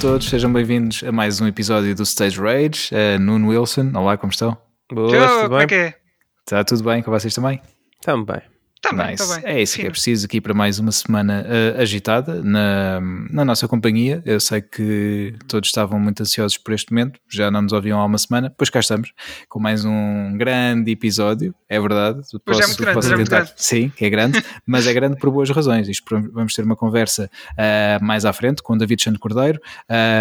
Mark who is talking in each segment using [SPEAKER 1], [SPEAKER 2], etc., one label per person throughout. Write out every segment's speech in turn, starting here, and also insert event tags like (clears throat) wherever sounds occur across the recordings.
[SPEAKER 1] todos, sejam bem-vindos a mais um episódio do Stage Rage. Uh, Nuno Wilson, olá, como estão?
[SPEAKER 2] Boas,
[SPEAKER 3] Tchau,
[SPEAKER 2] tudo
[SPEAKER 3] como é
[SPEAKER 2] bem?
[SPEAKER 3] que é?
[SPEAKER 1] Está tudo bem com vocês também?
[SPEAKER 2] Também.
[SPEAKER 3] Também,
[SPEAKER 1] Nice.
[SPEAKER 3] tá bem.
[SPEAKER 1] É isso que é preciso aqui para mais uma semana uh, agitada na, na nossa companhia. Eu sei que todos estavam muito ansiosos por este momento, já não nos ouviam há uma semana, pois cá estamos com mais um grande episódio, é verdade.
[SPEAKER 3] Pois é muito grande,
[SPEAKER 1] posso
[SPEAKER 3] é muito grande.
[SPEAKER 1] Sim, que é grande, (laughs) mas é grande por boas razões. Isto vamos ter uma conversa uh, mais à frente com o David Chano Cordeiro,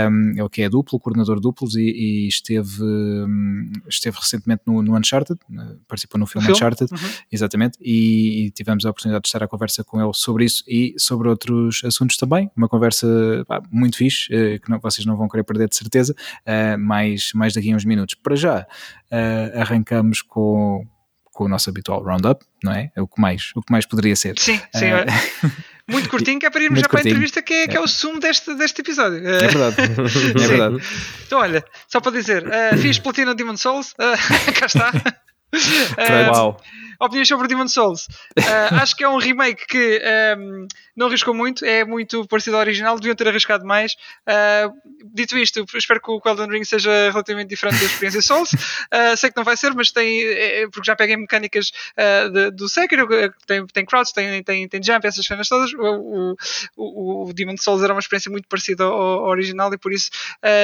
[SPEAKER 1] um, ele que é duplo, coordenador duplos e, e esteve, um, esteve recentemente no, no Uncharted, participou no filme,
[SPEAKER 3] filme?
[SPEAKER 1] Uncharted,
[SPEAKER 3] Uhum.
[SPEAKER 1] Exatamente, e, e tivemos a oportunidade de estar à conversa com ele sobre isso e sobre outros assuntos também. Uma conversa pá, muito fixe, eh, que não- vocês não vão querer perder de certeza, eh, mais, mais daqui a uns minutos. Para já, eh, arrancamos com, com o nosso habitual roundup, não é? É o que mais, o que mais poderia ser.
[SPEAKER 3] Sim, sim. Olha. (laughs) Muito curtinho, que é para irmos já para a entrevista, que é, que é o sumo deste, deste episódio.
[SPEAKER 1] É verdade, (laughs) é verdade.
[SPEAKER 3] Então, olha, só para dizer, eh, fiz Platina Demon Souls, (laughs) cá está. (laughs) Eh,
[SPEAKER 2] Uau.
[SPEAKER 3] opiniões sobre Demon Souls. Eh, (laughs) acho que é um remake que ehm, não arriscou muito, é muito parecido ao original, deviam ter arriscado mais. Eh, dito isto, espero que o Elden Ring seja relativamente diferente da experiência Souls. Eh, sei que não vai ser, mas tem, eh, porque já peguei mecânicas de- do Sekiro, tem, tem crowds, tem, tem, tem jump, essas cenas todas. O, o, o, Demon Souls era uma experiência muito parecida ao, ao original e por isso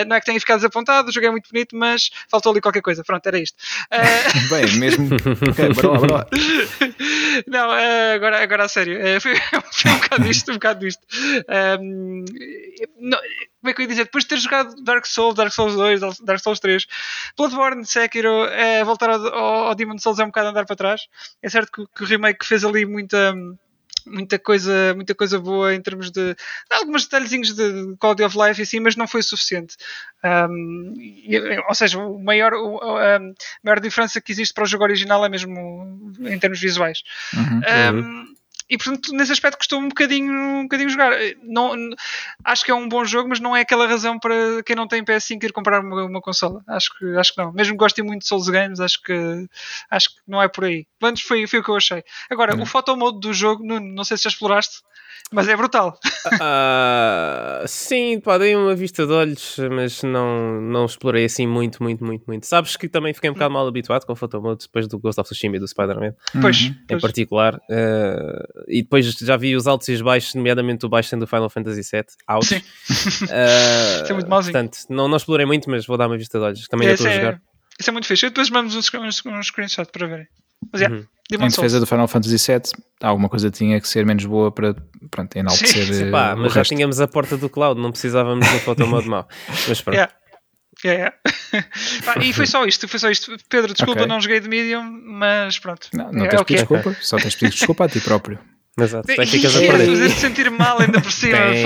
[SPEAKER 3] não é que tenha ficado desapontado, o jogo é muito bonito, mas faltou ali qualquer coisa. Pronto, era isto.
[SPEAKER 1] Bem, (laughs) mesmo. (laughs) Ok, bora lá, bora lá.
[SPEAKER 3] não, eh, agora, agora a sério, eh, foi, (laughs) foi um bocado disto, um bocado disto. Ahm, não, como é que eu ia dizer? Depois de ter jogado Dark Souls, Dark Souls 2, Dark Souls 3, Bloodborne, Sekiro, eh, voltar ao, ao, Demon Souls é um bocado andar para trás. É certo que, que o remake fez ali muita. Muita coisa, muita coisa boa em termos de alguns detalhezinhos de quality of life e assim, mas não foi suficiente. E, ou seja, o maior, o- a maior diferença que existe para o jogo original é mesmo em termos visuais.
[SPEAKER 1] Uhum.
[SPEAKER 3] Um, e portanto, nesse aspecto custou um bocadinho, um bocadinho jogar. Não, acho que é um bom jogo, mas não é aquela razão para quem não tem PS5 ir comprar uma, uma consola. Acho que, acho que não. Mesmo que gostem muito de Souls Games, acho que, acho que não é por aí. Menos foi, foi o que eu achei. Agora, o photo mode do jogo, Nuno, não sei se já exploraste, mas é brutal.
[SPEAKER 2] Ah, sim, pá, dei uma vista de olhos, mas não, não explorei assim muito, muito, muito, muito. Sabes que também fiquei um bocado mal habituado com o Photomode depois do Ghost of Tsushima e do Spider-Man,
[SPEAKER 3] Pois,
[SPEAKER 1] Uhum.
[SPEAKER 2] em
[SPEAKER 3] pois.
[SPEAKER 2] particular. Ah, e depois já vi os altos e os baixos, nomeadamente o baixo sendo do Final Fantasy VII. Ouch.
[SPEAKER 3] Sim.
[SPEAKER 2] Ah,
[SPEAKER 3] Isso é muito mauzinho.
[SPEAKER 2] Portanto, não, não explorei muito, mas vou dar uma vista de olhos. Também
[SPEAKER 3] Esse
[SPEAKER 2] estou a
[SPEAKER 3] é,
[SPEAKER 2] jogar.
[SPEAKER 3] isso é muito fixe. Eu depois mando uns, uns, uns screenshots para verem. Mas é,
[SPEAKER 2] Uhum.
[SPEAKER 3] Demon
[SPEAKER 1] Em defesa
[SPEAKER 3] Souls.
[SPEAKER 1] do Final Fantasy VII, alguma coisa tinha que ser menos boa para pronto, enaltecer
[SPEAKER 3] Sim,
[SPEAKER 1] eh,
[SPEAKER 2] Pá,
[SPEAKER 1] o
[SPEAKER 2] mas já
[SPEAKER 1] resto.
[SPEAKER 2] tínhamos a porta do cloud, não precisávamos do Photomode mau. (laughs) Mas pronto.
[SPEAKER 3] Yeah. Yeah, yeah. Pá, (laughs) e foi só isto, foi só isto. Pedro, desculpa,
[SPEAKER 1] Ok.
[SPEAKER 3] não joguei de medium, mas pronto.
[SPEAKER 1] Não, não
[SPEAKER 3] é,
[SPEAKER 1] tens
[SPEAKER 3] o que
[SPEAKER 1] de
[SPEAKER 3] é.
[SPEAKER 1] desculpa, só tens de pedir desculpa a ti próprio.
[SPEAKER 2] Exato,
[SPEAKER 3] E
[SPEAKER 2] depois ficas a
[SPEAKER 3] ia
[SPEAKER 2] perder.
[SPEAKER 3] fazer-te sentir mal ainda por cima.
[SPEAKER 2] Tem.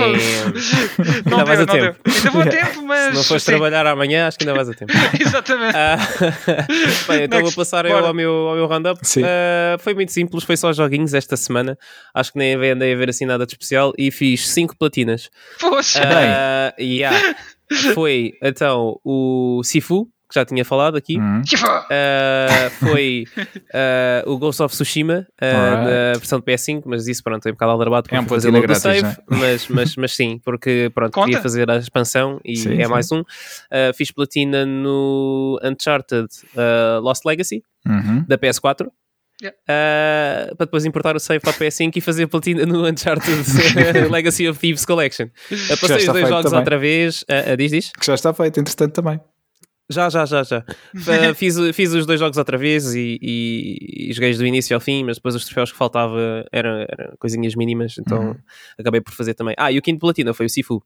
[SPEAKER 3] Não
[SPEAKER 2] Ainda vais
[SPEAKER 3] deu,
[SPEAKER 2] a
[SPEAKER 3] não deu.
[SPEAKER 2] tempo.
[SPEAKER 3] Ainda vou a tempo, mas. (laughs)
[SPEAKER 2] Se não fores trabalhar amanhã, acho que ainda vais a tempo. (laughs)
[SPEAKER 3] Exatamente.
[SPEAKER 2] Ah, (laughs) bem, então vou passar eu ao meu, ao meu roundup. Ah, foi muito simples, foi só joguinhos esta semana. Acho que nem andei a ver assim nada de especial e fiz 5 platinas.
[SPEAKER 3] Poxa.
[SPEAKER 2] Ah, yeah. Foi então o Sifu, que já tinha falado aqui.
[SPEAKER 1] Uhum.
[SPEAKER 2] Uh, (laughs) foi uh, o Ghost of Tsushima uh, na versão de PS5, mas isso pronto, é um bocado aldrabado
[SPEAKER 1] É um
[SPEAKER 2] porque fazer logo o
[SPEAKER 1] grátis,
[SPEAKER 2] save, (laughs) mas, mas, mas sim, porque pronto,
[SPEAKER 3] Conta?
[SPEAKER 2] queria fazer a expansão e
[SPEAKER 1] Sim,
[SPEAKER 2] é
[SPEAKER 1] sim.
[SPEAKER 2] mais um. Uh, fiz platina no Uncharted uh, Lost Legacy
[SPEAKER 1] Uhum.
[SPEAKER 2] da PS4.
[SPEAKER 3] Yeah.
[SPEAKER 2] uh, para depois importar o save para a PS5 e fazer platina no Uncharted (laughs) Legacy of Thieves Collection. Uh, passei os dois jogos
[SPEAKER 1] também.
[SPEAKER 2] outra vez. Uh, uh, diz, diz?
[SPEAKER 1] Que já está feito, entretanto também.
[SPEAKER 2] Já, já, já, já. (laughs) Fiz, fiz os dois jogos outra vez e, e, e joguei do início ao fim, mas depois os troféus que faltava eram, eram coisinhas mínimas, então
[SPEAKER 1] Uhum.
[SPEAKER 2] acabei por fazer também. Ah, e o quinto platina foi o Sifu.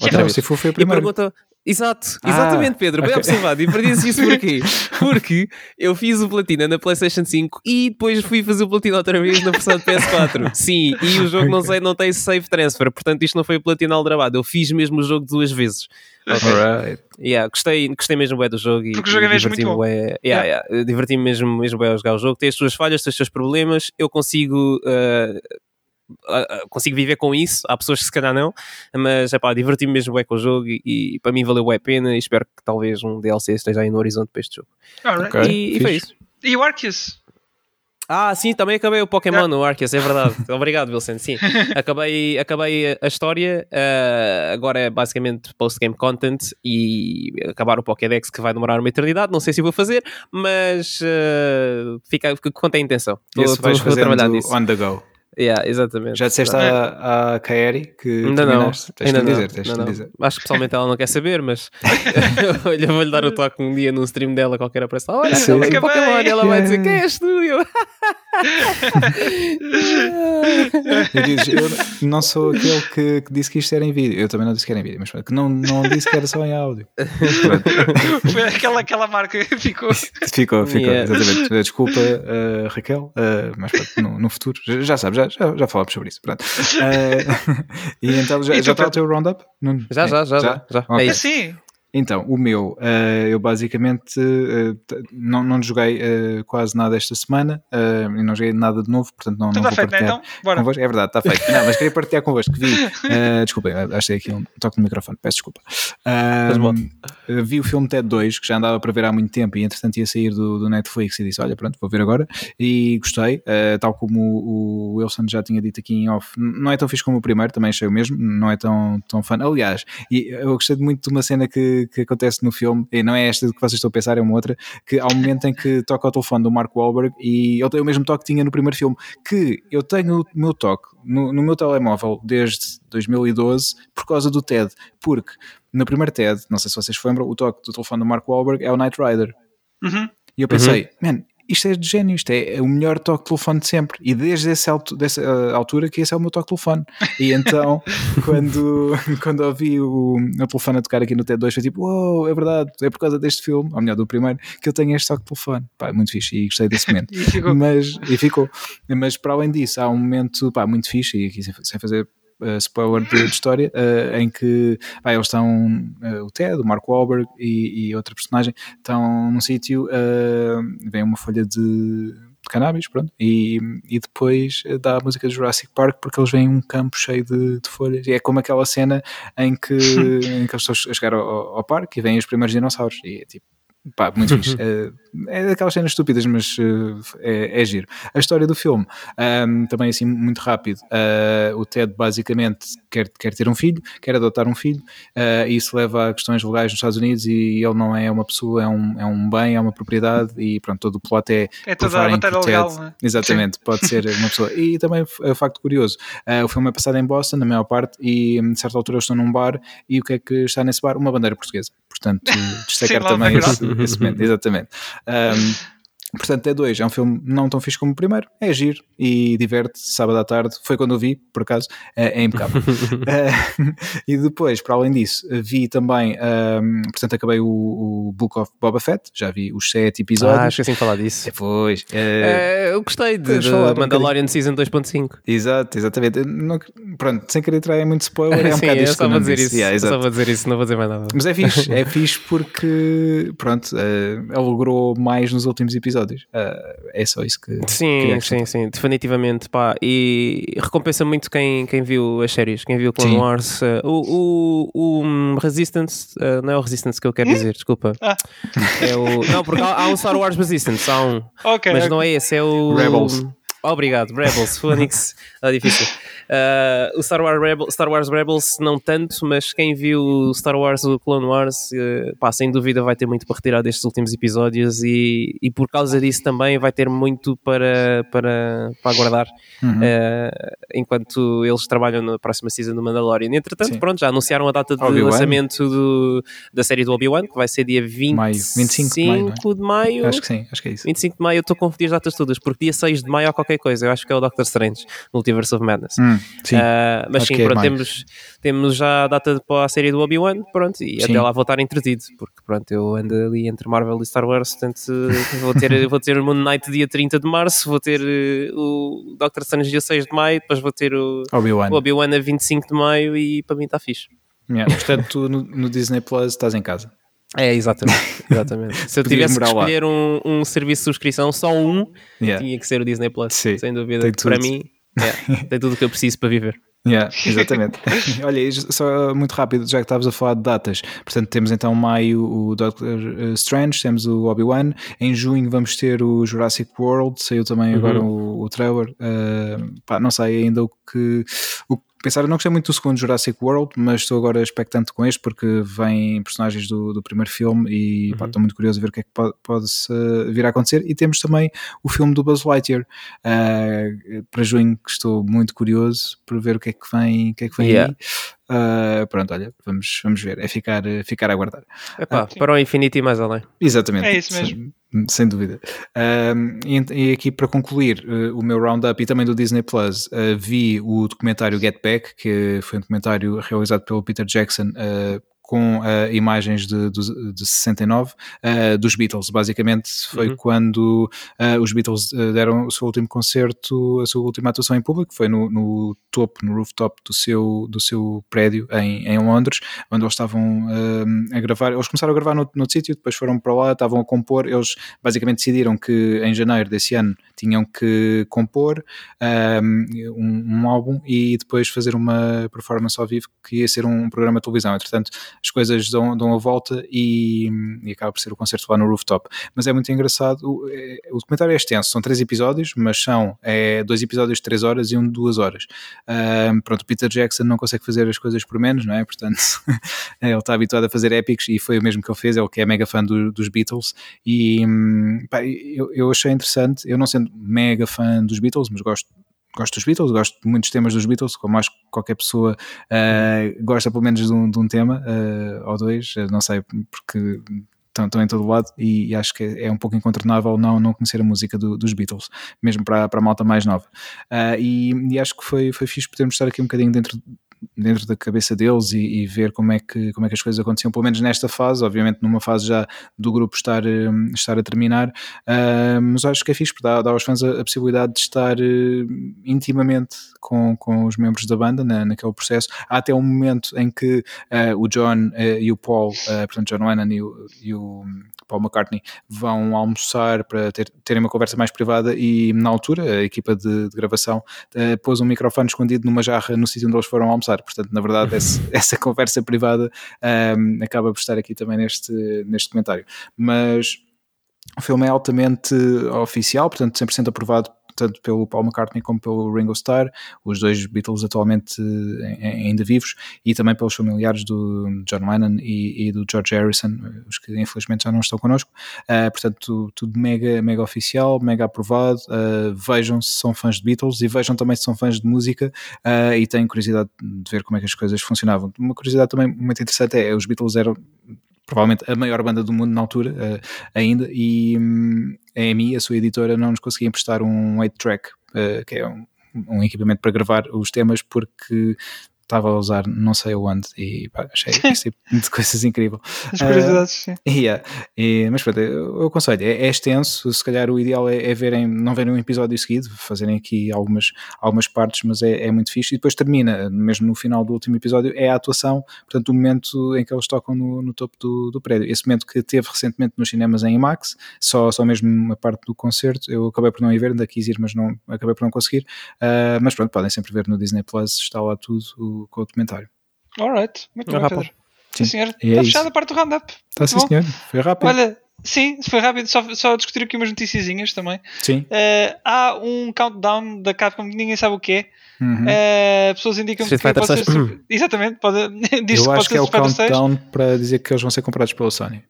[SPEAKER 2] Outra vez.
[SPEAKER 1] se for foi o
[SPEAKER 2] E
[SPEAKER 1] primeiro.
[SPEAKER 2] pergunta. Exato,
[SPEAKER 1] Ah,
[SPEAKER 2] exatamente, Pedro. Bem
[SPEAKER 1] ok.
[SPEAKER 2] observado. E perdi isso porquê? (laughs) Porque eu fiz o platina na PlayStation 5 e depois fui fazer o platina outra vez na versão de PS4. (laughs) Sim, e o jogo não, sei, não tem save transfer, portanto isto não foi o platina aldrabado. Eu fiz mesmo o jogo duas vezes.
[SPEAKER 1] Alright.
[SPEAKER 2] Yeah, gostei, gostei mesmo bué do jogo e,
[SPEAKER 3] Porque o jogo é
[SPEAKER 2] e
[SPEAKER 3] mesmo muito
[SPEAKER 2] diverti-me
[SPEAKER 3] bom.
[SPEAKER 2] bué. Yeah, yeah, eu diverti-me mesmo, mesmo bué a jogar o jogo. Tem as suas falhas, tem os seus problemas. Eu consigo. uh, consigo viver com isso, há pessoas que se calhar não, mas é pá, diverti-me mesmo bué com o jogo e, e para mim valeu a pena e espero que talvez um DLC esteja aí no horizonte para este jogo.
[SPEAKER 3] Alright.
[SPEAKER 1] Ok.
[SPEAKER 2] e, e foi isso.
[SPEAKER 3] E o Arceus?
[SPEAKER 2] Ah, sim, também acabei o Pokémon no Arceus, é verdade. (laughs) Obrigado, Wilson. Sim, (laughs) acabei, acabei a história. Uh, agora é basicamente post-game content e acabar o Pokédex que vai demorar uma eternidade. Não sei se vou fazer, mas uh, fica, contém a intenção.
[SPEAKER 1] Estou, vais estou a trabalhar nisso. On the go.
[SPEAKER 2] Yeah, exatamente.
[SPEAKER 1] Já disseste à, à Kaeri que ainda não. Ainda de dizer, tens de dizer.
[SPEAKER 2] Acho que pessoalmente ela não quer saber, mas (laughs) (laughs) eu vou-lhe dar o toque um dia num stream dela qualquer aparece. Olha, Sim. ela Pokémon, e ela vai dizer quem és tu? Eu... (laughs)
[SPEAKER 1] eu, disse, eu não sou aquele que, que, disse que isto era em vídeo. Eu também não disse que era em vídeo, mas que não, não disse que era só em áudio. (laughs)
[SPEAKER 3] Foi aquela, aquela marca que ficou.
[SPEAKER 1] Ficou, ficou, yeah. exatamente. Desculpa, uh, Raquel, uh, mas no, no futuro, já, já sabes, já já, já falámos sobre isso. Pronto. Uh, (laughs) e então já, e já está o teu roundup?
[SPEAKER 2] Já, já, já. já, já.
[SPEAKER 3] Okay. É sim.
[SPEAKER 1] Então, o meu, uh, eu basicamente uh, não, não joguei uh, quase nada esta semana e não joguei nada de novo, portanto não, não
[SPEAKER 3] vou feito, partilhar então? Bora.
[SPEAKER 1] convosco. É verdade, está feito. Não, mas queria partilhar convosco. Vi, (laughs) desculpem, achei aqui um toque no microfone, peço desculpa. vi o filme TED 2, que já andava para ver há muito tempo e entretanto ia sair do, do Netflix e disse, olha, pronto, vou ver agora. E gostei, tal como o, o Wilson já tinha dito aqui em off, não é tão fixe como o primeiro, também achei o mesmo, não é tão, tão fã. Aliás, e eu gostei muito de uma cena que que, acontece no filme, e não é esta que vocês estão a pensar, é uma outra, que há um momento em que toca o telefone do Mark Wahlberg e ele tem o mesmo toque que tinha no primeiro filme, que eu tenho o meu toque no, no meu telemóvel desde 2012 por causa do TED, porque no primeiro TED, não sei se vocês lembram, o toque do telefone do Mark Wahlberg é o Knight Rider.
[SPEAKER 3] Uhum.
[SPEAKER 1] E eu pensei, uhum. man, isto é de gênio, isto é o melhor toque de telefone de sempre. E desde essa altura, dessa uh, altura que esse é o meu toque de telefone. E então, (laughs) quando, quando ouvi o, o telefone a tocar aqui no T2, foi tipo, uou, wow, é verdade, é por causa deste filme, ou melhor, do primeiro, que eu tenho este toque de telefone. Pá, muito fixe e gostei desse momento. (laughs)
[SPEAKER 3] e ficou.
[SPEAKER 1] Mas, e ficou. Mas para além disso, há um momento pá, muito fixe, e aqui sem fazer uh, spoiler de, história, uh, em que pá, eles estão, uh, o Ted, o Mark Wahlberg e, e outra personagem, estão num sítio, vem uma folha de, de cannabis, pronto, e, e depois dá a música de Jurassic Park porque eles veem um campo cheio de, de folhas. E é como aquela cena em que, (laughs) em que eles estão a chegar ao, ao parque e vêm os primeiros dinossauros. E é tipo, pá, muito fixe. É, (laughs) é daquelas cenas estúpidas, mas uh, é, é, giro. A história do filme, um, também assim, muito rápido. Uh, o Ted basicamente quer, quer ter um filho, quer adotar um filho, uh, e isso leva a questões legais nos Estados Unidos e ele não é uma pessoa, é um, é um bem, é uma propriedade e pronto, todo o plot é.
[SPEAKER 3] É toda a matéria legal, né?
[SPEAKER 1] Exatamente, Sim. pode ser uma pessoa. E também é um facto curioso: o filme é passado em Boston, na maior parte, e hum, de certa altura eles estão num bar, e o que é que está nesse bar? Uma bandeira portuguesa. Portanto, (laughs) destacar Sim, também exatamente. Um, Portanto, é dois, é um filme não tão fixe como o primeiro, é giro e diverte sábado à tarde. Foi quando eu vi, por acaso, é, é impecável. uh, (laughs) (laughs) e depois, para além disso, vi também, um, portanto, acabei o, o, Book of Boba Fett, já vi os sete episódios.
[SPEAKER 2] Ah, esqueci de falar disso.
[SPEAKER 1] Depois,
[SPEAKER 2] uh, é, eu gostei de, de Mandalorian um Season 2.5.
[SPEAKER 1] Exato, exatamente. Não, pronto, sem querer entrar em muito spoiler, é um (laughs) Sim, bocado isto.
[SPEAKER 2] Só vou dizer isso, yeah, só vou dizer isso, não vou dizer mais nada.
[SPEAKER 1] Mas é fixe, é fixe porque, pronto, uh, ele logrou mais nos últimos episódios episódios. Uh, é só isso que.
[SPEAKER 2] Sim, sim, sim, definitivamente. Pá. E recompensa muito quem, quem viu as séries, quem viu Clone sim. Wars. Uh, o, o, o, Resistance, uh, não é o Resistance que eu quero dizer, desculpa. Ah. É o, não, porque há, há um Star Wars Resistance, há um.
[SPEAKER 3] Okay,
[SPEAKER 2] mas
[SPEAKER 3] okay.
[SPEAKER 2] não é esse, é o.
[SPEAKER 1] Rebels.
[SPEAKER 2] Obrigado, Rebels, Phoenix, é difícil. Uh, o Star Wars, Rebel, Star Wars Rebels não tanto, mas quem viu Star Wars o Clone Wars, uh, pá, sem dúvida vai ter muito para retirar destes últimos episódios e, e por causa disso também vai ter muito para, para, para aguardar uhum. uh, enquanto eles trabalham na próxima season do Mandalorian. Entretanto, Sim. pronto, já anunciaram a data de lançamento do, da série do Obi-Wan, que vai ser dia 20, maio. 25 de maio, é? de maio.
[SPEAKER 1] Acho que sim, acho que é isso.
[SPEAKER 2] 25 de maio, eu estou a confundir as datas todas, porque dia 6 de maio há qualquer coisa, eu acho que é o Doctor Strange, Multiverse of Madness.
[SPEAKER 1] Hum. Sim, uh,
[SPEAKER 2] mas sim, é pronto, temos, temos já a data para a série do Obi-Wan, pronto, e sim. até lá vou estar entretido, porque pronto, eu ando ali entre Marvel e Star Wars, portanto (laughs) vou ter, vou ter o Moon Knight dia 30 de março, vou ter uh, o Doctor Strange dia 6 de maio, depois vou ter o
[SPEAKER 1] Obi-Wan
[SPEAKER 2] Obi a 25 de maio e para mim está fixe.
[SPEAKER 1] Yeah, portanto, tu no, no Disney Plus estás em casa.
[SPEAKER 2] É, exatamente. (laughs) exatamente. Se eu tivesse que escolher um, um, serviço de subscrição, só um, yeah. tinha que ser o Disney Plus, Sim, sem dúvida. Para mim, é, tem tudo o que eu preciso para viver.
[SPEAKER 1] Yeah, exatamente. (laughs) Olha, só muito rápido, já que estavas a falar de datas. Portanto, temos então maio o Doctor eh, Strange, temos o Obi-Wan. Em junho vamos ter o Jurassic World, saiu também uhum. agora o, o trailer. Uh, pá, não sei ainda o que, o pensar, eu não gostei muito do segundo Jurassic World, mas estou agora expectante com este porque vem personagens do, do primeiro filme e uhum. pá, estou muito curioso a ver o que é que pode, pode vir a acontecer. E temos também o filme do Buzz Lightyear uh, para junho, que estou muito curioso para ver o que é que vem, o que é que vem yeah. aí. Uh, pronto, olha, vamos, vamos ver, é ficar, ficar a aguardar.
[SPEAKER 2] Epá, uh, para o infinito e mais além.
[SPEAKER 1] Exatamente.
[SPEAKER 3] É isso mesmo.
[SPEAKER 1] Sem, sem dúvida. Uh, e, e, aqui para concluir o meu roundup e também do Disney Plus, vi o documentário Get Back, que foi um documentário realizado pelo Peter Jackson com uh, imagens de, de, de 69 uh, dos Beatles. Basicamente foi uhum. quando uh, os Beatles deram o seu último concerto, a sua última atuação em público, foi no, no topo, no rooftop do seu, do seu prédio em, em Londres, onde eles estavam a gravar. Eles começaram a gravar no, no sítio, depois foram para lá, estavam a compor. Eles basicamente decidiram que em janeiro desse ano tinham que compor um, um álbum e depois fazer uma performance ao vivo que ia ser um programa de televisão. Entretanto, as coisas dão, dão a volta e, e, acaba por ser o concerto lá no rooftop. Mas é muito engraçado. O, é, documentário é extenso, são três episódios, mas são é, dois episódios de três horas e um de duas horas. Pronto, Peter Jackson não consegue fazer as coisas por menos, não é? Portanto, (laughs) ele está habituado a fazer épicos e foi o mesmo que ele fez, é o que é mega fã do, dos Beatles. E pá, eu, eu achei interessante, eu não sendo mega fã dos Beatles, mas gosto gosto dos Beatles, gosto de muitos temas dos Beatles, como acho que qualquer pessoa uh, gosta pelo menos de um, de um tema uh, ou dois, não sei, porque estão, estão em todo lado e, e, acho que é um pouco incontornável não, não conhecer a música do, dos Beatles, mesmo para, para a malta mais nova. Uh, e, e, acho que foi, foi fixe podermos estar aqui um bocadinho dentro dentro da cabeça deles e, e, ver como é, que, como é que as coisas aconteciam, pelo menos nesta fase, obviamente numa fase já do grupo estar, hum, estar a terminar, uh, mas acho que é fixe, porque dá, dá aos fãs a, a possibilidade de estar uh, intimamente com, com os membros da banda na, naquele processo. Há até um momento em que uh, o John e o Paul, portanto John Lennon e o, e o Paul McCartney vão almoçar para ter, terem uma conversa mais privada e na altura a equipa de, de gravação pôs um microfone escondido numa jarra no sítio onde eles foram almoçar Portanto, na verdade, (laughs) essa, essa conversa privada um, acaba por estar aqui também neste, neste comentário. Mas o filme é altamente oficial, portanto, 100% aprovado tanto pelo Paul McCartney como pelo Ringo Starr, os dois Beatles atualmente ainda vivos, e também pelos familiares do John Lennon e, e do George Harrison, os que infelizmente já não estão connosco. Uh, portanto, tudo mega, mega oficial, mega aprovado. Uh, vejam se são fãs de Beatles e vejam também se são fãs de música uh, e têm curiosidade de ver como é que as coisas funcionavam. Uma curiosidade também muito interessante é, os Beatles eram provavelmente a maior banda do mundo na altura uh, ainda, e um, a EMI, a sua editora, não nos conseguia emprestar um 8-track, uh, que é um, um, equipamento para gravar os temas, porque estava a usar não sei onde e pá, achei esse tipo de coisas incrível.
[SPEAKER 3] As curiosidades, uh, sim.
[SPEAKER 1] Yeah. E, mas pronto, eu, eu aconselho, é, é, extenso, se calhar o ideal é, é, verem, não verem um episódio seguido, fazerem aqui algumas, algumas partes, mas é, é muito fixe. E depois termina, mesmo no final do último episódio, é a atuação, portanto, o momento em que eles tocam no, no topo do, do prédio. Esse momento que teve recentemente nos cinemas em IMAX, só, só mesmo uma parte do concerto, eu acabei por não ir ver, ainda quis ir, mas não, acabei por não conseguir. Uh, mas pronto, podem sempre ver no Disney Plus, está lá tudo com o documentário.
[SPEAKER 3] Alright, muito bem, Pedro. Sim, sim senhor.
[SPEAKER 1] É Está
[SPEAKER 3] fechada a parte do roundup.
[SPEAKER 1] Está sim, senhor. Foi rápido.
[SPEAKER 3] Olha, sim, foi rápido. Só, só discutir aqui umas noticiazinhas também.
[SPEAKER 1] Sim.
[SPEAKER 3] Uh, há um countdown da Capcom que ninguém sabe o que é. Uhum. Uh, pessoas indicam que pode ser. Super... Exatamente, pode, (laughs) diz
[SPEAKER 1] Eu
[SPEAKER 3] que
[SPEAKER 1] acho que é o countdown 6. para dizer que eles vão ser comprados pela Sony.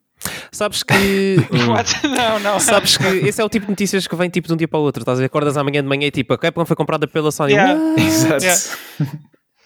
[SPEAKER 2] Sabes que. (laughs) (laughs)
[SPEAKER 3] não, não.
[SPEAKER 2] Sabes que esse é o tipo de notícias que vem tipo de um dia para o outro. Estás a ver? Acordas amanhã de manhã e tipo, a Capcom foi comprada pela Sony.
[SPEAKER 3] Yeah.
[SPEAKER 1] Exato.
[SPEAKER 3] Yeah.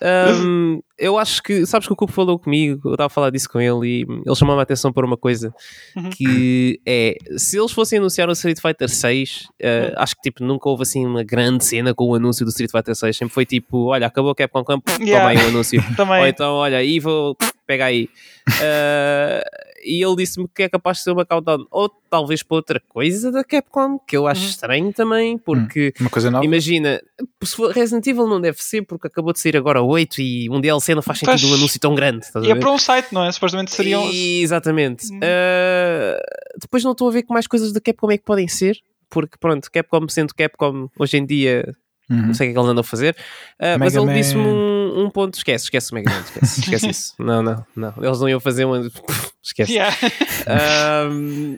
[SPEAKER 2] Um, eu acho que, sabes que o Cupo falou comigo, eu estava a falar disso com ele e ele chamou-me a atenção por uma coisa
[SPEAKER 3] uhum.
[SPEAKER 2] que é se eles fossem anunciar o Street Fighter 6, uh, uhum. acho que tipo nunca houve assim uma grande cena com o anúncio do Street Fighter 6, sempre foi tipo, olha, acabou o Capcom Camp, yeah. toma aí o anúncio, (laughs) ou então, olha, Evil, pega aí. Uh, (laughs) e ele disse-me que é capaz de ser uma countdown, ou talvez para outra coisa da Capcom, que eu acho uhum. estranho também, porque
[SPEAKER 1] hum, uma coisa nova.
[SPEAKER 2] imagina, se for Resident Evil não deve ser, porque acabou de sair agora 8 e um DLC não faz sentido faz... um anúncio tão grande.
[SPEAKER 3] E é para um site, não é? Supostamente seriam.
[SPEAKER 2] E, exatamente. Uhum. Uh, depois não estou a ver que mais coisas da Capcom é que podem ser, porque pronto, Capcom sendo Capcom hoje em dia. Uhum. Não sei o que é que eles andam a fazer, uh, mas ele disse-me um, um, um ponto. Esquece, esquece o Mega Man, esquece, (laughs) esquece isso. Não, não, não. Eles não iam fazer uma. (laughs) Esquece.
[SPEAKER 3] Yeah.
[SPEAKER 2] Ahm,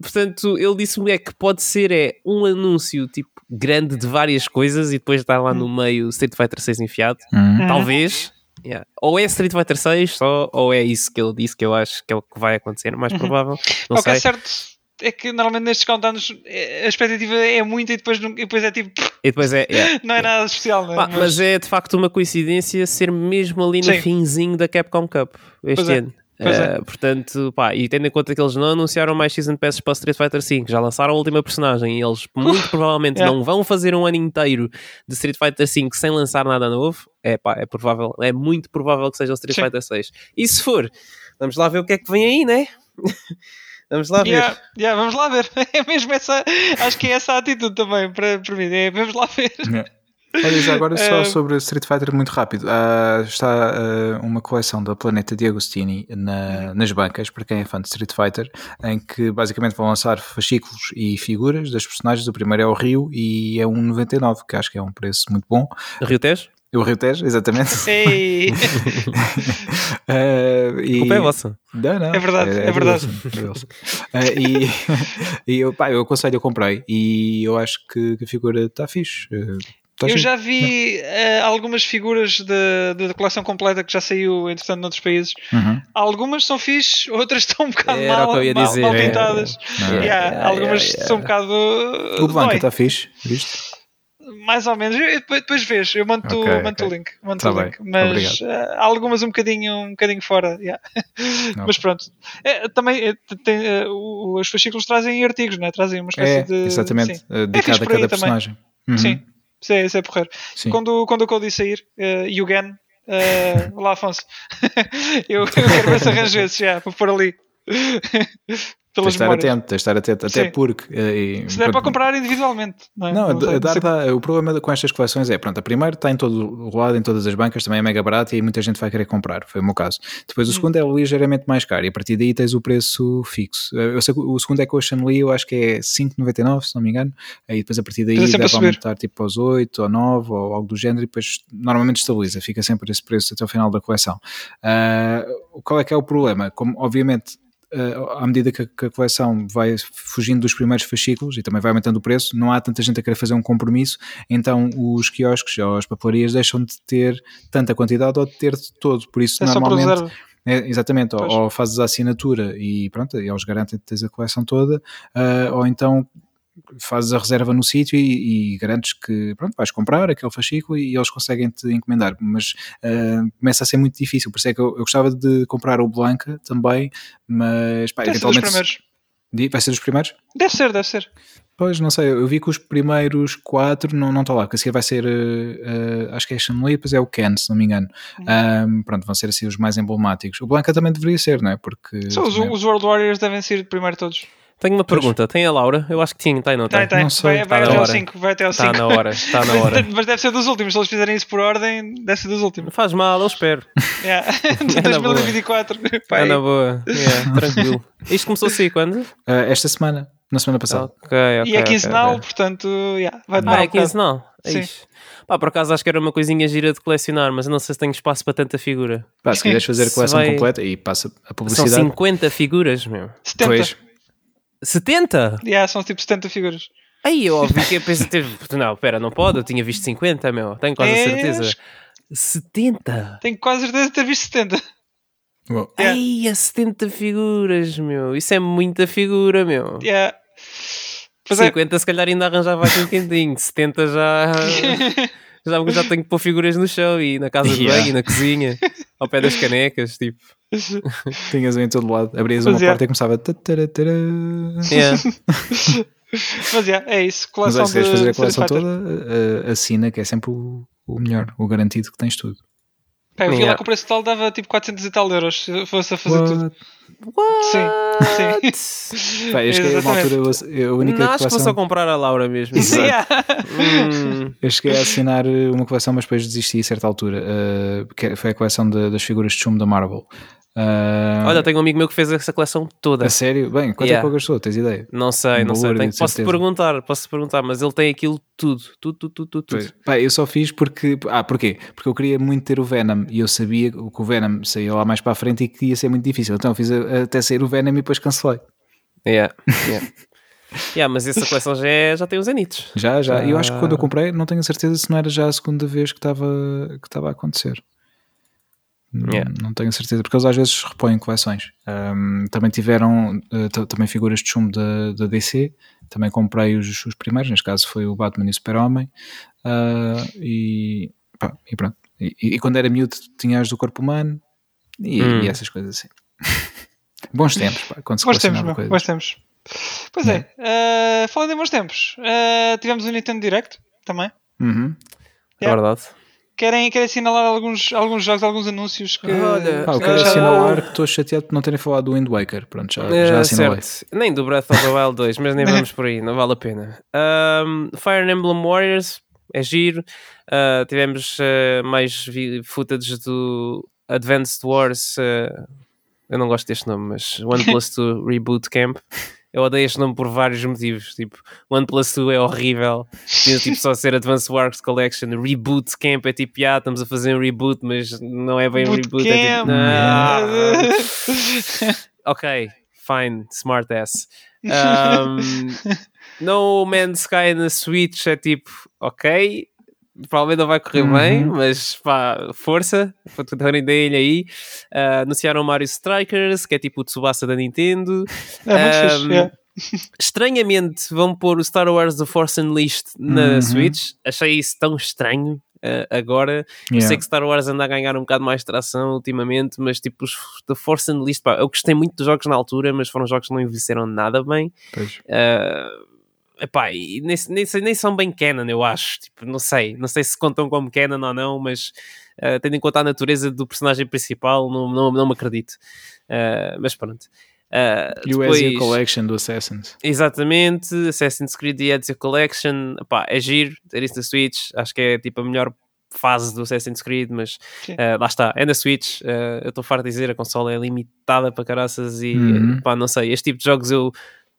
[SPEAKER 2] portanto, ele disse-me é que pode ser é um anúncio tipo grande de várias coisas e depois está lá no meio Street Fighter 6 enfiado.
[SPEAKER 1] Hum.
[SPEAKER 2] Talvez. Yeah. Ou é Street Fighter 6 só, ou é isso que ele disse que eu acho que é o que vai acontecer, mais provável. Não
[SPEAKER 3] o que é
[SPEAKER 2] sei.
[SPEAKER 3] certo é que normalmente nestes countdowns eh, a expectativa é muita e depois, e depois é tipo,
[SPEAKER 2] E depois é. yeah. (laughs)
[SPEAKER 3] não é nada especial, não é?
[SPEAKER 2] Pá, mas é de facto uma coincidência ser mesmo ali no
[SPEAKER 3] Sim.
[SPEAKER 2] finzinho da Capcom Cup este
[SPEAKER 3] Pois é.
[SPEAKER 2] ano.
[SPEAKER 3] É.
[SPEAKER 2] Eh, portanto, pá, e tendo em conta que eles não anunciaram mais Season Passes para Street Fighter V, já lançaram a última personagem e eles muito provavelmente
[SPEAKER 3] yeah.
[SPEAKER 2] não vão fazer um ano inteiro de Street Fighter V sem lançar nada novo, é pá, é provável, é muito provável que seja o Street
[SPEAKER 3] Sim.
[SPEAKER 2] Fighter 6. E se for, vamos lá ver o que é que vem aí, né? (laughs) vamos lá ver.
[SPEAKER 3] Yeah, yeah, vamos lá ver. (laughs) É mesmo essa, acho que é essa a atitude também para, para mim. É, vamos lá ver. (laughs)
[SPEAKER 1] Olha, já agora só
[SPEAKER 3] Eh,
[SPEAKER 1] sobre Street Fighter, muito rápido. Ah, está ah, uma coleção da Planeta de Agostini na- nas bancas, para quem é fã de Street Fighter, em que basicamente vão lançar fascículos e figuras das personagens. O primeiro é o Rio e é um 99, que acho que é um preço muito bom.
[SPEAKER 2] Rio Tejo?
[SPEAKER 1] O Rio Tejo, exatamente. (laughs)
[SPEAKER 3] Ei,
[SPEAKER 1] Ah, (laughs) e-
[SPEAKER 2] A culpa é vossa.
[SPEAKER 1] Não, não,
[SPEAKER 3] É verdade, é verdade.
[SPEAKER 1] É do Wilson. Ah, e (laughs) e eu, pá, eu aconselho, eu comprei e eu acho que, que a figura está fixe. Ah, tá
[SPEAKER 3] eu já vi eh, algumas figuras da da coleção completa que já saiu, entretanto, noutros países.
[SPEAKER 1] Uhum.
[SPEAKER 3] Algumas são fixe, outras estão um bocado
[SPEAKER 2] Era
[SPEAKER 3] mal,
[SPEAKER 2] o que eu ia
[SPEAKER 3] mal-
[SPEAKER 2] dizer,
[SPEAKER 3] mal
[SPEAKER 2] é.
[SPEAKER 3] pintadas.
[SPEAKER 2] Yeah.
[SPEAKER 3] Yeah, algumas
[SPEAKER 2] yeah,
[SPEAKER 3] são um bocado. uh,
[SPEAKER 1] O Blanca está fixe, viste?
[SPEAKER 3] Mais ou menos. Eu- Depois, vês, eu mando,
[SPEAKER 1] Ok,
[SPEAKER 3] mando
[SPEAKER 1] ok.
[SPEAKER 3] o link. Mando
[SPEAKER 1] Tá
[SPEAKER 3] o
[SPEAKER 1] bem,
[SPEAKER 3] link. Mas há algumas um bocadinho, um bocadinho fora. yeah. Mas pronto. É, também é, tem, eh, o- os fascículos trazem artigos, né? trazem uma espécie
[SPEAKER 1] É,
[SPEAKER 3] de.
[SPEAKER 1] exatamente,
[SPEAKER 3] Sim,
[SPEAKER 1] eh, dedicado a cada personagem. Uhum,
[SPEAKER 3] sim. Isso é, isso é porreiro.
[SPEAKER 1] sim.
[SPEAKER 3] Quando, quando o Cody sair, uh, Yugen, uh, olá Afonso, (laughs) eu, eu quero ver se arranjo esses já, para pôr ali.
[SPEAKER 1] Tens de
[SPEAKER 3] Pelas
[SPEAKER 1] estar
[SPEAKER 3] memórias.
[SPEAKER 1] atento, tens de estar atento, até
[SPEAKER 3] Sim.
[SPEAKER 1] porque. eh, e-
[SPEAKER 3] Se der para
[SPEAKER 1] pronto,
[SPEAKER 3] comprar individualmente. Não, é?
[SPEAKER 1] Não,
[SPEAKER 3] Não
[SPEAKER 1] a o problema com estas coleções é, pronto, a primeira está em todo o lado, em todas as bancas, também é mega barata e muita gente vai querer comprar, foi o meu caso. Depois o segundo é ligeiramente mais caro e a partir daí tens o preço fixo. Eh, Eu sei o segundo é com a Chanli, eu acho que é 5,99 se não me engano, aí depois a partir daí
[SPEAKER 3] é
[SPEAKER 1] deve
[SPEAKER 3] subir.
[SPEAKER 1] aumentar tipo aos 8 ou 9 ou algo do género e depois normalmente estabiliza, fica sempre esse preço até o final da coleção. Ah, qual é que é o problema? Como obviamente Uh, à medida que a, coleção vai fugindo dos primeiros fascículos e também vai aumentando o preço, não há tanta gente a querer fazer um compromisso, então os quiosques ou as papelarias deixam de ter tanta quantidade ou de ter de todo, por isso
[SPEAKER 3] É
[SPEAKER 1] normalmente é, exatamente, ou, ou fazes a assinatura e pronto, e eles garantem que tens a coleção toda, ah, ou então fazes a reserva no sítio e, e garantes que pronto, vais comprar aquele fascículo e eles conseguem te encomendar, mas ah, começa a ser muito difícil, por isso é que eu, eu gostava de comprar o Blanca também, mas pá,
[SPEAKER 3] Deve ser dos
[SPEAKER 1] eventualmente
[SPEAKER 3] primeiros.
[SPEAKER 1] Vai ser dos primeiros?
[SPEAKER 3] Deve ser, deve ser.
[SPEAKER 1] Pois, não sei, eu vi que os primeiros quatro não não estão lá, porque a seguir vai ser, eh, acho que é a Shanley e depois é o Ken, se não me engano.
[SPEAKER 3] Uhum.
[SPEAKER 1] Ahm, pronto, vão ser assim os mais emblemáticos. O Blanca também deveria ser, não é? Porque
[SPEAKER 3] Só os,
[SPEAKER 1] também-
[SPEAKER 3] os World Warriors devem ser primeiro todos.
[SPEAKER 2] Tenho uma pergunta. Tem a Laura? Eu acho que tinha, tem, não tem?
[SPEAKER 3] Tem, tem.
[SPEAKER 1] Não sei.
[SPEAKER 3] Vai, vai
[SPEAKER 2] Tá
[SPEAKER 3] até
[SPEAKER 2] na
[SPEAKER 3] ao
[SPEAKER 2] hora.
[SPEAKER 3] 5. Vai até ao
[SPEAKER 2] Está
[SPEAKER 3] 5.
[SPEAKER 2] na hora, está na hora.
[SPEAKER 3] Mas deve ser dos últimos. Se eles fizerem isso por ordem, deve ser dos últimos.
[SPEAKER 2] faz mal, eu espero. (laughs)
[SPEAKER 3] Yeah. De (laughs)
[SPEAKER 2] É na boa.
[SPEAKER 3] 2024.
[SPEAKER 2] É
[SPEAKER 3] Pai.
[SPEAKER 2] na boa. Yeah, (laughs) tranquilo. Isto começou assim quando?
[SPEAKER 1] Ah, esta semana, na semana passada.
[SPEAKER 2] Ok, ok.
[SPEAKER 3] E é quinzenal,
[SPEAKER 2] ok.
[SPEAKER 3] portanto, yeah, vai demorar
[SPEAKER 2] Ah,
[SPEAKER 3] um
[SPEAKER 2] é quinzenal.
[SPEAKER 3] Sim.
[SPEAKER 2] Ixi. Pá, por acaso acho que era uma coisinha gira de colecionar, mas eu não sei se tenho espaço para tanta figura.
[SPEAKER 1] Pá, se quiseres fazer a coleção
[SPEAKER 2] vai-
[SPEAKER 1] completa e passa a
[SPEAKER 2] São
[SPEAKER 1] publicidade.
[SPEAKER 2] 50 figuras, meu.
[SPEAKER 3] 70.
[SPEAKER 1] Pois,
[SPEAKER 2] 70?
[SPEAKER 3] Yeah, são tipo 70 figuras.
[SPEAKER 2] Aí eu ouvi que eu pensei, teve... não, pera, não pode, eu tinha visto 50, meu. Tenho quase a
[SPEAKER 3] É,
[SPEAKER 2] certeza.
[SPEAKER 3] acho
[SPEAKER 2] 70?
[SPEAKER 3] Tenho quase certeza de ter visto 70.
[SPEAKER 1] Bom, (laughs)
[SPEAKER 3] Yeah.
[SPEAKER 2] Ai, a 70 figuras, meu. Isso é muita figura, meu.
[SPEAKER 3] Yeah. Pois é.
[SPEAKER 2] 50 se calhar ainda arranjava aqui um quentinho. 70 já... (laughs) (laughs) já, já tenho que pôr figuras no chão e na casa de
[SPEAKER 1] Yeah.
[SPEAKER 2] banho, e na cozinha, ao pé das (laughs) canecas, tipo.
[SPEAKER 1] tinhas em todo lado, abrias uma
[SPEAKER 3] é.
[SPEAKER 1] porta e começava.
[SPEAKER 2] Yeah. (laughs)
[SPEAKER 3] Mas yeah, é isso.
[SPEAKER 1] Mas
[SPEAKER 3] Coleção
[SPEAKER 1] olha, se queres
[SPEAKER 3] de
[SPEAKER 1] fazer a coleção toda, uh, assina, que é sempre o, o melhor, o garantido que tens tudo.
[SPEAKER 3] Pá, eu vi
[SPEAKER 2] Yeah.
[SPEAKER 3] lá que o preço total dava tipo 400 e tal euros se fosse a fazer tudo.
[SPEAKER 1] What?
[SPEAKER 2] What?
[SPEAKER 3] Sim. (laughs)
[SPEAKER 1] Pá, eu cheguei a uma
[SPEAKER 3] Exatamente.
[SPEAKER 1] altura, eu- a única
[SPEAKER 2] Não, acho que vou só comprar a Laura mesmo.
[SPEAKER 3] Yeah. (laughs)
[SPEAKER 2] Hum,
[SPEAKER 1] Eu cheguei a assinar uh, uma coleção, mas depois desisti a certa altura. uh, que foi a coleção de- das figuras de chumbo da Marvel. Ah,
[SPEAKER 2] Olha, tenho um amigo meu que fez essa coleção toda.
[SPEAKER 1] a sério? Bem, quanto é
[SPEAKER 2] Yeah.
[SPEAKER 1] que ele gastou? Tens ideia?
[SPEAKER 2] Não sei, não
[SPEAKER 1] Um
[SPEAKER 2] sei.
[SPEAKER 1] valor,
[SPEAKER 2] Tenho-
[SPEAKER 1] de
[SPEAKER 2] posso
[SPEAKER 1] certeza.
[SPEAKER 2] perguntar, posso perguntar, mas ele tem aquilo tudo. Tudo, tudo, tudo, tudo.
[SPEAKER 1] Pois. Pá, eu só fiz porque. Ah, porquê? Porque eu queria muito ter o Venom e eu sabia que o Venom saía lá mais para a frente e que ia ser muito difícil. Então eu fiz até sair o Venom e depois cancelei.
[SPEAKER 2] Yeah, (laughs) yeah. yeah, mas essa coleção já, é- já tem os anitos.
[SPEAKER 1] Já, já. E eu acho que quando eu
[SPEAKER 2] Ah.
[SPEAKER 1] comprei, não tenho certeza se não era já a segunda vez que estava, que estava a acontecer. Não-
[SPEAKER 2] Yeah.
[SPEAKER 1] Não tenho certeza, porque eles às vezes repõem coleções. Ahm, também tiveram t- também figuras de chumbo da, DC. Também comprei os, os primeiros, neste caso foi o Batman e o Super-Homem. Ah, e, pá, e pronto. E, e quando era miúdo tinha as do corpo humano e,
[SPEAKER 2] Hum.
[SPEAKER 1] e essas coisas assim. (laughs) Bons tempos, pá, quando se
[SPEAKER 3] Bons tempos, meu,
[SPEAKER 1] coisas.
[SPEAKER 3] bons tempos. Pois é, eh, falando em bons tempos, eh, tivemos o Nintendo Direct também.
[SPEAKER 1] Uhum.
[SPEAKER 2] É
[SPEAKER 3] Yeah.
[SPEAKER 2] verdade.
[SPEAKER 3] Querem, querem assinalar alguns, alguns jogos, alguns anúncios que.
[SPEAKER 2] Olha,
[SPEAKER 1] Pá, eu
[SPEAKER 3] que
[SPEAKER 1] quero
[SPEAKER 3] já-
[SPEAKER 1] assinalar que estou chateado por não terem falado do Wind Waker. Pronto, já,
[SPEAKER 2] Eh,
[SPEAKER 1] já assinalei.
[SPEAKER 2] certo. Nem do Breath of the Wild 2, mas nem (laughs) vamos por aí, não vale a pena. Um, Fire Emblem Warriors é giro. Uh, tivemos uh, mais footage do Advanced Wars. uh, eu não gosto deste nome, mas OnePlus 2 (laughs) Reboot Camp. Eu odeio este nome por vários motivos. Tipo, OnePlus 2 é horrível. Tinha tipo só ser Advanced Wars Collection. Reboot Camp é tipo, ah, estamos a fazer um reboot, mas não é bem um reboot. É tipo,
[SPEAKER 3] Bootcamp.
[SPEAKER 2] "Ah." (laughs) ok, fine, smart ass. Um, (laughs) no Man's Sky na Switch é tipo, ok, provavelmente não vai correr
[SPEAKER 1] Uhum.
[SPEAKER 2] bem, mas pá, força, tentarem ideia aí. Uh, anunciaram Mario Strikers, que é tipo o Tsubasa da Nintendo.
[SPEAKER 3] É
[SPEAKER 2] Um,
[SPEAKER 3] fixe. yeah.
[SPEAKER 2] Estranhamente, vão pôr o Star Wars The Force Unleashed na
[SPEAKER 1] Uhum.
[SPEAKER 2] Switch. Achei isso tão estranho. uh, agora, eu
[SPEAKER 1] Yeah.
[SPEAKER 2] sei que Star Wars anda a ganhar um bocado mais de tração ultimamente, mas tipo, os The Force Unleashed, pá, eu gostei muito dos jogos na altura, mas foram jogos que não envelheceram nada bem.
[SPEAKER 1] Pois.
[SPEAKER 2] Uh, epá, e nem, nem, nem são bem canon, eu acho. Tipo, não sei, não sei se contam como canon ou não, mas uh, tendo em conta a natureza do personagem principal, não, não, não me acredito. Uh, mas pronto. Uh,
[SPEAKER 1] E o Ezio Collection do Assassins.
[SPEAKER 2] Exatamente, Assassin's Creed e Ezio Collection, Epá, é giro ter isso na Switch, acho que é tipo a melhor fase do Assassin's Creed, mas eh, lá está, é na Switch, eh, eu estou farto de dizer, a consola é limitada para caraças e
[SPEAKER 1] Uhum.
[SPEAKER 2] pá, não sei, este tipo de jogos eu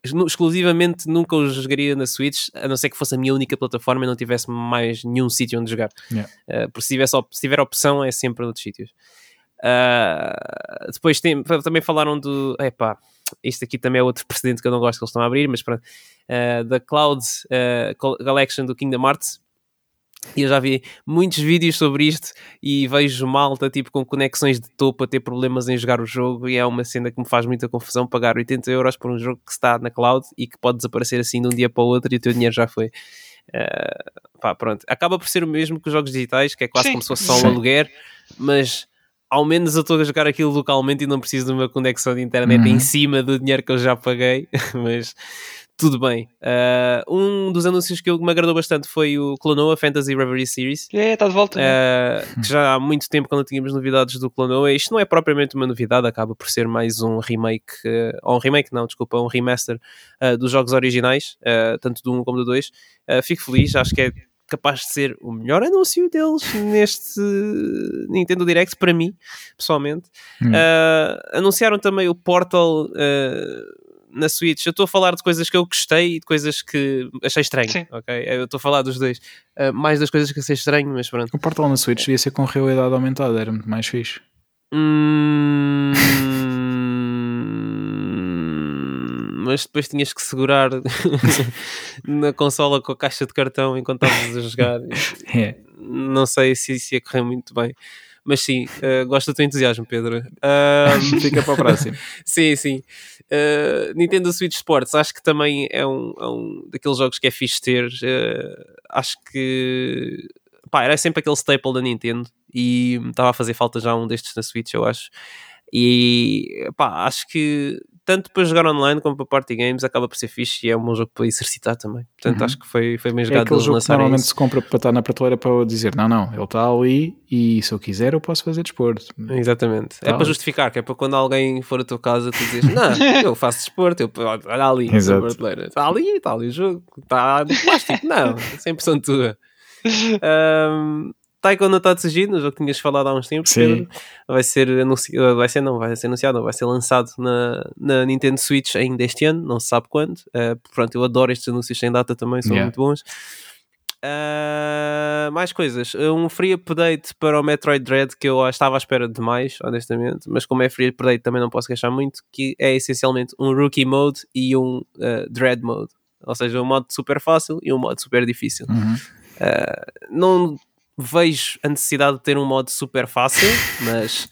[SPEAKER 2] exclusivamente nunca os jogaria na Switch, a não ser que fosse a minha única plataforma e não tivesse mais nenhum sítio onde jogar.
[SPEAKER 1] Yeah.
[SPEAKER 2] Eh, porque se, tivesse, se tiver opção é sempre noutros sítios. Ah, depois tem- também falaram do. Epá, isto aqui também é outro (laughs) precedente que eu não gosto que eles estão a abrir, mas pronto. ah, da Cloud Col- Collection do Kingdom Hearts. E eu já vi muitos vídeos sobre isto e vejo malta tipo com conexões de topo a ter problemas em jogar o jogo e é uma cena que me faz muita confusão pagar 80 euros por um jogo que está na cloud e que pode desaparecer assim de um dia para o outro e o teu dinheiro já foi. Ah, pá, pronto. Acaba por ser o mesmo que os jogos digitais, que é quase
[SPEAKER 3] Sim.
[SPEAKER 2] como se fosse só um aluguer, mas ao menos eu estou a jogar aquilo localmente e não preciso de uma conexão de internet
[SPEAKER 1] Uhum.
[SPEAKER 2] em cima do dinheiro que eu já paguei, (laughs) mas tudo bem. Ah, um dos anúncios que me agradou bastante foi o Clonoa Fantasy Reverie Series.
[SPEAKER 3] É, está de volta.
[SPEAKER 2] Uh, que já há muito tempo quando tínhamos novidades do Clonoa, isto não é propriamente uma novidade, acaba por ser mais um remake, uh, ou um remake não, desculpa, um remaster uh, dos jogos originais, uh, tanto do 1 como do 2. Uh, fico feliz, acho que é capaz de ser o melhor anúncio deles neste Nintendo Direct para mim, pessoalmente.
[SPEAKER 1] Hum.
[SPEAKER 2] Uh, anunciaram também o Portal uh, na Switch. Eu estou a falar de coisas que eu gostei e de coisas que achei estranho,
[SPEAKER 3] Sim.
[SPEAKER 2] ok? Eu estou a falar dos dois. Uh, mais das coisas que achei estranho, mas pronto.
[SPEAKER 1] O Portal na Switch devia ser com realidade aumentada, era muito mais fixe.
[SPEAKER 2] Hum, mas depois tinhas que segurar (laughs) na consola com a caixa de cartão enquanto estavas a jogar. (laughs)
[SPEAKER 1] É.
[SPEAKER 2] Não sei se isso ia correr muito bem. Mas sim, eh, gosto do teu entusiasmo, Pedro. Ahm, (laughs)
[SPEAKER 1] Fica para o próximo. (laughs)
[SPEAKER 2] sim, sim. Uh, Nintendo Switch Sports, acho que também é um, é um daqueles jogos que é fixe ter. Uh, acho que pá, era sempre aquele staple da Nintendo e estava a fazer falta já um destes na Switch, eu acho. E pá, acho que tanto para jogar online como para party games acaba por ser fixe e é um bom jogo para exercitar também. Portanto,
[SPEAKER 1] Uhum.
[SPEAKER 2] acho que foi, foi bem
[SPEAKER 1] É
[SPEAKER 2] jogado
[SPEAKER 1] aquele
[SPEAKER 2] eles
[SPEAKER 1] jogo que normalmente
[SPEAKER 2] isso.
[SPEAKER 1] se compra para estar na prateleira para dizer não, não, ele está ali e se eu quiser eu posso fazer desporto.
[SPEAKER 2] Exatamente. é
[SPEAKER 1] Tá.
[SPEAKER 2] para justificar, que é para quando alguém for à tua casa tu dizes, não, (laughs) eu faço desporto, eu, olha ali, prateleira. está ali, está ali o jogo, está de plástico, não, (laughs) sem impressão tua. Ahm, Taiko no Tatsujin, o jogo que tinhas falado há uns tempos. Pedro, vai ser anunciado, vai ser não, vai ser anunciado, não, vai ser lançado na, na Nintendo Switch ainda este ano, não se sabe quando. Uh, pronto, eu adoro estes anúncios sem data também, são
[SPEAKER 1] Yeah.
[SPEAKER 2] muito bons. Uh, mais coisas, um free update para o Metroid Dread que eu estava à espera de mais, honestamente, mas como é free update também não posso queixar muito, que é essencialmente um Rookie Mode e um uh, Dread Mode, ou seja, um modo super fácil e um modo super difícil.
[SPEAKER 1] Uhum.
[SPEAKER 2] Uh, não vejo a necessidade de ter um modo super fácil, (laughs) mas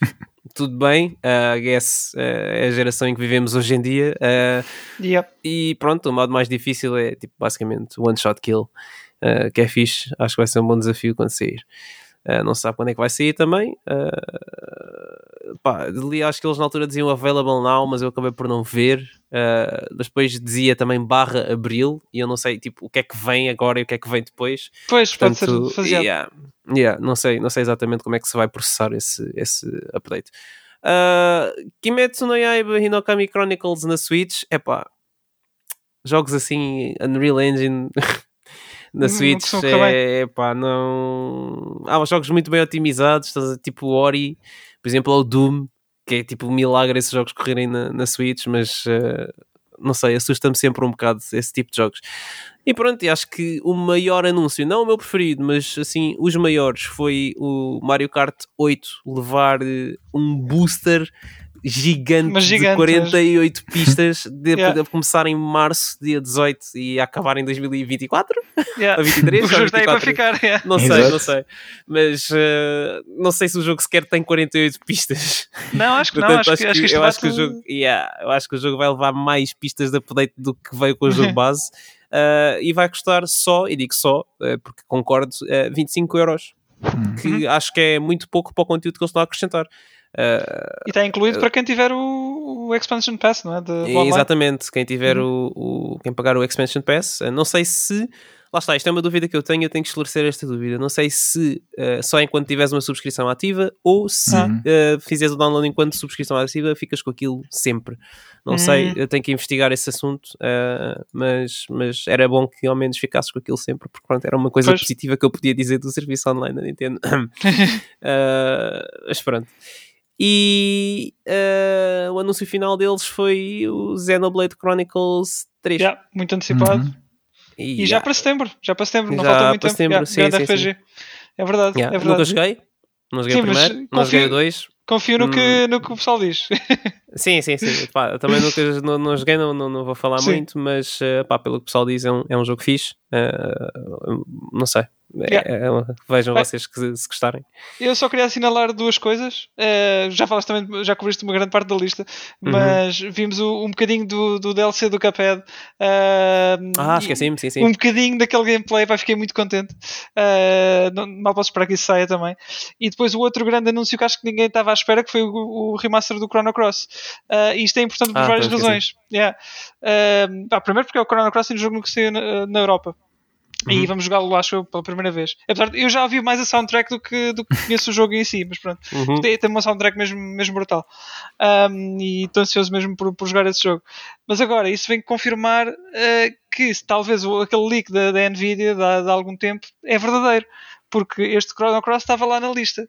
[SPEAKER 2] tudo bem. Uh, I guess uh, é a geração em que vivemos hoje em dia. Uh,
[SPEAKER 3] Yep.
[SPEAKER 2] e pronto, o modo mais difícil é tipo basicamente one shot kill, uh, que é fixe. Acho que vai ser um bom desafio quando sair. Uh, não se sabe quando é que vai sair também. Uh, pá, ali acho que eles na altura diziam available now, mas eu acabei por não ver. Uh, depois dizia também barra abril, e eu não sei tipo, o que é que vem agora e o que é que vem depois.
[SPEAKER 3] Pois, pode
[SPEAKER 2] Portanto,
[SPEAKER 3] ser faseado.
[SPEAKER 2] yeah, yeah, não, sei, não sei exatamente como é que se vai processar esse, esse update. Uh, Kimetsu no Yaiba Hinokami Chronicles na Switch, epá, jogos assim, Unreal Engine (laughs) na
[SPEAKER 3] Não- não
[SPEAKER 2] Switch,
[SPEAKER 3] costuma correr
[SPEAKER 2] é, epá, não... Há jogos muito bem otimizados, tipo Ori, por exemplo, ou o Doom, que é tipo um milagre esses jogos correrem na, na Switch, mas uh, não sei, assusta-me sempre um bocado esse tipo de jogos. E pronto, e acho que o maior anúncio, não o meu preferido, mas assim, os maiores, foi o Mario Kart 8 levar eh, um booster gigante,
[SPEAKER 3] Mas gigante,
[SPEAKER 2] de 48 (laughs) pistas, de,
[SPEAKER 3] Yeah.
[SPEAKER 2] começar em março, dia 18, e acabar em 2024? (laughs)
[SPEAKER 3] Yeah.
[SPEAKER 2] A 23?
[SPEAKER 3] O jogo está aí para
[SPEAKER 2] 24?
[SPEAKER 3] ficar. yeah.
[SPEAKER 2] Não sei,
[SPEAKER 1] Exato.
[SPEAKER 2] não sei. Mas eh, não sei se o jogo sequer tem 48 pistas.
[SPEAKER 3] Não, acho que não.
[SPEAKER 2] Portanto,
[SPEAKER 3] Acho, que, acho que
[SPEAKER 2] eu acho que o jogo, yeah, eu acho que o jogo vai levar mais pistas de update do que veio com o jogo (laughs) base uh, e vai custar só, e digo só, uh, porque concordo, uh, 25 euros.
[SPEAKER 1] Uhum.
[SPEAKER 2] Que acho que é muito pouco para o conteúdo que eles estão a acrescentar. Uh,
[SPEAKER 3] E está incluído para quem tiver o, o Expansion Pass, não é? De,
[SPEAKER 2] exatamente, quem tiver
[SPEAKER 3] Uhum.
[SPEAKER 2] o, o- quem pagar o Expansion Pass, uh, não sei se lá está, isto é uma dúvida que eu tenho, eu tenho que esclarecer esta dúvida. Não sei se uh, só enquanto tiveres uma subscrição ativa ou se
[SPEAKER 3] Ah.
[SPEAKER 2] uh, fizeres o download enquanto subscrição ativa, ficas com aquilo sempre. Não sei,
[SPEAKER 3] Hum.
[SPEAKER 2] eu tenho que investigar esse assunto, uh, mas, mas era bom que ao menos ficasses com aquilo sempre, porque pronto, era uma coisa
[SPEAKER 3] Pois.
[SPEAKER 2] positiva que eu podia dizer do serviço online da Nintendo. (laughs) Mas pronto. E o anúncio final deles foi o Xenoblade Chronicles 3.
[SPEAKER 3] Yeah, muito antecipado.
[SPEAKER 1] Uhum.
[SPEAKER 3] E já para setembro. Já para setembro. Não
[SPEAKER 2] Já
[SPEAKER 3] falta muito tempo.
[SPEAKER 2] setembro, sim,
[SPEAKER 3] grande
[SPEAKER 2] sim,
[SPEAKER 3] RPG. É verdade. É
[SPEAKER 2] Nunca
[SPEAKER 3] verdade.
[SPEAKER 2] joguei. Não joguei
[SPEAKER 3] Sim,
[SPEAKER 2] primeiro, não joguei 2.
[SPEAKER 3] Confio no
[SPEAKER 2] Hum.
[SPEAKER 3] que, no que o pessoal diz. (laughs)
[SPEAKER 2] Sim, sim, sim. Pá, eu também nunca não, não joguei, não, não, não vou falar
[SPEAKER 3] Sim.
[SPEAKER 2] muito, mas eh, pá, pelo que o pessoal diz, é um, é um jogo fixe. Eh, não sei. É-
[SPEAKER 3] Yeah.
[SPEAKER 2] é- vejam
[SPEAKER 3] Bem.
[SPEAKER 2] vocês que se gostarem.
[SPEAKER 3] Eu só queria assinalar duas coisas. Eh, já falaste também, já cobriste uma grande parte da lista,
[SPEAKER 2] Uhum.
[SPEAKER 3] mas vimos o- um bocadinho do, do DLC do Cuphead. eh,
[SPEAKER 2] Ah, esqueci-me, sim, sim.
[SPEAKER 3] Um bocadinho daquele gameplay, vai, fiquei muito contente. Eh, não- mal posso esperar que isso saia também. E depois o outro grande anúncio que acho que ninguém estava à espera, que foi o, o remaster do Chrono Cross. E isto é importante por
[SPEAKER 2] Ah,
[SPEAKER 3] várias razões. Yeah. Pá, primeiro porque é o Chrono Cross e um jogo nunca saiu na, na Europa. E
[SPEAKER 2] Uhum.
[SPEAKER 3] vamos jogá-lo, acho eu, pela primeira vez. Apesar de eu já ouvi mais a soundtrack do que, do que (laughs) conheço o jogo em si, mas pronto.
[SPEAKER 2] Uhum.
[SPEAKER 3] Tem, tem uma soundtrack mesmo, mesmo brutal. Um, e estou ansioso mesmo por, por jogar esse jogo. Mas agora, isso vem confirmar uh, que talvez o, aquele leak da, da Nvidia de, há- algum tempo é verdadeiro. Porque este Chrono Cross estava lá na lista.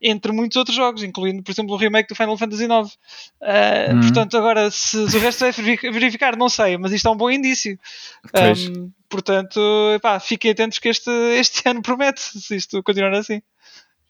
[SPEAKER 3] Entre muitos outros jogos, incluindo, por exemplo, o remake do Final Fantasy IX. Uh,
[SPEAKER 1] Uhum.
[SPEAKER 3] Portanto, agora, se, se o resto é verifi- verificar, não sei, mas isto é um bom indício. Um, portanto, pá, fiquem atentos que este, (laughs) este ano promete, se isto continuar assim.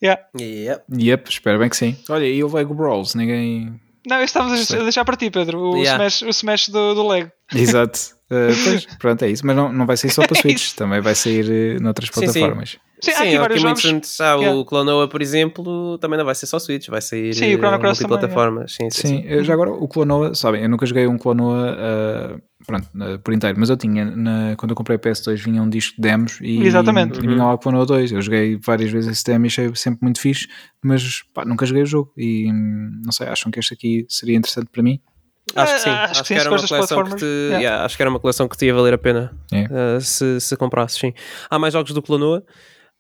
[SPEAKER 3] Yeah.
[SPEAKER 2] Yep.
[SPEAKER 1] Yep, espero bem que sim. Olha, e o Lego Brawls, ninguém.
[SPEAKER 3] Não, eu estava a deixar para ti, Pedro, o
[SPEAKER 2] Yeah.
[SPEAKER 3] smash, o smash do, do Lego.
[SPEAKER 1] Exato. (laughs) Uh, pois, (laughs) pronto, é isso. Mas não, não vai sair só para
[SPEAKER 3] É
[SPEAKER 1] Switch, também vai sair uh, noutras
[SPEAKER 2] Sim, sim.
[SPEAKER 1] plataformas.
[SPEAKER 3] Sim, há
[SPEAKER 2] Sim,
[SPEAKER 3] aqui
[SPEAKER 2] há
[SPEAKER 3] vários jogos.
[SPEAKER 2] Ah,
[SPEAKER 3] Yeah.
[SPEAKER 2] O Clonoa, por exemplo, também não vai ser só Switch, vai sair
[SPEAKER 3] Sim, o Chrono
[SPEAKER 2] eh,
[SPEAKER 3] Cross também,
[SPEAKER 2] multiplataformas. Sim, sim,
[SPEAKER 1] Sim,
[SPEAKER 2] sim.
[SPEAKER 1] eu já agora o Clonoa, sabem, eu nunca joguei um Clonoa uh, pronto, uh, por inteiro, mas eu tinha, na- quando eu comprei a PS2, vinha um disco de demos e,
[SPEAKER 3] Exatamente.
[SPEAKER 1] e vinha lá o Clonoa 2. Eu joguei várias vezes esse demo e achei sempre muito fixe, mas pá, nunca joguei o jogo e hum, não sei, acham que este aqui seria interessante para mim?
[SPEAKER 2] Acho que sim,
[SPEAKER 3] Ah,
[SPEAKER 2] acho,
[SPEAKER 3] acho que
[SPEAKER 2] que,
[SPEAKER 3] sim,
[SPEAKER 2] era
[SPEAKER 3] se
[SPEAKER 2] uma coleção que te,
[SPEAKER 3] yeah.
[SPEAKER 2] yeah, acho que era uma coleção que te ia valer a pena
[SPEAKER 1] É.
[SPEAKER 2] uh, se, se comprasses, sim. Há mais jogos do Clonoa.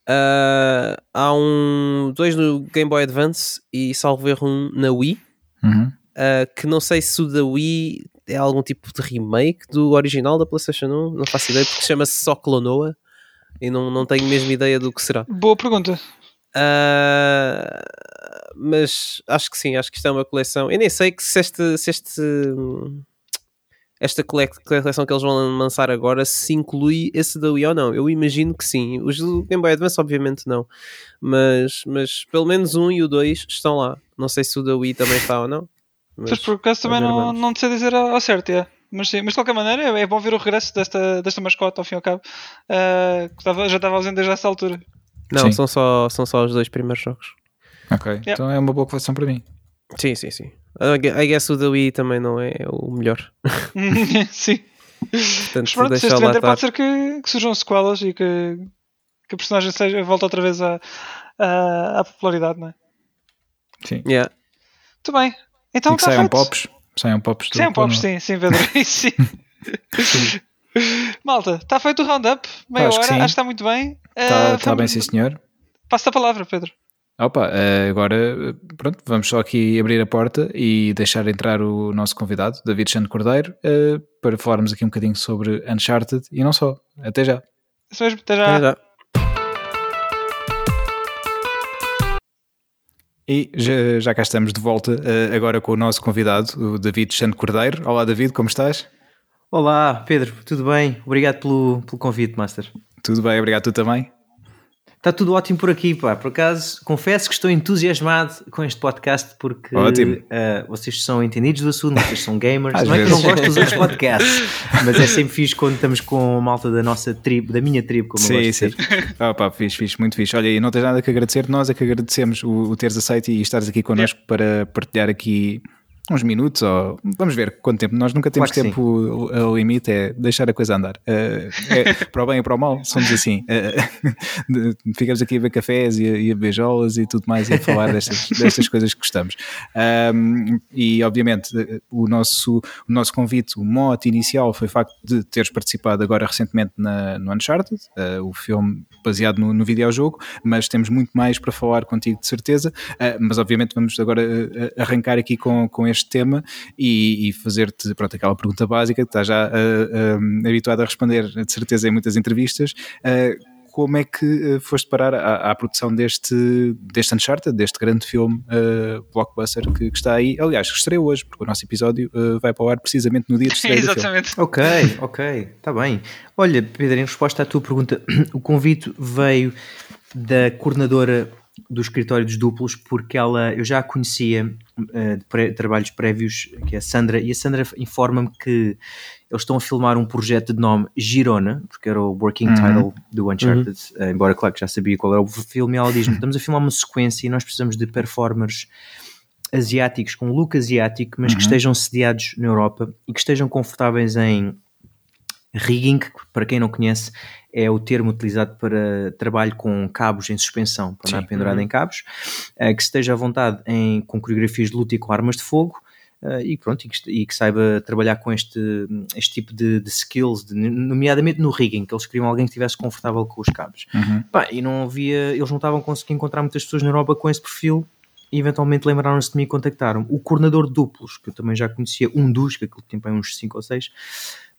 [SPEAKER 2] Uh, há um dois no Game Boy Advance e salvo erro um na Wii.
[SPEAKER 1] Uhum.
[SPEAKER 2] uh, que não sei se o da Wii é algum tipo de remake do original da PlayStation 1, não faço ideia, porque chama-se só Clonoa e não, não tenho mesmo ideia do que será.
[SPEAKER 3] Boa pergunta.
[SPEAKER 2] Ah, mas acho que sim, acho que isto é uma coleção. Eu nem sei que se este, se este esta cole- coleção que eles vão lançar agora se inclui esse da Wii ou não. Eu imagino que sim. Os do Game Boy Advance, obviamente, não. Mas, mas pelo menos um e o dois estão lá. Não sei se o da Wii também está ou não. Mas,
[SPEAKER 3] Mas por acaso também
[SPEAKER 2] ver,
[SPEAKER 3] não, não te sei dizer ao, certo, é. Mas, sim, mas de qualquer maneira é, é bom ver o regresso desta, desta mascota ao fim e ao cabo. ah, que estava- já estava ausente desde essa altura.
[SPEAKER 2] Não,
[SPEAKER 1] Sim.
[SPEAKER 2] são só, são só os dois primeiros jogos.
[SPEAKER 1] Ok, então é uma boa coleção para mim.
[SPEAKER 2] Sim, sim, sim. I gue- I guess o da Wii também não é o melhor. (laughs) (laughs)
[SPEAKER 3] sim.
[SPEAKER 2] Portanto,
[SPEAKER 3] Mas pronto, se este vender
[SPEAKER 2] estar.
[SPEAKER 3] pode ser que, que surjam sequelas e que, que a personagem seja, volte outra vez à, à, à popularidade, não é?
[SPEAKER 1] Sim.
[SPEAKER 2] Yeah.
[SPEAKER 3] Muito bem. Então
[SPEAKER 1] e que
[SPEAKER 3] está
[SPEAKER 1] saiam
[SPEAKER 3] feito.
[SPEAKER 1] pops. Saiam pops.
[SPEAKER 3] Saiam pops, sim, sim, Pedro. (laughs) sim. Malta, está feito o roundup. Meia
[SPEAKER 1] Acho que
[SPEAKER 3] hora,
[SPEAKER 1] sim.
[SPEAKER 3] acho que está muito bem.
[SPEAKER 1] Está
[SPEAKER 3] Ah,
[SPEAKER 1] tá bem,
[SPEAKER 3] vamos-
[SPEAKER 1] sim, senhor.
[SPEAKER 3] Passa a palavra, Pedro.
[SPEAKER 1] Opa, eh, agora, pronto, vamos só aqui abrir a porta e deixar entrar o nosso convidado, David Xande Cordeiro, eh, para falarmos aqui um bocadinho sobre Uncharted e não só. Até já.
[SPEAKER 3] Isso mesmo, até já.
[SPEAKER 2] É, já.
[SPEAKER 1] E já, já cá estamos de volta, eh, agora com o nosso convidado, o David Xande Cordeiro. Olá, David, como estás?
[SPEAKER 4] Olá, Pedro, tudo bem? Obrigado pelo, pelo convite, Master.
[SPEAKER 1] Tudo bem, obrigado, tu também?
[SPEAKER 4] Está tudo ótimo por aqui, pá. Por acaso, confesso que estou entusiasmado com este podcast porque eh, vocês são entendidos do assunto, vocês são gamers.
[SPEAKER 1] Às
[SPEAKER 4] não é que eu não
[SPEAKER 1] vezes.
[SPEAKER 4] gosto dos outros podcasts, (laughs) mas é sempre fixe quando estamos com a malta da nossa tribo, da minha tribo, como eu
[SPEAKER 1] Sim,
[SPEAKER 4] gosto
[SPEAKER 1] sim.
[SPEAKER 4] de dizer.
[SPEAKER 1] Opa, fixe, fixe, muito fixe. Olha, e não tens nada que agradecer, nós é que agradecemos o, o teres aceito e estares aqui connosco para partilhar aqui uns minutos ou vamos ver quanto tempo. Nós nunca temos
[SPEAKER 4] Claro
[SPEAKER 1] tempo, o, o limite é deixar a coisa andar. Eh, é, (laughs) para o bem e para o mal, somos assim. Eh, de- ficamos aqui a ver cafés e a, e a beijolas e tudo mais e a falar destas, (laughs) destas coisas que gostamos. Ahm, e obviamente eh, o nosso, o nosso convite, o mote inicial foi o facto de teres participado agora recentemente na, no Uncharted, eh, o filme baseado no, no videojogo, mas temos muito mais para falar contigo de certeza, eh, mas obviamente vamos agora eh, eh, arrancar aqui com, com este tema e, e fazer-te pronto, aquela pergunta básica que estás já eh, eh, habituado a responder de certeza em muitas entrevistas. eh, como é que foste parar à, à produção deste, deste Uncharted, deste grande filme eh, blockbuster que, que está aí? Aliás, que estreou hoje, porque o nosso episódio eh, vai para o ar precisamente no dia de (laughs) estreia do filme.
[SPEAKER 3] Exatamente.
[SPEAKER 4] Ok, ok, está bem. Olha, Pedro, em resposta à tua pergunta, (clears throat) o convite veio da coordenadora do escritório dos duplos, porque ela, eu já a conhecia de pré- trabalhos prévios, que é a Sandra, e a Sandra informa-me que eles estão a filmar um projeto de nome Girona, porque era o working
[SPEAKER 1] Uhum.
[SPEAKER 4] title do Uncharted, eh, embora claro que já sabia qual era o filme, e ela diz-me, estamos a filmar uma sequência e nós precisamos de performers asiáticos, com look asiático, mas que
[SPEAKER 1] Uhum.
[SPEAKER 4] estejam sediados na Europa e que estejam confortáveis em rigging, para quem não conhece é o termo utilizado para trabalho com cabos em suspensão, para andar pendurado em cabos, eh, que esteja à vontade em, com coreografias de luta e com armas de fogo, eh, e pronto, e que, e que saiba trabalhar com este, este tipo de, de skills, de- nomeadamente no rigging, que eles queriam alguém que estivesse confortável com os cabos.
[SPEAKER 1] Uhum.
[SPEAKER 4] Pá, e não havia, eles não estavam a conseguir encontrar muitas pessoas na Europa com esse perfil e eventualmente lembraram-se de mim e contactaram o coordenador de duplos, que eu também já conhecia um dos, que aquele tempo é uns 5 ou 6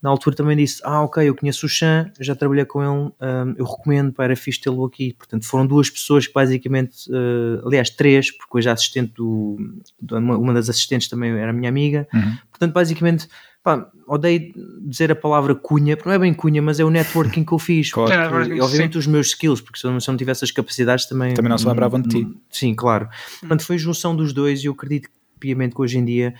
[SPEAKER 4] na altura também disse, ah ok, eu conheço o Chan, já trabalhei com ele, hum, eu recomendo, pá, era fixe tê-lo aqui, portanto foram duas pessoas que basicamente, eh, aliás três, porque hoje a assistente do, do- uma, uma das assistentes também era minha amiga,
[SPEAKER 1] Uhum.
[SPEAKER 4] portanto basicamente, pá, odeio dizer a palavra cunha, porque não é bem cunha, mas é o networking que eu fiz,
[SPEAKER 1] Claro.
[SPEAKER 4] porque,
[SPEAKER 3] É,
[SPEAKER 4] obviamente os meus skills, porque se eu, não- se eu não tivesse as capacidades também...
[SPEAKER 1] Também não se lembravam de ti.
[SPEAKER 4] Sim, claro. Portanto, foi a junção dos dois e eu acredito piamente que hoje em dia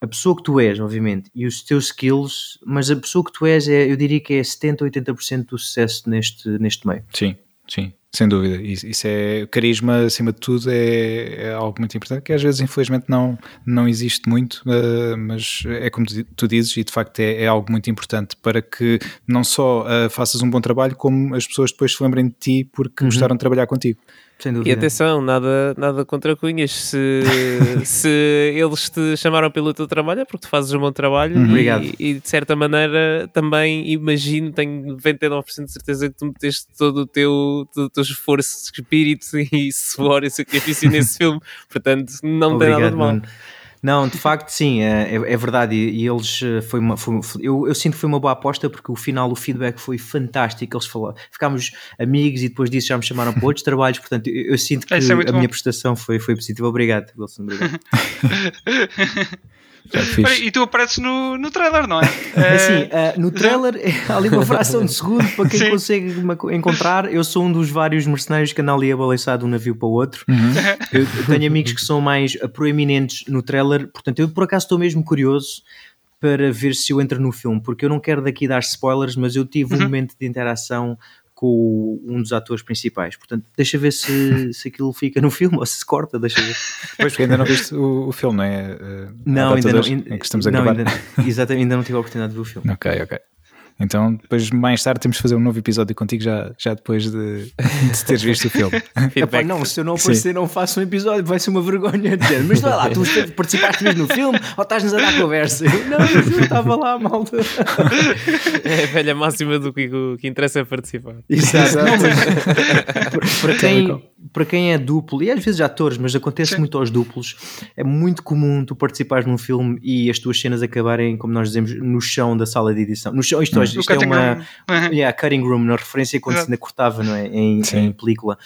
[SPEAKER 4] a pessoa que tu és, obviamente, e os teus skills, mas a pessoa que tu és, é, eu diria que é 70, 80% do sucesso neste, neste meio.
[SPEAKER 1] Sim, sim, sem dúvida. Isso, isso é carisma, acima de tudo, é, é algo muito importante que às vezes, infelizmente, não, não existe muito, eh, mas é como tu- dizes, e de facto é, é algo muito importante para que não só eh, faças um bom trabalho, como as pessoas depois se lembrem de ti porque
[SPEAKER 4] Uhum.
[SPEAKER 1] gostaram de trabalhar contigo.
[SPEAKER 4] Sem
[SPEAKER 2] E
[SPEAKER 4] dúvida.
[SPEAKER 2] atenção, nada, nada contra cunhas. Se, (laughs) se eles te chamaram pelo teu trabalho é porque tu fazes um bom trabalho
[SPEAKER 1] Uhum.
[SPEAKER 2] e,
[SPEAKER 4] Obrigado.
[SPEAKER 2] e, de certa maneira também imagino, tenho 99% de certeza que tu meteste todo o teu, todo o teu esforço, espírito (laughs) e suor e sacrifício nesse filme. Portanto, não tem nada de
[SPEAKER 4] Obrigado,
[SPEAKER 2] mal.
[SPEAKER 4] Nuno. Não, de facto, sim, é, é- é verdade. E, eles eh, foi uma. foi- eu, eu sinto que foi uma boa aposta porque o final, o feedback foi fantástico. Eles falaram, ficámos amigos e depois disso já me chamaram para outros trabalhos. Portanto, eu, eu sinto que
[SPEAKER 3] é
[SPEAKER 4] a
[SPEAKER 3] bom.
[SPEAKER 4] minha prestação foi, foi positiva. Obrigado, Wilson. Obrigado. (laughs)
[SPEAKER 1] Fiz.
[SPEAKER 3] Olha, e tu apareces no, no trailer, não é? (laughs)
[SPEAKER 4] Assim,
[SPEAKER 3] Eh,
[SPEAKER 4] eh, no trailer, há (laughs) ali uma fração de segundo para quem
[SPEAKER 3] Sim.
[SPEAKER 4] consegue encontrar. Eu sou um dos vários mercenários que anda ali a balançar de um navio para o outro.
[SPEAKER 1] Uhum. (laughs)
[SPEAKER 4] Eu, tenho amigos que são mais eh, proeminentes no trailer, portanto, eu por acaso estou mesmo curioso para ver se eu entro no filme, porque eu não quero daqui dar spoilers, mas eu tive um momento de interação com um dos atores principais. Portanto, deixa ver se, (laughs) se aquilo fica no filme (laughs) ou se se corta, deixa ver.
[SPEAKER 1] Pois, porque ainda não viste o, o filme, não é? Uh,
[SPEAKER 4] Não, ainda não. ainda-
[SPEAKER 1] que estamos a
[SPEAKER 4] não, ainda- exatamente, ainda não tive a oportunidade de ver o filme.
[SPEAKER 1] Ok, ok. Então, depois, mais tarde, temos de fazer um novo episódio contigo, já, já depois de, de teres visto o filme. (laughs)
[SPEAKER 4] Epá, não, se eu não aparecer, não faço um episódio, vai ser uma vergonha dizer, mas olha lá, tu participaste mesmo no filme ou estás-nos a dar conversa? Eu, não, eu estava lá, malta.
[SPEAKER 2] É a velha máxima do que o que interessa é participar.
[SPEAKER 4] Exato. Não, mas
[SPEAKER 1] Tal e
[SPEAKER 4] quem. Para quem é duplo, e às vezes atores, mas acontece
[SPEAKER 3] Sim.
[SPEAKER 4] muito aos duplos, é muito comum tu participares num filme e as tuas cenas acabarem, como nós dizemos, no chão da sala de edição. No chão, isto,
[SPEAKER 3] no
[SPEAKER 4] isto é uma.
[SPEAKER 3] room.
[SPEAKER 4] Yeah, cutting room, na referência quando se ainda cortava, não é? Em, em película.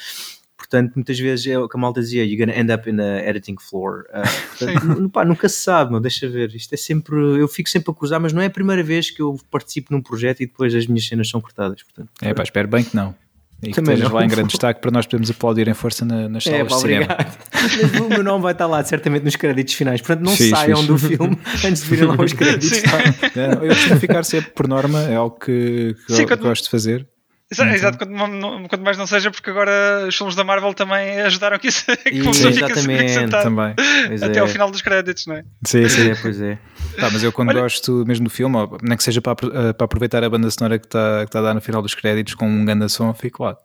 [SPEAKER 4] Portanto, muitas vezes é o que a malta dizia, you're gonna end up in the editing floor. Ah, (laughs) portanto, pá, nunca se sabe, meu, deixa ver. Isto é sempre, eu fico sempre a cruzar, mas não é a primeira vez que eu participo num projeto e depois as minhas cenas são cortadas. Portanto,
[SPEAKER 1] É pá, espero bem que não. E que
[SPEAKER 4] Também
[SPEAKER 1] estejas lá em grande destaque para nós podermos aplaudir em força na- nas
[SPEAKER 4] É,
[SPEAKER 1] salas
[SPEAKER 4] pá,
[SPEAKER 1] de cinema.
[SPEAKER 4] obrigado. Mas (laughs) o meu nome vai estar lá certamente nos créditos finais. Portanto, não
[SPEAKER 1] Fixe,
[SPEAKER 4] saiam
[SPEAKER 1] fixe.
[SPEAKER 4] do filme (laughs) antes de virem lá os créditos. Tá?
[SPEAKER 1] É, Eu costumo ficar sempre por norma, é algo que, que
[SPEAKER 3] Sim,
[SPEAKER 1] eu
[SPEAKER 3] quando-
[SPEAKER 1] gosto de fazer.
[SPEAKER 3] Exato, exato, quanto, não- quanto mais não seja, porque agora os filmes da Marvel também ajudaram que, isso, (laughs) que
[SPEAKER 4] Exatamente,
[SPEAKER 3] sentado
[SPEAKER 1] Também.
[SPEAKER 4] Pois
[SPEAKER 3] até
[SPEAKER 4] é.
[SPEAKER 3] ao final dos créditos, não é?
[SPEAKER 1] Sim, sim.
[SPEAKER 4] é, pois é. (laughs)
[SPEAKER 1] Tá, mas eu quando
[SPEAKER 3] Olha-
[SPEAKER 1] gosto mesmo do filme, nem que seja para, eh, para aproveitar a banda sonora que está que tá a dar no final dos créditos com um grande som, fico lá.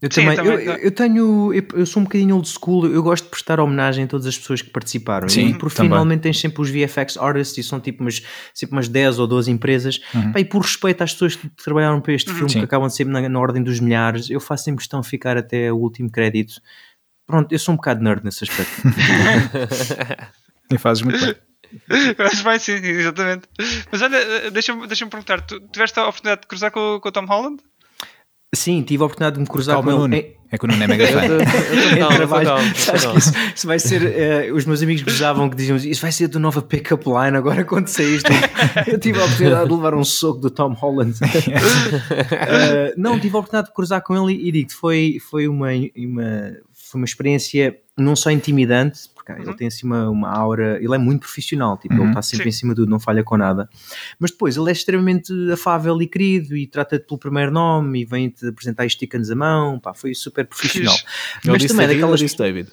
[SPEAKER 4] Eu
[SPEAKER 3] Sim,
[SPEAKER 4] também,
[SPEAKER 3] também,
[SPEAKER 4] eu, eu tenho, eu, eu sou um bocadinho old school, eu gosto de prestar homenagem a todas as pessoas que participaram.
[SPEAKER 1] Sim,
[SPEAKER 4] e por
[SPEAKER 1] também.
[SPEAKER 4] finalmente tens sempre os VFX artists e são tipo umas, sempre umas 10 ou 12 empresas.
[SPEAKER 1] Uhum.
[SPEAKER 4] Pá, e por respeito às pessoas que trabalharam para este filme,
[SPEAKER 1] Sim.
[SPEAKER 4] que acabam de ser na, na ordem dos milhares, eu faço sempre questão de ficar até o último crédito. Pronto, eu sou um bocado nerd nesse aspecto. (laughs)
[SPEAKER 1] E fazes muito bem. (laughs)
[SPEAKER 3] Mas bem, sim, exatamente. Mas olha, deixa-me deixa perguntar, tu tiveste a oportunidade de cruzar com, com o Tom Holland?
[SPEAKER 4] Sim, tive a oportunidade de me cruzar
[SPEAKER 1] Calma,
[SPEAKER 4] com ele. em-
[SPEAKER 1] É que o Nuno é mega (laughs) fã.
[SPEAKER 4] Isso, isso vai ser. eh, os meus amigos gozavam que diziam isso vai ser tua nova pick-up line agora quando saíste. (laughs) Eu tive a oportunidade de levar um soco do Tom Holland. (laughs) Eh, não, tive a oportunidade de cruzar com ele e, e digo foi, foi, uma, uma, foi uma experiência não só intimidante, porque ele tem assim uma, uma aura, ele é muito profissional, tipo, ele
[SPEAKER 1] Uhum.
[SPEAKER 4] está sempre
[SPEAKER 3] Sim.
[SPEAKER 4] em cima de tudo, não falha com nada. Mas depois ele é extremamente afável e querido e trata-te pelo primeiro nome e vem-te apresentar e estica-nos a mão, pá, foi super profissional. Mas também é daquelas
[SPEAKER 1] David.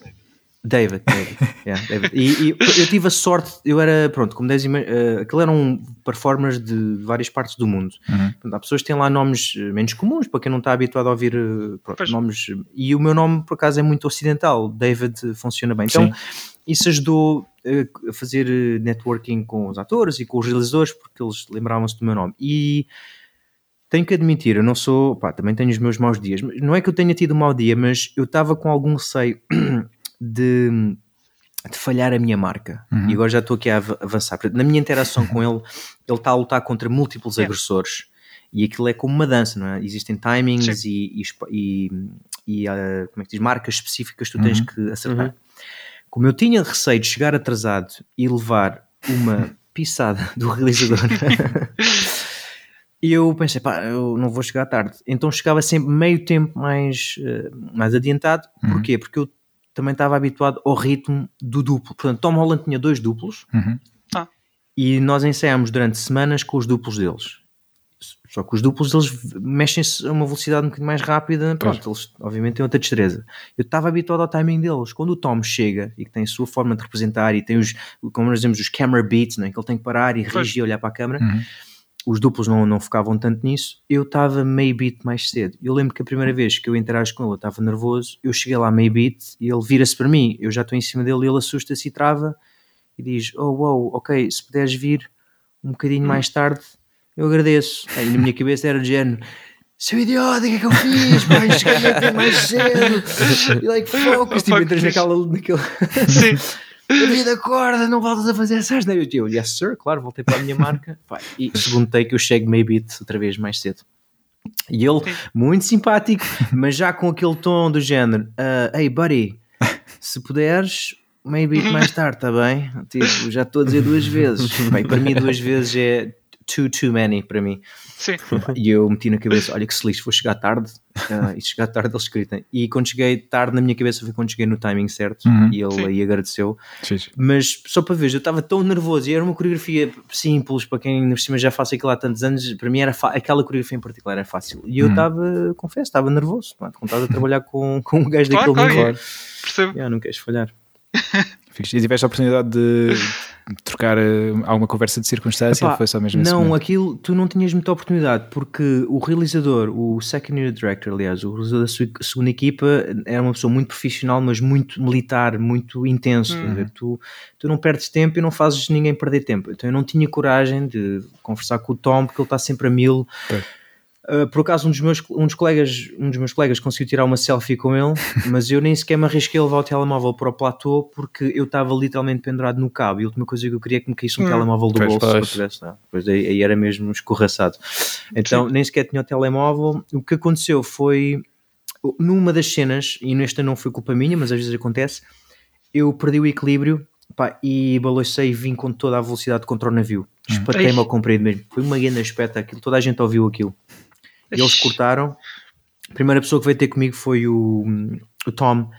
[SPEAKER 4] David, David, (laughs) yeah, David. E, e eu tive a sorte, eu era, pronto, como dizem, uh, aquilo eram performers de várias partes do mundo.
[SPEAKER 1] Uhum.
[SPEAKER 4] Portanto, há pessoas que têm lá nomes eh, menos comuns, para quem não está habituado a ouvir eh, pronto,
[SPEAKER 3] Pois.
[SPEAKER 4] nomes. E o meu nome, por acaso, é muito ocidental. David funciona bem. Então,
[SPEAKER 1] Sim.
[SPEAKER 4] isso ajudou eh, a fazer eh, networking com os atores e com os realizadores, porque eles lembravam-se do meu nome. E tenho que admitir, eu não sou, pá, também tenho os meus maus dias. mas Não é que eu tenha tido um mau dia, mas eu estava com algum receio (clears throat) de, de falhar a minha marca.
[SPEAKER 1] Uhum.
[SPEAKER 4] E agora já estou aqui a av- avançar. Na minha interação com ele, (laughs) ele está a lutar contra múltiplos
[SPEAKER 3] Yeah.
[SPEAKER 4] agressores. E aquilo é como uma dança, não é? Existem timings e, e, e, ah, como é que diz, marcas específicas que tu tens
[SPEAKER 1] Uhum.
[SPEAKER 4] que acertar. Como eu tinha receio de chegar atrasado e levar uma (laughs) pisada do realizador, e (laughs) eu pensei, pá, eu não vou chegar tarde. Então chegava sempre meio tempo mais, eh, mais adiantado.
[SPEAKER 1] Uhum.
[SPEAKER 4] Porquê? Porque eu também estava habituado ao ritmo do duplo. Portanto, Tom Holland tinha dois duplos
[SPEAKER 1] Uhum.
[SPEAKER 4] e nós ensaiámos durante semanas com os duplos deles. Só que os duplos eles mexem-se a uma velocidade um bocadinho mais rápida, pronto, eles obviamente têm outra destreza. Eu estava habituado ao timing deles. Quando o Tom chega e que tem a sua forma de representar e tem os, como nós dizemos, os camera beats, né, que ele tem que parar e
[SPEAKER 3] Pois.
[SPEAKER 4] reagir e olhar para a câmera,
[SPEAKER 1] Uhum.
[SPEAKER 4] Os duplos não, não focavam tanto nisso, eu estava meio beat mais cedo. Eu lembro que a primeira vez que eu interajo com ele, eu estava nervoso, eu cheguei lá meio beat e ele vira-se para mim, eu já estou em cima dele e ele assusta-se e trava e diz: Oh, wow, ok, se puderes vir um bocadinho mais tarde, eu agradeço. Aí na minha cabeça era de género. Seu idiota, o que é que eu fiz? Pai, cheguei mais cedo. E like, (laughs) focus, tipo, entras naquela, naquele,
[SPEAKER 3] Sim. (laughs)
[SPEAKER 4] David, acorda, não voltas a fazer essas asneira. Eu, yes sir, claro, voltei para a minha marca. (laughs) Pá, e segundo take eu chego maybe it outra vez mais cedo. E ele, muito simpático, mas já com aquele tom do género: uh, Hey buddy, se puderes, maybe (laughs) mais tarde, está bem? Tipo, já estou a dizer duas vezes. Bem, para mim, duas vezes é too, too many para mim.
[SPEAKER 3] Sim. (laughs)
[SPEAKER 4] E eu meti na cabeça: olha que se lixo, vou chegar tarde. Uh, e chegar tarde, eles gritam. E quando cheguei tarde, na minha cabeça foi quando cheguei no timing certo.
[SPEAKER 1] Uhum.
[SPEAKER 4] E ele
[SPEAKER 3] Sim.
[SPEAKER 4] aí agradeceu.
[SPEAKER 1] Fixe.
[SPEAKER 4] Mas só para ver, eu estava tão nervoso e era uma coreografia simples para quem por cima já faço aquilo há tantos anos. Para mim, era aquela coreografia em particular era fácil. E eu
[SPEAKER 1] Uhum.
[SPEAKER 4] estava, confesso, estava nervoso. Pá, quando estás a trabalhar com, (laughs) com um gajo
[SPEAKER 3] Claro,
[SPEAKER 4] daquele
[SPEAKER 3] claro.
[SPEAKER 4] nível,
[SPEAKER 3] Percebo.
[SPEAKER 4] yeah, não queres falhar.
[SPEAKER 1] E tiveste a oportunidade de (laughs) trocar eh, alguma conversa de circunstância
[SPEAKER 4] Epá,
[SPEAKER 1] ou foi só mesmo
[SPEAKER 4] Não, aquilo tu não tinhas muita oportunidade porque o realizador, o second unit director, aliás, o realizador da sua- segunda equipa, era uma pessoa muito profissional, mas muito militar, muito intenso. Ver? Tu, tu não perdes tempo e não fazes ninguém perder tempo. Então eu não tinha coragem de conversar com o Tom porque ele está sempre a mil.
[SPEAKER 1] Pois.
[SPEAKER 4] Uh, por acaso um dos meus um dos colegas um dos meus colegas conseguiu tirar uma selfie com ele (laughs) mas eu nem sequer me arrisquei a levar o telemóvel para o platô porque eu estava literalmente pendurado no cabo. E a última coisa que eu queria é que me caísse um
[SPEAKER 3] Hum.
[SPEAKER 4] telemóvel do
[SPEAKER 2] Pois,
[SPEAKER 4] bolso se eu
[SPEAKER 2] pois.
[SPEAKER 4] tivesse lá. Pois aí, aí era mesmo escorraçado. Então nem sequer tinha o telemóvel. O que aconteceu foi numa das cenas e nesta não foi culpa minha mas às vezes acontece eu perdi o equilíbrio pá, e balancei e vim com toda a velocidade contra o navio. Espatei-me
[SPEAKER 3] Ei.
[SPEAKER 4] ao comprido mesmo. Foi uma grande aspecto aquilo. Toda a gente ouviu aquilo e eles cortaram. A primeira pessoa que veio ter comigo foi o, o Tom.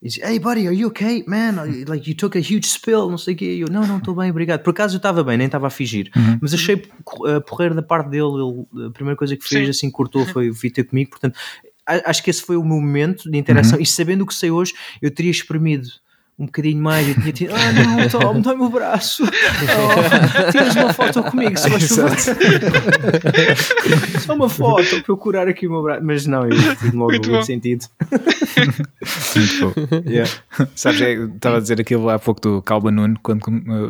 [SPEAKER 4] E disse, Hey buddy, are you okay? Man, like you took a huge spill, não sei o quê. E eu, não, não estou bem, obrigado. Por acaso eu estava bem, nem estava a fingir.
[SPEAKER 1] Uhum.
[SPEAKER 4] Mas achei uh, porreiro da parte dele. Ele, a primeira coisa que fez,
[SPEAKER 3] Sim.
[SPEAKER 4] assim, cortou, foi vir ter comigo. Portanto, acho que esse foi o meu momento de interação. E sabendo o que sei hoje, eu teria espremido um bocadinho mais. Eu tinha tido, ah não, (laughs) Tom, dá-me o braço. (laughs) Oh, tiras uma foto comigo, se faz favor. (laughs) Só uma foto para eu curar aqui o meu braço. Mas não, eu tive logo
[SPEAKER 3] Muito
[SPEAKER 4] muito sentido.
[SPEAKER 1] Muito.
[SPEAKER 4] Yeah.
[SPEAKER 1] Sabes, é, estava a dizer aquilo há pouco do Calba Nuno, quando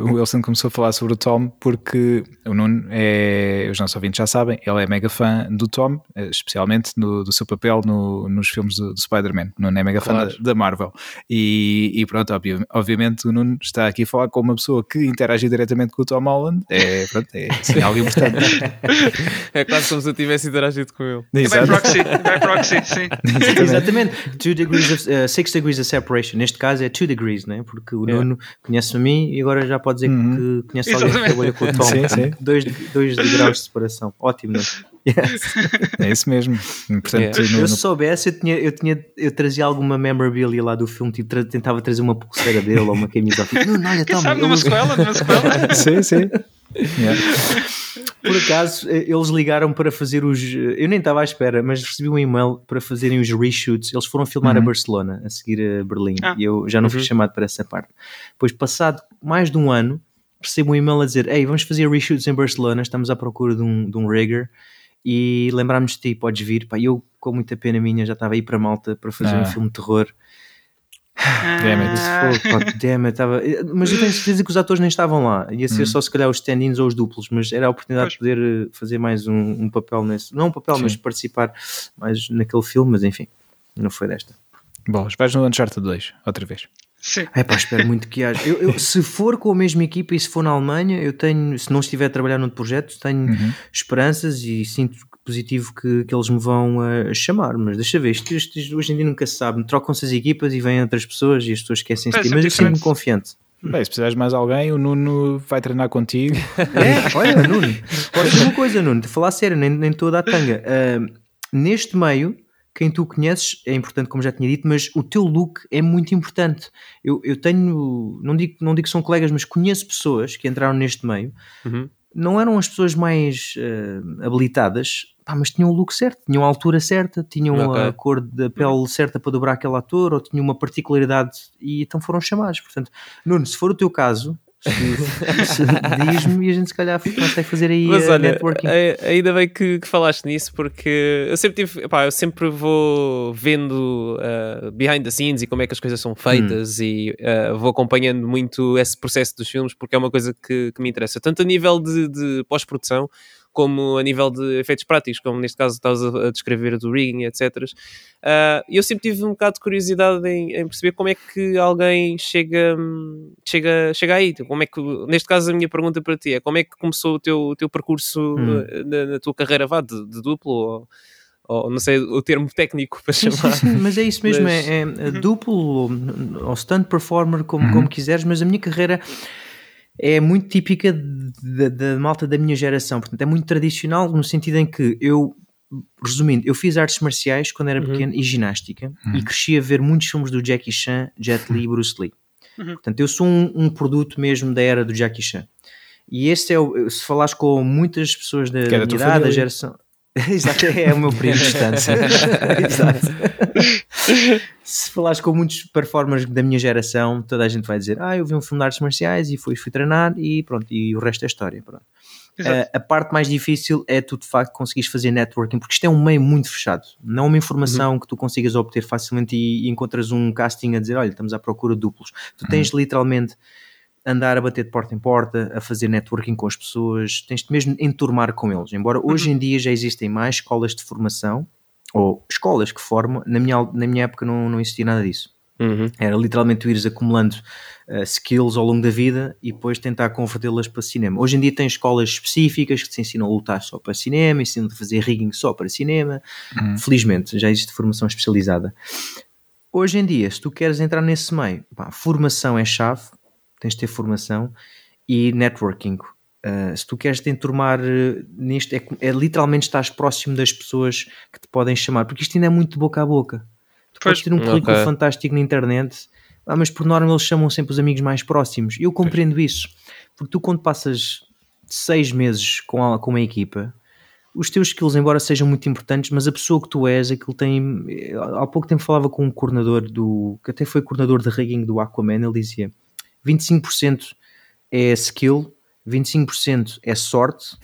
[SPEAKER 1] o Wilson começou a falar sobre o Tom, porque o Nuno é, os nossos ouvintes já sabem, ele é mega fã do Tom, eh, especialmente no- do seu papel no- nos filmes do, do Spider-Man. O Nuno é mega fã
[SPEAKER 2] Claro.
[SPEAKER 1] da, da Marvel. E, e pronto, obviamente o Nuno está aqui a falar com uma pessoa que interage diretamente com o Tom Holland. É, pronto, é assim, algo importante. (laughs)
[SPEAKER 2] É quase como se eu tivesse interagido com ele.
[SPEAKER 3] By
[SPEAKER 1] Exato.
[SPEAKER 3] proxy, by proxy, sim. (laughs)
[SPEAKER 4] Exatamente. Two degrees of, uh, six degrees of separation. Neste caso é two degrees, né? Porque o
[SPEAKER 2] Yeah.
[SPEAKER 4] Nuno conhece a mim e agora já pode dizer
[SPEAKER 1] Uhum.
[SPEAKER 4] que conhece alguém que trabalha com o Tom.
[SPEAKER 1] Sim, sim.
[SPEAKER 4] Dois, dois degraus de separação. Ótimo, Nuno. Yes. (laughs)
[SPEAKER 1] É isso mesmo. Portanto,
[SPEAKER 2] Yeah.
[SPEAKER 1] no-
[SPEAKER 4] Eu
[SPEAKER 1] no-
[SPEAKER 4] se soubesse, eu, tinha, eu, tinha, eu trazia alguma memorabilia lá do filme, tipo, tra- tentava trazer uma pulseira dele ou uma camisa. (laughs) Tipo, Nuno, olha,
[SPEAKER 3] Quem
[SPEAKER 4] toma.
[SPEAKER 3] sabe
[SPEAKER 4] eu
[SPEAKER 3] numa
[SPEAKER 4] uso-
[SPEAKER 3] sequela, numa sequela. (laughs)
[SPEAKER 1] sim, sim. Yeah.
[SPEAKER 4] Por acaso, eh, eles ligaram para fazer os. eh, Eu nem estava à espera, mas recebi um e-mail para fazerem os reshoots. Eles foram filmar a
[SPEAKER 1] Uhum.
[SPEAKER 4] Barcelona, a seguir a Berlim,
[SPEAKER 3] Ah.
[SPEAKER 4] e eu já não fui
[SPEAKER 2] Uhum.
[SPEAKER 4] chamado para essa parte. Depois, passado mais de um ano, recebo um e-mail a dizer: Ei, vamos fazer reshoots em Barcelona, estamos à procura de um, de um rigger. E lembrámos de ti, podes vir. Pá, eu, com muita pena minha, já estava aí para Malta para fazer
[SPEAKER 1] Ah.
[SPEAKER 4] um filme de terror.
[SPEAKER 1] Damn it.
[SPEAKER 3] Ah,
[SPEAKER 4] damn, it, estava... Mas eu tenho certeza que os atores nem estavam lá. Ia ser
[SPEAKER 1] Hum.
[SPEAKER 4] só se calhar os stand-ins ou os duplos, mas era a oportunidade de poder eh, fazer mais um, um papel nesse. Não um papel,
[SPEAKER 1] Sim.
[SPEAKER 4] mas participar mais naquele filme, mas enfim, não foi desta.
[SPEAKER 1] Bom, vais no Uncharted 2, outra vez.
[SPEAKER 3] Sim.
[SPEAKER 4] É pá, espero muito que haja. Eu, eu- (laughs) se for com a mesma equipa e se for na Alemanha, eu tenho, se não estiver a trabalhar num projeto, tenho
[SPEAKER 1] Uhum.
[SPEAKER 4] esperanças e sinto positivo que, que eles me vão uh, chamar. Mas deixa ver, isto, isto- hoje em dia nunca se sabe. Trocam-se as equipas e vêm outras pessoas e as pessoas esquecem-se Mas eu sinto-me confiante.
[SPEAKER 1] Bem, se precisares mais alguém, o Nuno vai treinar contigo. (laughs)
[SPEAKER 4] É, olha, Nuno, pode uma coisa, Nuno, de falar sério, nem, nem estou a dar tanga. Ah, neste meio, quem tu conheces é importante, como já tinha dito, mas o teu look é muito importante. Eu, eu tenho, não digo, não digo que são colegas, mas conheço pessoas que entraram neste meio,
[SPEAKER 2] Uhum.
[SPEAKER 4] não eram as pessoas mais ah, habilitadas, pá, mas tinham o look certo, tinham a altura certa, tinham
[SPEAKER 2] Ok.
[SPEAKER 4] a cor da pele certa para dobrar aquele ator, ou tinham uma particularidade e então foram chamados. Portanto, Nuno, se for o teu caso, (laughs) diz-me e a gente se calhar consegue fazer aí
[SPEAKER 2] Mas
[SPEAKER 4] a
[SPEAKER 2] olha,
[SPEAKER 4] networking.
[SPEAKER 2] ai- ainda bem que, que falaste nisso, porque eu sempre tive, epá, eu sempre vou vendo uh, behind the scenes e como é que as coisas são feitas e uh, vou acompanhando muito esse processo dos filmes porque é uma coisa que, que me interessa, tanto a nível de, de pós-produção como a nível de efeitos práticos, como neste caso estavas a, descrever do rigging, etc. Uh, eu sempre tive um bocado de curiosidade em, em, perceber como é que alguém chega, chega, chega aí. Como é que, neste caso, a minha pergunta para ti é como é que começou o teu, o teu percurso hum. Eh, na, na, tua carreira vá, de, de duplo? Ou, ou não sei o termo técnico para chamar. Sim,
[SPEAKER 4] sim, mas é isso mesmo, mas... é, é uhum. duplo ou, ou stunt performer, como, uhum. como quiseres, mas a minha carreira é muito típica da malta da minha geração, portanto é muito tradicional no sentido em que eu, resumindo, eu fiz artes marciais quando era uhum. pequeno e ginástica uhum. e cresci a ver muitos filmes do Jackie Chan, Jet Li e Bruce Lee. Uhum. Portanto, eu sou um, um, produto mesmo da era do Jackie Chan. E este é o, se falares com muitas pessoas da, da minha idade, da geração, (laughs) Exato, é o meu primo distância. (laughs) Exato. (laughs) Se falares com muitos performers da minha geração, toda a gente vai dizer: Ah, eu vi um filme de artes marciais e fui, fui treinar e pronto, e o resto é história. Pronto. Uh, a parte mais difícil é tu de facto conseguires fazer networking, porque isto é um meio muito fechado, não é uma informação uhum. que tu consigas obter facilmente e, e, encontras um casting a dizer: Olha, estamos à procura de duplos. Tu tens uhum. literalmente andar a bater de porta em porta, a fazer networking com as pessoas, tens de mesmo enturmar com eles. Embora uhum. hoje em dia já existem mais escolas de formação, ou escolas que formam, na minha, na minha época não, não existia nada disso. Uhum. Era literalmente tu ires acumulando uh, skills ao longo da vida e depois tentar convertê-las para cinema. Hoje em dia tem escolas específicas que te ensinam a lutar só para cinema, ensinam a fazer rigging só para cinema. Uhum. Felizmente já existe formação especializada. Hoje em dia, se tu queres entrar nesse meio, pá, formação é chave, tens de ter formação e networking. Uh, se tu queres te enturmar uh, nisto, é, é, literalmente estás próximo das pessoas que te podem chamar, porque isto ainda é muito boca a boca. Tu pois, podes ter um currículo okay. fantástico na internet, ah, mas por norma eles chamam sempre os amigos mais próximos. Eu compreendo isso, porque tu, quando passas seis meses com, a, com uma equipa, os teus skills, embora sejam muito importantes, mas a pessoa que tu és, aquilo tem. Há pouco tempo falava com um coordenador do. que até foi coordenador de rigging do Aquaman, ele dizia 25% é skill, 25% é sorte,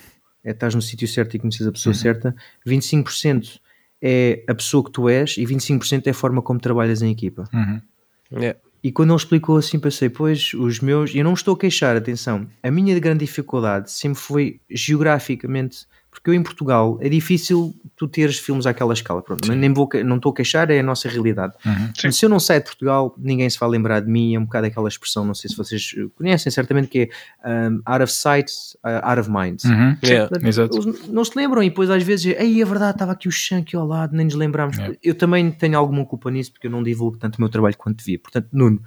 [SPEAKER 4] é estás no sítio certo e conheces a pessoa uhum. certa, 25% é a pessoa que tu és e 25% é a forma como trabalhas em equipa.
[SPEAKER 1] Uhum.
[SPEAKER 2] Yeah.
[SPEAKER 4] E quando ele explicou assim, pensei, pois, os meus. E eu não estou a queixar, atenção. A minha grande dificuldade sempre foi geograficamente porque eu em Portugal é difícil tu teres filmes àquela escala. Pronto, nem vou, não estou a queixar, é a nossa realidade. Uhum. Se eu não sair de Portugal, ninguém se vai lembrar de mim. É um bocado aquela expressão, não sei se vocês conhecem, certamente, que é um, out of sight, uh, out of mind.
[SPEAKER 1] Uhum. Yeah.
[SPEAKER 4] Eles não se lembram e depois às vezes, ei, é verdade, estava aqui o aqui ao lado, nem nos lembramos. Yeah. Eu também tenho alguma culpa nisso porque eu não divulgo tanto o meu trabalho quanto devia. Portanto, Nuno,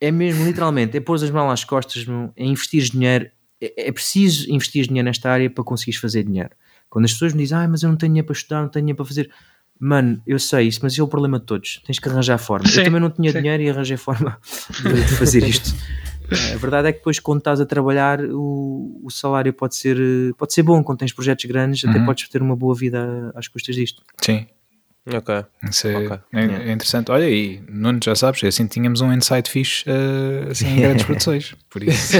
[SPEAKER 4] é mesmo literalmente, é pôr as mãos às costas, é investir dinheiro. É, é preciso investir dinheiro nesta área para conseguires fazer dinheiro. Quando as pessoas me dizem, ah, mas eu não tenho dinheiro para estudar, não tenho dinheiro para fazer. Mano, eu sei isso, mas é o problema de todos. Tens que arranjar forma. Sim, eu também não tinha sim. dinheiro e arranjei forma de fazer isto. (laughs) A verdade é que depois, quando estás a trabalhar, o, o salário pode ser, pode ser bom. Quando tens projetos grandes, uhum. até podes ter uma boa vida às custas disto.
[SPEAKER 1] Sim,
[SPEAKER 2] Ok.
[SPEAKER 1] Isso é, okay. é, é, interessante. Olha, e Nuno, já sabes, assim tínhamos um insight fixe uh, assim, em grandes (laughs) produções. Por (laughs) isso.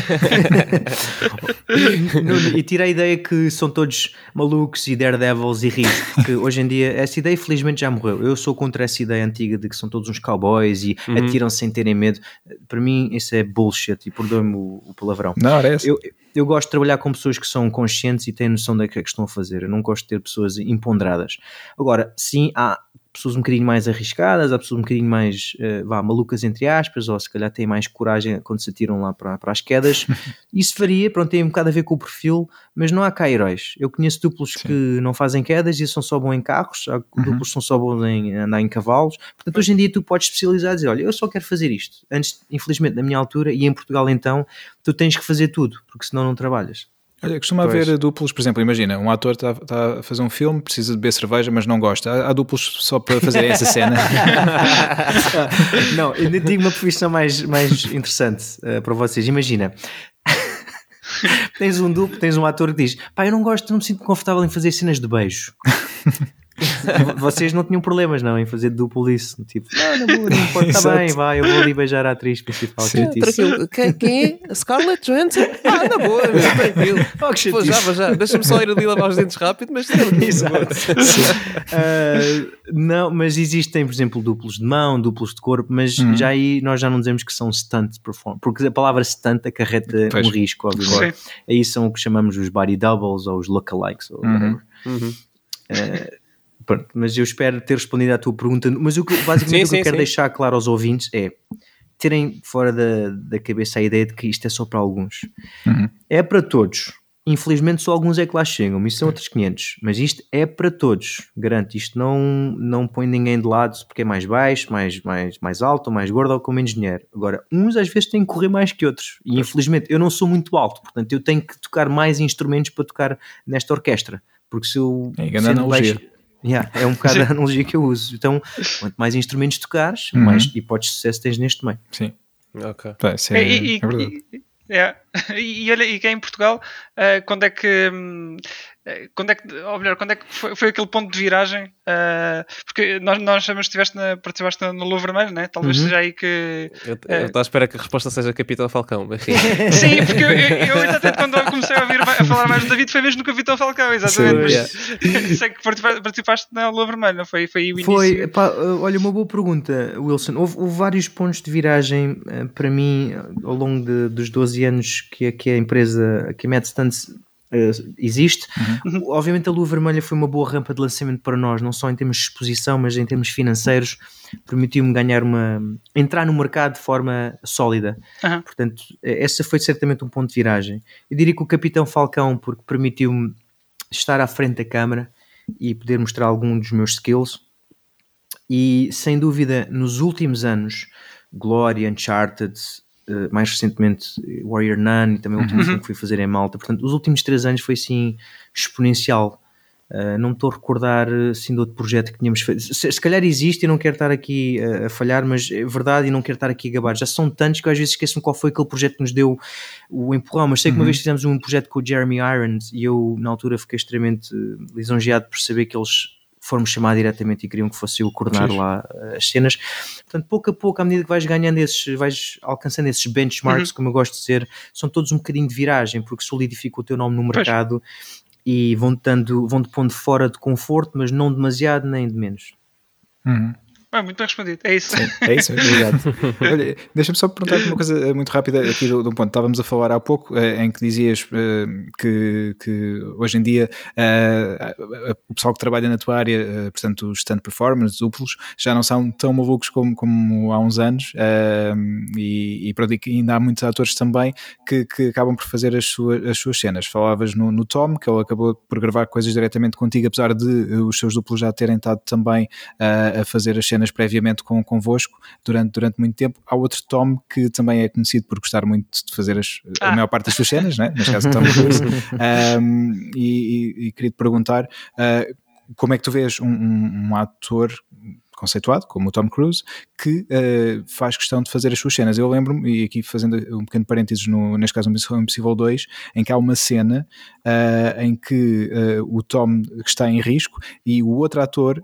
[SPEAKER 4] Nuno, e tira a ideia que são todos malucos e daredevils e ricos, porque hoje em dia essa ideia felizmente já morreu. Eu sou contra essa ideia antiga de que são todos uns cowboys e uhum. atiram sem terem medo. Para mim, isso é bullshit e perdoe-me o, o, palavrão.
[SPEAKER 1] Não, é
[SPEAKER 4] eu, eu gosto de trabalhar com pessoas que são conscientes e têm noção daquilo que, que estão a fazer. Eu não gosto de ter pessoas imponderadas. Agora, sim, há pessoas um bocadinho mais arriscadas, há pessoas um bocadinho mais uh, vá, malucas entre aspas, ou se calhar têm mais coragem quando se atiram lá para, para as quedas. (laughs) Isso varia, pronto, tem um bocado a ver com o perfil, mas não há cá heróis. Eu conheço duplos Sim. que não fazem quedas e são só bons em carros, há uhum. duplos que são só bons em andar em cavalos. Portanto, hoje em dia tu podes especializar e dizer, olha, eu só quero fazer isto. Antes, infelizmente, na minha altura, e em Portugal então, tu tens que fazer tudo, porque senão não trabalhas.
[SPEAKER 1] Olha, costuma pois. haver duplos, por exemplo, imagina, um ator está, tá a fazer um filme, precisa de beber cerveja, mas não gosta. Há, há duplos só para fazer essa cena. (laughs)
[SPEAKER 4] não, eu digo uma profissão mais, mais (laughs) interessante uh, para vocês. Imagina, tens um duplo, tens um ator que diz: pá, eu não gosto, não me sinto confortável em fazer cenas de beijo. (laughs) (laughs) Vocês não tinham problemas, não, em fazer duplo isso. Tipo, não, não, vou, não importa, (laughs) está bem, vai, eu vou ali beijar a atriz principal.
[SPEAKER 2] Sim, tranquilo. Quem, quem é? A Scarlett Johansson? Ah, na boa, meu, (laughs) tranquilo.
[SPEAKER 4] Oh, que
[SPEAKER 2] Pô, já, já. Deixa-me só ir ali lavar os dentes rápido, mas tranquilo.
[SPEAKER 4] Exato. Uh, não, mas existem, por exemplo, duplos de mão, duplos de corpo, mas
[SPEAKER 1] Uhum.
[SPEAKER 4] já aí nós já não dizemos que são stunt perform, porque a palavra stunt acarreta
[SPEAKER 1] Pois.
[SPEAKER 4] um risco, obviamente. Aí são o que chamamos os body doubles ou os lookalikes ou
[SPEAKER 1] Uhum.
[SPEAKER 4] whatever.
[SPEAKER 2] Uhum.
[SPEAKER 4] Pronto, mas eu espero ter respondido à tua pergunta. Mas o que, basicamente
[SPEAKER 2] Sim,
[SPEAKER 4] o que
[SPEAKER 2] sim,
[SPEAKER 4] eu quero
[SPEAKER 2] sim.
[SPEAKER 4] deixar claro aos ouvintes é terem fora da, da cabeça a ideia de que isto é só para alguns.
[SPEAKER 1] Uhum.
[SPEAKER 4] É para todos. Infelizmente só alguns é que lá chegam, isso são outros 500. Mas isto é para todos, garanto. Isto não, não põe ninguém de lado porque é mais baixo, mais, mais, mais alto, ou mais gordo ou com menos dinheiro. Agora, uns às vezes têm que correr mais que outros. E infelizmente eu não sou muito alto, portanto eu tenho que tocar mais instrumentos para tocar nesta orquestra. Porque se eu.
[SPEAKER 1] É, grande analogia.
[SPEAKER 4] baixo- Yeah, é um bocado (laughs) a analogia que eu uso. Então, quanto mais instrumentos tocares,
[SPEAKER 1] Uhum.
[SPEAKER 4] mais hipóteses de sucesso tens neste meio.
[SPEAKER 1] Sim.
[SPEAKER 2] Ok.
[SPEAKER 1] Isso é,
[SPEAKER 3] E- e-
[SPEAKER 1] é verdade.
[SPEAKER 3] e- é. (laughs) E, e olha, e cá em Portugal, eh, quando é que. hum, eh, Quando é que, ou melhor, quando é que foi, foi aquele ponto de viragem? Eh, porque nós, nós sabemos que estiveste na, participaste no Lua Vermelho, né? Talvez
[SPEAKER 4] Uhum.
[SPEAKER 3] seja aí que.
[SPEAKER 2] Eu eu estou à espera que a resposta seja Capitão Falcão. Mas sim. (laughs)
[SPEAKER 3] Sim, porque eu, eu, até quando eu comecei a, ouvir, a falar mais do David foi mesmo no Capitão Falcão, exatamente.
[SPEAKER 2] Sim,
[SPEAKER 3] mas (laughs) sei que participa- participaste na Lua Vermelho, não foi? Foi aí o
[SPEAKER 4] Foi, uh, olha, uma boa pergunta, Wilson. Houve, houve vários pontos de viragem uh, para mim uh, ao longo de- dos 12 anos que, a- que a empresa, que a MadStunts uh, existe. Obviamente a Lua Vermelha foi uma boa rampa de lançamento para nós, não só em termos de exposição, mas em termos financeiros. Permitiu-me ganhar uma. entrar no mercado de forma sólida.
[SPEAKER 3] Aham.
[SPEAKER 4] Portanto, eh, essa foi certamente um ponto de viragem. Eu diria que o Capitão Falcão, porque permitiu-me estar à frente da câmara e poder mostrar algum dos meus skills. E sem dúvida, nos últimos anos, Glory, Uncharted, eh, mais recentemente eh, Warrior Nun e também o último filme que fui fazer em Malta. Portanto, os últimos três anos foi assim exponencial. Uh, não me estou a recordar assim de outro projeto que tínhamos feito. Se, se calhar existe e não quero estar aqui uh, a falhar, mas é verdade e não quero estar aqui a gabar. Já são tantos que eu às vezes esqueço-me qual foi aquele projeto que nos deu o empurrão. Mas sei que uma
[SPEAKER 1] Uhum.
[SPEAKER 4] vez fizemos um projeto com o Jeremy Irons e eu na altura fiquei extremamente lisonjeado por saber que eles foram-me chamar diretamente e queriam que fosse eu coordenar
[SPEAKER 1] Fixe.
[SPEAKER 4] lá uh, as cenas. Portanto, pouco a pouco, à medida que vais ganhando esses, vais alcançando esses benchmarks, como eu gosto de dizer, são todos um bocadinho de viragem, porque solidifica o teu nome no
[SPEAKER 3] Pois.
[SPEAKER 4] mercado e vão-te vão-te pondo fora de conforto, mas não demasiado nem de menos.
[SPEAKER 1] Uhum.
[SPEAKER 3] Ah, muito bem respondido, é isso.
[SPEAKER 1] É isso, obrigado. (laughs) Olha, Deixa-me só perguntar uma coisa eh, muito rápida aqui do, do ponto. Estávamos a falar há pouco eh, em que dizias eh, que, que hoje em dia o pessoal que trabalha na tua área, portanto, os stand performers, duplos, já não são tão malucos como, como há uns anos e, e pronto, ainda há muitos atores também que, que acabam por fazer as suas, as suas cenas. Falavas no, no Tom, que ele acabou por gravar coisas diretamente contigo, apesar de os seus duplos já terem estado também a fazer as cenas previamente com, convosco durante, durante muito tempo. Há outro Tom que também é conhecido por gostar muito de fazer as, a
[SPEAKER 3] Ah.
[SPEAKER 1] maior parte das suas cenas, né? neste caso Tom Cruise, (laughs) Um, e, e- queria te perguntar uh, como é que tu vês um, um- um ator conceituado, como o Tom Cruise, que uh, faz questão de fazer as suas cenas. Eu lembro-me, e aqui fazendo um pequeno parênteses, no, neste caso no Impossível 2, em que há uma cena uh, em que uh, o Tom está em risco e o outro ator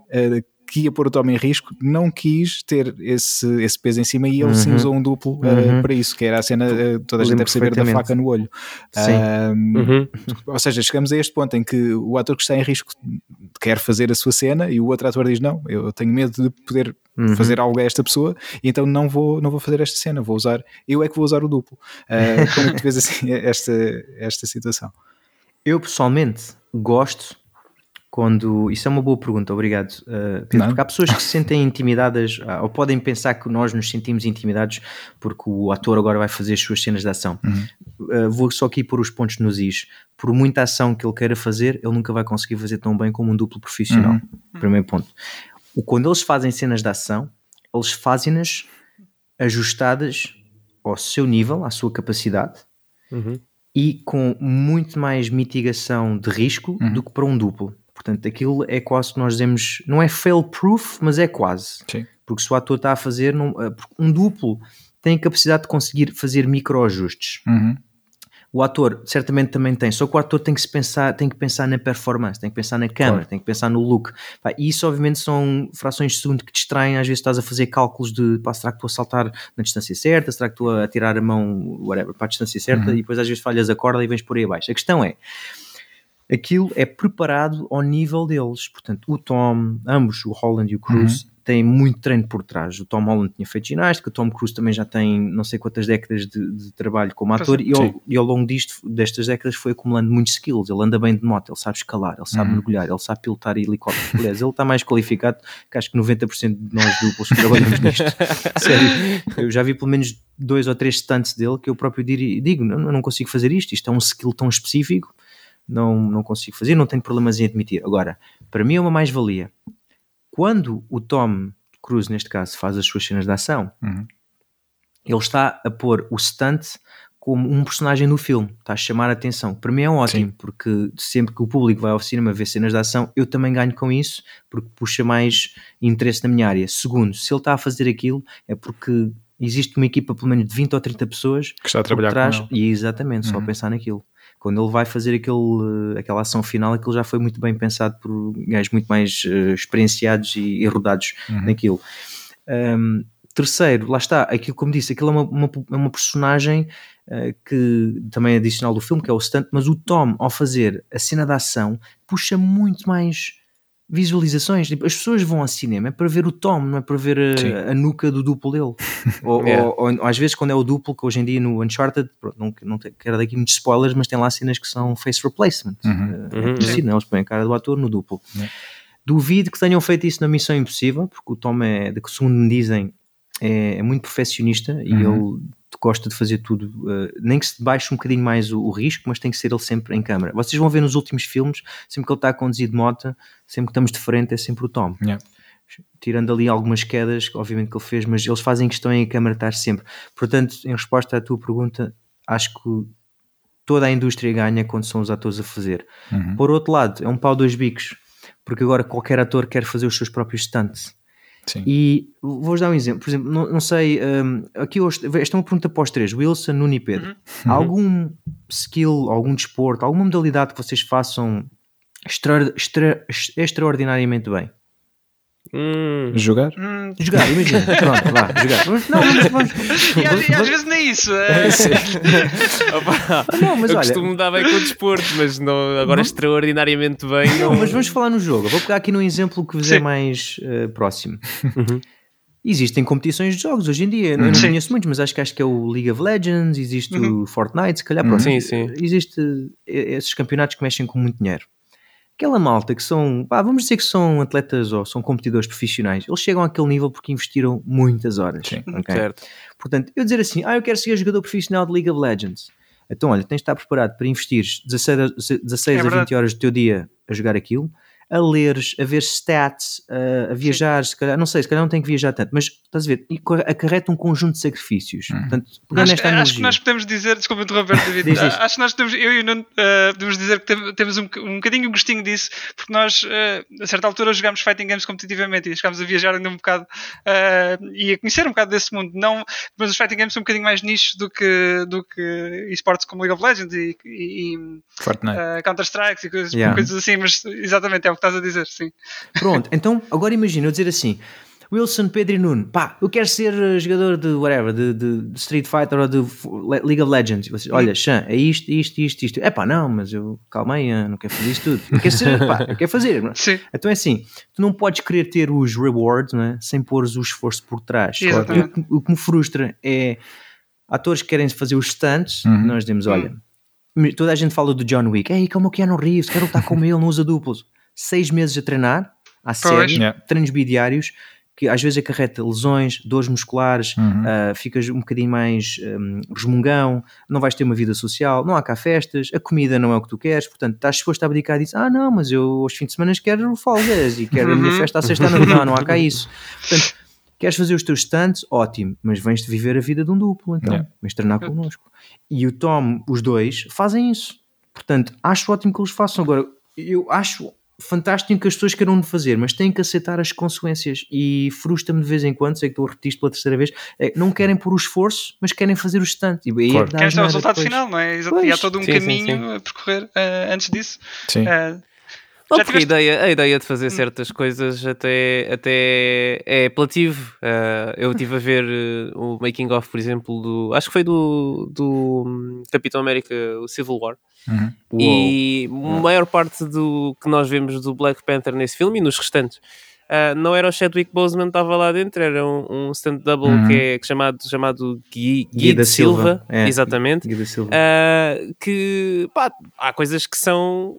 [SPEAKER 1] que ia pôr o Tom em risco não quis ter esse, esse peso em cima e ele sim
[SPEAKER 4] Uhum.
[SPEAKER 1] usou um duplo uh,
[SPEAKER 4] Uhum.
[SPEAKER 1] para isso, que era a cena, uh, toda a gente deve saber da faca no olho.
[SPEAKER 4] Sim.
[SPEAKER 1] Um,
[SPEAKER 2] Uhum.
[SPEAKER 1] ou seja, chegamos a este ponto em que o ator que está em risco quer fazer a sua cena e o outro ator diz: Não, eu tenho medo de poder
[SPEAKER 4] Uhum.
[SPEAKER 1] fazer algo a esta pessoa e então não vou, não vou fazer esta cena, vou usar, eu é que vou usar o duplo. Uh, como é que tu vês assim esta, esta situação?
[SPEAKER 4] Eu pessoalmente gosto quando. Isso é uma boa pergunta, obrigado. uh, Pedro,
[SPEAKER 1] Não.
[SPEAKER 4] porque há pessoas que se sentem intimidadas ah, ou podem pensar que nós nos sentimos intimidados porque o ator agora vai fazer as suas cenas de ação. Uh, vou só aqui pôr os pontos nos is. Por muita ação que ele queira fazer, ele nunca vai conseguir fazer tão bem como um duplo profissional. Primeiro ponto. O, quando eles fazem cenas de ação, eles fazem-nas ajustadas ao seu nível, à sua capacidade
[SPEAKER 2] Uhum.
[SPEAKER 4] e com muito mais mitigação de risco do que para um duplo. Portanto, aquilo é quase que nós dizemos, não é fail-proof, mas é quase.
[SPEAKER 1] Sim.
[SPEAKER 4] Porque se o ator está a fazer, não- eh, um duplo tem a capacidade de conseguir fazer microajustes.
[SPEAKER 1] Uhum.
[SPEAKER 4] O ator certamente também tem, só que o ator tem que, se pensar, tem que pensar na performance, tem que pensar na câmera,
[SPEAKER 1] Claro.
[SPEAKER 4] tem que pensar no look. E isso, obviamente, são frações de segundo que distraem. Às vezes estás a fazer cálculos de pá, será que estou a saltar na distância certa, será que estou a tirar a mão whatever, para a distância certa,
[SPEAKER 1] Uhum.
[SPEAKER 4] e depois às vezes falhas a corda e vens por aí abaixo. A questão é. Aquilo é preparado ao nível deles. Portanto, o Tom, ambos, o Holland e o Cruise, têm muito treino por trás. O Tom Holland tinha feito ginástica, o Tom Cruise também já tem não sei quantas décadas de, de trabalho como
[SPEAKER 3] Pois
[SPEAKER 4] ator
[SPEAKER 3] é.
[SPEAKER 4] e ao, e ao longo disto, destas décadas foi acumulando muitos skills. Ele anda bem de moto, ele sabe escalar, ele sabe
[SPEAKER 1] Uhum.
[SPEAKER 4] mergulhar, ele sabe pilotar helicóptero. Aliás, ele está mais qualificado que acho que 90% de nós duplos que trabalhamos nisto. (laughs) Sério, eu já vi pelo menos dois ou três stunts dele que eu próprio digo, não, não consigo fazer isto, isto é um skill tão específico, não, não consigo fazer, não tenho problemas em admitir. Agora, para mim é uma mais-valia. Quando o Tom Cruise, neste caso, faz as suas cenas de ação,
[SPEAKER 1] Uhum.
[SPEAKER 4] ele está a pôr o stunt como um personagem no filme, está a chamar a atenção. Para mim é ótimo, porque sempre que o público vai ao cinema ver cenas de ação, eu também ganho com isso, porque puxa mais interesse na minha área. Segundo, se ele está a fazer aquilo, é porque existe uma equipa pelo menos de 20 ou 30 pessoas
[SPEAKER 1] Que está a trabalhar
[SPEAKER 4] trás,
[SPEAKER 1] com ele.
[SPEAKER 4] e exatamente, só
[SPEAKER 1] Uhum.
[SPEAKER 4] pensar naquilo. Quando ele vai fazer aquele, aquela ação final, aquilo já foi muito bem pensado por gajos muito mais eh, experienciados e, e rodados
[SPEAKER 1] Uhum.
[SPEAKER 4] naquilo. Um, terceiro, lá está, aquilo como disse, aquilo é uma, uma, é uma personagem eh, que também é adicional do filme, que é o stunt, mas o Tom, ao fazer a cena da ação, puxa muito mais visualizações. Tipo, as pessoas vão ao cinema é para ver o Tom, não é para ver a, a nuca do duplo dele. (laughs) ou,
[SPEAKER 2] Yeah.
[SPEAKER 4] ou- ou às vezes, quando é o duplo, que hoje em dia no Uncharted, pronto, não, não quero dar aqui muitos spoilers, mas tem lá cenas que são face replacement.
[SPEAKER 1] Uhum.
[SPEAKER 4] Eh,
[SPEAKER 2] Uhum,
[SPEAKER 4] é possível, não? eles põem a cara do ator no duplo.
[SPEAKER 1] Yeah.
[SPEAKER 4] Duvido que tenham feito isso na Missão Impossível, porque o Tom é, de que segundo me dizem, é, é muito perfeccionista e
[SPEAKER 1] Uhum.
[SPEAKER 4] ele gosta de fazer tudo, eh, nem que se baixe um bocadinho mais o, o risco, mas tem que ser ele sempre em câmara. Vocês vão ver nos últimos filmes, sempre que ele está a conduzir de moto, sempre que estamos de frente, é sempre o Tom.
[SPEAKER 1] Yeah.
[SPEAKER 4] Tirando ali algumas quedas, que obviamente que ele fez, mas eles fazem questão em a câmara estar sempre. Portanto, em resposta à tua pergunta, acho que toda a indústria ganha quando são os atores a fazer.
[SPEAKER 1] Uhum.
[SPEAKER 4] Por outro lado, é um pau dois bicos, porque agora qualquer ator quer fazer os seus próprios stunts.
[SPEAKER 1] Sim.
[SPEAKER 4] E vou-vos dar um exemplo. Por exemplo, não, não sei, hum, aqui hoje, esta é uma pergunta para os três: Wilson, Nuno e Pedro. Há algum skill, algum desporto, alguma modalidade que vocês façam extra- extra- extraordinariamente bem?
[SPEAKER 2] Hum,
[SPEAKER 1] Jogar?
[SPEAKER 3] Hum,
[SPEAKER 4] Jogar, imagina. (laughs) Pronto, lá, jogar. Não, vamos, vamos,
[SPEAKER 3] e, às, e às vezes nem isso. é, (laughs)
[SPEAKER 2] opa,
[SPEAKER 4] não, mas
[SPEAKER 2] eu
[SPEAKER 4] olha,
[SPEAKER 2] costumo dar bem com o desporto, mas não, agora extraordinariamente bem.
[SPEAKER 4] Não,
[SPEAKER 2] Não,
[SPEAKER 4] mas vamos falar no jogo. Vou pegar aqui num exemplo que vos é
[SPEAKER 3] Sim.
[SPEAKER 4] mais eh, próximo.
[SPEAKER 2] Uhum.
[SPEAKER 4] Existem competições de jogos hoje em dia. Eu não
[SPEAKER 3] Sim.
[SPEAKER 4] conheço muitos, mas acho que acho que é o League of Legends, existe o Fortnite, se calhar
[SPEAKER 1] Uhum.
[SPEAKER 4] pronto.
[SPEAKER 2] Sim, sim.
[SPEAKER 4] Existe eh, esses campeonatos que mexem com muito dinheiro. Aquela malta que são, pá, vamos dizer que são atletas ou são competidores profissionais, eles chegam àquele nível porque investiram muitas horas.
[SPEAKER 1] Sim.
[SPEAKER 4] ok?
[SPEAKER 2] certo.
[SPEAKER 4] Portanto, eu dizer assim, ah, eu quero ser jogador profissional de League of Legends. Então, olha, tens de estar preparado para investir 16, a- 16
[SPEAKER 3] É
[SPEAKER 4] a 20
[SPEAKER 3] verdade.
[SPEAKER 4] horas do teu dia a jogar aquilo, a leres, a ver stats, a, a viajar, se calhar, não sei, se calhar não tem que viajar tanto, mas estás a ver, e acarreta um conjunto de sacrifícios.
[SPEAKER 1] Uhum.
[SPEAKER 4] Portanto,
[SPEAKER 3] Acho,
[SPEAKER 4] nesta
[SPEAKER 3] acho que nós podemos dizer, desculpa interromper, David, (laughs) acho que nós podemos, eu e o Nuno, eh, podemos dizer que tem- temos um, um bocadinho um gostinho disso, porque nós, eh, a certa altura, jogámos fighting games competitivamente e chegámos a viajar ainda um bocado eh, e a conhecer um bocado desse mundo. Não, mas os fighting games são um bocadinho mais nicho do que, do que esportes como League of Legends e, e, e, Counter-Strikes e coisas,
[SPEAKER 4] Yeah.
[SPEAKER 3] coisas assim, mas exatamente é o que estás a dizer, sim.
[SPEAKER 4] Pronto, (laughs) então agora imagina eu dizer assim: Wilson, Pedro e Nuno, pá, eu quero ser eh, jogador de whatever, de, de- Street Fighter ou de League of Legends. E vocês, olha, Xan, é isto, isto, isto, isto. É pá, não, mas eu, calma aí, ah, não quero fazer isto tudo. Eu quero ser, pá, eu quero fazer.
[SPEAKER 3] Sim,
[SPEAKER 4] Então é assim, tu não podes querer ter os rewards não é? sem pôr o esforço por trás.
[SPEAKER 3] Exatamente.
[SPEAKER 4] E o, que- me frustra é atores que querem fazer os stunts,
[SPEAKER 1] Uhum.
[SPEAKER 4] nós dizemos, olha, toda a gente fala do John Wick, ei, como o Keanu Reeves, quero lutar como ele, não usa duplos. Seis meses a treinar, à série,
[SPEAKER 1] Yeah.
[SPEAKER 4] treinos bidiários, que às vezes acarreta lesões, dores musculares,
[SPEAKER 1] Uhum.
[SPEAKER 4] ah, ficas um bocadinho mais hum, resmungão, não vais ter uma vida social, não há cá festas, a comida não é o que tu queres, portanto estás disposto a abdicar disso. Ah, não, mas eu aos fins de semana quero folgas e quero a minha
[SPEAKER 3] Uhum.
[SPEAKER 4] festa à sexta noite. Não, não há cá isso. Portanto, queres fazer os teus stunts? Ótimo, mas vens de viver a vida de um duplo, então
[SPEAKER 1] Yeah.
[SPEAKER 4] vens treinar connosco. E o Tom, os dois, fazem isso. Portanto, acho ótimo que eles façam. Agora, eu acho fantástico que as pessoas queiram fazer, mas têm que aceitar as consequências. E frustra-me de vez em quando, sei que estou a repetir isto pela terceira vez, é, não querem pôr o esforço, mas querem fazer o stunt. E aí é
[SPEAKER 1] Claro.
[SPEAKER 3] Queres o resultado
[SPEAKER 4] depois.
[SPEAKER 3] final, não é? Exato.
[SPEAKER 4] Pois.
[SPEAKER 3] E há todo um
[SPEAKER 2] Sim, sim,
[SPEAKER 3] caminho
[SPEAKER 2] sim.
[SPEAKER 3] a percorrer eh, antes disso.
[SPEAKER 1] Sim.
[SPEAKER 3] Eh, Já
[SPEAKER 2] porque a
[SPEAKER 3] tiveste-
[SPEAKER 2] ideia, a ideia de fazer certas coisas até, até é apelativo. Ah, eu estive a ver eh, o making of, por exemplo, do. Acho que foi do, do hum, Capitão América, o Civil War.
[SPEAKER 1] Uhum.
[SPEAKER 2] E a maior parte do que nós vemos do Black Panther nesse filme e nos restantes. ah, não era o Chadwick Boseman que estava lá dentro, era um, um stand double
[SPEAKER 1] Uhum.
[SPEAKER 2] que é chamado, chamado Gui,
[SPEAKER 4] Guy
[SPEAKER 2] Gui
[SPEAKER 4] da
[SPEAKER 2] de Silva,
[SPEAKER 4] Silva, é.
[SPEAKER 2] exatamente.
[SPEAKER 4] Guida Silva.
[SPEAKER 2] Uh, que pá, há coisas que são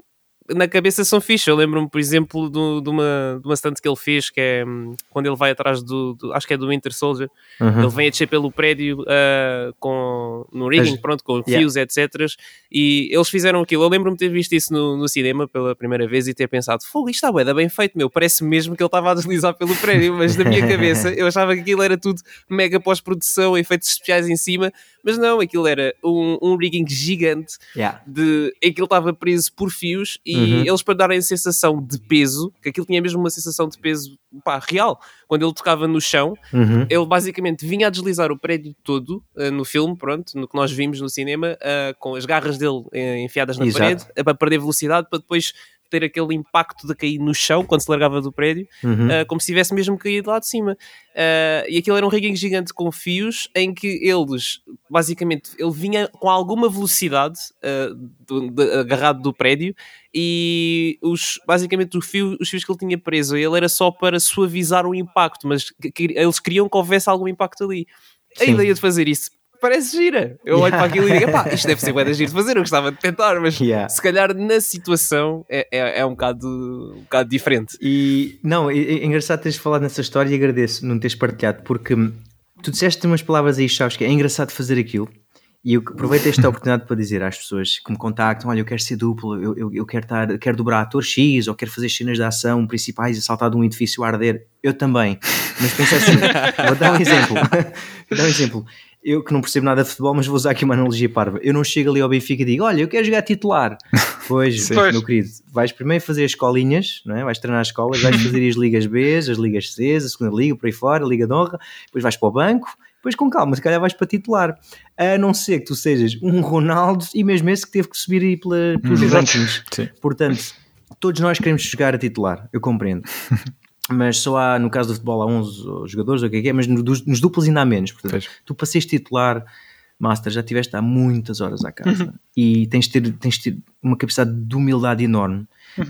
[SPEAKER 2] na cabeça são fixe. Eu lembro-me, por exemplo, do- de, uma, de uma stunt que ele fez que é hum, quando ele vai atrás do, do- acho que é do Winter Soldier.
[SPEAKER 4] Aham.
[SPEAKER 2] Ele vem a descer pelo prédio uh, com, no rigging, pronto, com
[SPEAKER 4] Yeah.
[SPEAKER 2] fios, etc. E eles fizeram aquilo. Eu lembro-me de ter visto isso no, no cinema pela primeira vez e ter pensado: fogo, isto está da bem feito, meu. Parece mesmo que ele estava a deslizar pelo prédio, mas na minha cabeça (laughs) eu achava que aquilo era tudo mega pós-produção, efeitos especiais em cima, mas não, aquilo era um, um rigging gigante
[SPEAKER 4] Yeah.
[SPEAKER 2] de, em que ele estava preso por fios e
[SPEAKER 4] Uhum.
[SPEAKER 2] eles para darem a sensação de peso, que aquilo tinha mesmo uma sensação de peso pá, real, quando ele tocava no chão,
[SPEAKER 4] Uhum.
[SPEAKER 2] ele basicamente vinha a deslizar o prédio todo eh, no filme, pronto, no que nós vimos no cinema, eh, com as garras dele eh, enfiadas na
[SPEAKER 4] Exato.
[SPEAKER 2] parede, para perder velocidade, para depois ter aquele impacto de cair no chão quando se largava do prédio,
[SPEAKER 4] Uhum.
[SPEAKER 2] uh, como se tivesse mesmo caído lá de cima. Uh, e aquilo era um rigging gigante com fios em que eles, basicamente, ele vinha com alguma velocidade uh, do- de- agarrado do prédio e os, basicamente o fio, os fios que ele tinha preso, ele era só para suavizar o impacto, mas que- que- eles queriam que houvesse algum impacto ali. A
[SPEAKER 4] Sim.
[SPEAKER 2] ideia de fazer isso parece gira. Eu olho para aquilo e digo, pá, isto deve ser bué giro de fazer, eu gostava de tentar, mas
[SPEAKER 4] Yeah.
[SPEAKER 2] se calhar na situação é, é, é um, bocado, um bocado diferente.
[SPEAKER 4] E não, é, é engraçado teres falado nessa história e agradeço não teres partilhado, porque tu disseste umas palavras aí, chaves, que é engraçado fazer aquilo. E eu aproveito esta oportunidade para dizer às pessoas que me contactam: olha, eu quero ser duplo, eu, eu, eu quero, estar, quero dobrar ator X, ou quero fazer cenas de ação principais e saltar de um edifício a arder. Eu também. Mas pensa assim: (laughs) vou dar um exemplo. (laughs) vou dar um exemplo. Eu que não percebo nada de futebol, mas vou usar aqui uma analogia parva. Eu não chego ali ao Benfica e digo: olha, eu quero jogar titular. (laughs) Pois,
[SPEAKER 3] Pois.
[SPEAKER 4] meu querido, vais primeiro fazer as escolinhas, não é? vais treinar as escolas, vais fazer as ligas B, as ligas C, a segunda liga, por aí fora, a liga de honra, depois vais para o banco, depois com calma, se calhar vais para titular. A não ser que tu sejas um Ronaldo e mesmo esse que teve que subir aí pela, pelos rankings. (laughs)
[SPEAKER 1] Sim.
[SPEAKER 4] Portanto, todos nós queremos jogar a titular, eu compreendo. (laughs) Mas só há, no caso do futebol, há 11 jogadores, ou o que é que é, mas no- dos- nos duplos ainda há menos. Portanto,
[SPEAKER 1] Pois.
[SPEAKER 4] tu para seres titular, Master, já tiveste há muitas horas à casa e tens de, ter, tens de ter uma capacidade de humildade enorme.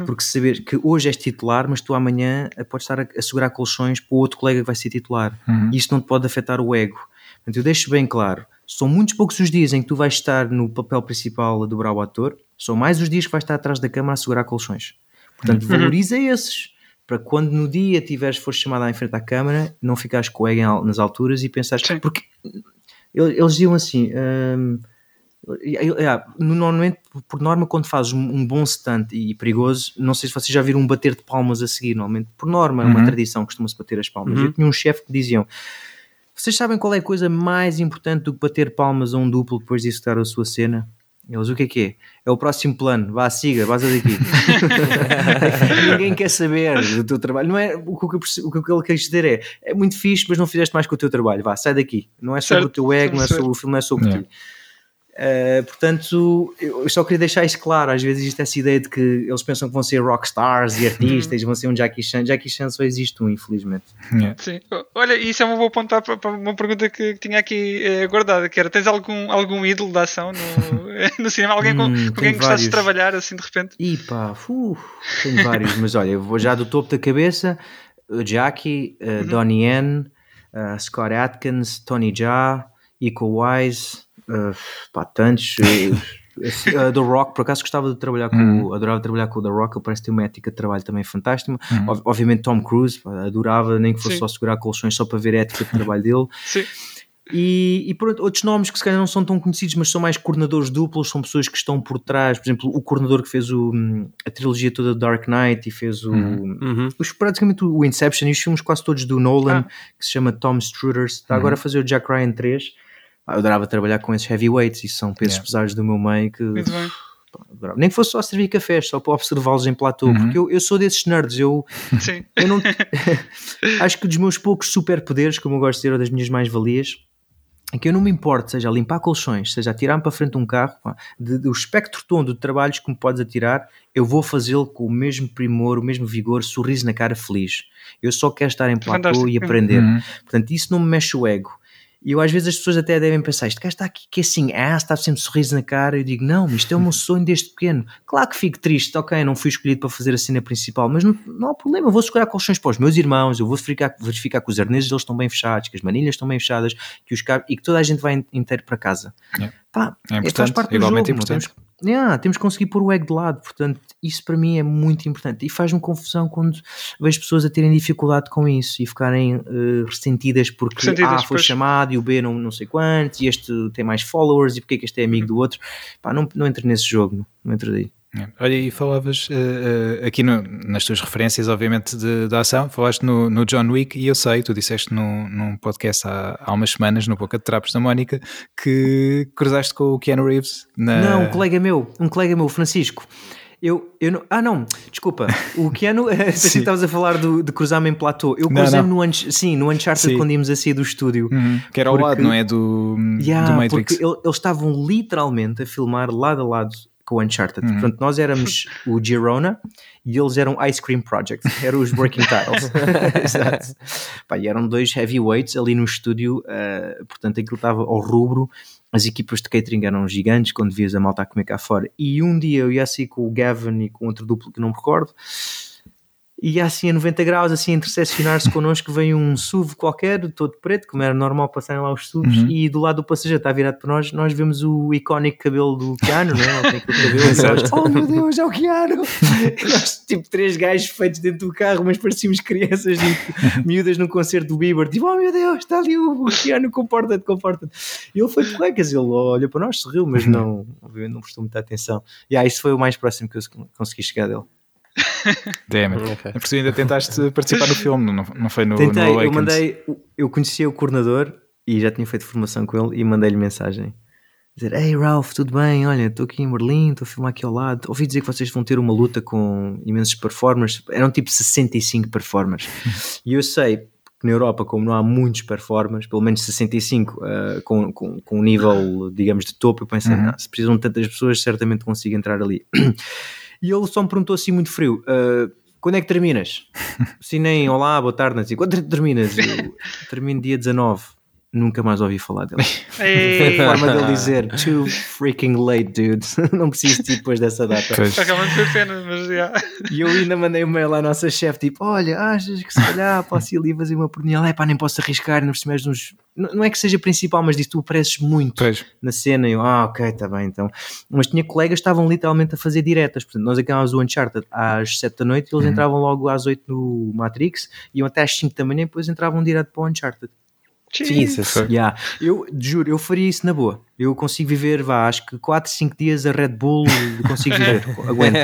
[SPEAKER 4] Porque saber que hoje és titular, mas tu amanhã podes estar a, a segurar colchões para o outro colega que vai ser titular.
[SPEAKER 1] Uhum.
[SPEAKER 4] E isto não te pode afetar o ego. Portanto, eu deixo bem claro: são muitos poucos os dias em que tu vais estar no papel principal a dobrar o ator, são mais os dias que vais estar atrás da câmara a segurar colchões. Portanto, valoriza esses. Para quando no dia tiveres, for chamado à frente à câmara, não ficares com o ego nas alturas e pensares.
[SPEAKER 3] Sim.
[SPEAKER 4] Porque ele- eles diziam assim. hum, normalmente, por norma, quando fazes um, bom stunt e perigoso, não sei se vocês já viram um bater de palmas a seguir, normalmente, por norma, é uma
[SPEAKER 1] Uhum.
[SPEAKER 4] tradição, costuma-se bater as palmas.
[SPEAKER 2] Uhum.
[SPEAKER 4] Eu tinha um chefe que diziam: Vocês sabem qual é a coisa mais importante do que bater palmas a um duplo depois de executar a sua cena? Eles, o que é que é? É o próximo plano, vá, siga, vaza daqui. (laughs) (laughs) Ninguém quer saber do teu trabalho. Não é, o, que o que ele quer dizer é: é muito fixe, mas não fizeste mais com o teu trabalho, vá, sai daqui. Não é sobre
[SPEAKER 3] Certo,
[SPEAKER 4] o teu ego, não é sobre o filme, não é sobre ti. Uh, portanto, eu só queria deixar isso claro. Às vezes existe essa ideia de que eles pensam que vão ser rockstars e artistas, vão ser um Jackie Chan. Jackie Chan só existe um, infelizmente.
[SPEAKER 1] Yeah.
[SPEAKER 3] Sim. Olha, isso é uma boa ponta para, para uma pergunta que, tinha aqui eh, guardada, que era, tens algum, algum ídolo de ação no, (laughs) no cinema? Alguém com,
[SPEAKER 4] Hum,
[SPEAKER 3] com quem gostasses de trabalhar assim de repente?
[SPEAKER 4] E pá, fu, tenho vários, mas olha, eu vou já do topo da cabeça: uh, Jackie, uh, Donnie Yen, uh, Scott Atkins, Tony Jaa, Iko Wise, uh, pá, tantos. uh, esse, uh, The Rock, por acaso gostava de trabalhar com,
[SPEAKER 1] Uhum.
[SPEAKER 4] adorava trabalhar com o The Rock, ele parece ter uma ética de trabalho também fantástica.
[SPEAKER 1] Uhum.
[SPEAKER 4] Ob- Obviamente, Tom Cruise, pá, adorava, nem que fosse
[SPEAKER 3] Sim.
[SPEAKER 4] só segurar colchões só para ver a ética de trabalho dele.
[SPEAKER 3] Sim.
[SPEAKER 4] E, e pronto, outros nomes que se calhar não são tão conhecidos, mas são mais coordenadores duplos, são pessoas que estão por trás. Por exemplo, o coordenador que fez o, hum, a trilogia toda do Dark Knight e fez o,
[SPEAKER 2] Uhum.
[SPEAKER 4] os, praticamente o Inception e os filmes quase todos do Nolan,
[SPEAKER 3] Ah.
[SPEAKER 4] que se chama Tom Struders. Está
[SPEAKER 1] Uhum.
[SPEAKER 4] agora a fazer o Jack Ryan 3. Eu adorava trabalhar com esses heavyweights e são pesos
[SPEAKER 1] Yeah.
[SPEAKER 4] pesados do meu meio que
[SPEAKER 3] Muito bem.
[SPEAKER 4] Nem que fosse só servir cafés, só para observá-los em platô,
[SPEAKER 1] Uhum.
[SPEAKER 4] porque eu, eu sou desses nerds. Eu,
[SPEAKER 3] Sim.
[SPEAKER 4] eu não. (laughs) (laughs) Acho que dos meus poucos superpoderes, como eu gosto de dizer, ou das minhas mais-valias, é que eu não me importo, seja a limpar colchões, seja atirar-me para frente de um carro, pá, de- do espectro todo de trabalhos que me podes atirar, eu vou fazê-lo com o mesmo primor, o mesmo vigor, sorriso na cara, feliz. Eu só quero estar em platô
[SPEAKER 3] Fantástico.
[SPEAKER 4] e aprender.
[SPEAKER 1] Uhum.
[SPEAKER 4] Portanto, isso não me mexe o ego. E eu às vezes as pessoas até devem pensar, este gajo está aqui que é assim, ah, está sempre sorriso na cara. Eu digo, não, isto é o meu sonho desde pequeno. Claro que fico triste, ok, não fui escolhido para fazer a cena principal, mas não, não há problema, eu vou escolher colchões para os meus irmãos, eu vou verificar, verificar que os arneses deles estão bem fechados, que as manilhas estão bem fechadas, que os cabos, e que toda a gente vai in- inteiro para casa.
[SPEAKER 1] Yeah.
[SPEAKER 4] Pá,
[SPEAKER 1] É
[SPEAKER 4] é,
[SPEAKER 1] importante,
[SPEAKER 4] faz parte do
[SPEAKER 1] igualmente
[SPEAKER 4] jogo, não
[SPEAKER 1] importante.
[SPEAKER 4] temos, Yeah, temos que conseguir pôr o ego de lado, portanto, isso para mim é muito importante e faz-me confusão quando vejo pessoas a terem dificuldade com isso e ficarem eh, ressentidas porque
[SPEAKER 3] Ressentidas,
[SPEAKER 4] A foi
[SPEAKER 3] pois.
[SPEAKER 4] chamado e o B não, não sei quantos e este tem mais followers e porque é que este é
[SPEAKER 3] Uhum.
[SPEAKER 4] amigo do outro. Pá, não, não entro nesse jogo, não, não entro daí.
[SPEAKER 1] É. Olha, e falavas eh, eh, aqui no- nas tuas referências, obviamente, de, da ação, falaste no, no John Wick e eu sei, tu disseste num, num podcast há, há umas semanas, no Boca de Trapos da Mónica, que cruzaste com o Keanu Reeves na...
[SPEAKER 4] Não, um colega meu, um colega meu, Francisco. Eu, eu não, ah não, desculpa, o (laughs) Keanu, pensei (laughs)
[SPEAKER 1] Sim. (laughs)
[SPEAKER 4] que estavas a falar do, de cruzar-me em platô. Eu cruzei-me no, sim, no Uncharted
[SPEAKER 1] Sim.
[SPEAKER 4] quando íamos a sair do estúdio.
[SPEAKER 1] Uhum. Que era ao
[SPEAKER 4] Porque-
[SPEAKER 1] lado, não é? Do,
[SPEAKER 4] Yeah,
[SPEAKER 1] do Matrix.
[SPEAKER 4] porque ele- eles estavam literalmente a filmar lado a lado com o Uncharted.
[SPEAKER 1] Uhum.
[SPEAKER 4] Portanto, nós éramos (laughs) o Girona e eles eram Ice Cream Project, eram os Working Tiles. (laughs) Exato. Pá, e eram dois heavyweights ali no estúdio, eh, portanto, aquilo estava ao rubro. As equipas de catering eram gigantes quando vias a malta a comer cá fora. E um dia eu ia assim com o Gavin e com outro duplo que não me recordo. E assim a 90 graus, assim a intercepcionar-se connosco, veio um SUV qualquer, todo preto, como era normal passarem lá os SUVs,
[SPEAKER 1] Uhum.
[SPEAKER 4] e do lado do passageiro está virado para nós, nós vemos o icónico cabelo do Keanu, não é? Ele tem cabelo, (laughs) nós, oh meu Deus, é o Keanu! E (laughs) nós, tipo, três gajos feitos dentro do carro, mas parecíamos crianças tipo, (laughs) miúdas num concerto do Bieber, tipo, oh meu Deus, está ali o Keanu, comporta-te, comporta-te. E ele foi porrecas, ele olha para nós, sorriu, mas não, obviamente não prestou muita atenção. E ah, isso foi o mais próximo que eu consegui chegar dele. (laughs)
[SPEAKER 1] Damn it.
[SPEAKER 2] Ok.
[SPEAKER 1] Porque ainda tentaste participar no filme, não, não foi no,
[SPEAKER 4] Tentei,
[SPEAKER 1] no
[SPEAKER 4] eu mandei, eu conhecia o coordenador e já tinha feito formação com ele e mandei-lhe mensagem. Dizer, ei Ralph, tudo bem? Olha, estou aqui em Berlim, estou a filmar aqui ao lado. Ouvi dizer que vocês vão ter uma luta com imensos performers. Eram tipo 65 performers. (laughs) e eu sei que na Europa, como não há muitos performers, pelo menos 65 eh, com, com, com um nível, digamos, de topo, eu pensei,
[SPEAKER 1] Uhum.
[SPEAKER 4] "Não, se precisam de tantas pessoas, certamente consigo entrar ali. (clears throat) e ele só me perguntou assim muito frio, "Ah, quando é que terminas? (laughs) Assim nem olá, boa tarde. Quando é que terminas? Eu termino dia 19. Nunca mais ouvi falar dele. (laughs) Foi
[SPEAKER 3] Ei,
[SPEAKER 4] a forma dele dizer too freaking late, dude. (laughs) Não preciso de depois dessa data.
[SPEAKER 3] Realmente foi pena, mas já.
[SPEAKER 4] E eu ainda mandei um mail à nossa chefe, tipo, olha, achas que se calhar posso ir ali fazer uma porninha? É pá, nem posso arriscar, não mais uns... Não é que seja principal, mas disse, tu apareces muito
[SPEAKER 1] Pois.
[SPEAKER 4] na cena. E eu, ah, ok, está bem, então. Mas tinha colegas que estavam literalmente a fazer diretas. Portanto, nós acabávamos o Uncharted às 7 da noite e eles
[SPEAKER 1] Uhum.
[SPEAKER 4] entravam logo às 8 no Matrix, iam até às 5 da manhã e depois entravam direto para o Uncharted.
[SPEAKER 2] Jesus.
[SPEAKER 4] Yeah. Eu juro, eu faria isso na boa. Eu consigo viver, vá, acho que 4, 5 dias a Red Bull consigo viver, (laughs) aguento.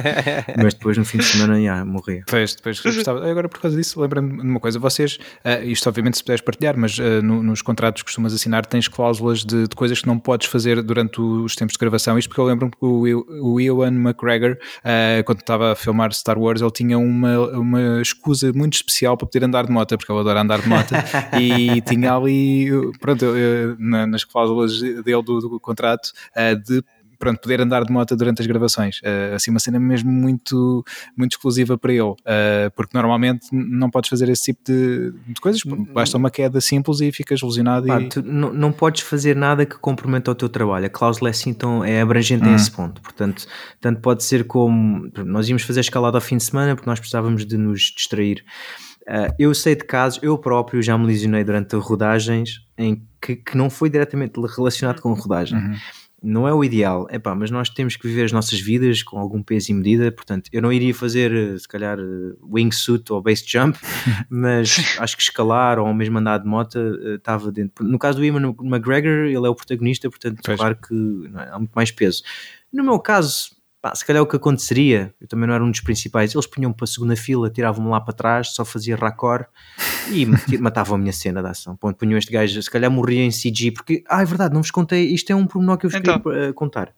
[SPEAKER 4] Mas depois no fim de semana, yeah, morria.
[SPEAKER 1] Depois, depois gostava. Agora, por causa disso, lembra-me de uma coisa. Vocês, eh, isto obviamente se puderes partilhar, mas eh, no- nos contratos que costumas assinar tens cláusulas de, de coisas que não podes fazer durante os tempos de gravação. Isto porque eu lembro-me que o, Ewan McGregor, eh, quando estava a filmar Star Wars, ele tinha uma, uma escusa muito especial para poder andar de moto, porque ele adora andar de moto, (laughs) e tinha ali, pronto, na- nas cláusulas dele do, do contrato, eh, de pronto, poder andar de moto durante as gravações. Eh, assim, uma cena mesmo muito, muito exclusiva para ele, eh, porque normalmente não podes fazer esse tipo de, de coisas, basta uma queda simples e ficas lesionado.
[SPEAKER 4] Pá,
[SPEAKER 1] e...
[SPEAKER 4] tu não, não podes fazer nada que comprometa o teu trabalho. A cláusula é assim tão é abrangente
[SPEAKER 1] Hum.
[SPEAKER 4] a esse ponto. Portanto, tanto pode ser como nós íamos fazer escalada ao fim de semana porque nós precisávamos de nos distrair. Ah, eu sei de casos, eu próprio já me lesionei durante rodagens em que, que não foi diretamente relacionado com a rodagem.
[SPEAKER 1] Uhum.
[SPEAKER 4] Não é o ideal, é mas nós temos que viver as nossas vidas com algum peso e medida, portanto, eu não iria fazer, eh, se calhar, eh, wingsuit ou base jump, (laughs) mas acho que escalar ou mesmo andar de moto eh, estava dentro. No caso do Ian McGregor, ele é o protagonista, portanto,
[SPEAKER 1] Pois.
[SPEAKER 4] claro que é, há muito mais peso. No meu caso, pá, se calhar o que aconteceria, eu também não era um dos principais, eles punham para a segunda fila, tiravam-me lá para trás, só fazia raccord e (laughs) matavam a minha cena da ação. Ponto, punham este gajo, se calhar morria em CG, porque, ah, é verdade, não vos contei, isto é um pormenor que eu vos
[SPEAKER 3] Então.
[SPEAKER 4] queria eh, contar.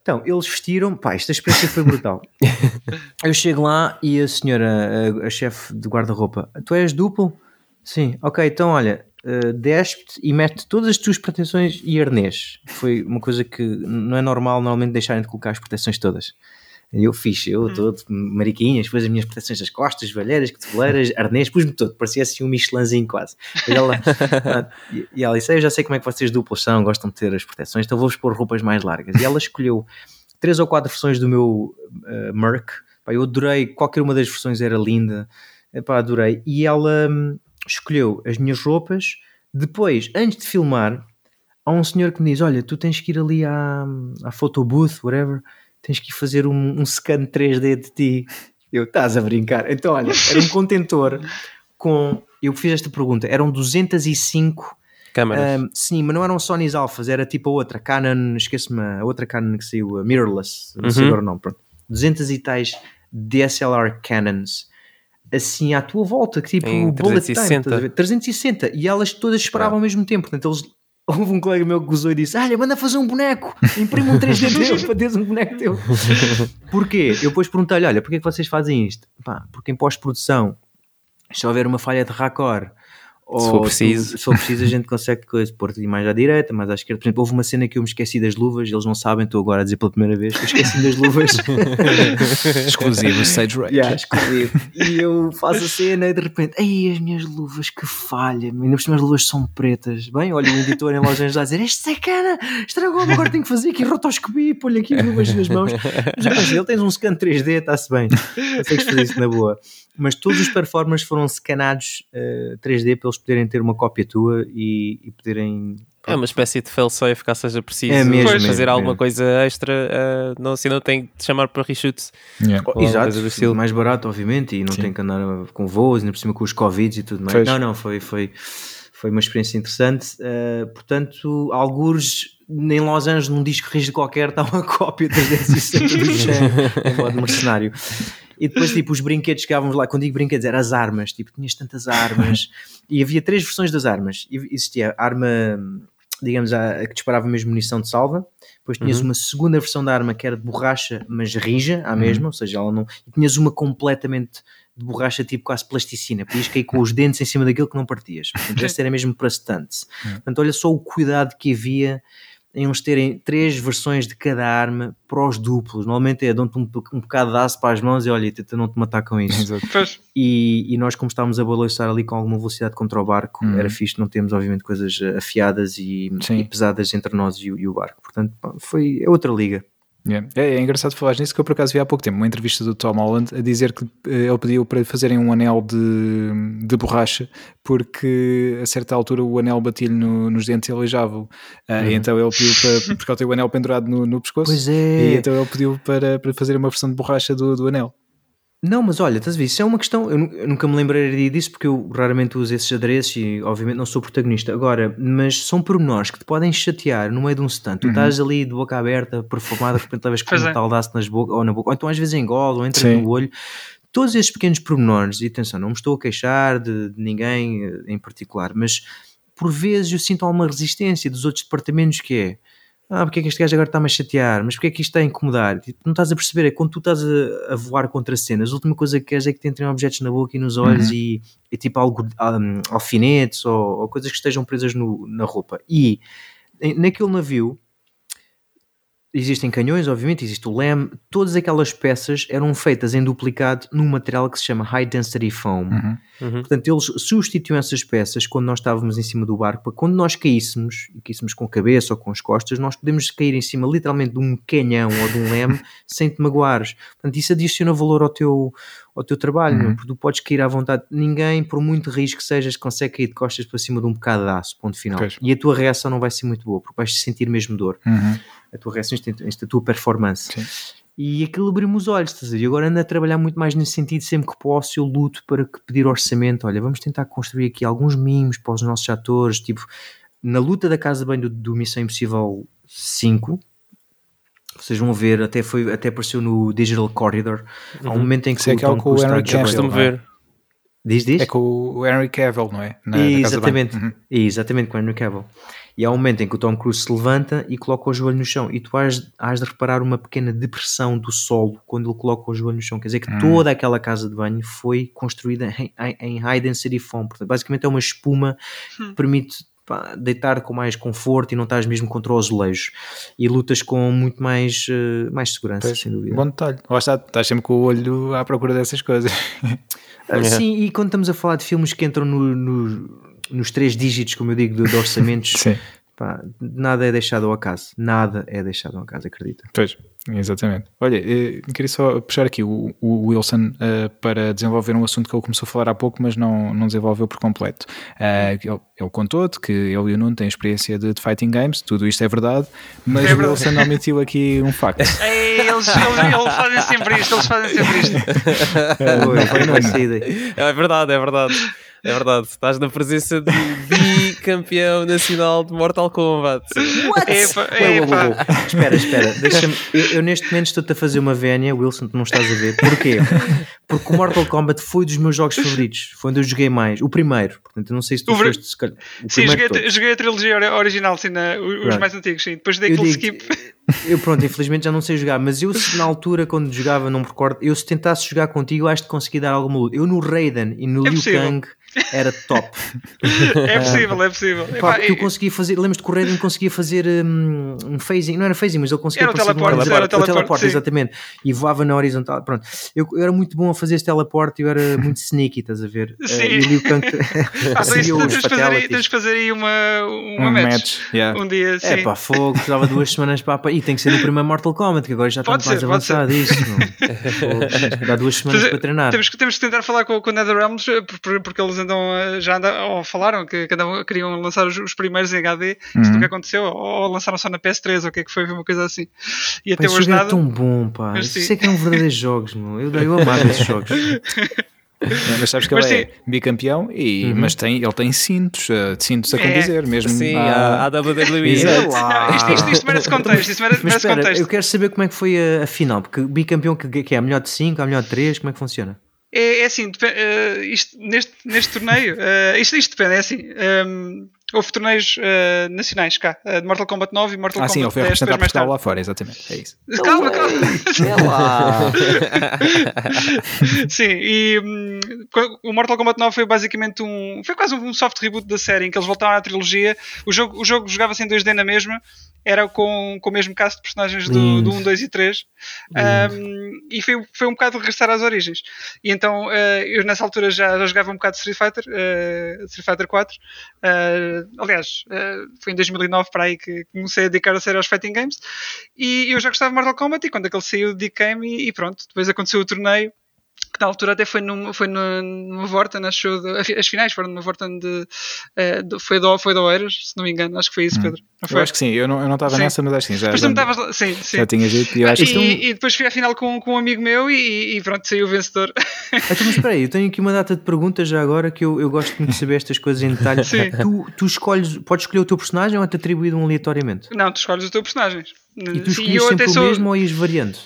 [SPEAKER 4] Então, eles vestiram, pá, esta experiência foi brutal. (laughs) eu chego lá e a senhora, a, a chefe de guarda-roupa, tu és duplo? Sim, ok, então olha, uh, despe-te e mete todas as tuas proteções e arnês. Foi uma coisa que não é normal normalmente deixarem de colocar as proteções todas. Eu fiz, eu
[SPEAKER 3] Hum.
[SPEAKER 4] todo mariquinhas, depois as minhas proteções das costas, valheiras, cotoveleiras, (laughs) arnês, pus-me todo, parecia assim um Michelinzinho quase. E ela, (laughs) e- ela disse: "Ah, Eu já sei como é que vocês duplos são, gostam de ter as proteções, então vou-vos pôr roupas mais largas. E ela escolheu três ou quatro versões do meu uh, Merc. Eu adorei, qualquer uma das versões era linda, Epá, adorei. E ela hum, escolheu as minhas roupas. Depois, antes de filmar, há um senhor que me diz: Olha, tu tens que ir ali à, à photobooth, whatever, tens que ir fazer um, um scan 3D de ti. Eu, estás a brincar? Então, olha, era um contentor com. Eu fiz esta pergunta: eram 205
[SPEAKER 2] Câmaras.
[SPEAKER 4] um, sim, mas não eram Sony's Alphas, era tipo a outra, Canon, esquece-me, a outra Canon que saiu, a Mirrorless, não sei
[SPEAKER 2] Uhum.
[SPEAKER 4] agora o nome, pronto. 200 e tais DSLR Canons, assim à tua volta, que tipo
[SPEAKER 2] Em
[SPEAKER 4] bullet
[SPEAKER 2] 360.
[SPEAKER 4] time, estás a ver? 360, e elas todas esperavam ao mesmo tempo, portanto eles... (laughs) Houve um colega meu que gozou e disse: Olha, manda fazer um boneco, imprime um 3D teu (laughs) para teres um boneco teu. (laughs) Porquê? Eu depois perguntei-lhe: Olha, porquê é que vocês fazem isto? Pá, porque em pós-produção, se houver uma falha de raccord, ou
[SPEAKER 2] for preciso.
[SPEAKER 4] tu- se for preciso, a gente consegue coisa, pôr-te mais à direita, mais à esquerda. Por exemplo, houve uma cena que eu me esqueci das luvas, eles não sabem, estou agora a dizer pela primeira vez, eu esqueci das luvas. (laughs)
[SPEAKER 1] Exclusivo Stage Rage.
[SPEAKER 4] Yeah, exclusivo. E eu faço a cena e de repente, ai, as minhas luvas, que falha, ainda por as luvas são pretas. Bem, olha o editor em Los Angeles a dizer, este sacana, estragou-me, agora tenho que fazer aqui rotoscopia e pôr-lhe aqui as luvas nas mãos. Mas eu pensei, ele tens um scan 3D, está-se bem, consegues fazer isso na boa. Mas todos os performers foram scanados eh, 3D para eles poderem ter uma cópia tua e, e poderem
[SPEAKER 2] É uma espécie de fail-safe, caso seja preciso
[SPEAKER 4] É mesmo,
[SPEAKER 2] fazer
[SPEAKER 4] mesmo,
[SPEAKER 2] alguma
[SPEAKER 4] mesmo.
[SPEAKER 2] coisa extra, ah, não, assim não tem de chamar para reshoot.
[SPEAKER 1] Yeah.
[SPEAKER 4] Oh, Exato,
[SPEAKER 2] do estilo.
[SPEAKER 4] mais barato, obviamente, e não
[SPEAKER 1] Sim.
[SPEAKER 4] tem que andar com voos, ainda por cima com os Covids e tudo mais.
[SPEAKER 1] Pois.
[SPEAKER 4] Não, não, foi, foi, foi uma experiência interessante. Uh, portanto, algures em Los Angeles, num disco rígido qualquer, (laughs) está uma cópia 360 do (laughs) Chan em modo mercenário. E depois, tipo, os brinquedos chegávamos lá, quando digo brinquedos, eram as armas, tipo, tinhas tantas armas, (laughs) e havia três versões das armas. E Existia a arma, digamos, a, a que disparava mesmo munição de salva, depois tinhas
[SPEAKER 2] Uhum.
[SPEAKER 4] uma segunda versão da arma que era de borracha, mas rija, à mesma, ou seja, ela não. E tinhas uma completamente de borracha, tipo quase plasticina, podias cair com os (laughs) dentes em cima daquilo que não partias. Portanto, (laughs) essa era mesmo para stunts. Portanto, olha só o cuidado que havia em eles terem três versões de cada arma para os duplos. Normalmente é dão-te um, um bocado de aço para as mãos e olha, tenta não te matar com isso. (laughs) E, e nós, como estávamos a balançar ali com alguma velocidade contra o barco,
[SPEAKER 1] Uhum.
[SPEAKER 4] era fixe, não temos, obviamente, coisas eh, afiadas e, e pesadas entre nós e, o- e o barco. Portanto, pá, foi é outra liga.
[SPEAKER 1] Yeah. É, é engraçado falar nisso que eu por acaso vi há pouco tempo uma entrevista do Tom Holland a dizer que eh, ele pediu para fazerem um anel de, de borracha porque a certa altura o anel batia-lhe no- nos dentes e aleijava-o. Ah, e então ele pediu para, porque ele tem o anel pendurado no, no pescoço
[SPEAKER 4] Pois
[SPEAKER 1] e
[SPEAKER 4] é.
[SPEAKER 1] então ele pediu para, para fazer uma versão de borracha do, do anel.
[SPEAKER 4] Não, mas olha, estás a ver? Isso é uma questão. Eu, nu- eu nunca me lembraria disso porque eu raramente uso esses adereços e, obviamente, não sou protagonista. Agora, mas são pormenores que te podem chatear no meio de um stand. Tu
[SPEAKER 1] Uhum.
[SPEAKER 4] estás ali de boca aberta, perfumada, de repente levas com um
[SPEAKER 3] é.
[SPEAKER 4] taldaço nas boca, ou na boca, ou então às vezes engola, ou entra no olho. Todos esses pequenos pormenores, e atenção, não me estou a queixar de, de ninguém eh, em particular, mas por vezes eu sinto alguma resistência dos outros departamentos que é ah, porque é que este gajo agora está-me a chatear? Mas porque é que isto está a incomodar? Tipo, não estás a perceber, é quando tu estás a, a voar contra cenas, a última coisa que queres é que te entrem objetos na boca e nos olhos
[SPEAKER 1] Uhum.
[SPEAKER 4] e, e tipo algo, um, alfinetes ou, ou coisas que estejam presas no- na roupa. E naquele navio existem canhões, obviamente, existe o leme, todas aquelas peças eram feitas em duplicado num material que se chama High Density Foam.
[SPEAKER 1] Uhum.
[SPEAKER 2] Uhum.
[SPEAKER 4] Portanto, eles substituíam essas peças quando nós estávamos em cima do barco, para quando nós caíssemos, e caíssemos com a cabeça ou com as costas, nós podemos cair em cima literalmente de um canhão ou de um leme (laughs) sem te magoares. Portanto, isso adiciona valor ao teu, ao teu trabalho,
[SPEAKER 1] Uhum.
[SPEAKER 4] não porque tu podes cair à vontade. Ninguém, por muito risco que sejas, consegue cair de costas para cima de um bocado de aço, ponto final.
[SPEAKER 1] Pois.
[SPEAKER 4] E a tua reação não vai ser muito boa, porque vais sentir mesmo dor
[SPEAKER 1] Uhum.
[SPEAKER 4] A tua reação, isto, isto, a tua performance.
[SPEAKER 1] Sim.
[SPEAKER 4] E aquilo abriu-me os olhos, estás a ver? E agora ando a trabalhar muito mais nesse sentido, sempre que posso, eu luto para que pedir orçamento. Olha, vamos tentar construir aqui alguns mimos para os nossos atores, tipo, na luta da casa bem do, do Missão Impossível 5. Vocês vão ver, até, foi, até apareceu no Digital Corridor. Há um momento em que
[SPEAKER 1] Isso é
[SPEAKER 4] o Tom
[SPEAKER 1] com o
[SPEAKER 4] está
[SPEAKER 1] Henry Cavill, não é?
[SPEAKER 2] ver.
[SPEAKER 4] Diz, diz?
[SPEAKER 1] É com o Henry Cavill, não é? Na- na.
[SPEAKER 4] Exatamente,
[SPEAKER 1] Uhum.
[SPEAKER 4] exatamente com o Henry Cavill. E há um momento em que o Tom Cruise se levanta e coloca o joelho no chão. E tu has, has de reparar uma pequena depressão do solo quando ele coloca o joelho no chão. Quer dizer que
[SPEAKER 1] Hum.
[SPEAKER 4] toda aquela casa de banho foi construída em, em, em high density foam. Portanto, basicamente é uma espuma
[SPEAKER 3] Hum.
[SPEAKER 4] que permite pá, deitar com mais conforto e não estás mesmo contra os azulejos. E lutas com muito mais, eh, mais segurança,
[SPEAKER 1] Pois,
[SPEAKER 4] sem dúvida.
[SPEAKER 1] Bom detalhe. Lá está, estás sempre com o olho à procura dessas coisas.
[SPEAKER 4] Ah, (laughs) Sim, e quando estamos a falar de filmes que entram no- no- nos três dígitos, como eu digo, de, de orçamentos, (laughs)
[SPEAKER 1] Sim,
[SPEAKER 4] pá, nada é deixado ao acaso. Nada é deixado ao acaso, acredita.
[SPEAKER 1] pois, exatamente. Olha, eh, queria só puxar aqui o, o Wilson eh, para desenvolver um assunto que ele começou a falar há pouco, mas não, não desenvolveu por completo. Eh, ele, ele contou-te que ele e o Nuno têm experiência de, de fighting games, tudo isto é verdade, mas
[SPEAKER 3] É
[SPEAKER 1] o. Wilson omitiu aqui um facto.
[SPEAKER 3] Ei, (laughs) eles, eles, eles fazem sempre isto, eles fazem sempre isto. (laughs)
[SPEAKER 4] Foi, foi não.
[SPEAKER 2] É verdade, é verdade. É verdade. Estás na presença do bicampeão nacional de Mortal Kombat.
[SPEAKER 3] Epa,
[SPEAKER 4] ué, ué,
[SPEAKER 3] epa.
[SPEAKER 4] ué. Espera, espera, deixa-me. Eu, eu neste momento estou-te a fazer uma vénia, Wilson, tu não estás a ver. Porquê? Porque o Mortal Kombat foi dos meus jogos favoritos. Foi onde eu joguei mais. O primeiro. Portanto, eu não sei se tu
[SPEAKER 3] O
[SPEAKER 4] foste. se calhar,
[SPEAKER 3] Sim, joguei,
[SPEAKER 4] de
[SPEAKER 3] joguei a trilogia ori- original, sim, na- os
[SPEAKER 4] Right.
[SPEAKER 3] mais antigos, sim. Depois dei
[SPEAKER 4] Eu
[SPEAKER 3] aquele
[SPEAKER 4] digo-
[SPEAKER 3] skip.
[SPEAKER 4] Eu, pronto, infelizmente já não sei jogar, mas eu, se na altura, quando jogava, não me recordo, eu se tentasse jogar contigo, acho que consegui dar alguma luta. Eu no Raiden e no
[SPEAKER 3] É
[SPEAKER 4] Liu
[SPEAKER 3] possível.
[SPEAKER 4] Kang era top. (laughs)
[SPEAKER 3] É possível, é possível.
[SPEAKER 4] Pá, porque eu
[SPEAKER 3] e-
[SPEAKER 4] conseguia fazer, lembras-te que o Raiden conseguia fazer um, um phasing, não era phasing, mas ele conseguia
[SPEAKER 3] Era o
[SPEAKER 4] de um
[SPEAKER 3] teleporte, era o teleporte,
[SPEAKER 4] exatamente, e voava na horizontal. Pronto, eu, eu era muito bom a fazer esse teleporte, eu era (laughs) muito sneaky, estás a ver?
[SPEAKER 3] Sim.
[SPEAKER 4] Eh, e o Liu Kang (laughs)
[SPEAKER 3] Ah, tens, de fazer aí, de uma, uma
[SPEAKER 1] Um
[SPEAKER 3] match.
[SPEAKER 1] match, yeah.
[SPEAKER 3] Um dia, sim.
[SPEAKER 4] É pá, fogo, precisava de duas semanas para E tem que ser no primeiro Mortal Kombat, que agora já está
[SPEAKER 3] Pode
[SPEAKER 4] mais
[SPEAKER 3] ser,
[SPEAKER 4] avançado isto. tens que dar duas semanas para treinar.
[SPEAKER 3] Temos que, temos que tentar falar com, com o NetherRealms eh, por- por- porque eles andam já andam, ou falaram que, que andavam, queriam lançar os, os primeiros em HD,
[SPEAKER 1] Uhum.
[SPEAKER 3] isto nunca aconteceu, ou, ou lançaram só na PS3, ou o que é que foi, uma coisa assim. E
[SPEAKER 4] Pá,
[SPEAKER 3] até
[SPEAKER 4] esse
[SPEAKER 3] hoje
[SPEAKER 4] jogo era
[SPEAKER 3] nada.
[SPEAKER 4] tão bom, pá.
[SPEAKER 3] Mas
[SPEAKER 4] Isso é que eram verdadeiros jogos, meu. Eu, eu amava esses jogos. (laughs)
[SPEAKER 1] Mas sabes que
[SPEAKER 3] Mas
[SPEAKER 1] ele é
[SPEAKER 3] sim.
[SPEAKER 1] bicampeão, e,
[SPEAKER 4] Uhum.
[SPEAKER 1] mas tem, ele tem cintos, eh, cintos a
[SPEAKER 3] É.
[SPEAKER 1] condizer, mesmo
[SPEAKER 2] Sim,
[SPEAKER 1] à-
[SPEAKER 2] a, a WWE.
[SPEAKER 1] Exato.
[SPEAKER 3] Isto, isto, isto merece contexto, isto merece,
[SPEAKER 4] Mas espera,
[SPEAKER 3] contexto.
[SPEAKER 4] eu quero saber como é que foi a, a final, porque bicampeão que, que é a melhor de 5, a melhor de 3, como é que funciona?
[SPEAKER 3] É, é assim, eh, isto, neste, neste torneio, eh, isto, isto depende, é assim. ehm, houve torneios eh, nacionais cá, de Mortal Kombat 9 e Mortal
[SPEAKER 1] Ah, sim,
[SPEAKER 3] Kombat
[SPEAKER 1] foi
[SPEAKER 3] 10,
[SPEAKER 1] representar
[SPEAKER 3] depois mais
[SPEAKER 1] Portugal
[SPEAKER 3] tarde.
[SPEAKER 1] lá fora, exatamente. É isso. (laughs)
[SPEAKER 3] Calma, calma.
[SPEAKER 4] Lá! (laughs)
[SPEAKER 3] Sim, e co- o Mortal Kombat 9 foi basicamente um. Foi quase um soft reboot da série em que eles voltaram à trilogia. O jogo, o jogo jogava-se em 2D na mesma, era com, com o mesmo cast de personagens do, do 1, 2 e 3. Um, e foi, foi um bocado regressar às origens. E então eh, eu nessa altura já, já jogava um bocado de Street Fighter, eh, Street Fighter 4. Eh, aliás, foi em 2009 para aí que comecei a dedicar a sério aos fighting games. E eu já gostava de Mortal Kombat e quando aquele saiu dediquei-me e, e pronto. Depois aconteceu o torneio que na altura até foi numa, foi numa, numa Vorten, acho eu, de- as finais foram numa Vorten de, eh, de- foi, do, foi Oeiras, se não me engano, acho que foi isso, Pedro. Não
[SPEAKER 1] Eu acho que sim, eu não eu não estava nessa, mas acho que sim. Já,
[SPEAKER 3] Mas tu não estavas lá, sim, sim.
[SPEAKER 1] já tinha jeito e eu acho
[SPEAKER 3] E,
[SPEAKER 1] que sim.
[SPEAKER 3] e depois fui à final com, com um amigo meu e, e pronto, saiu o vencedor. (laughs)
[SPEAKER 4] Então, mas espera aí, eu tenho aqui uma data de perguntas já agora que eu, eu gosto muito de saber estas coisas em detalhe.
[SPEAKER 3] Sim.
[SPEAKER 4] Tu, tu escolhes, podes escolher o teu personagem ou é-te atribuído um aleatoriamente?
[SPEAKER 3] não, tu escolhes o teu personagem.
[SPEAKER 4] E tu
[SPEAKER 3] Sim,
[SPEAKER 4] escolhes
[SPEAKER 3] eu
[SPEAKER 4] sempre
[SPEAKER 3] até
[SPEAKER 4] o
[SPEAKER 3] sou.
[SPEAKER 4] mesmo ou ias variando?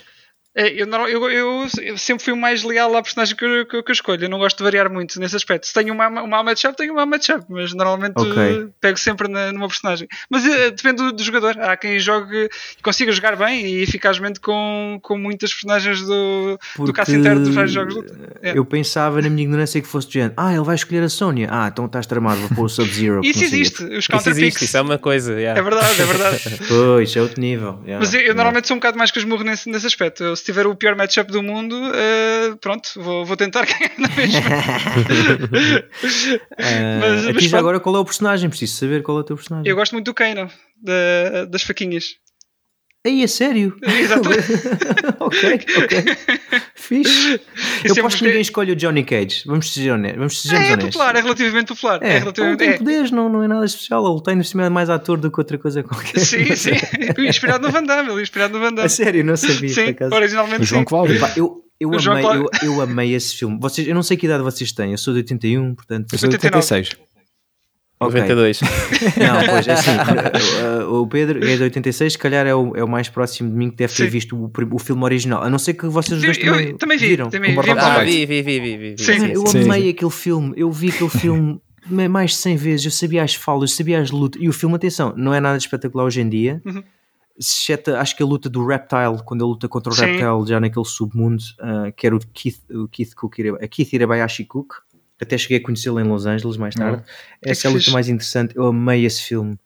[SPEAKER 3] É, Eu, eu, eu- eu sempre fui o mais leal à personagem que eu, que que eu escolho. Eu não gosto de variar muito nesse aspecto. Se tenho uma, uma matchup, tenho uma matchup, mas normalmente
[SPEAKER 4] Ok.
[SPEAKER 3] eh, pego sempre na, numa personagem. Mas eh, depende do, do jogador. Há quem jogue e consiga jogar bem e eficazmente com, com muitas personagens do, do caso interno dos vários jogos de. É.
[SPEAKER 4] Eu pensava na minha ignorância que fosse do género. Ah, ele vai escolher a Sónia. Ah, então estás tramado, vou pôr o Sub-Zero. (laughs)
[SPEAKER 3] Isso
[SPEAKER 4] não sei o quê."
[SPEAKER 3] existe, os
[SPEAKER 2] Isso
[SPEAKER 3] counter
[SPEAKER 2] existe,
[SPEAKER 3] picks.
[SPEAKER 2] isso é uma coisa. yeah.
[SPEAKER 3] É verdade, é verdade. (laughs)
[SPEAKER 4] Pois, é outro nível. yeah,
[SPEAKER 3] Mas eu,
[SPEAKER 4] yeah.
[SPEAKER 3] normalmente sou um bocado mais que esmurro nesse, nesse aspecto. Eu, tiver o pior matchup do mundo, eh, pronto, vou, vou tentar (laughs) ganhar na mesma.
[SPEAKER 4] Ah, (laughs) (laughs)
[SPEAKER 3] Mas-
[SPEAKER 4] aqui
[SPEAKER 3] mas
[SPEAKER 4] agora qual é o personagem? Preciso saber qual é o teu personagem.
[SPEAKER 3] Eu gosto muito do Kano, da- das faquinhas.
[SPEAKER 4] Ei, é sério?
[SPEAKER 3] Exatamente. (laughs)
[SPEAKER 4] ok, ok. Fixe. Eu
[SPEAKER 3] sempre
[SPEAKER 4] aposto que ninguém escolhe o Johnny Cage. Vamos ser honestos. Vamos sejamos
[SPEAKER 3] É,
[SPEAKER 4] honestos.
[SPEAKER 3] popular, é relativamente popular. É,
[SPEAKER 4] É, ele
[SPEAKER 3] relativamente.
[SPEAKER 4] tem
[SPEAKER 3] é.
[SPEAKER 4] poderes, não, não é nada especial. Ele tem, no cima, é mais ator do que outra coisa qualquer.
[SPEAKER 3] Sim, sim. (laughs) Inspirado no Van Damme, ele é inspirado no Van
[SPEAKER 4] A
[SPEAKER 3] Damme.
[SPEAKER 4] sério, não sabia.
[SPEAKER 3] Sim, originalmente
[SPEAKER 1] O João
[SPEAKER 3] sim.
[SPEAKER 1] Cláudio.
[SPEAKER 4] Pá, eu, eu, amei, eu, eu amei esse filme. Vocês, eu não sei que idade vocês têm. Eu sou de 81, portanto.
[SPEAKER 1] Eu sou de
[SPEAKER 3] 89.
[SPEAKER 1] 86.
[SPEAKER 4] Ok.
[SPEAKER 2] 92. (laughs)
[SPEAKER 4] Não, pois é assim. uh, uh, o Pedro é de 86, se calhar é o, é o mais próximo de mim que deve ter
[SPEAKER 3] Sim.
[SPEAKER 4] visto o, o filme original. A não ser que vocês os
[SPEAKER 3] Eu-
[SPEAKER 4] dois
[SPEAKER 3] eu
[SPEAKER 4] também,
[SPEAKER 3] também vi,
[SPEAKER 4] viram.
[SPEAKER 3] também vi.
[SPEAKER 2] Ah, vi, vi, vi, vi, vi, vi.
[SPEAKER 3] Sim.
[SPEAKER 4] Eu
[SPEAKER 1] Sim,
[SPEAKER 4] amei
[SPEAKER 1] sim.
[SPEAKER 4] aquele filme. Eu vi aquele filme ma- mais de 100 vezes, eu sabia as falas, eu sabia as lutas, e o filme, atenção, não é nada de espetacular hoje em dia,
[SPEAKER 3] Uhum.
[SPEAKER 4] exceto, acho que a luta do Reptile, quando ele luta contra o
[SPEAKER 3] Sim.
[SPEAKER 4] Reptile já naquele submundo, ah, que era o Keith, o Keith Cook, a Keith Irabayashi Cook, até cheguei a conhecê-lo em Los Angeles mais tarde,
[SPEAKER 3] Que
[SPEAKER 4] essa é a luta
[SPEAKER 3] fixe.
[SPEAKER 4] mais interessante, eu amei esse filme.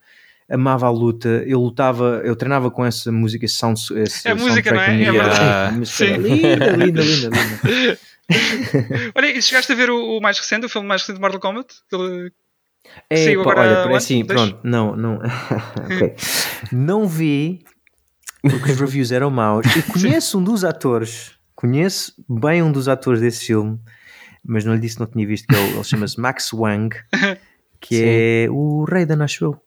[SPEAKER 4] Amava a luta, eu lutava, eu treinava com essa música, esse sound, esse
[SPEAKER 3] É música, não é? É
[SPEAKER 4] da minha-
[SPEAKER 1] verdade.
[SPEAKER 4] a música
[SPEAKER 3] Sim.
[SPEAKER 4] era linda, linda, linda, linda. (laughs)
[SPEAKER 3] Olha, e chegaste a ver o, o mais recente, o filme mais recente de Mortal Kombat? Aquele-
[SPEAKER 4] É, pá,
[SPEAKER 3] agora
[SPEAKER 4] olha, assim,
[SPEAKER 3] Dois?
[SPEAKER 4] pronto, não, não, (laughs) ok. não vi porque os reviews eram maus e conheço um dos atores, conheço bem um dos atores desse filme, mas não lhe disse que não tinha visto que ele, ele chama-se Max Wang, (laughs) que
[SPEAKER 2] Sim.
[SPEAKER 4] é o Raiden, acho eu.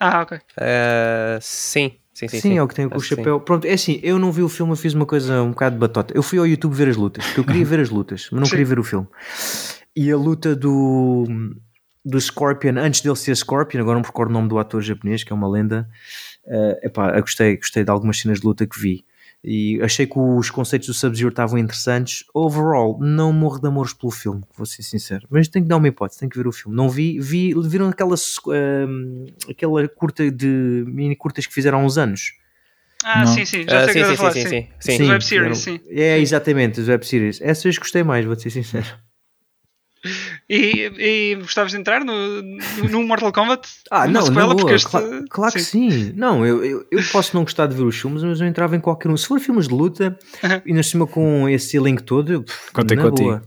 [SPEAKER 3] Ah, ok.
[SPEAKER 2] Ah, sim, sim, sim.
[SPEAKER 4] Sim, é o que tem com o
[SPEAKER 2] sim.
[SPEAKER 4] chapéu. Pronto, é assim, eu não vi o filme, eu fiz uma coisa um bocado de batota. Eu fui ao YouTube ver as lutas, porque eu queria (laughs) ver as lutas, mas não
[SPEAKER 3] Sim.
[SPEAKER 4] queria ver o filme. E a luta do, do Scorpion, antes dele ser Scorpion, agora não me recordo o nome do ator japonês, que é uma lenda. eh, epá, eu gostei, gostei de algumas cenas de luta que vi. E achei que os conceitos do Sub-Zero estavam interessantes. Overall, não morro de amores pelo filme, vou ser sincero. Mas tenho que dar uma hipótese, tenho que ver o filme. Não vi, vi viram aquela, aquela curta de mini curtas que fizeram há uns anos.
[SPEAKER 3] Ah,
[SPEAKER 1] Não.
[SPEAKER 3] sim, sim. Já
[SPEAKER 2] Ah,
[SPEAKER 3] sei o que
[SPEAKER 2] sim, sim,
[SPEAKER 3] falar.
[SPEAKER 2] sim,
[SPEAKER 3] Sim,
[SPEAKER 2] sim, sim.
[SPEAKER 3] Sim. Web series, sim.
[SPEAKER 4] É, exatamente, as web series. Essas gostei mais, vou ser sincero.
[SPEAKER 3] E, e gostavas de entrar no, no, Mortal Kombat?
[SPEAKER 4] Ah, não,
[SPEAKER 3] sequela, porque este-
[SPEAKER 4] cla- claro que sim. Não, eu, eu, eu posso não gostar de ver os filmes, mas eu entrava em qualquer um. Se for filmes de luta, e na cima com esse elenco todo, pff,
[SPEAKER 1] Contei
[SPEAKER 4] na
[SPEAKER 1] contigo.
[SPEAKER 4] boa.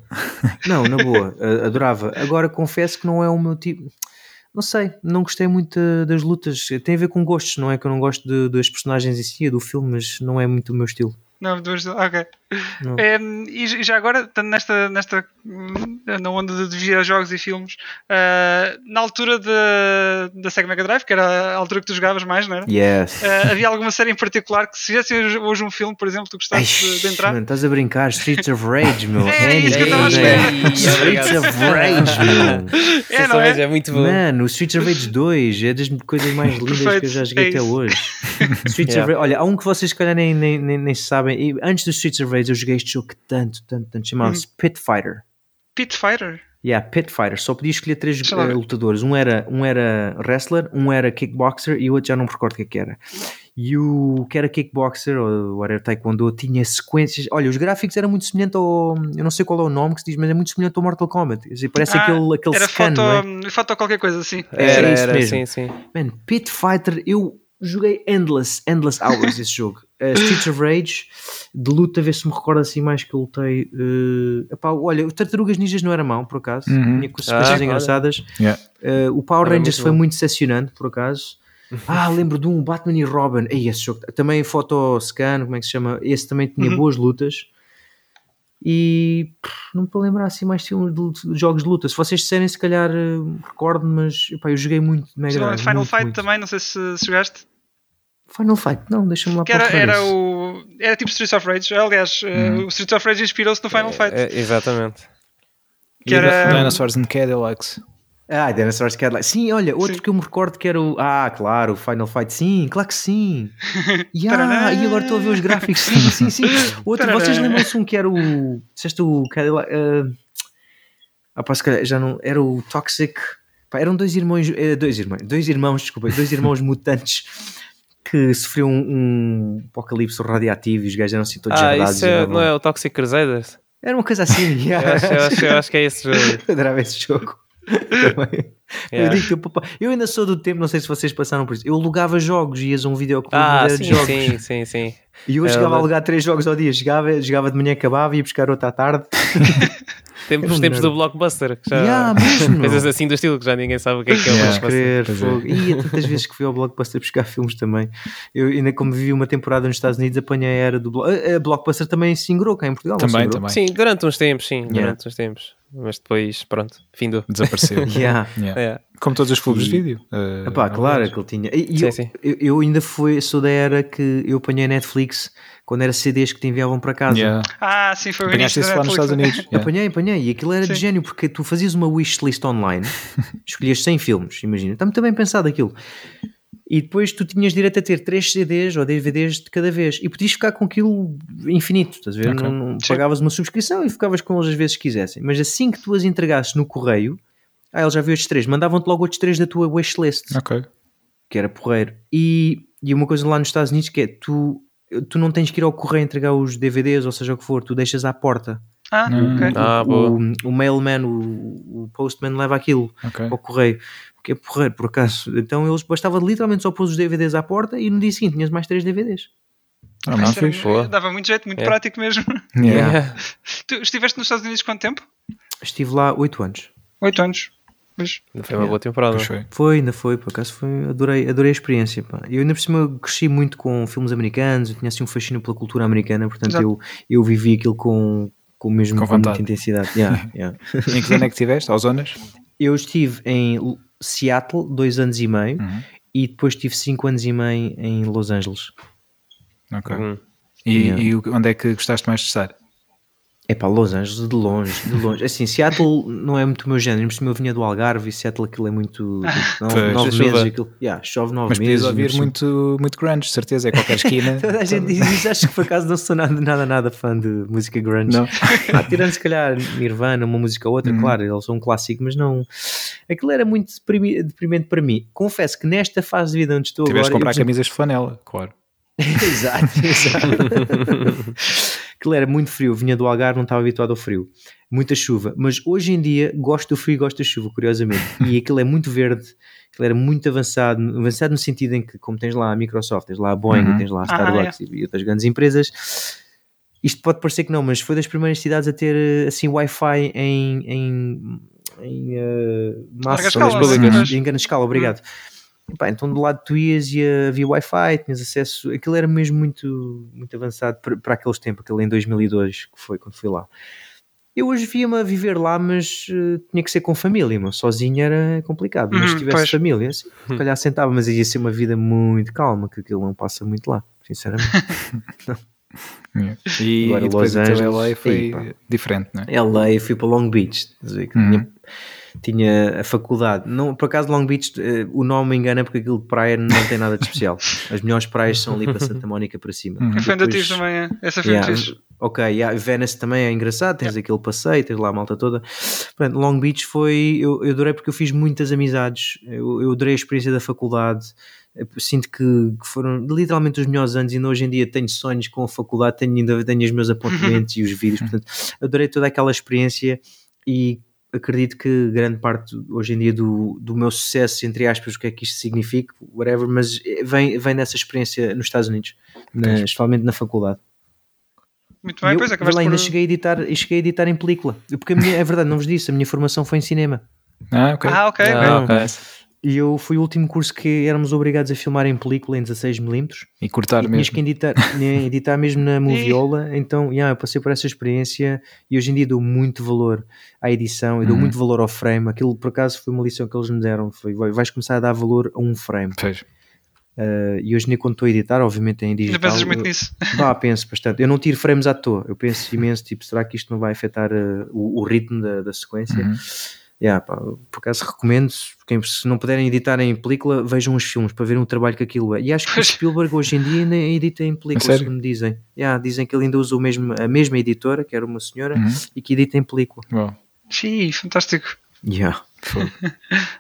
[SPEAKER 4] Não, na boa, adorava. Agora confesso que não é o meu tipo. Não sei, não gostei muito da- das lutas. Tem a ver com gostos, não é que eu não gosto de- das personagens em si, do filme, mas não é muito o meu estilo.
[SPEAKER 3] Não, duas. Ok. E já agora, estando nesta, nesta na onda de videojogos e filmes, ah, na altura da, da Sega Mega Drive, que era a altura que tu jogavas mais, não era?
[SPEAKER 4] Yes.
[SPEAKER 3] Ah, havia alguma série em particular que se fizesse hoje um filme, por exemplo, tu gostasses de, de entrar?
[SPEAKER 4] Mano, estás a brincar? Streets of Rage, meu. (laughs)
[SPEAKER 3] É isso que eu estava a esperar.
[SPEAKER 4] Streets of Rage, meu. (laughs)
[SPEAKER 3] É, não é?
[SPEAKER 2] é muito bom.
[SPEAKER 4] Mano, o Streets of Rage 2 é das coisas mais lindas que eu
[SPEAKER 3] Perfeito,
[SPEAKER 4] já joguei
[SPEAKER 3] é
[SPEAKER 4] até hoje. (laughs) Streets
[SPEAKER 2] Yeah.
[SPEAKER 4] of Rage, olha, há um que vocês se calhar nem, nem, nem, nem sabem. E antes do Streets of Rage eu joguei este jogo que tanto, tanto, tanto chamava-se
[SPEAKER 3] Uhum.
[SPEAKER 4] Pit Fighter.
[SPEAKER 3] Pit Fighter.
[SPEAKER 4] Yeah, Pit Fighter. Só podia escolher três
[SPEAKER 3] ver.
[SPEAKER 4] lutadores. Um era, um era wrestler, um era kickboxer e o outro já não me recordo o que é que era. E o que era kickboxer ou whatever taekwondo tinha sequências. Olha, os gráficos eram muito semelhantes ao. Eu não sei qual é o nome que se diz, mas é muito semelhante ao Mortal Kombat. Quer dizer, parece
[SPEAKER 3] Ah,
[SPEAKER 4] aquele, aquele
[SPEAKER 3] Era
[SPEAKER 4] scan,
[SPEAKER 3] foto,
[SPEAKER 4] não é?
[SPEAKER 3] foto qualquer coisa assim.
[SPEAKER 4] Era
[SPEAKER 2] Era,
[SPEAKER 4] isso
[SPEAKER 2] era,
[SPEAKER 4] mesmo.
[SPEAKER 2] sim, sim.
[SPEAKER 4] Man, Pit Fighter, eu joguei endless, endless hours esse jogo. Uh, Streets of Rage, de luta, ver se me recordo assim mais que eu lutei. Uh, epá, olha, o Tartarugas Ninjas não era mau, por acaso.
[SPEAKER 1] Uhum.
[SPEAKER 4] Tinha com sequências
[SPEAKER 2] Ah,
[SPEAKER 4] engraçadas.
[SPEAKER 1] Yeah.
[SPEAKER 4] Uh, o Power
[SPEAKER 2] Era
[SPEAKER 4] Rangers
[SPEAKER 2] muito
[SPEAKER 4] foi
[SPEAKER 2] bom.
[SPEAKER 4] muito decepcionante, por acaso. (laughs) Ah, lembro de um Batman e Robin. Ei, esse jogo. Também Photoscan, como é que se chama? Esse também tinha
[SPEAKER 3] Uhum.
[SPEAKER 4] boas lutas. E pff, não me estou a lembrar assim mais filmes de, de jogos de luta. Se vocês disserem, se calhar recordo, mas epá, eu joguei muito de Mega Drive.
[SPEAKER 3] Final
[SPEAKER 4] muito,
[SPEAKER 3] Fight
[SPEAKER 4] muito.
[SPEAKER 3] também, não sei se, se jogaste.
[SPEAKER 4] Final Fight, não, deixa-me lá
[SPEAKER 3] Que era, o. Era tipo Streets of Rage. Aliás, eh, o Streets of Rage inspirou-se no Final Fight.
[SPEAKER 2] É, exatamente.
[SPEAKER 3] que era.
[SPEAKER 1] Dinosaurs and Cadillacs.
[SPEAKER 4] Ah, Dinosaurs Cadillac. Sim, olha, outro
[SPEAKER 3] Sim.
[SPEAKER 4] que eu me recordo que era o. Ah, claro, o Final Fight. Sim, claro que sim. (laughs) Yeah, e agora estou a ver os gráficos. Sim, sim, sim. Outro,
[SPEAKER 3] Tarará.
[SPEAKER 4] vocês lembram-se um que era o. Disseste o Cadillac. ah, ah, pá, já não. Era o Toxic. Pá, eram dois irmãos. eh, dois irmãos. Dois irmãos, desculpa. Dois irmãos (laughs) mutantes que sofriam um, um apocalipse radioativo e os gajos eram assim todos
[SPEAKER 2] Ah, isso é, não é o Toxic Crusaders?
[SPEAKER 4] Era uma coisa assim. (laughs)
[SPEAKER 2] Eu
[SPEAKER 4] yeah.
[SPEAKER 2] acho, eu acho- eu acho que é esse jogo. (laughs)
[SPEAKER 4] Eu adorava esse jogo. (laughs) Também. Eu,
[SPEAKER 2] Yeah.
[SPEAKER 4] digo eu ainda sou do tempo, não sei se vocês passaram por isso. Eu alugava jogos, ias a um videoclube
[SPEAKER 2] Ah,
[SPEAKER 4] de
[SPEAKER 2] sim,
[SPEAKER 4] jogos.
[SPEAKER 2] sim, sim, sim.
[SPEAKER 4] E eu
[SPEAKER 2] É,
[SPEAKER 4] chegava a
[SPEAKER 2] mas-
[SPEAKER 4] alugar três jogos ao dia. Chegava, jogava de manhã, acabava, ia buscar outro à tarde.
[SPEAKER 2] Tempos,
[SPEAKER 4] um
[SPEAKER 2] tempos do Blockbuster. Que já,
[SPEAKER 4] Yeah, (laughs) mesmo.
[SPEAKER 2] Coisas assim do estilo que já ninguém sabe o que é que é o
[SPEAKER 1] Yeah.
[SPEAKER 2] Blockbuster.
[SPEAKER 1] É.
[SPEAKER 4] E há tantas vezes que fui ao Blockbuster buscar filmes também. Eu ainda como vivi uma temporada nos Estados Unidos, apanhei a era do Blo- a, Blockbuster também se ingrou cá em Portugal.
[SPEAKER 1] Também, também.
[SPEAKER 2] Sim, durante uns tempos, sim,
[SPEAKER 4] Yeah.
[SPEAKER 2] durante uns tempos. Mas depois, pronto, findou.
[SPEAKER 1] Desapareceu. (laughs)
[SPEAKER 4] Yeah.
[SPEAKER 1] Yeah.
[SPEAKER 2] É.
[SPEAKER 1] Como todos os clubes
[SPEAKER 4] E-
[SPEAKER 1] de vídeo. eh,
[SPEAKER 4] Epá, claro que ele tinha. E, e
[SPEAKER 2] Sim,
[SPEAKER 4] eu,
[SPEAKER 2] sim.
[SPEAKER 4] eu, eu ainda fui, sou da era que eu apanhei a Netflix quando era CDs que te enviavam para casa.
[SPEAKER 1] Yeah.
[SPEAKER 3] Ah, sim, foi o início
[SPEAKER 1] isso
[SPEAKER 3] da
[SPEAKER 1] lá nos. Estados Unidos. Yeah.
[SPEAKER 4] Apanhei, apanhei. E aquilo era de
[SPEAKER 3] Sim.
[SPEAKER 4] gênio, porque tu fazias uma wishlist online, (laughs) escolhias 100 filmes, imagina. Está muito bem pensado aquilo. E depois tu tinhas direito a ter 3 CDs ou DVDs de cada vez. E podias ficar com aquilo infinito, estás a ver?
[SPEAKER 1] Ok.
[SPEAKER 4] Não, não- pagavas uma subscrição e ficavas com eles as vezes que quisessem. Mas assim que tu as entregasses no correio, Ah, ele já viu estes três. Mandavam-te logo outros três da tua wishlist,
[SPEAKER 1] Ok.
[SPEAKER 4] que era porreiro. E, e uma coisa lá nos Estados Unidos que é, tu, tu não tens que ir ao correio entregar os DVDs, ou seja o que for, tu deixas à porta.
[SPEAKER 3] Ah,
[SPEAKER 1] Hum.
[SPEAKER 3] ok.
[SPEAKER 2] Ah, boa.
[SPEAKER 4] o, o mailman, o, o postman leva aquilo
[SPEAKER 1] Ok.
[SPEAKER 4] ao correio. Porque é porreiro, por acaso. Então eles bastava literalmente só pôr os DVDs à porta e no dia seguinte tinhas mais três DVDs.
[SPEAKER 1] Ah,
[SPEAKER 3] Isso era-.
[SPEAKER 2] Boa.
[SPEAKER 3] Dava muito jeito, muito
[SPEAKER 2] É.
[SPEAKER 3] prático mesmo.
[SPEAKER 1] Yeah.
[SPEAKER 2] Yeah.
[SPEAKER 3] Tu estiveste nos Estados Unidos quanto tempo?
[SPEAKER 4] Estive lá oito anos.
[SPEAKER 3] Oito anos. Pois.
[SPEAKER 2] Foi uma boa temporada.
[SPEAKER 1] Foi.
[SPEAKER 4] Foi, ainda foi, por acaso foi, adorei, adorei a experiência. Pá. Eu ainda por cima cresci muito com filmes americanos, eu tinha assim um fascínio pela cultura americana, portanto
[SPEAKER 3] Exato.
[SPEAKER 4] eu, eu vivi aquilo com, com mesmo
[SPEAKER 1] Com
[SPEAKER 4] com, muita intensidade. Yeah, (laughs) yeah.
[SPEAKER 1] Em que zona é que estiveste? Ao zonas?
[SPEAKER 4] Eu estive em Seattle dois anos e meio
[SPEAKER 1] Uhum.
[SPEAKER 4] e depois tive cinco anos e meio em Los Angeles.
[SPEAKER 1] Ok.
[SPEAKER 2] Hum.
[SPEAKER 1] E,
[SPEAKER 4] Yeah.
[SPEAKER 1] e onde é que gostaste mais de estar?
[SPEAKER 4] É pá, Los Angeles, de longe, de longe. Assim, Seattle não é muito o meu género, por cima eu vinha do Algarve e Seattle aquilo é muito. (laughs) nove,
[SPEAKER 1] Pois.
[SPEAKER 4] nove
[SPEAKER 2] Chuva.
[SPEAKER 4] meses, aquilo, yeah, chove nove
[SPEAKER 1] Mas podias
[SPEAKER 4] meses.
[SPEAKER 1] ouvir
[SPEAKER 4] ainda por
[SPEAKER 1] muito, muito grunge, de certeza, é qualquer esquina. (laughs)
[SPEAKER 4] Toda a gente diz isso, acho que por acaso não sou nada, nada, nada fã de música grunge.
[SPEAKER 1] Não.
[SPEAKER 4] Ah, tirando se calhar Nirvana, uma música ou outra,
[SPEAKER 1] Uhum.
[SPEAKER 4] claro, eles são um clássico, mas não. Aquilo era muito deprimi- deprimente para mim. Confesso que nesta fase de vida onde estou
[SPEAKER 1] Tiveste
[SPEAKER 4] agora.
[SPEAKER 1] comprar
[SPEAKER 4] eu,
[SPEAKER 1] camisas de flanela, claro. (laughs)
[SPEAKER 4] exato, exato. Aquilo era muito frio, vinha do Algarve, não estava habituado ao frio. Muita chuva, mas hoje em dia gosto do frio e gosto da chuva, curiosamente. (laughs) E aquilo é muito verde, aquilo era muito avançado, avançado no sentido em que, como tens lá a Microsoft, tens lá a Boeing,
[SPEAKER 1] Uhum.
[SPEAKER 4] tens lá a
[SPEAKER 3] Ah,
[SPEAKER 4] Starbucks e outras grandes empresas. Isto pode parecer que não, mas foi das primeiras cidades a ter eh, assim Wi-Fi em, em, em eh, massa,
[SPEAKER 3] escala, mas-
[SPEAKER 4] em grande escala, obrigado. Pá, então do lado tu ias e havia Wi-Fi, tinhas acesso, aquilo era mesmo muito, muito avançado para, para aqueles tempos, aquele em 2002 que foi quando fui lá. Eu hoje via-me a viver lá, mas eh, tinha que ser com família, mas sozinho era complicado. Mas se
[SPEAKER 3] Uhum,
[SPEAKER 4] tivesse
[SPEAKER 3] pois.
[SPEAKER 4] família, assim, se calhar sentava, mas ia ser uma vida muito calma, que aquilo não passa muito lá, sinceramente. (laughs)
[SPEAKER 1] Yeah. E,
[SPEAKER 4] Agora
[SPEAKER 1] e depois
[SPEAKER 4] Los Angeles,
[SPEAKER 1] LA foi
[SPEAKER 4] aí, pá.
[SPEAKER 1] diferente, não é?
[SPEAKER 4] LA, eu fui para Long Beach, quer dizer, que
[SPEAKER 1] Uhum.
[SPEAKER 4] tinha, tinha a faculdade. Não, por acaso, Long Beach, eh, o nome me engana porque aquilo de praia não tem nada de especial. (laughs) As melhores praias são ali para Santa Mónica para cima.
[SPEAKER 1] Uhum.
[SPEAKER 4] Depois-
[SPEAKER 3] tive também. é. Essa foi
[SPEAKER 4] Yeah,
[SPEAKER 3] muito fixe.
[SPEAKER 4] Ok, yeah, Venice também é engraçado, tens aquele passeio, tens lá a malta toda. Portanto, Long Beach foi. Eu, eu adorei porque eu fiz muitas amizades, eu, eu adorei a experiência da faculdade. Sinto que, que foram literalmente os melhores anos, e ainda hoje em dia tenho sonhos com a faculdade, tenho, ainda tenho os meus apontamentos (laughs) e os vídeos. Portanto, adorei toda aquela experiência e acredito que grande parte hoje em dia do, do meu sucesso, entre aspas, o que é que isto significa, whatever, mas vem, vem dessa experiência nos Estados Unidos, na, especialmente na faculdade.
[SPEAKER 3] Muito
[SPEAKER 4] E
[SPEAKER 3] bem,
[SPEAKER 4] eu,
[SPEAKER 3] pois acabaste
[SPEAKER 4] lá, ainda
[SPEAKER 3] por...
[SPEAKER 4] cheguei a editar, e cheguei a editar em película. Porque a minha, é verdade, não vos disse, a minha formação foi em cinema.
[SPEAKER 1] Ah, ok.
[SPEAKER 3] Ah, ok.
[SPEAKER 2] Ah,
[SPEAKER 3] ok.
[SPEAKER 2] ok.
[SPEAKER 4] E eu fui o último curso que éramos obrigados a filmar em película em 16mm.
[SPEAKER 1] E cortar
[SPEAKER 4] E tinhas
[SPEAKER 1] mesmo.
[SPEAKER 4] que editar, editar mesmo na (laughs) moviola. Então, yeah, eu passei por essa experiência e hoje em dia dou muito valor à edição e dou
[SPEAKER 1] Uhum.
[SPEAKER 4] muito valor ao frame. Aquilo, por acaso, foi uma lição que eles me deram. Foi, vai- vais começar a dar valor a um frame.
[SPEAKER 1] Pois.
[SPEAKER 4] Uh, e hoje em dia, quando estou a editar, obviamente em
[SPEAKER 3] Ainda
[SPEAKER 4] digital...
[SPEAKER 3] pensas muito
[SPEAKER 4] eu-
[SPEAKER 3] nisso. (laughs)
[SPEAKER 4] Pá, penso bastante. Eu não tiro frames à toa. Eu penso imenso, tipo, será que isto não vai afetar uh, o, o ritmo da, da sequência?
[SPEAKER 1] Uhum.
[SPEAKER 4] Yeah, pá, por acaso recomendo, quem, se não puderem editar em película, vejam os filmes para verem o trabalho que aquilo é. E acho que o. (laughs) Spielberg hoje em dia ainda edita em película, segundo dizem. Yeah, dizem que ele ainda usa o mesmo, a mesma editora, que era uma senhora,
[SPEAKER 1] Uhum.
[SPEAKER 4] e que edita em película.
[SPEAKER 1] Bom,
[SPEAKER 3] Sim, fantástico.
[SPEAKER 4] Yeah.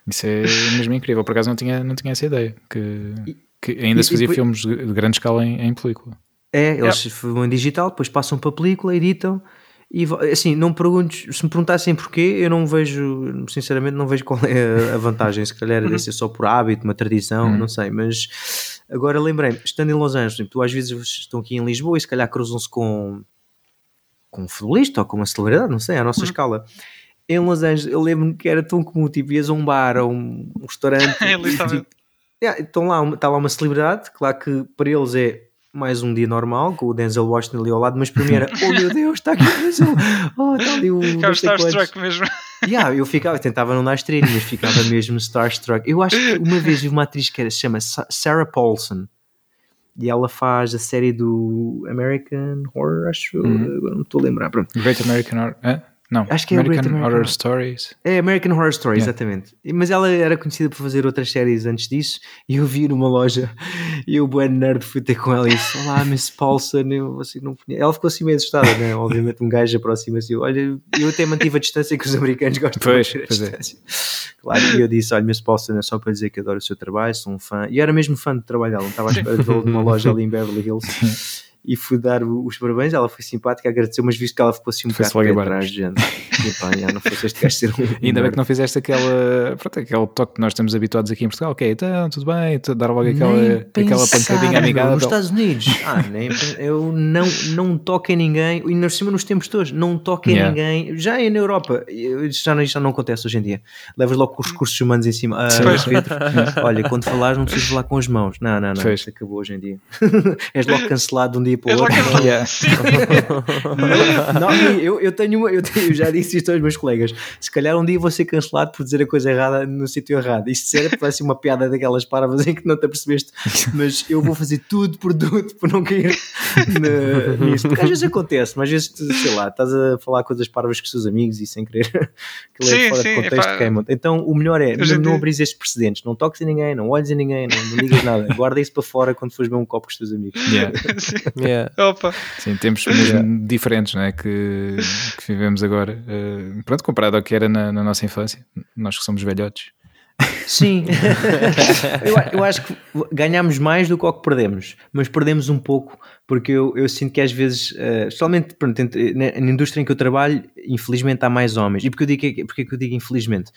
[SPEAKER 1] isso é mesmo incrível. Por acaso não tinha, não tinha essa ideia. Que, que ainda
[SPEAKER 4] e-
[SPEAKER 1] se fazia
[SPEAKER 4] e depois-
[SPEAKER 1] filmes de de grande escala em, em película.
[SPEAKER 4] É, eles filmam em digital, depois passam para a película, editam. E assim, não me perguntes, se me perguntassem porquê, eu não vejo, sinceramente, não vejo qual é a vantagem. Se calhar deve ser só por hábito, uma tradição,
[SPEAKER 1] Uhum.
[SPEAKER 4] não sei. Mas agora lembrei-me, estando em Los Angeles, por exemplo, tu às vezes estão aqui em Lisboa e se calhar cruzam-se com, com um futebolista ou com uma celebridade, não sei, à nossa escala. Em Los Angeles, eu lembro-me que era tão comum, tipo, ias a um bar ou um, um restaurante (laughs)
[SPEAKER 3] Ele
[SPEAKER 4] e, tipo, Yeah, estão lá, está lá uma celebridade, claro que para eles é mais um dia normal, com o Denzel Washington ali ao lado, mas era, (laughs) oh meu Deus, está aqui o Denzel, oh, está ali o (laughs)
[SPEAKER 3] Ficava
[SPEAKER 4] não sei quantos."
[SPEAKER 3] starstruck mesmo. (laughs)
[SPEAKER 4] Yeah, eu ficava, tentava não dar estrelinhas, mas ficava mesmo starstruck. Eu acho que uma vez vi uma atriz que se chama Sa- Sarah Paulson, e ela faz a série do American Horror, acho,
[SPEAKER 1] Uhum.
[SPEAKER 4] não estou a lembrar, pronto.
[SPEAKER 1] Great American Horror. Hã? Não,
[SPEAKER 4] Acho que é
[SPEAKER 1] American, Horror. Stories.
[SPEAKER 4] É American Horror Story,
[SPEAKER 1] Yeah.
[SPEAKER 4] exatamente. Mas ela era conhecida por fazer outras séries antes disso e eu vi numa loja e o buen nerd fui ter com ela e disse: Olá, Miss Paulson, eu, você não. Ela ficou assim meio assustada, né? Obviamente, um gajo aproxima-se. Olha, eu até mantive a distância que os americanos gostam
[SPEAKER 1] Pois,
[SPEAKER 4] de manter a
[SPEAKER 1] é.
[SPEAKER 4] distância. Claro, e eu disse: Olha, Miss Paulson, é só para dizer que adoro o seu trabalho, sou um fã. E eu era mesmo fã do trabalho dela, não estava à espera de numa loja ali em Beverly Hills. E fui dar os parabéns, ela foi simpática, agradeceu, mas visto que ela ficou assim um bocado atrás, de gente. E pá, já, não fosse este gajo ser um. (laughs)
[SPEAKER 1] Ainda bem que não fizeste aquela, pronto, aquele toque que nós estamos habituados aqui em Portugal. Ok, então tudo bem, tu- dar logo aquela, aquela pancadinha amigável.
[SPEAKER 4] Nos Estados Unidos, (laughs) ah, nem, eu não, não toco em ninguém, e na cima nos tempos todos, não toco em
[SPEAKER 1] Yeah.
[SPEAKER 4] ninguém. Já é na Europa, eu- isso já, já não acontece hoje em dia. Levas logo com os recursos humanos em cima. Ah, (laughs) olha, quando falares, não precisas falar com as mãos. Não, não, não, acabou hoje em dia. És logo cancelado de um dia para o outro.
[SPEAKER 3] Sim. (laughs)
[SPEAKER 4] Não, eu, eu, tenho uma, eu, tenho- eu já disse isto aos meus colegas. Se calhar um dia vou ser cancelado por dizer a coisa errada no sítio errado. Isto sério, parece uma piada daquelas parvas em que não te apercebeste, mas eu vou fazer tudo por tudo por não cair na- nisso. Porque às vezes acontece, mas às vezes, sei lá, estás a falar coisas parvas com os teus amigos e sem querer (laughs) que
[SPEAKER 3] Sim,
[SPEAKER 4] é fora
[SPEAKER 3] sim,
[SPEAKER 4] de contexto
[SPEAKER 3] epá.
[SPEAKER 4] queimam. Então o melhor é não, não
[SPEAKER 3] dia-
[SPEAKER 4] abris estes precedentes, não toques em ninguém, não olhes em ninguém, não, não digas nada, (laughs) guarda isso para fora quando fores beber um copo com os teus amigos.
[SPEAKER 1] Yeah.
[SPEAKER 3] Sim.
[SPEAKER 2] Yeah.
[SPEAKER 3] Opa.
[SPEAKER 1] Sim, tempos mesmo diferentes não é? que, que vivemos agora. Eh, pronto, comparado ao que era na, na nossa infância, nós que somos velhotes.
[SPEAKER 4] Sim, (laughs) eu, a- eu acho que ganhamos mais do que o que perdemos, mas perdemos um pouco porque eu, eu sinto que às vezes, eh, especialmente pronto, entre- na, na indústria em que eu trabalho, infelizmente há mais homens. E porque eu digo, que- porque é que eu digo infelizmente?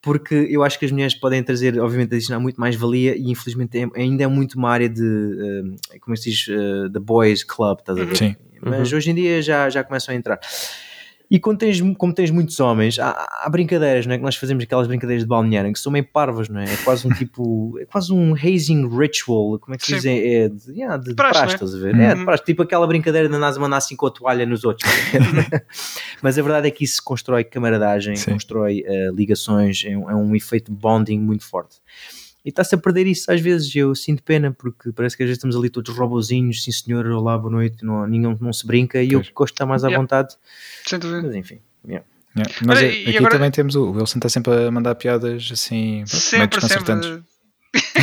[SPEAKER 4] Porque eu acho que as mulheres podem trazer, obviamente, adicionar muito mais valia e infelizmente é- ainda é muito uma área de, eh, como se diz, eh, the boys club, estás a ver?
[SPEAKER 1] Sim.
[SPEAKER 4] Mas hoje em dia já, já começam a entrar. E quando tens, como tens muitos homens, há, há brincadeiras, não é? Que nós fazemos aquelas brincadeiras de balneário que são meio parvas, não é? É quase um (laughs) tipo, é quase um hazing ritual, como é que se diz?
[SPEAKER 3] Sim.
[SPEAKER 4] É, é de, yeah, de, de
[SPEAKER 3] Praxe, é?
[SPEAKER 4] estás a ver? É, de
[SPEAKER 3] Uhum.
[SPEAKER 4] praxe, tipo aquela brincadeira de andares a mandar assim com a toalha nos outros. (laughs) Mas a verdade é que isso constrói camaradagem,
[SPEAKER 1] Sim.
[SPEAKER 4] constrói eh, ligações, é um, é um efeito bonding muito forte. E está-se a perder isso às vezes, eu sinto pena, porque parece que às vezes estamos ali todos robozinhos, sim senhor, olá, boa noite, não, ninguém não se brinca, e eu
[SPEAKER 1] Pois.
[SPEAKER 4] gosto de estar mais à
[SPEAKER 3] Yeah.
[SPEAKER 4] vontade,
[SPEAKER 3] Sem dúvida.
[SPEAKER 4] mas enfim. yeah.
[SPEAKER 1] Yeah. Nós
[SPEAKER 3] Olha,
[SPEAKER 1] é- aqui
[SPEAKER 3] agora-
[SPEAKER 1] também temos o Wilson, está sempre a mandar piadas assim, meio
[SPEAKER 3] Sempre,
[SPEAKER 1] desconcertantes.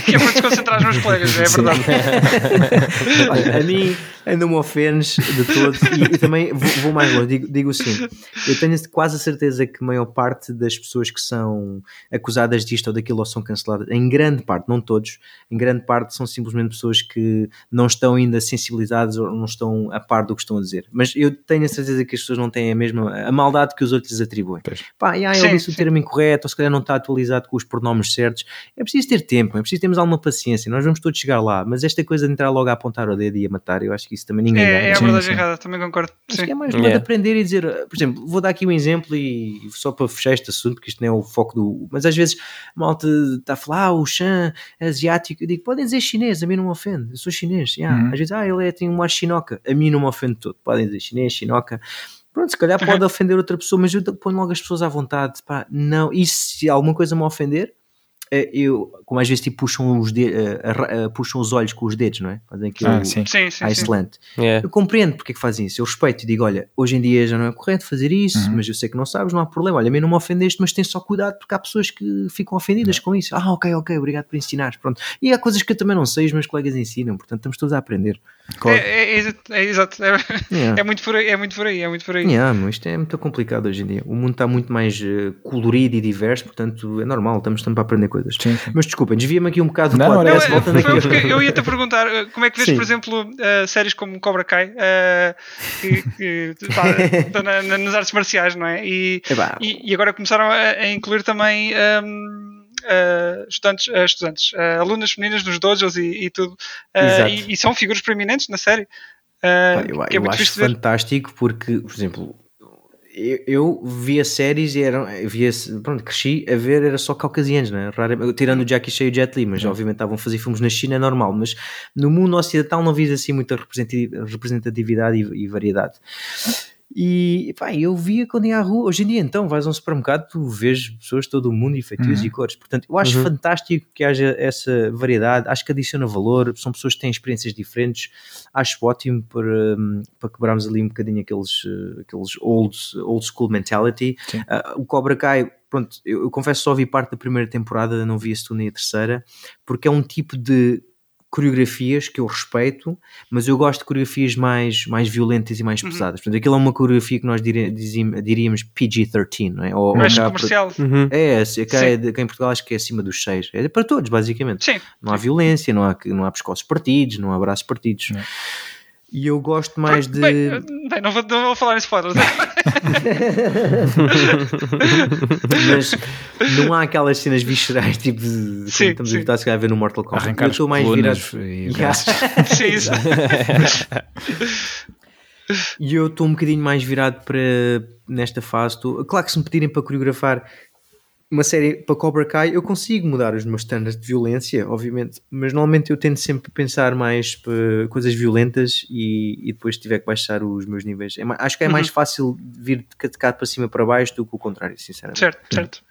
[SPEAKER 3] Que é para desconcentrar os meus colegas, é
[SPEAKER 1] Sim.
[SPEAKER 3] verdade. (laughs)
[SPEAKER 4] Olha, a mim ainda me ofendes de todo e, e também vou, vou mais longe, digo, digo assim, eu tenho quase a certeza que a maior parte das pessoas que são acusadas disto ou daquilo ou são canceladas, em grande parte, não todos, em grande parte são simplesmente pessoas que não estão ainda sensibilizadas ou não estão a par do que estão a dizer, mas eu tenho a certeza que as pessoas não têm a mesma a maldade que os outros lhes atribuem.
[SPEAKER 1] Pois.
[SPEAKER 4] Pá, e, ah,
[SPEAKER 3] Sim,
[SPEAKER 4] ele disse o
[SPEAKER 3] sim.
[SPEAKER 4] termo incorreto, ou se calhar não está atualizado com os pronomes certos. É preciso ter tempo, é preciso termos alguma paciência, nós vamos todos chegar lá, mas esta coisa de entrar logo a apontar o dedo e a matar, eu acho que isso também ninguém
[SPEAKER 3] É, é
[SPEAKER 4] ganha.
[SPEAKER 3] a
[SPEAKER 1] Sim,
[SPEAKER 3] abordagem
[SPEAKER 1] sim.
[SPEAKER 3] errada, também concordo.
[SPEAKER 4] Acho
[SPEAKER 3] Sim.
[SPEAKER 4] que é mais
[SPEAKER 2] Yeah.
[SPEAKER 4] de aprender e dizer, por exemplo, vou dar aqui um exemplo e só para fechar este assunto, porque isto não é o foco do. Mas às vezes a malta está a falar, ah, o é asiático, eu digo, podem dizer chinês, a mim não me ofende, eu sou chinês. Yeah.
[SPEAKER 1] Uhum.
[SPEAKER 4] Às vezes, ah, ele é, tem uma chinoca, a mim não me ofende todo, podem dizer chinês, chinoca. Pronto, se calhar pode ofender outra pessoa, mas eu ponho logo as pessoas à vontade. Pá, não, e se alguma coisa me ofender, eu, como às vezes tipo, puxam, os de, arra- eh, puxam os olhos com os dedos, não é? Fazem aquilo
[SPEAKER 1] Ah, sim.
[SPEAKER 3] Sim, sim.
[SPEAKER 2] Yeah.
[SPEAKER 4] Eu compreendo porque é que fazem isso, eu respeito e digo: olha, hoje em dia já não é correto fazer isso,
[SPEAKER 1] Uhum.
[SPEAKER 4] mas eu sei que não sabes, não há problema. Olha, a mim não me ofendeste, mas tem só cuidado porque há pessoas que ficam ofendidas com isso. Ah, ok, ok, obrigado por ensinares. Pronto. E há coisas que eu também não sei, os meus colegas ensinam, portanto estamos todos a aprender.
[SPEAKER 1] Claro.
[SPEAKER 3] É, é, é, exato, é exato. É,
[SPEAKER 4] Yeah. (laughs)
[SPEAKER 3] é muito por aí, é muito por aí, é muito por aí.
[SPEAKER 4] Yeah, mas isto é muito complicado hoje em dia. O mundo está muito mais eh, colorido e diverso, portanto é normal, estamos sempre a aprender coisas.
[SPEAKER 1] Sim, sim.
[SPEAKER 4] Mas desculpem, desvia-me aqui um bocado do
[SPEAKER 1] Não, olha,
[SPEAKER 3] Não,
[SPEAKER 4] podcast,
[SPEAKER 3] é,
[SPEAKER 4] voltando
[SPEAKER 3] foi
[SPEAKER 4] aqui.
[SPEAKER 3] porque eu ia-te perguntar uh, como é que vês,
[SPEAKER 4] Sim.
[SPEAKER 3] por exemplo, uh, séries como Cobra Kai uh, que, que (laughs) pá, estão na- na- nas artes marciais, não é? E, e, e agora começaram a, a incluir também um, uh, estudantes, uh, estudantes uh, alunas femininas nos dojos e, e tudo. Uh,
[SPEAKER 4] Exato.
[SPEAKER 3] e, e são figuras preeminentes na série. Uh,
[SPEAKER 4] Pá, eu,
[SPEAKER 3] que é
[SPEAKER 4] eu
[SPEAKER 3] muito
[SPEAKER 4] acho fantástico porque, por exemplo, eu, eu via séries e eram, via, pronto, cresci a ver, era só caucasianos, né? Raramente, tirando o Jackie Chan e o Jet Li, mas obviamente estavam a fazer filmes na China, é normal, mas no mundo ocidental não via assim muita representati- representatividade e, e variedade. E pá, eu via quando ia à rua. Hoje em dia, então, vais a um supermercado, tu vês pessoas de todo o mundo e feitios
[SPEAKER 1] Uhum.
[SPEAKER 4] e cores. Portanto, eu acho
[SPEAKER 2] Uhum.
[SPEAKER 4] fantástico que haja essa variedade. Acho que adiciona valor. São pessoas que têm experiências diferentes. Acho ótimo para, hum, para quebrarmos ali um bocadinho aqueles, eh, aqueles old, old school mentality. Ah, o Cobra Kai, pronto, eu, eu confesso só vi parte da primeira temporada, não vi a segunda e a terceira, porque é um tipo de coreografias que eu respeito, mas eu gosto de coreografias mais, mais violentas e mais
[SPEAKER 3] Uhum.
[SPEAKER 4] pesadas. Portanto, aquilo é uma coreografia que nós diríamos PG-13, não é? Ou,
[SPEAKER 3] Mais
[SPEAKER 4] por-
[SPEAKER 3] comercial.
[SPEAKER 2] Uhum.
[SPEAKER 4] É, se- cá, é de- cá em Portugal acho que é acima dos 6. É para todos, basicamente.
[SPEAKER 3] Sim.
[SPEAKER 4] Não há violência, não há, não há pescoços partidos, não há braços partidos.
[SPEAKER 1] Não.
[SPEAKER 4] E eu gosto mais de.
[SPEAKER 3] Bem, bem, não, vou, não vou falar em spoilers. (laughs)
[SPEAKER 4] mas não há aquelas cenas viscerais tipo de, como
[SPEAKER 3] Sim,
[SPEAKER 4] estamos
[SPEAKER 3] sim.
[SPEAKER 4] habituados a ver no Mortal Kombat.
[SPEAKER 1] Arrancar
[SPEAKER 4] eu estou mais virado.
[SPEAKER 1] e
[SPEAKER 4] Yeah.
[SPEAKER 1] braços. (laughs)
[SPEAKER 3] Sim, isso.
[SPEAKER 4] E eu estou um bocadinho mais virado para nesta fase. Tô, claro que se me pedirem para coreografar uma série para Cobra Kai, eu consigo mudar os meus standards de violência, obviamente, mas normalmente eu tento sempre pensar mais para coisas violentas e, e depois tiver que baixar os meus níveis. É acho que é mais fácil vir de cá- de cá para cima para baixo do que o contrário, sinceramente.
[SPEAKER 3] certo, certo.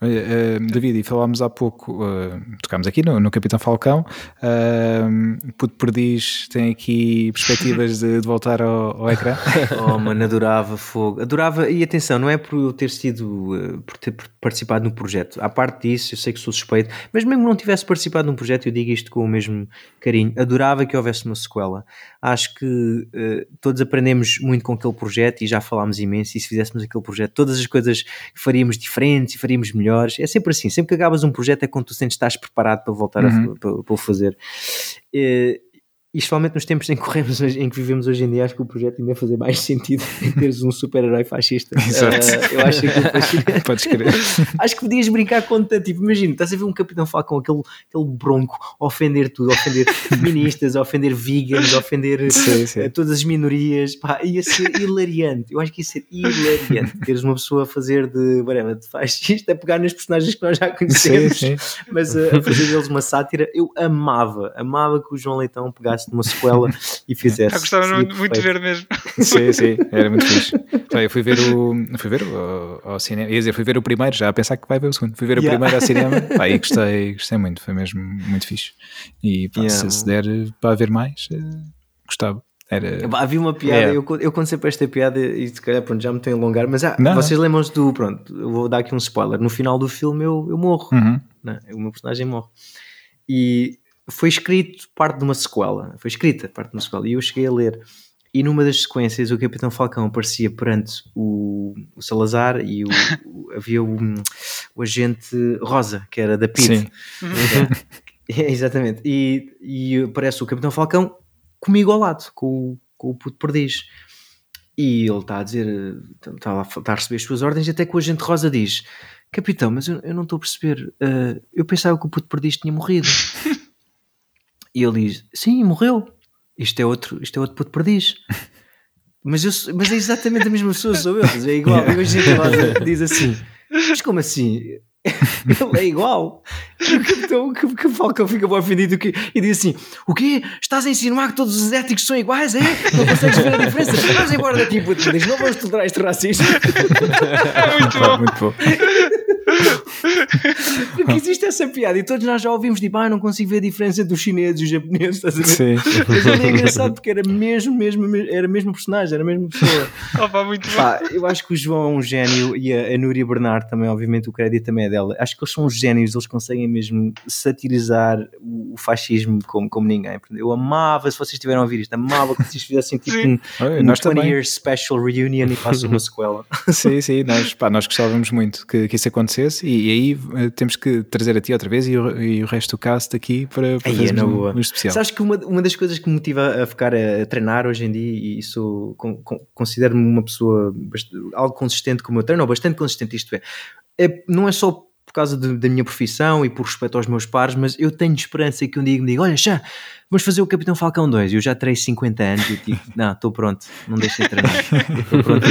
[SPEAKER 1] Olha, eh, David, e falámos há pouco, eh, tocámos aqui no, no Capitão Falcão, uh, Puto Perdiz tem aqui perspectivas de, de voltar ao, ao ecrã. (laughs)
[SPEAKER 4] Oh, mano, adorava fogo. Adorava, e atenção, não é por eu ter sido, eh, por ter participado no projeto. À parte disso, eu sei que sou suspeito, mas mesmo que não tivesse participado num projeto, eu digo isto com o mesmo carinho. Adorava que houvesse uma sequela. Acho que eh, todos aprendemos muito com aquele projeto e já falámos imenso. E se fizéssemos aquele projeto, todas as coisas faríamos diferentes e faríamos É sempre assim. Sempre que acabas um projeto é quando tu sentes que estás preparado para voltar a,
[SPEAKER 1] Uhum.
[SPEAKER 4] para, para o fazer. Eh, e especialmente nos tempos em que corremos em que vivemos hoje em dia, acho que o projeto ainda fazer mais sentido (laughs) em teres um super-herói fascista. (laughs)
[SPEAKER 1] Exato.
[SPEAKER 4] Eh, eu acho que. (laughs)
[SPEAKER 1] Podes.
[SPEAKER 4] Acho que podias brincar com tanto, tipo, imagina, estás a ver um Capitão Falcão, aquele, aquele bronco, a ofender tudo, a ofender feministas, a ofender vegans, a ofender
[SPEAKER 1] Sim, sim.
[SPEAKER 4] eh, todas as minorias, pá, ia ser hilariante. Eu acho que ia ser hilariante teres uma pessoa a fazer de, whatever, de fascista, a pegar nos personagens que nós já conhecemos
[SPEAKER 1] sim.
[SPEAKER 4] mas uh, a fazer deles uma sátira, eu amava, amava que o João Leitão pegasse numa sequela e fizesse.
[SPEAKER 3] Já gostava muito, muito de ver mesmo.
[SPEAKER 1] Sim, sim, era muito fixe. (laughs) Então, eu fui ver o. Fui ver o, ao, cinema. Ia dizer, fui ver o primeiro, já a pensar que vai ver o segundo. Fui ver o
[SPEAKER 4] Yeah.
[SPEAKER 1] primeiro ao cinema (laughs) pá, e gostei, gostei muito, foi mesmo muito fixe. E pá,
[SPEAKER 4] Yeah.
[SPEAKER 1] se, se der para ver mais, eh, gostava. Era.
[SPEAKER 4] Havia uma piada,
[SPEAKER 2] Yeah.
[SPEAKER 4] eu, eu conto sempre esta piada e se calhar pronto, já me tenho a alongar, mas ah,
[SPEAKER 1] Não,
[SPEAKER 4] vocês lembram-se do. Pronto, eu vou dar aqui um spoiler. No final do filme eu, eu morro,
[SPEAKER 1] Uhum.
[SPEAKER 4] né? o meu personagem morre. E foi escrito parte de uma sequela, foi escrita parte de uma sequela, e eu cheguei a ler. E numa das sequências, o Capitão Falcão aparecia perante o, o Salazar e o, o- (laughs) havia o, agente Rosa, que era da PID.
[SPEAKER 1] Sim.
[SPEAKER 4] É, (laughs) exatamente. E, e aparece o Capitão Falcão comigo ao lado, com, o- com o puto perdiz. E ele está a dizer, está a, está a receber as suas ordens, até que o agente Rosa diz: Capitão, mas eu, eu não estou a perceber. eh, eu pensava que o puto perdiz tinha morrido. (laughs) e ele diz: Sim, morreu. Isto é outro, isto é outro puto perdiz. (laughs) Mas, eu, mas é exatamente a mesma pessoa, sou eu, é igual. Rosa (laughs) diz assim: Mas como assim? (laughs) Ele é igual. E o capitão, o cap- o Falcão fica bem ofendido que- e diz assim: O quê? Estás a insinuar que todos os éticos são iguais? É? Não consegues ver a diferença? Vamos embora daqui, puto. Diz, não vamos tolerar este racismo.
[SPEAKER 3] É muito bom.
[SPEAKER 1] muito bom.
[SPEAKER 4] Porque existe essa piada e todos nós já ouvimos tipo, ah, não consigo ver a diferença entre os chineses e os japoneses, estás a ver?
[SPEAKER 1] Sim.
[SPEAKER 4] Mas é engraçado porque era mesmo, mesmo, mesmo- era a mesma personagem, era a mesma pessoa.
[SPEAKER 3] Opa, muito bom.
[SPEAKER 4] Pá, eu acho que o João é um gênio e a, a Núria Bernard também, obviamente, o crédito também é dela. Acho que eles são os génios, eles conseguem mesmo satirizar o, o fascismo como, como ninguém. Eu amava, se vocês estiveram a ouvir isto, amava que vocês fizessem tipo
[SPEAKER 3] Sim.
[SPEAKER 4] um,
[SPEAKER 1] Olha,
[SPEAKER 4] um
[SPEAKER 1] nós
[SPEAKER 4] 20
[SPEAKER 1] também.
[SPEAKER 4] years special reunion e façam uma sequela.
[SPEAKER 1] Sim, sim, nós, pá, nós gostávamos muito que, que isso acontecesse e, e aí eh, temos que trazer a ti outra vez e o, e o resto do cast aqui para, para
[SPEAKER 4] é
[SPEAKER 1] fazermos
[SPEAKER 4] na
[SPEAKER 1] um, um especial.
[SPEAKER 4] Sabes que uma, uma das coisas que me motiva a ficar a, a treinar hoje em dia, e isso con- con- considero-me uma pessoa algo consistente como eu treino, ou bastante consistente, isto é, é não é só causa de- da minha profissão e por respeito aos meus pares, mas eu tenho esperança que um dia me diga: Olha, já, vamos fazer o Capitão Falcão 2. Eu já terei 50 anos e eu digo: Não, estou pronto, não deixem treinar. Estou pronto,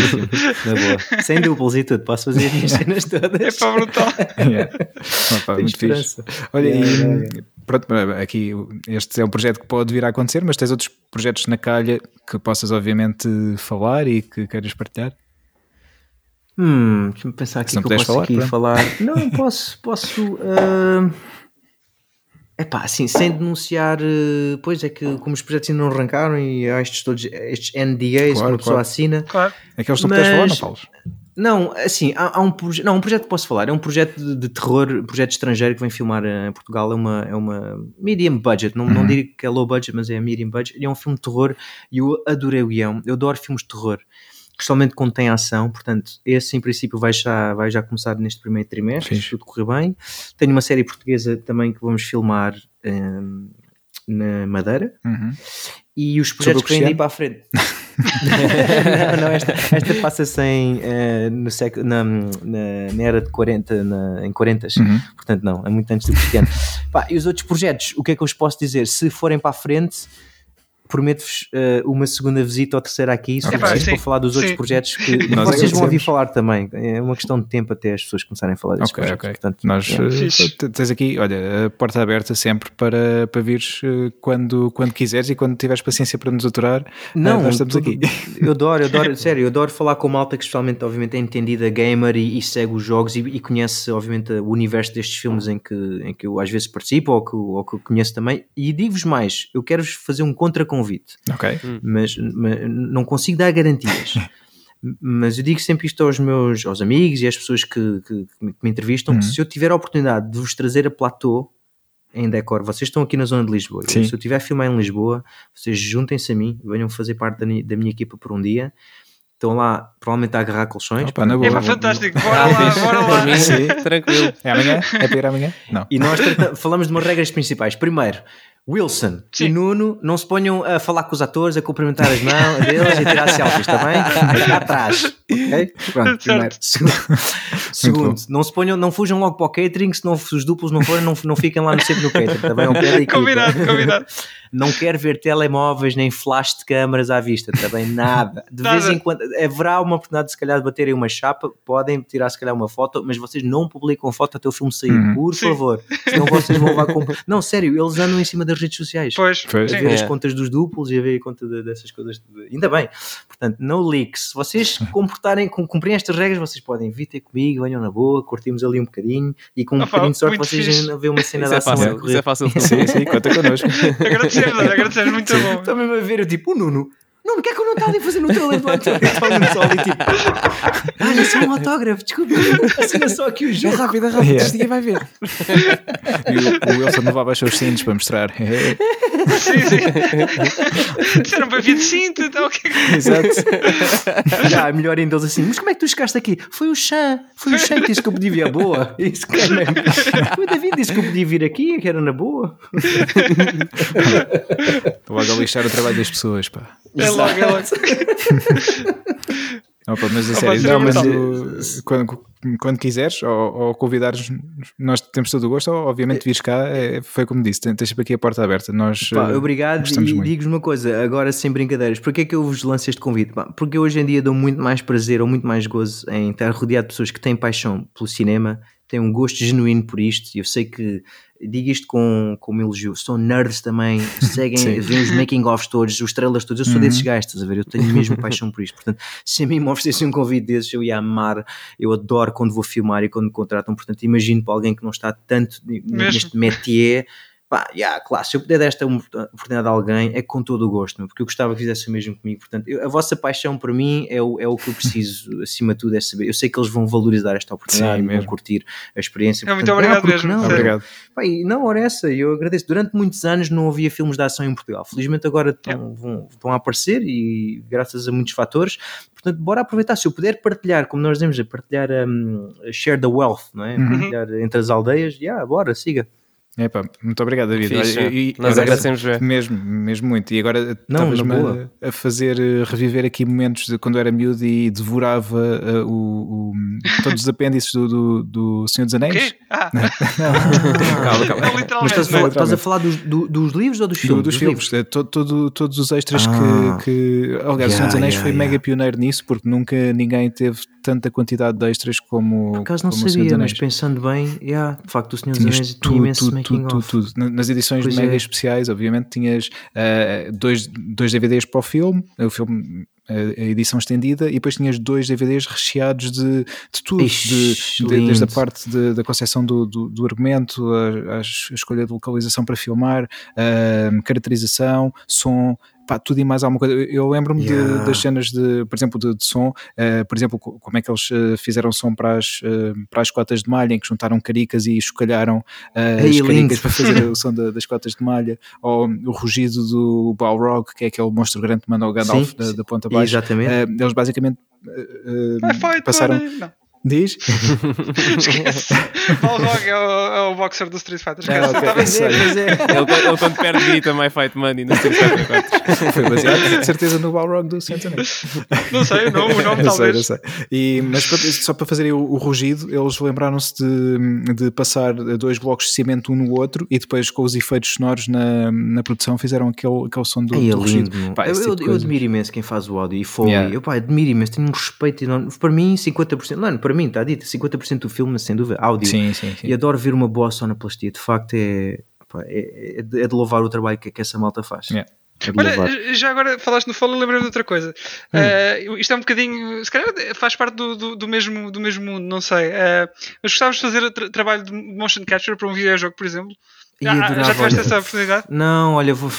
[SPEAKER 4] na boa. Sem duplos e tudo, posso fazer as minhas cenas
[SPEAKER 3] É
[SPEAKER 4] todas.
[SPEAKER 3] brutal. (laughs)
[SPEAKER 1] Yeah. Opa,
[SPEAKER 4] Tenho
[SPEAKER 1] muito fixe. Olha,
[SPEAKER 4] Yeah,
[SPEAKER 1] e
[SPEAKER 4] yeah,
[SPEAKER 1] pronto, aqui este é um projeto que pode vir a acontecer, mas tens outros projetos na calha que possas obviamente falar e que queiras partilhar?
[SPEAKER 4] Hum, deixa-me pensar aqui
[SPEAKER 1] Se não
[SPEAKER 4] que eu posso
[SPEAKER 1] falar,
[SPEAKER 4] aqui
[SPEAKER 1] pronto.
[SPEAKER 4] falar. Não, posso, posso. ah, Epá, assim, sem denunciar, eh, pois é que como os projetos ainda não arrancaram e há estes todos, estes NDAs que
[SPEAKER 1] Claro,
[SPEAKER 4] uma pessoa
[SPEAKER 1] claro.
[SPEAKER 4] assina,
[SPEAKER 3] Claro.
[SPEAKER 1] Aqueles que não puderes falar, não falas.
[SPEAKER 4] Não, assim, há, há um, proje- não, um projeto que posso falar, é um projeto de, de terror, projeto estrangeiro que vem filmar eh, em Portugal, é uma, é uma medium budget, não, não
[SPEAKER 1] Uhum.
[SPEAKER 4] digo que é low budget, mas é medium budget, e é um filme de terror e eu adorei o guião, eu adoro filmes de terror, especialmente quando tem ação, portanto, esse em princípio vai já, vai já começar neste primeiro trimestre, se tudo correr bem. Tenho uma série portuguesa também que vamos filmar em, na Madeira,
[SPEAKER 1] Uhum.
[SPEAKER 4] e os projetos que vêm daí para a frente. (laughs) não, não, esta, esta passa-se eh, no século, na, na, na era de 40, na, em 40,
[SPEAKER 1] Uhum.
[SPEAKER 4] portanto não, é muito antes do Cristiano. Pá, e os outros projetos, o que é que eu vos posso dizer? Se forem para a frente, prometo-vos eh, uma segunda visita ou terceira aqui, se
[SPEAKER 1] Ok.
[SPEAKER 4] for preciso para falar dos outros
[SPEAKER 3] sim.
[SPEAKER 4] projetos que
[SPEAKER 1] Nós
[SPEAKER 4] vocês vão ouvir falar também. É uma questão de tempo até as pessoas começarem a falar desses
[SPEAKER 1] Ok,
[SPEAKER 4] projetos.
[SPEAKER 1] ok.
[SPEAKER 4] Portanto,
[SPEAKER 1] Nós
[SPEAKER 4] é.
[SPEAKER 1] eh, tens aqui, olha, a porta aberta sempre para, para vires eh, quando, quando quiseres e quando tiveres paciência para nos aturar.
[SPEAKER 4] Não,
[SPEAKER 1] nós estamos
[SPEAKER 4] tudo-
[SPEAKER 1] aqui.
[SPEAKER 4] Eu adoro, eu adoro, (laughs) sério, eu adoro falar com malta que especialmente, obviamente, é entendida gamer e, e segue os jogos e, e conhece, obviamente, o universo destes filmes em que, em que eu às vezes participo ou que, ou que conheço também. E digo-vos mais, eu quero-vos fazer um contra-convite,
[SPEAKER 1] Ok.
[SPEAKER 4] mas, mas não consigo dar garantias. (laughs) Mas eu digo sempre isto aos meus aos amigos e às pessoas que, que- que me- que entrevistam:
[SPEAKER 1] Uhum.
[SPEAKER 4] se eu tiver a oportunidade de vos trazer a platô em decor, vocês estão aqui na zona de Lisboa.
[SPEAKER 1] Sim.
[SPEAKER 4] Se eu estiver a filmar em Lisboa, vocês juntem-se a mim, venham fazer parte da, da minha equipa por um dia. Estão lá, provavelmente a agarrar colchões.
[SPEAKER 1] Opa, na boa.
[SPEAKER 3] É fantástico. Bora lá, (laughs) bora
[SPEAKER 2] Por
[SPEAKER 3] lá.
[SPEAKER 2] mim,
[SPEAKER 1] Sim.
[SPEAKER 2] tranquilo.
[SPEAKER 1] É amanhã? É para ir amanhã? Não.
[SPEAKER 4] E nós falamos de umas regras principais. Primeiro, Wilson
[SPEAKER 3] Sim.
[SPEAKER 4] e Nuno não se ponham a falar com os atores, a cumprimentar as mãos deles e a tirar selfies, está bem? (laughs) Atrás. Ok? Pronto, primeiro. Segundo, segundo, não se ponham, não fujam logo para o catering, se, não, se os duplos não forem, não, não fiquem lá no centro do catering, está bem? Equipa.
[SPEAKER 3] Combinado, combinado.
[SPEAKER 4] Não quero ver telemóveis nem flash de câmaras à vista, também nada. De
[SPEAKER 3] Nada.
[SPEAKER 4] vez em quando haverá uma oportunidade de se calhar de baterem uma chapa, podem tirar se calhar uma foto, mas vocês não publicam foto até o filme sair,
[SPEAKER 1] Uhum.
[SPEAKER 4] por
[SPEAKER 3] Sim.
[SPEAKER 4] favor. Senão vocês vão levar com. Não, sério, eles andam em cima das redes sociais.
[SPEAKER 3] Pois,
[SPEAKER 1] Pois.
[SPEAKER 3] sim.
[SPEAKER 4] A ver as
[SPEAKER 2] É.
[SPEAKER 4] contas dos duplos e a ver a conta de- dessas coisas. de- Ainda bem. Portanto, no leaks. Se vocês (laughs) comportarem, cum- cumprirem estas regras, vocês podem vir ter comigo, venham na boa, curtimos ali um bocadinho e com um
[SPEAKER 3] Opa,
[SPEAKER 4] bocadinho de sorte vocês
[SPEAKER 3] fixe.
[SPEAKER 4] ainda vê uma cena
[SPEAKER 2] Isso
[SPEAKER 4] de
[SPEAKER 2] é
[SPEAKER 4] ação a
[SPEAKER 2] fácil. Isso é fácil.
[SPEAKER 1] Sim, sim, conta (laughs) connosco.
[SPEAKER 3] Agradecemos, agradecemos, muito bom.
[SPEAKER 4] Estão mesmo a ver, eu tipo, o Nuno. Nuno, o que é que eu não estava ali fazendo no trailer do ator? Está o Nuno só ali tipo, olha, só um autógrafo, desculpa, assina só aqui o jogo.
[SPEAKER 1] rápido, é rápido.
[SPEAKER 2] Yeah.
[SPEAKER 1] Dia vai ver. (laughs) E o, o Wilson levava os seus cintos para mostrar. (laughs)
[SPEAKER 3] Sim, sim. Disseram para vir de cinto, então o que é que.
[SPEAKER 1] Exato.
[SPEAKER 4] Já, melhor ainda eles assim, mas como é que tu chegaste aqui? Foi o Chan, foi o Chan que disse que eu podia vir à boa. Isso que é mesmo. O David disse que eu podia vir aqui, que era na boa.
[SPEAKER 1] Estou a lixar o trabalho das pessoas, pá.
[SPEAKER 3] É logo, é logo. (laughs)
[SPEAKER 1] Opa, mas a
[SPEAKER 3] Opa,
[SPEAKER 1] sério, não, mas
[SPEAKER 3] brutal.
[SPEAKER 1] o- quando, quando quiseres ou, ou convidares, nós temos todo o gosto, ou, obviamente vires cá, é, foi como disse, tens sempre aqui a porta aberta. Nós,
[SPEAKER 4] Pá,
[SPEAKER 1] eh,
[SPEAKER 4] obrigado e
[SPEAKER 1] muito.
[SPEAKER 4] digo-vos uma coisa, agora sem brincadeiras, porque é que eu vos lanço este convite? Pá, porque hoje em dia dou muito mais prazer ou muito mais gozo em estar rodeado de pessoas que têm paixão pelo cinema, têm um gosto genuíno por isto, e eu sei que digo isto com, com um elogio, são nerds também, (laughs) seguem, veem os making-offs todos, os trailers todos, eu sou
[SPEAKER 1] Uhum.
[SPEAKER 4] desses gajos, estás a ver? Eu tenho mesmo paixão por isto, portanto, se a mim me oferecessem um convite desses, eu ia amar, eu adoro quando vou filmar e quando me contratam, portanto, imagino para alguém que não está tanto n- neste métier, pá, yeah, claro, se eu puder dar esta oportunidade a alguém, é com todo o gosto, meu, porque eu gostava que fizesse o mesmo comigo. Portanto, eu- a vossa paixão por mim é o, é o que eu preciso, (laughs) acima de tudo, é saber. Eu sei que eles vão valorizar esta oportunidade,
[SPEAKER 1] Sim,
[SPEAKER 4] e vão
[SPEAKER 1] mesmo.
[SPEAKER 4] curtir a experiência.
[SPEAKER 3] É, muito
[SPEAKER 4] Portanto,
[SPEAKER 3] obrigado
[SPEAKER 4] ah,
[SPEAKER 3] mesmo,
[SPEAKER 4] Não.
[SPEAKER 1] Obrigado.
[SPEAKER 4] Pá, e não, ora essa, eu agradeço. Durante muitos anos não havia filmes de ação em Portugal. Felizmente agora estão, vão- estão a aparecer e graças a muitos fatores. Portanto, bora aproveitar. Se eu puder partilhar, como nós dizemos, a partilhar um, a share the wealth, não é?
[SPEAKER 1] Uhum.
[SPEAKER 4] Partilhar entre as aldeias, já, bora, siga.
[SPEAKER 1] Epá, muito obrigado, David.
[SPEAKER 2] Fixe.
[SPEAKER 1] Olha, e- e
[SPEAKER 2] Nós agradecemos.
[SPEAKER 1] Mesmo, mesmo muito. E agora
[SPEAKER 4] Não,
[SPEAKER 1] estavas-me a, a fazer eh, reviver aqui momentos de quando era miúdo e devorava eh, o, o- todos os apêndices do, do, do Senhor dos Anéis.
[SPEAKER 3] quê? Ah, (laughs) (laughs)
[SPEAKER 2] Calma, calma.
[SPEAKER 3] não,
[SPEAKER 4] Mas estás a
[SPEAKER 3] não
[SPEAKER 4] falar, estás a falar dos, do- dos livros ou dos
[SPEAKER 1] Do-
[SPEAKER 4] filmes?
[SPEAKER 1] dos filmes, eh, to- todo- todos os extras
[SPEAKER 4] Ah.
[SPEAKER 1] que, que. Aliás, o Senhor dos
[SPEAKER 4] Yeah,
[SPEAKER 1] Anéis
[SPEAKER 4] yeah,
[SPEAKER 1] foi
[SPEAKER 4] yeah.
[SPEAKER 1] mega pioneiro nisso porque nunca ninguém teve tanta quantidade de extras como.
[SPEAKER 4] Por acaso não
[SPEAKER 1] como dos
[SPEAKER 4] sabia, mas pensando bem, yeah, de facto, o Senhor dos Anéis tinha imenso
[SPEAKER 1] tudo, tudo, tudo, Nas edições
[SPEAKER 4] Pois
[SPEAKER 1] mega
[SPEAKER 4] é.
[SPEAKER 1] especiais, obviamente, tinhas eh, dois, dois DVDs para o filme, o filme, a a edição estendida, e depois tinhas dois DVDs recheados de, de tudo,
[SPEAKER 4] Ixi,
[SPEAKER 1] de- de- desde a parte da concepção do, do, do argumento, a, a es- a escolha de localização para filmar, a caracterização, som. Pá, tudo e mais alguma coisa. Eu- lembro-me
[SPEAKER 4] Yeah.
[SPEAKER 1] das cenas de, por exemplo, de, de som, eh, por exemplo, co- como é que eles eh, fizeram som para as, eh, para as cotas de malha, em que juntaram caricas e chocalharam eh,
[SPEAKER 4] Ei,
[SPEAKER 1] as caricas para fazer (laughs) o som da- das cotas de malha, ou o rugido do Balrog, que é aquele monstro grande que manda o Gandalf
[SPEAKER 4] Sim,
[SPEAKER 1] da,
[SPEAKER 4] sim.
[SPEAKER 1] da ponta baixa.
[SPEAKER 4] Exatamente.
[SPEAKER 1] Eles basicamente passaram.
[SPEAKER 3] Não,
[SPEAKER 1] Diz? (laughs)
[SPEAKER 3] esquece. (laughs) Balrog é o, é o boxer do Street Fighter.
[SPEAKER 1] Ah,
[SPEAKER 3] Esquece.
[SPEAKER 1] ok.
[SPEAKER 3] Tá bem.
[SPEAKER 1] Sei.
[SPEAKER 4] Pois é.
[SPEAKER 2] Ele, ele quando perde grita My Fight Money no Street Fighter 4.
[SPEAKER 1] Foi baseado, de certeza, no Balrog do Sentinel.
[SPEAKER 3] Não sei, o nome, o nome (laughs)
[SPEAKER 1] Eu sei, eu
[SPEAKER 3] talvez.
[SPEAKER 1] sei. E, mas pronto, só para fazerem o, o rugido, eles lembraram-se de, de passar dois blocos de cimento um no outro e depois com os efeitos sonoros na, na produção fizeram aquele, aquele som do,
[SPEAKER 4] Ei, é
[SPEAKER 1] do rugido. Pá,
[SPEAKER 4] eu, eu,
[SPEAKER 1] tipo
[SPEAKER 4] eu
[SPEAKER 1] coisas.
[SPEAKER 4] admiro imenso quem faz o áudio e Foley.
[SPEAKER 1] Yeah.
[SPEAKER 4] Eu pá, admiro imenso, tenho um respeito enorme. Para mim, 50%, não, para mim está dito, 50% do filme, sem dúvida, áudio.
[SPEAKER 1] Sim, sim, sim.
[SPEAKER 4] E adoro ver uma boa sonoplastia. De facto, é, pá, é, é de- é de louvar o trabalho que, que essa malta faz.
[SPEAKER 1] Yeah.
[SPEAKER 4] É.
[SPEAKER 3] Olha, já agora falaste no Foley, lembrei-me de outra coisa.
[SPEAKER 1] Hum.
[SPEAKER 3] Eh, isto é um bocadinho, se calhar faz parte do, do, do mesmo, do mesmo mundo, não sei. Eh, mas gostavas de fazer tra- trabalho de motion capture para um videojogo, por exemplo?
[SPEAKER 4] E
[SPEAKER 3] Ah,
[SPEAKER 4] adorava,
[SPEAKER 3] já tiveste essa oportunidade?
[SPEAKER 4] Não, olha, vou-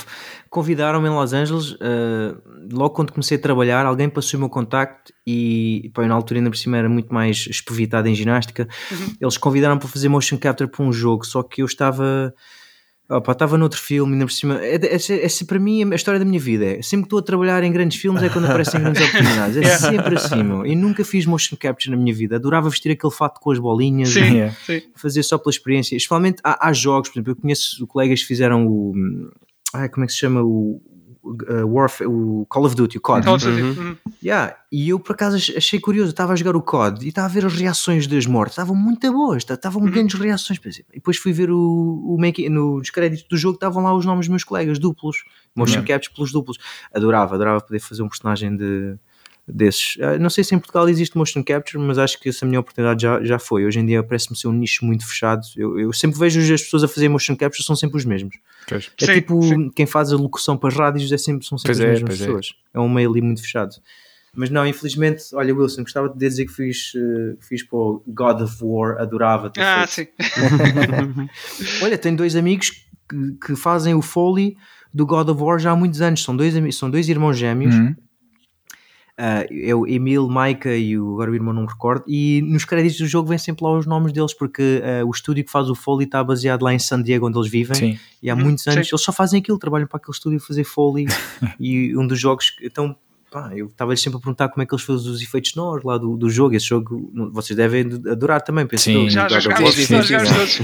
[SPEAKER 4] convidaram-me em Los Angeles. uh, logo quando comecei a trabalhar, alguém passou o meu contacto e pá, na altura ainda por cima era muito mais espevitado em ginástica. Eles convidaram para fazer motion capture para um jogo, só que eu estava. Opa, estava noutro filme, ainda por cima. É, é, é, é para mim a história da minha vida. É, sempre que estou a trabalhar em grandes filmes é quando (laughs) aparecem grandes oportunidades. É sempre assim, meu. E nunca fiz motion capture na minha vida. Adorava vestir aquele fato com as bolinhas
[SPEAKER 3] Sim,
[SPEAKER 1] Yeah.
[SPEAKER 3] sim.
[SPEAKER 4] fazer só pela experiência. Especialmente há, há jogos, por exemplo, eu conheço colegas que fizeram o. Ai, como é que se chama? O, uh, Warfare, o Call of Duty, o COD.
[SPEAKER 3] Call of Duty.
[SPEAKER 2] Uhum.
[SPEAKER 3] Uhum.
[SPEAKER 4] Yeah, e eu por acaso ach- achei curioso, estava a jogar o COD e estava a ver as reações das mortes, estavam muito boas, estavam grandes reações. E depois fui ver o, o make, nos créditos do jogo, estavam lá os nomes dos meus colegas, duplos, motion captures pelos duplos. Adorava, adorava poder fazer um personagem de, desses. Ah, Não sei se em Portugal existe motion capture, mas acho que essa minha oportunidade já, já foi. Hoje em dia parece-me ser um nicho muito fechado. Eu, eu sempre vejo as pessoas a fazer motion capture, são sempre os mesmos.
[SPEAKER 1] Pois.
[SPEAKER 4] É
[SPEAKER 3] Sim,
[SPEAKER 4] tipo
[SPEAKER 3] sim.
[SPEAKER 4] quem faz a locução para as rádios é sempre, são sempre
[SPEAKER 1] Pois
[SPEAKER 4] as
[SPEAKER 1] é,
[SPEAKER 4] mesmas
[SPEAKER 1] é.
[SPEAKER 4] pessoas. É. um meio ali muito fechado. Mas não, infelizmente, olha, Wilson, gostava de dizer que fiz, eh, fiz para o God of War, adorava ter
[SPEAKER 3] Ah,
[SPEAKER 4] feito.
[SPEAKER 3] sim. (laughs) (laughs)
[SPEAKER 4] Olha, tenho dois amigos que, que fazem o Foley do God of War já há muitos anos. São dois, são dois irmãos gêmeos.
[SPEAKER 1] Uhum.
[SPEAKER 4] Ah, é o Emil, Maika e o, agora o irmão não me recordo. E nos créditos do jogo vem sempre lá os nomes deles, porque ah, o estúdio que faz o Foley está baseado lá em San Diego, onde eles vivem.
[SPEAKER 1] Sim.
[SPEAKER 4] E há muitos anos
[SPEAKER 3] sim.
[SPEAKER 4] eles só fazem aquilo, trabalham para aquele estúdio fazer Foley. (laughs) e um dos jogos, que- então, pá, eu estava-lhes sempre a perguntar como é que eles fazem os efeitos sonoros lá do, do jogo. Esse jogo vocês devem adorar também, penso
[SPEAKER 1] Sim.
[SPEAKER 4] eu.
[SPEAKER 3] Já, jogámos, (laughs) todos.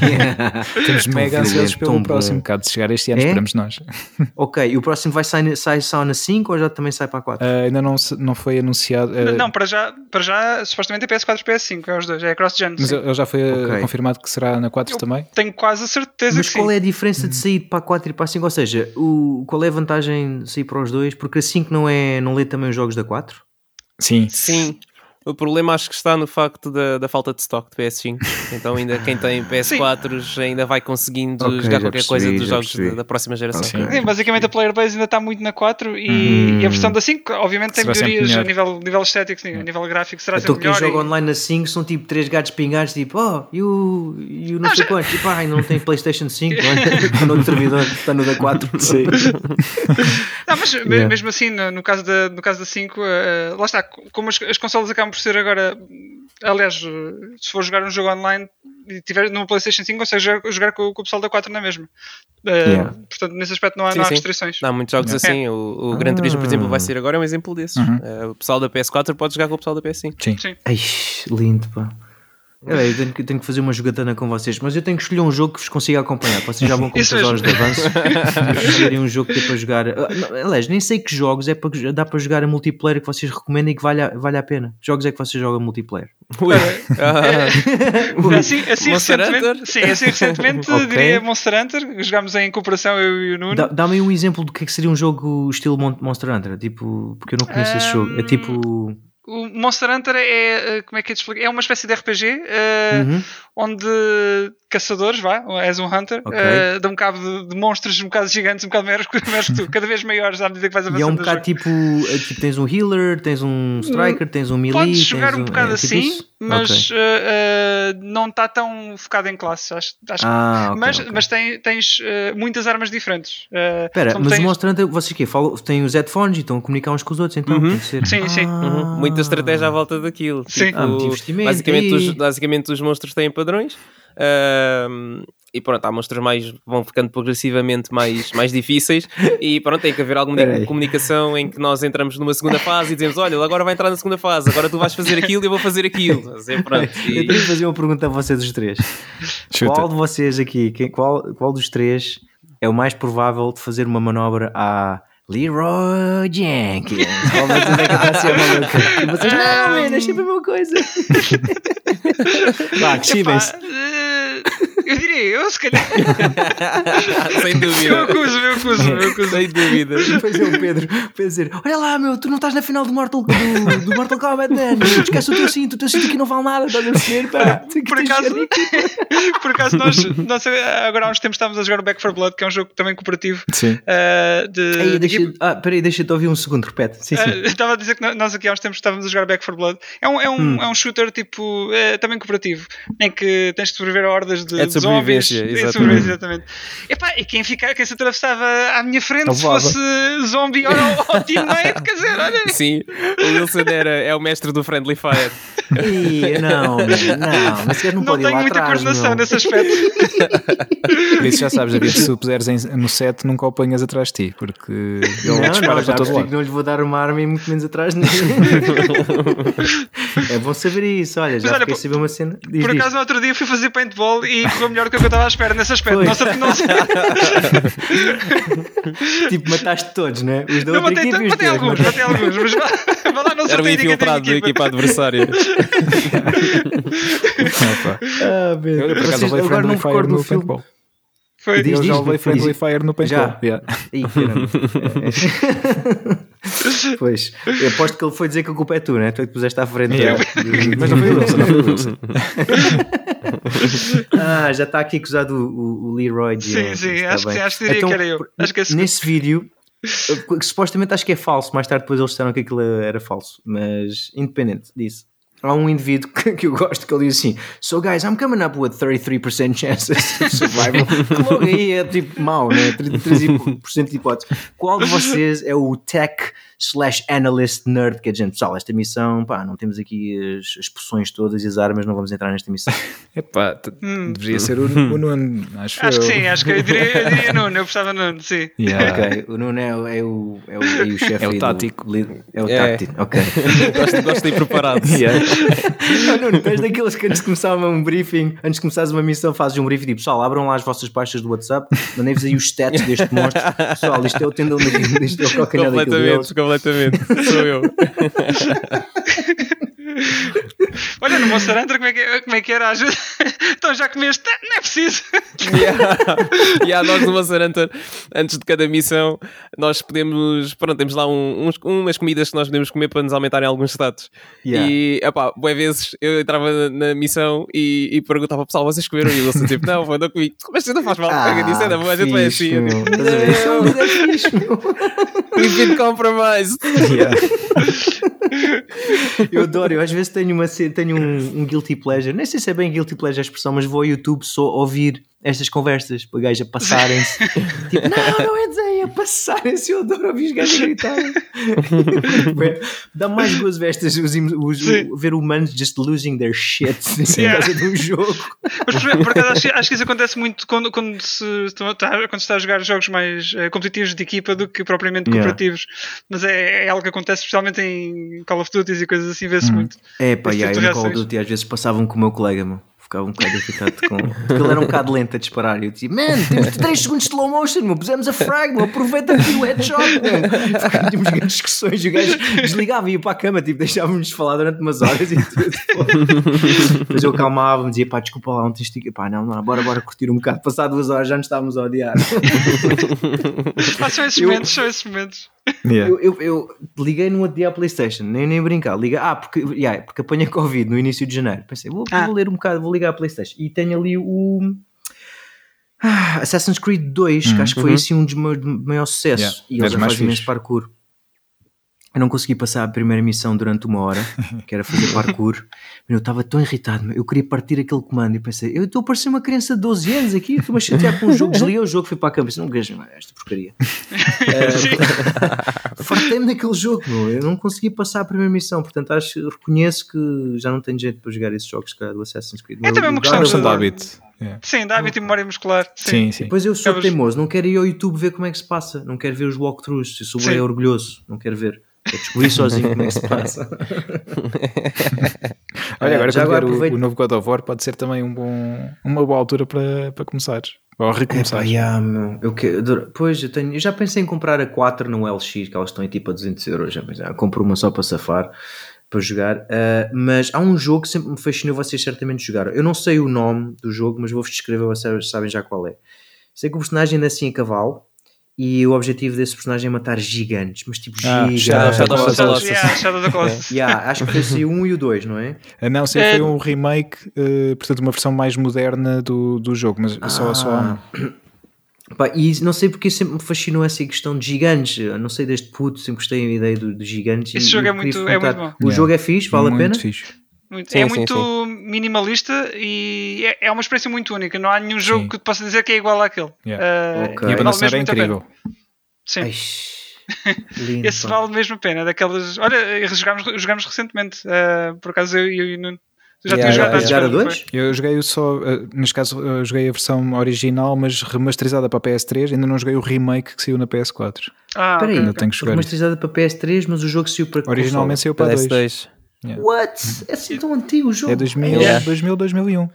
[SPEAKER 1] Temos
[SPEAKER 4] Tão
[SPEAKER 1] mega ansiosos pelo
[SPEAKER 4] tão
[SPEAKER 1] próximo. Bocado de chegar este ano,
[SPEAKER 4] É?
[SPEAKER 1] esperamos nós. (laughs)
[SPEAKER 4] ok, e o próximo vai sair, sai só na 5 ou já também sai para a 4?
[SPEAKER 1] Ah, ainda não, não foi anunciado. ah,
[SPEAKER 3] Não, para já, para já, supostamente é PS4 e PS5, é os dois, é cross-gen.
[SPEAKER 1] mas ele já foi ah,
[SPEAKER 4] Ok.
[SPEAKER 1] confirmado que será na 4
[SPEAKER 3] Eu-
[SPEAKER 1] também?
[SPEAKER 3] Tenho quase a certeza
[SPEAKER 4] Mas
[SPEAKER 3] que
[SPEAKER 4] qual
[SPEAKER 3] sim.
[SPEAKER 4] é a diferença de sair para a 4 e para a 5? Ou seja, o, qual é a vantagem de sair para os dois? Porque a 5 não, é, não lê também os jogos da 4?
[SPEAKER 1] Sim.
[SPEAKER 2] Sim. O problema acho que está no facto da, da falta de stock de PS5. (laughs) Então ainda quem tem PS4 ainda vai conseguindo
[SPEAKER 4] Ok,
[SPEAKER 2] jogar
[SPEAKER 4] já
[SPEAKER 2] qualquer coisa
[SPEAKER 4] percebi,
[SPEAKER 2] dos
[SPEAKER 4] já
[SPEAKER 2] jogos da, da próxima geração.
[SPEAKER 1] Sim.
[SPEAKER 3] Sim, basicamente a player base ainda está muito na 4 e,
[SPEAKER 4] Hum.
[SPEAKER 3] e a versão da 5 obviamente tem melhorias a nível, nível estético, sim, a nível gráfico será
[SPEAKER 4] Então
[SPEAKER 3] sempre
[SPEAKER 4] quem
[SPEAKER 3] melhor.
[SPEAKER 4] joga
[SPEAKER 3] e-
[SPEAKER 4] online na 5 são tipo 3 gatos pingados, tipo, oh, e o, e o não, sei quantos, tipo, ai, não tem (laughs) Playstation 5, (laughs) está no outro servidor, está no da 4.
[SPEAKER 1] Sim.
[SPEAKER 3] Não, mas
[SPEAKER 4] Yeah.
[SPEAKER 3] mesmo assim, no, no caso da, no caso da 5, eh, lá está, como as, as consolas acabam por ser agora, aliás, se for jogar um jogo online e tiver no PlayStation 5, consegue jogar, jogar com, com o pessoal da 4 na mesma. Eh,
[SPEAKER 4] Yeah.
[SPEAKER 3] Portanto, nesse aspecto não há,
[SPEAKER 2] Sim,
[SPEAKER 3] não há
[SPEAKER 2] sim.
[SPEAKER 3] restrições.
[SPEAKER 2] Há muitos jogos
[SPEAKER 3] É.
[SPEAKER 2] assim. O, o Gran Turismo, por exemplo, vai
[SPEAKER 4] Ah.
[SPEAKER 2] ser agora é um exemplo desses.
[SPEAKER 1] Uhum.
[SPEAKER 2] Eh, o pessoal da PS4 pode jogar com o pessoal da PS5.
[SPEAKER 1] Sim.
[SPEAKER 3] Sim.
[SPEAKER 4] Ai, lindo, pá. É, eu tenho, que- tenho que fazer uma jogatana com vocês, mas eu tenho que escolher um jogo que vos consiga acompanhar. Vocês já vão com (laughs) muitas horas de avanço. (laughs) Escolherem um jogo que dê para jogar. Aliás, nem sei que jogos é para, dá para jogar a multiplayer que vocês recomendem e que vale a, vale a pena. Que Jogos é que vocês jogam multiplayer.
[SPEAKER 2] Ui. Ah,
[SPEAKER 3] Assim, assim
[SPEAKER 2] Monster
[SPEAKER 3] recentemente,
[SPEAKER 2] Hunter?
[SPEAKER 3] sim, assim recentemente
[SPEAKER 4] Ok.
[SPEAKER 3] diria Monster Hunter, jogámos em cooperação eu e o Nuno.
[SPEAKER 4] Dá- Dá-me um exemplo do que é que seria um jogo estilo Mon- Monster Hunter. Tipo, porque eu não conheço esse jogo. É tipo.
[SPEAKER 3] O Monster Hunter é, eh, como é que é? É uma espécie de RPG. eh,
[SPEAKER 4] Uhum.
[SPEAKER 3] Onde caçadores, vá, és um hunter,
[SPEAKER 4] Ok.
[SPEAKER 3] eh, dão cabo de, de monstros um bocado gigantes, um bocado maiores, (laughs) maiores que tu, cada vez maiores à medida que vais
[SPEAKER 4] E
[SPEAKER 3] avançando.
[SPEAKER 4] é um bocado tipo, é tipo: tens um healer, tens um striker, tens um melee.
[SPEAKER 3] Podes jogar
[SPEAKER 4] tens
[SPEAKER 3] um bocado
[SPEAKER 4] é tipo
[SPEAKER 3] assim,
[SPEAKER 4] isso?
[SPEAKER 3] mas
[SPEAKER 4] Ok.
[SPEAKER 3] eh, eh, não está tão focado em classes. Acho, acho
[SPEAKER 4] Ah, ok,
[SPEAKER 3] mas, mas tem- tens eh, muitas armas diferentes. Eh,
[SPEAKER 4] Espera, mas
[SPEAKER 3] tens-
[SPEAKER 4] o Monster Hunter, vocês quê? Falam, têm os headphones e estão a comunicar uns com os outros, então
[SPEAKER 2] Uhum.
[SPEAKER 4] tem que ser.
[SPEAKER 3] Sim, sim.
[SPEAKER 2] Uhum. Muita estratégia à volta daquilo.
[SPEAKER 3] Sim.
[SPEAKER 2] Tipo,
[SPEAKER 4] Ah, muito investimento
[SPEAKER 2] basicamente,
[SPEAKER 4] aí.
[SPEAKER 2] os, basicamente, os monstros têm padrões. e pronto, há monstros mais vão ficando progressivamente mais, mais difíceis e pronto, tem que haver alguma
[SPEAKER 4] Espera aí.
[SPEAKER 2] comunicação em que nós entramos numa segunda fase e dizemos, olha, ele agora vai entrar na segunda fase, agora tu vais fazer aquilo e eu vou fazer aquilo. Assim, pronto. (laughs)
[SPEAKER 4] Eu
[SPEAKER 2] E-
[SPEAKER 4] tenho que fazer uma pergunta a vocês os três.
[SPEAKER 1] Chuta.
[SPEAKER 4] Qual de vocês aqui, quem- qual, qual dos três é o mais provável de fazer uma manobra a Leroy Jenkins? A ser maluca? E vocês, não, man, é sempre a mesma coisa. (laughs) Chibem-se.
[SPEAKER 3] eh, eu diria eu, se calhar.
[SPEAKER 2] Sem
[SPEAKER 3] Eu
[SPEAKER 2] dúvida.
[SPEAKER 3] acuso, eu acuso, eu acuso.
[SPEAKER 2] Sem dúvida.
[SPEAKER 4] Depois é o Pedro, o Pedro dizer: Olha lá, meu, tu não estás na final do Mortal, do, do Mortal Kombat, man. Esquece o teu cinto, o teu cinto aqui não vale nada, estás a perceber? Pá,
[SPEAKER 3] Por acaso,
[SPEAKER 4] de (laughs)
[SPEAKER 3] por acaso nós, nós agora há uns tempos estávamos a jogar o Back 4 Blood, que é um jogo também cooperativo.
[SPEAKER 1] Sim.
[SPEAKER 3] eh, de,
[SPEAKER 4] Aí,
[SPEAKER 3] de
[SPEAKER 4] deixa,
[SPEAKER 3] equipe-
[SPEAKER 4] ah, peraí, deixa-te ouvir um segundo, repete. Sim, sim.
[SPEAKER 3] Eh, Estava a dizer que nós aqui há uns tempos estávamos a jogar Back 4 Blood. É um, é um,
[SPEAKER 4] Hum.
[SPEAKER 3] é um shooter tipo eh, também cooperativo, em que tens de sobreviver a hordas de,
[SPEAKER 2] É de
[SPEAKER 3] zombies.
[SPEAKER 2] sobrevivência,
[SPEAKER 3] de
[SPEAKER 2] exatamente.
[SPEAKER 3] sobrevivência, exatamente. Epá, e quem, fica, quem se atravessava à minha frente se fosse zombie ou, ou teammate, quer dizer, olha.
[SPEAKER 2] Sim, o Wilson era, é o mestre do Friendly Fire.
[SPEAKER 4] Ih, não, não, mas não,
[SPEAKER 3] Não
[SPEAKER 4] pode ir
[SPEAKER 3] tenho muita
[SPEAKER 4] atrás,
[SPEAKER 3] coordenação
[SPEAKER 4] meu.
[SPEAKER 3] nesse aspecto. (laughs)
[SPEAKER 1] Por isso já sabes, David, se o puseres em- no set, nunca o apanhas atrás de ti, porque ele
[SPEAKER 4] Não,
[SPEAKER 1] dispara
[SPEAKER 4] não, já
[SPEAKER 1] para todo lado.
[SPEAKER 4] que não lhes vou dar uma arma e muito menos atrás dele. (laughs) é bom saber isso, olha, já
[SPEAKER 3] Mas olha,
[SPEAKER 4] fiquei a
[SPEAKER 3] por-
[SPEAKER 4] saber uma cena. Diz,
[SPEAKER 3] Por
[SPEAKER 4] diz.
[SPEAKER 3] acaso, no outro dia fui fazer paintball e correu melhor do que o que eu estava à espera nesse aspecto.
[SPEAKER 4] Foi.
[SPEAKER 3] Nossa, não, (laughs)
[SPEAKER 4] Tipo, mataste todos, né? Os da outra
[SPEAKER 3] matei,
[SPEAKER 4] equipe os
[SPEAKER 3] matei alguns,
[SPEAKER 4] mataste-
[SPEAKER 3] matei alguns, mas vá, vá lá, não
[SPEAKER 2] Era
[SPEAKER 3] técnica,
[SPEAKER 2] infiltrado da equipa adversária.
[SPEAKER 1] Opa. (laughs)
[SPEAKER 4] Ah, bem.
[SPEAKER 1] Eu, por acaso,
[SPEAKER 4] Vocês, agora não me recordo
[SPEAKER 1] no
[SPEAKER 4] do filme.
[SPEAKER 1] paintball.
[SPEAKER 3] Foi.
[SPEAKER 4] Diz,
[SPEAKER 1] Eu já levei friendly fire no paintball.
[SPEAKER 4] Já?
[SPEAKER 1] yeah. (laughs)
[SPEAKER 4] Ih, (laughs) pois, eu aposto que ele foi dizer que a culpa é tu, né? Tu é que puseste à frente.
[SPEAKER 1] Yeah. (laughs) Mas não foi o Wilson, não foi o Wilson.
[SPEAKER 4] Ah, já está aqui acusado o, o- o Leroy
[SPEAKER 3] Sim,
[SPEAKER 4] Jenkins,
[SPEAKER 3] sim,
[SPEAKER 4] está
[SPEAKER 3] acho que
[SPEAKER 4] bem.
[SPEAKER 3] sim, acho que diria
[SPEAKER 4] Então,
[SPEAKER 3] que era eu. Acho que é esse-
[SPEAKER 4] nesse vídeo, que supostamente acho que é falso, mais tarde depois eles disseram que aquilo era falso, mas independente disso. Há um indivíduo (laughs) que, que eu gosto que ele diz assim: So guys, I'm coming up with 33% chances of survival. (laughs) que logo aí é tipo mau, né? 33% de hipótese. Qual de vocês é o tech slash analyst nerd que a gente, pessoal, esta missão, pá, não temos aqui as, as poções todas e as armas, não vamos entrar nesta missão. (laughs)
[SPEAKER 1] Epá,
[SPEAKER 3] Hum.
[SPEAKER 1] deveria ser o, (laughs) o Nuno, acho,
[SPEAKER 3] Acho que
[SPEAKER 1] eu.
[SPEAKER 3] sim, acho que eu diria, eu diria (laughs) Nuno, eu gostava Nuno, sim.
[SPEAKER 1] Yeah.
[SPEAKER 4] Ok, o Nuno é, o- é o, é o, é o chefe
[SPEAKER 1] É o
[SPEAKER 4] aí do-
[SPEAKER 1] tático.
[SPEAKER 4] é o
[SPEAKER 2] É.
[SPEAKER 4] tático, ok.
[SPEAKER 2] gosto, gosto de ir preparado.
[SPEAKER 1] Yeah.
[SPEAKER 4] Não, Nuno, tu és daqueles que antes de começar um briefing, antes de começares uma missão, fazes um briefing tipo, pessoal, abram lá as vossas pastas do WhatsApp, mandem-vos aí os stats deste monstro. Pessoal, isto é o tendão daquilo, isto é o calcanhar daquilo deles.
[SPEAKER 2] Completamente. Sou eu. (laughs)
[SPEAKER 3] Olha, no Monster Hunter, como é que, como é que era? Ajuda. (laughs) Então já comeste? Não é preciso.
[SPEAKER 2] yeah. (laughs) yeah, nós no Monster Hunter, antes de cada missão, nós podemos, pronto, temos lá um- uns- umas comidas que nós podemos comer para nos aumentarem alguns status.
[SPEAKER 4] Yeah.
[SPEAKER 2] E, epá, boas vezes eu entrava na, missão e, e perguntava, pessoal, vocês comeram? E eu tipo, não, não comi. Mas isso não faz mal, ah, disse, é da boa, a gente vai assim.
[SPEAKER 4] é.
[SPEAKER 2] We've been compromised.
[SPEAKER 1] Yeah. (laughs)
[SPEAKER 4] Eu adoro, eu às vezes tenho, uma, tenho um, um guilty pleasure, nem sei se é bem guilty pleasure a expressão, mas vou ao YouTube só ouvir estas conversas, para gajos a passarem-se. (laughs) tipo, não, não é dizer, a passarem-se, eu adoro ouvir os gajos a gritarem. (laughs) Dá mais gozo ver, estas, os, ver humanos just losing their shit (laughs) em
[SPEAKER 3] Yeah.
[SPEAKER 4] casa de um jogo.
[SPEAKER 3] Mas por, por acaso acho, que- acho que isso acontece muito quando, quando, se, está, quando se está a jogar jogos mais eh, competitivos de equipa do que propriamente
[SPEAKER 4] Yeah.
[SPEAKER 3] cooperativos. Mas é, é algo que acontece especialmente em Call of Duty e coisas assim, vê-se
[SPEAKER 1] Hum.
[SPEAKER 3] muito.
[SPEAKER 4] É pá,
[SPEAKER 3] Esse
[SPEAKER 4] yeah,
[SPEAKER 3] tipo
[SPEAKER 4] eu no Call of. Duty às vezes passavam com o meu colega, meu. Ficava um bocado irritado com. Porque ele era um bocado lento a disparar. E eu dizia, man, temos 3 segundos de slow motion, meu. Pusemos a frag, meu. Aproveita aqui o headshot, meu. Tínhamos grandes discussões e o gajo desligava e ia para a cama, tipo, deixávamos de falar durante umas horas e tudo. Depois eu acalmava-me, dizia, pá, desculpa lá, não tens de. Pá, não, não, bora, bora curtir um bocado. Passado duas horas já nos estávamos a odiar.
[SPEAKER 3] Ah, são esses
[SPEAKER 4] Eu-
[SPEAKER 3] momentos, são esses momentos.
[SPEAKER 1] Yeah.
[SPEAKER 4] Eu, eu, eu liguei no outro dia à Playstation, nem, nem brincar, liga, ah, porque, yeah, porque apanhei Covid no início de janeiro. Pensei, vou,
[SPEAKER 3] Ah.
[SPEAKER 4] vou ler um bocado, vou ligar à Playstation. E tenho ali o ah, Assassin's Creed 2, que
[SPEAKER 1] Uhum.
[SPEAKER 4] acho que foi
[SPEAKER 2] Uhum.
[SPEAKER 4] assim um dos meus de maior sucesso.
[SPEAKER 1] Yeah,
[SPEAKER 4] E
[SPEAKER 1] é
[SPEAKER 4] eles
[SPEAKER 1] mais
[SPEAKER 4] fazem imenso parkour. Eu não consegui passar a primeira missão durante uma hora, (laughs) que era fazer parkour. Eu estava tão irritado, eu queria partir aquele comando e pensei, eu estou a parecer uma criança de 12 anos aqui, estou-me a chatear com um jogo, desliguei o jogo, fui para a cama e disse, não mais esta porcaria. (laughs) Eh, (laughs) Fartei-me daquele jogo, meu. eu não consegui passar a primeira missão, portanto acho, reconheço que já não tenho jeito para jogar esses jogos se calhar, do Assassin's Creed.
[SPEAKER 3] É também uma questão
[SPEAKER 4] God
[SPEAKER 3] de-
[SPEAKER 1] hábito. Yeah.
[SPEAKER 3] Sim, dá hábito e memória muscular. Sim.
[SPEAKER 1] Sim, sim.
[SPEAKER 4] Depois eu sou
[SPEAKER 3] Acabas-
[SPEAKER 4] teimoso, não quero ir ao YouTube ver como é que se passa, não quero ver os walkthroughs, eu sou bem orgulhoso, não quero ver. Quero descobrir sozinho como é que se passa. (laughs)
[SPEAKER 1] Olha, agora
[SPEAKER 4] Já agora
[SPEAKER 1] o-
[SPEAKER 4] aproveito-
[SPEAKER 1] o, novo God of War pode ser também um bom, uma boa altura para, para começares. Ou recomeçar.
[SPEAKER 4] Epá, yeah, meu, eu que- adoro- Pois, eu, tenho, eu já pensei em comprar a 4 no LX, que elas estão em tipo a 200 euros. Já pensei, ah, compro uma só para safar, para jogar. Ah, mas há um jogo que sempre me fascinou, vocês certamente jogaram. Eu não sei o nome do jogo, mas vou-vos descrever, vocês sabem já qual é. Sei que o personagem anda assim a cavalo e o objetivo desse personagem é matar gigantes, mas tipo
[SPEAKER 1] Ah,
[SPEAKER 4] gigantes.
[SPEAKER 1] Shadow-
[SPEAKER 2] Shadow of the
[SPEAKER 3] Shadow-
[SPEAKER 2] Colossus.
[SPEAKER 3] yeah, Shadow of the Colossus.
[SPEAKER 4] Yeah, acho que foi assim o 1 e o 2, não é?
[SPEAKER 1] Ah, Não, sim,
[SPEAKER 3] É-
[SPEAKER 1] foi um remake, eh, portanto, uma versão mais moderna do, do jogo, mas só, só
[SPEAKER 4] Ah. (coughs) Pá, e não sei porque sempre me fascinou essa questão de gigantes. Eu não sei desde puto, sempre gostei da ideia do- dos gigantes.
[SPEAKER 3] Esse
[SPEAKER 4] e-
[SPEAKER 3] jogo é muito- é muito
[SPEAKER 4] O
[SPEAKER 1] Yeah.
[SPEAKER 4] jogo é fixe, vale a
[SPEAKER 1] muito
[SPEAKER 4] pena?
[SPEAKER 1] fixe.
[SPEAKER 3] Muito,
[SPEAKER 2] sim,
[SPEAKER 3] é muito sim, minimalista e é, é, uma experiência muito única. Não há nenhum jogo que te possa dizer que é igual àquele.
[SPEAKER 1] Yeah.
[SPEAKER 3] Uh,
[SPEAKER 4] okay.
[SPEAKER 1] E a banda sonora é incrível.
[SPEAKER 3] Sim. (laughs)
[SPEAKER 4] Lindo,
[SPEAKER 3] Esse vale mesmo a pena. Daquelas. Olha, jogámos, jogámos recentemente. Uh, por acaso eu, eu e Nuno. Já
[SPEAKER 1] yeah, tinha
[SPEAKER 3] jogado
[SPEAKER 1] yeah,
[SPEAKER 4] dois?
[SPEAKER 1] Eu joguei só, uh, neste caso, uh, joguei a versão original, mas remasterizada para PS3. Ainda não joguei o remake que saiu na PS4.
[SPEAKER 3] Ah, Peraí,
[SPEAKER 1] ainda tenho que jogar.
[SPEAKER 4] Remasterizada para PS3, mas o jogo saiu para.
[SPEAKER 1] Originalmente saiu para
[SPEAKER 2] PS2.
[SPEAKER 4] Yeah. What? É assim tão antigo o jogo.
[SPEAKER 1] É 2000, é.
[SPEAKER 2] yeah.
[SPEAKER 1] 2000 2001.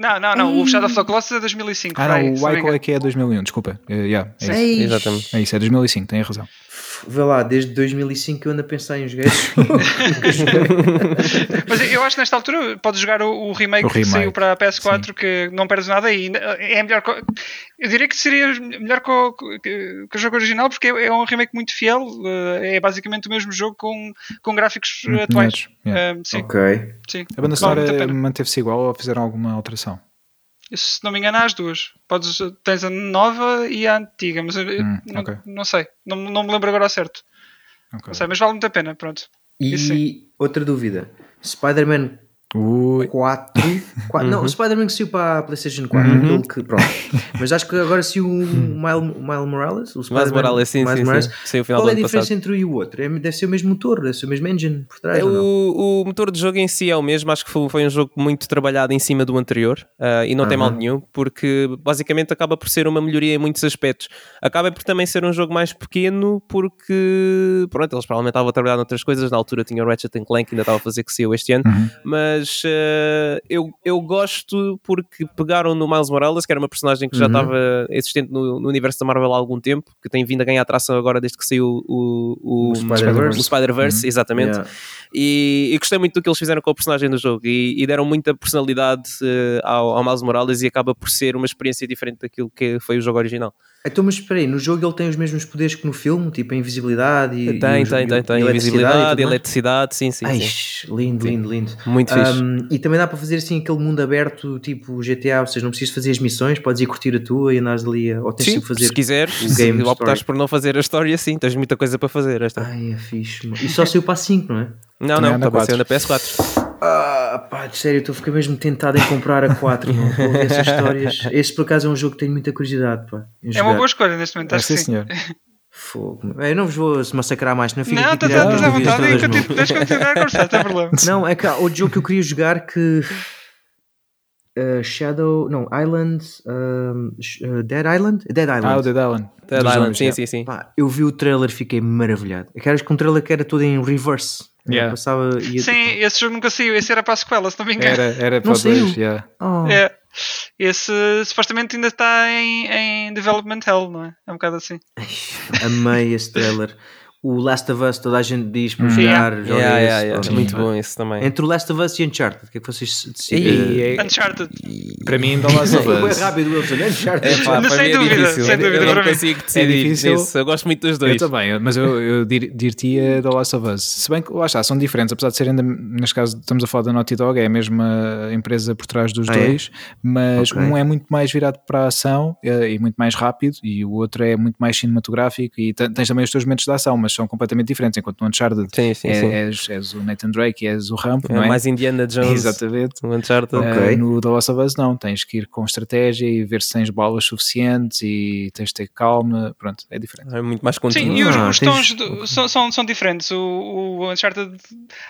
[SPEAKER 3] Não, não, não. O Shadow of the hum. Colossus é 2005.
[SPEAKER 1] Ah, não, o Ico é que é 2001, desculpa. Uh, yeah, é, é
[SPEAKER 4] isso.
[SPEAKER 2] Exatamente.
[SPEAKER 1] é isso, é 2005, tem razão.
[SPEAKER 4] Vê lá, desde 2005 que eu ando a pensar em jogar (laughs)
[SPEAKER 3] Mas eu acho que nesta altura podes jogar o, o remake,
[SPEAKER 1] O
[SPEAKER 3] que
[SPEAKER 1] remake,
[SPEAKER 3] saiu para a PS4 que não perdes nada e ainda é melhor. Eu diria que seria melhor que o, que- que o jogo original porque é é um remake muito fiel. eh, É basicamente o mesmo jogo com, com gráficos eh, atuais.
[SPEAKER 1] Yeah.
[SPEAKER 3] Eh, sim,
[SPEAKER 4] ok.
[SPEAKER 3] sim.
[SPEAKER 1] A banda sonora
[SPEAKER 3] pena.
[SPEAKER 1] manteve-se igual ou fizeram alguma alteração?
[SPEAKER 3] Se não me engano, há as duas. Podes, tens a nova e a antiga, mas
[SPEAKER 1] Hum,
[SPEAKER 3] não,
[SPEAKER 1] ok.
[SPEAKER 3] não sei. Não, não me lembro agora ao certo.
[SPEAKER 1] Ok.
[SPEAKER 3] Não sei, mas vale muito a pena. Pronto. Isso
[SPEAKER 4] E outra dúvida: Spider-Man
[SPEAKER 1] Ui,
[SPEAKER 4] 4. qua- Não, o Spider-Man que saiu para a PlayStation 4.
[SPEAKER 2] Uhum.
[SPEAKER 4] aquele que, pronto. Mas acho que agora saiu o (laughs) Miles, Miles Morales. O
[SPEAKER 2] Miles
[SPEAKER 4] Spider-Man-
[SPEAKER 2] Morales, sim,
[SPEAKER 4] Miles
[SPEAKER 2] sim,
[SPEAKER 4] Morales.
[SPEAKER 2] sim. Final
[SPEAKER 4] Qual é a diferença
[SPEAKER 2] passado.
[SPEAKER 4] entre um e o outro? É, deve ser o mesmo motor, deve ser o mesmo engine por trás.
[SPEAKER 2] É? O, o motor de jogo em si é o mesmo, acho que foi, foi um jogo muito trabalhado em cima do anterior ah, e não tem mal nenhum, porque basicamente acaba por ser uma melhoria em muitos aspectos. Acaba por também ser um jogo mais pequeno, porque pronto, eles provavelmente estavam a trabalhar noutras coisas. Na altura tinha o Ratchet Clank, ainda estava a fazer que saiu este ano,
[SPEAKER 1] Uhum.
[SPEAKER 2] Mas ah, eu, eu gosto porque pegaram no Miles Morales, que era uma personagem que já
[SPEAKER 4] Uhum.
[SPEAKER 2] estava existente no, no universo da Marvel há algum tempo, que tem vindo a ganhar atração agora desde que saiu o, o,
[SPEAKER 4] O Spider-Verse.
[SPEAKER 2] o Spider-Verse, exatamente.
[SPEAKER 4] Yeah.
[SPEAKER 2] E, e gostei muito do que eles fizeram com o personagem do jogo e, e deram muita personalidade eh, ao, ao Miles Morales e acaba por ser uma experiência diferente daquilo que foi o jogo original.
[SPEAKER 4] Então, mas espera aí, no jogo ele tem os mesmos poderes que no filme, tipo a invisibilidade e.
[SPEAKER 2] tem,
[SPEAKER 4] e
[SPEAKER 2] tem,
[SPEAKER 4] e-
[SPEAKER 2] tem,
[SPEAKER 4] e
[SPEAKER 2] tem.
[SPEAKER 4] e
[SPEAKER 2] Invisibilidade,
[SPEAKER 4] mais?
[SPEAKER 2] eletricidade, sim, sim.
[SPEAKER 4] Ai,
[SPEAKER 2] sim.
[SPEAKER 4] lindo,
[SPEAKER 2] Sim.
[SPEAKER 4] lindo, lindo.
[SPEAKER 2] Muito fixe.
[SPEAKER 4] Um, e também dá para fazer assim aquele mundo aberto, tipo GTA, ou seja, não precisas fazer as missões, podes ir curtir a tua e andares ali, ou tens
[SPEAKER 2] Sim,
[SPEAKER 4] que fazer.
[SPEAKER 2] se quiseres, se optares por não fazer a história, sim, tens muita coisa para fazer. Esta.
[SPEAKER 4] Ai, é fixe. mano. E só saiu para a 5, não é?
[SPEAKER 2] Não, não,
[SPEAKER 1] é
[SPEAKER 2] também
[SPEAKER 1] 4.
[SPEAKER 2] saiu na PS4.
[SPEAKER 4] Ah, pá, de sério, estou a ficar mesmo tentado em comprar a 4. Não vou ver essas histórias. (laughs) Esse por acaso é um jogo que tenho muita curiosidade. Pá, em
[SPEAKER 3] É uma boa escolha neste momento, acho que
[SPEAKER 1] sim, senhor.
[SPEAKER 4] Fogo. É, Eu não vos vou se massacrar mais, não fico
[SPEAKER 3] Não,
[SPEAKER 4] aqui
[SPEAKER 3] estás à
[SPEAKER 4] as
[SPEAKER 3] estás à vontade, e continu- deixa continuar a conversar, não tem problema.
[SPEAKER 4] Não, é que há outro jogo que eu queria jogar que. Uh, Shadow. Não, Island. um, uh, Dead Island? Dead Island.
[SPEAKER 1] Ah, o Dead Island.
[SPEAKER 2] Dead
[SPEAKER 1] Dos
[SPEAKER 2] Island, sim,
[SPEAKER 1] yeah.
[SPEAKER 2] sim, sim.
[SPEAKER 4] Pá, eu vi o trailer e fiquei maravilhado. Aquelas com um trailer que era todo em reverse.
[SPEAKER 1] Yeah.
[SPEAKER 4] Passava. Ia,
[SPEAKER 3] Sim, esse jogo nunca saiu. Esse era para a sequela, se não me engano.
[SPEAKER 1] Era, era para
[SPEAKER 4] Não
[SPEAKER 1] dois, yeah.
[SPEAKER 4] Oh,
[SPEAKER 3] É. Esse supostamente ainda está em, em development hell, não é? É um bocado assim.
[SPEAKER 4] amei esse trailer. (laughs) O Last of Us, toda a gente diz para
[SPEAKER 1] Hum.
[SPEAKER 4] jogar.
[SPEAKER 2] Yeah, yeah,
[SPEAKER 4] esse,
[SPEAKER 2] yeah, yeah.
[SPEAKER 4] pronto.
[SPEAKER 2] Muito bom esse também.
[SPEAKER 4] Entre o Last of Us e Uncharted, o que é que vocês decidem?
[SPEAKER 1] E é-
[SPEAKER 3] Uncharted.
[SPEAKER 1] para mim, The Last of (laughs)
[SPEAKER 4] Foi
[SPEAKER 1] Us.
[SPEAKER 4] rápido, Wilson. Uncharted.
[SPEAKER 2] É, pá,
[SPEAKER 3] Sem
[SPEAKER 2] é
[SPEAKER 3] dúvida,
[SPEAKER 2] difícil.
[SPEAKER 3] sem dúvida,
[SPEAKER 2] eu não
[SPEAKER 3] para
[SPEAKER 2] consigo decidir
[SPEAKER 1] É difícil.
[SPEAKER 2] nesse. Eu gosto muito dos
[SPEAKER 1] Eu
[SPEAKER 2] dois.
[SPEAKER 1] também, mas eu, eu dir-te-ia The Last of Us. Se bem que lá está, são diferentes, apesar de serem, neste caso, estamos a falar da Naughty Dog, é a mesma empresa por trás dos
[SPEAKER 4] Ah, é?
[SPEAKER 1] dois, mas
[SPEAKER 4] Ok.
[SPEAKER 1] um é muito mais virado para a ação eh, e muito mais rápido, e o outro é muito mais cinematográfico. E te- tens também os teus momentos de ação, mas são completamente diferentes. Enquanto no Uncharted
[SPEAKER 2] Sim, sim,
[SPEAKER 1] é-
[SPEAKER 2] sim.
[SPEAKER 1] És, és o Nathan Drake e és o Rambo,
[SPEAKER 2] É
[SPEAKER 1] não é?
[SPEAKER 2] mais Indiana Jones. (laughs)
[SPEAKER 1] Exatamente.
[SPEAKER 2] O Uncharted.
[SPEAKER 4] Ok.
[SPEAKER 1] Eh, no The Last of Us não, tens que ir com estratégia e ver se tens balas suficientes e tens de ter calma, pronto, é diferente.
[SPEAKER 2] É muito mais contido.
[SPEAKER 3] Sim, e os,
[SPEAKER 4] Ah,
[SPEAKER 3] os
[SPEAKER 4] tens-
[SPEAKER 3] tons do- são, são, são diferentes. O, o Uncharted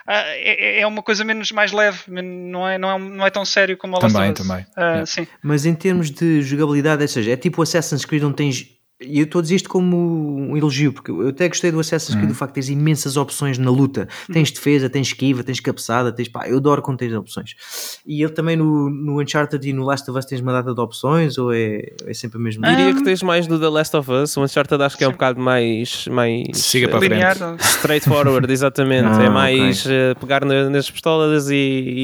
[SPEAKER 3] ah, é, é uma coisa menos mais leve, não é, não é, não é tão sério como o Last
[SPEAKER 1] Também,
[SPEAKER 3] of Us.
[SPEAKER 1] também.
[SPEAKER 3] Ah,
[SPEAKER 1] Yeah.
[SPEAKER 3] Sim.
[SPEAKER 4] Mas em termos de jogabilidade, ou seja, é tipo o Assassin's Creed onde tens. E eu estou a dizer isto como um elogio, porque eu até gostei do Assassin's Creed, do facto de tens imensas opções na luta. Tens defesa, tens esquiva, tens cabeçada, tens pá, eu adoro quando tens opções. E ele também no, no Uncharted e no Last of Us tens uma data de opções ou é, é sempre a mesma?
[SPEAKER 2] Diria
[SPEAKER 3] Ah,
[SPEAKER 2] que tens mais do The Last of Us. O Uncharted acho que é um bocado mais. mais
[SPEAKER 1] Siga para a
[SPEAKER 2] eh,
[SPEAKER 3] Linear.
[SPEAKER 2] straightforward, (laughs) exatamente.
[SPEAKER 4] Ah,
[SPEAKER 2] é mais eh, pegar na- nas pistolas e,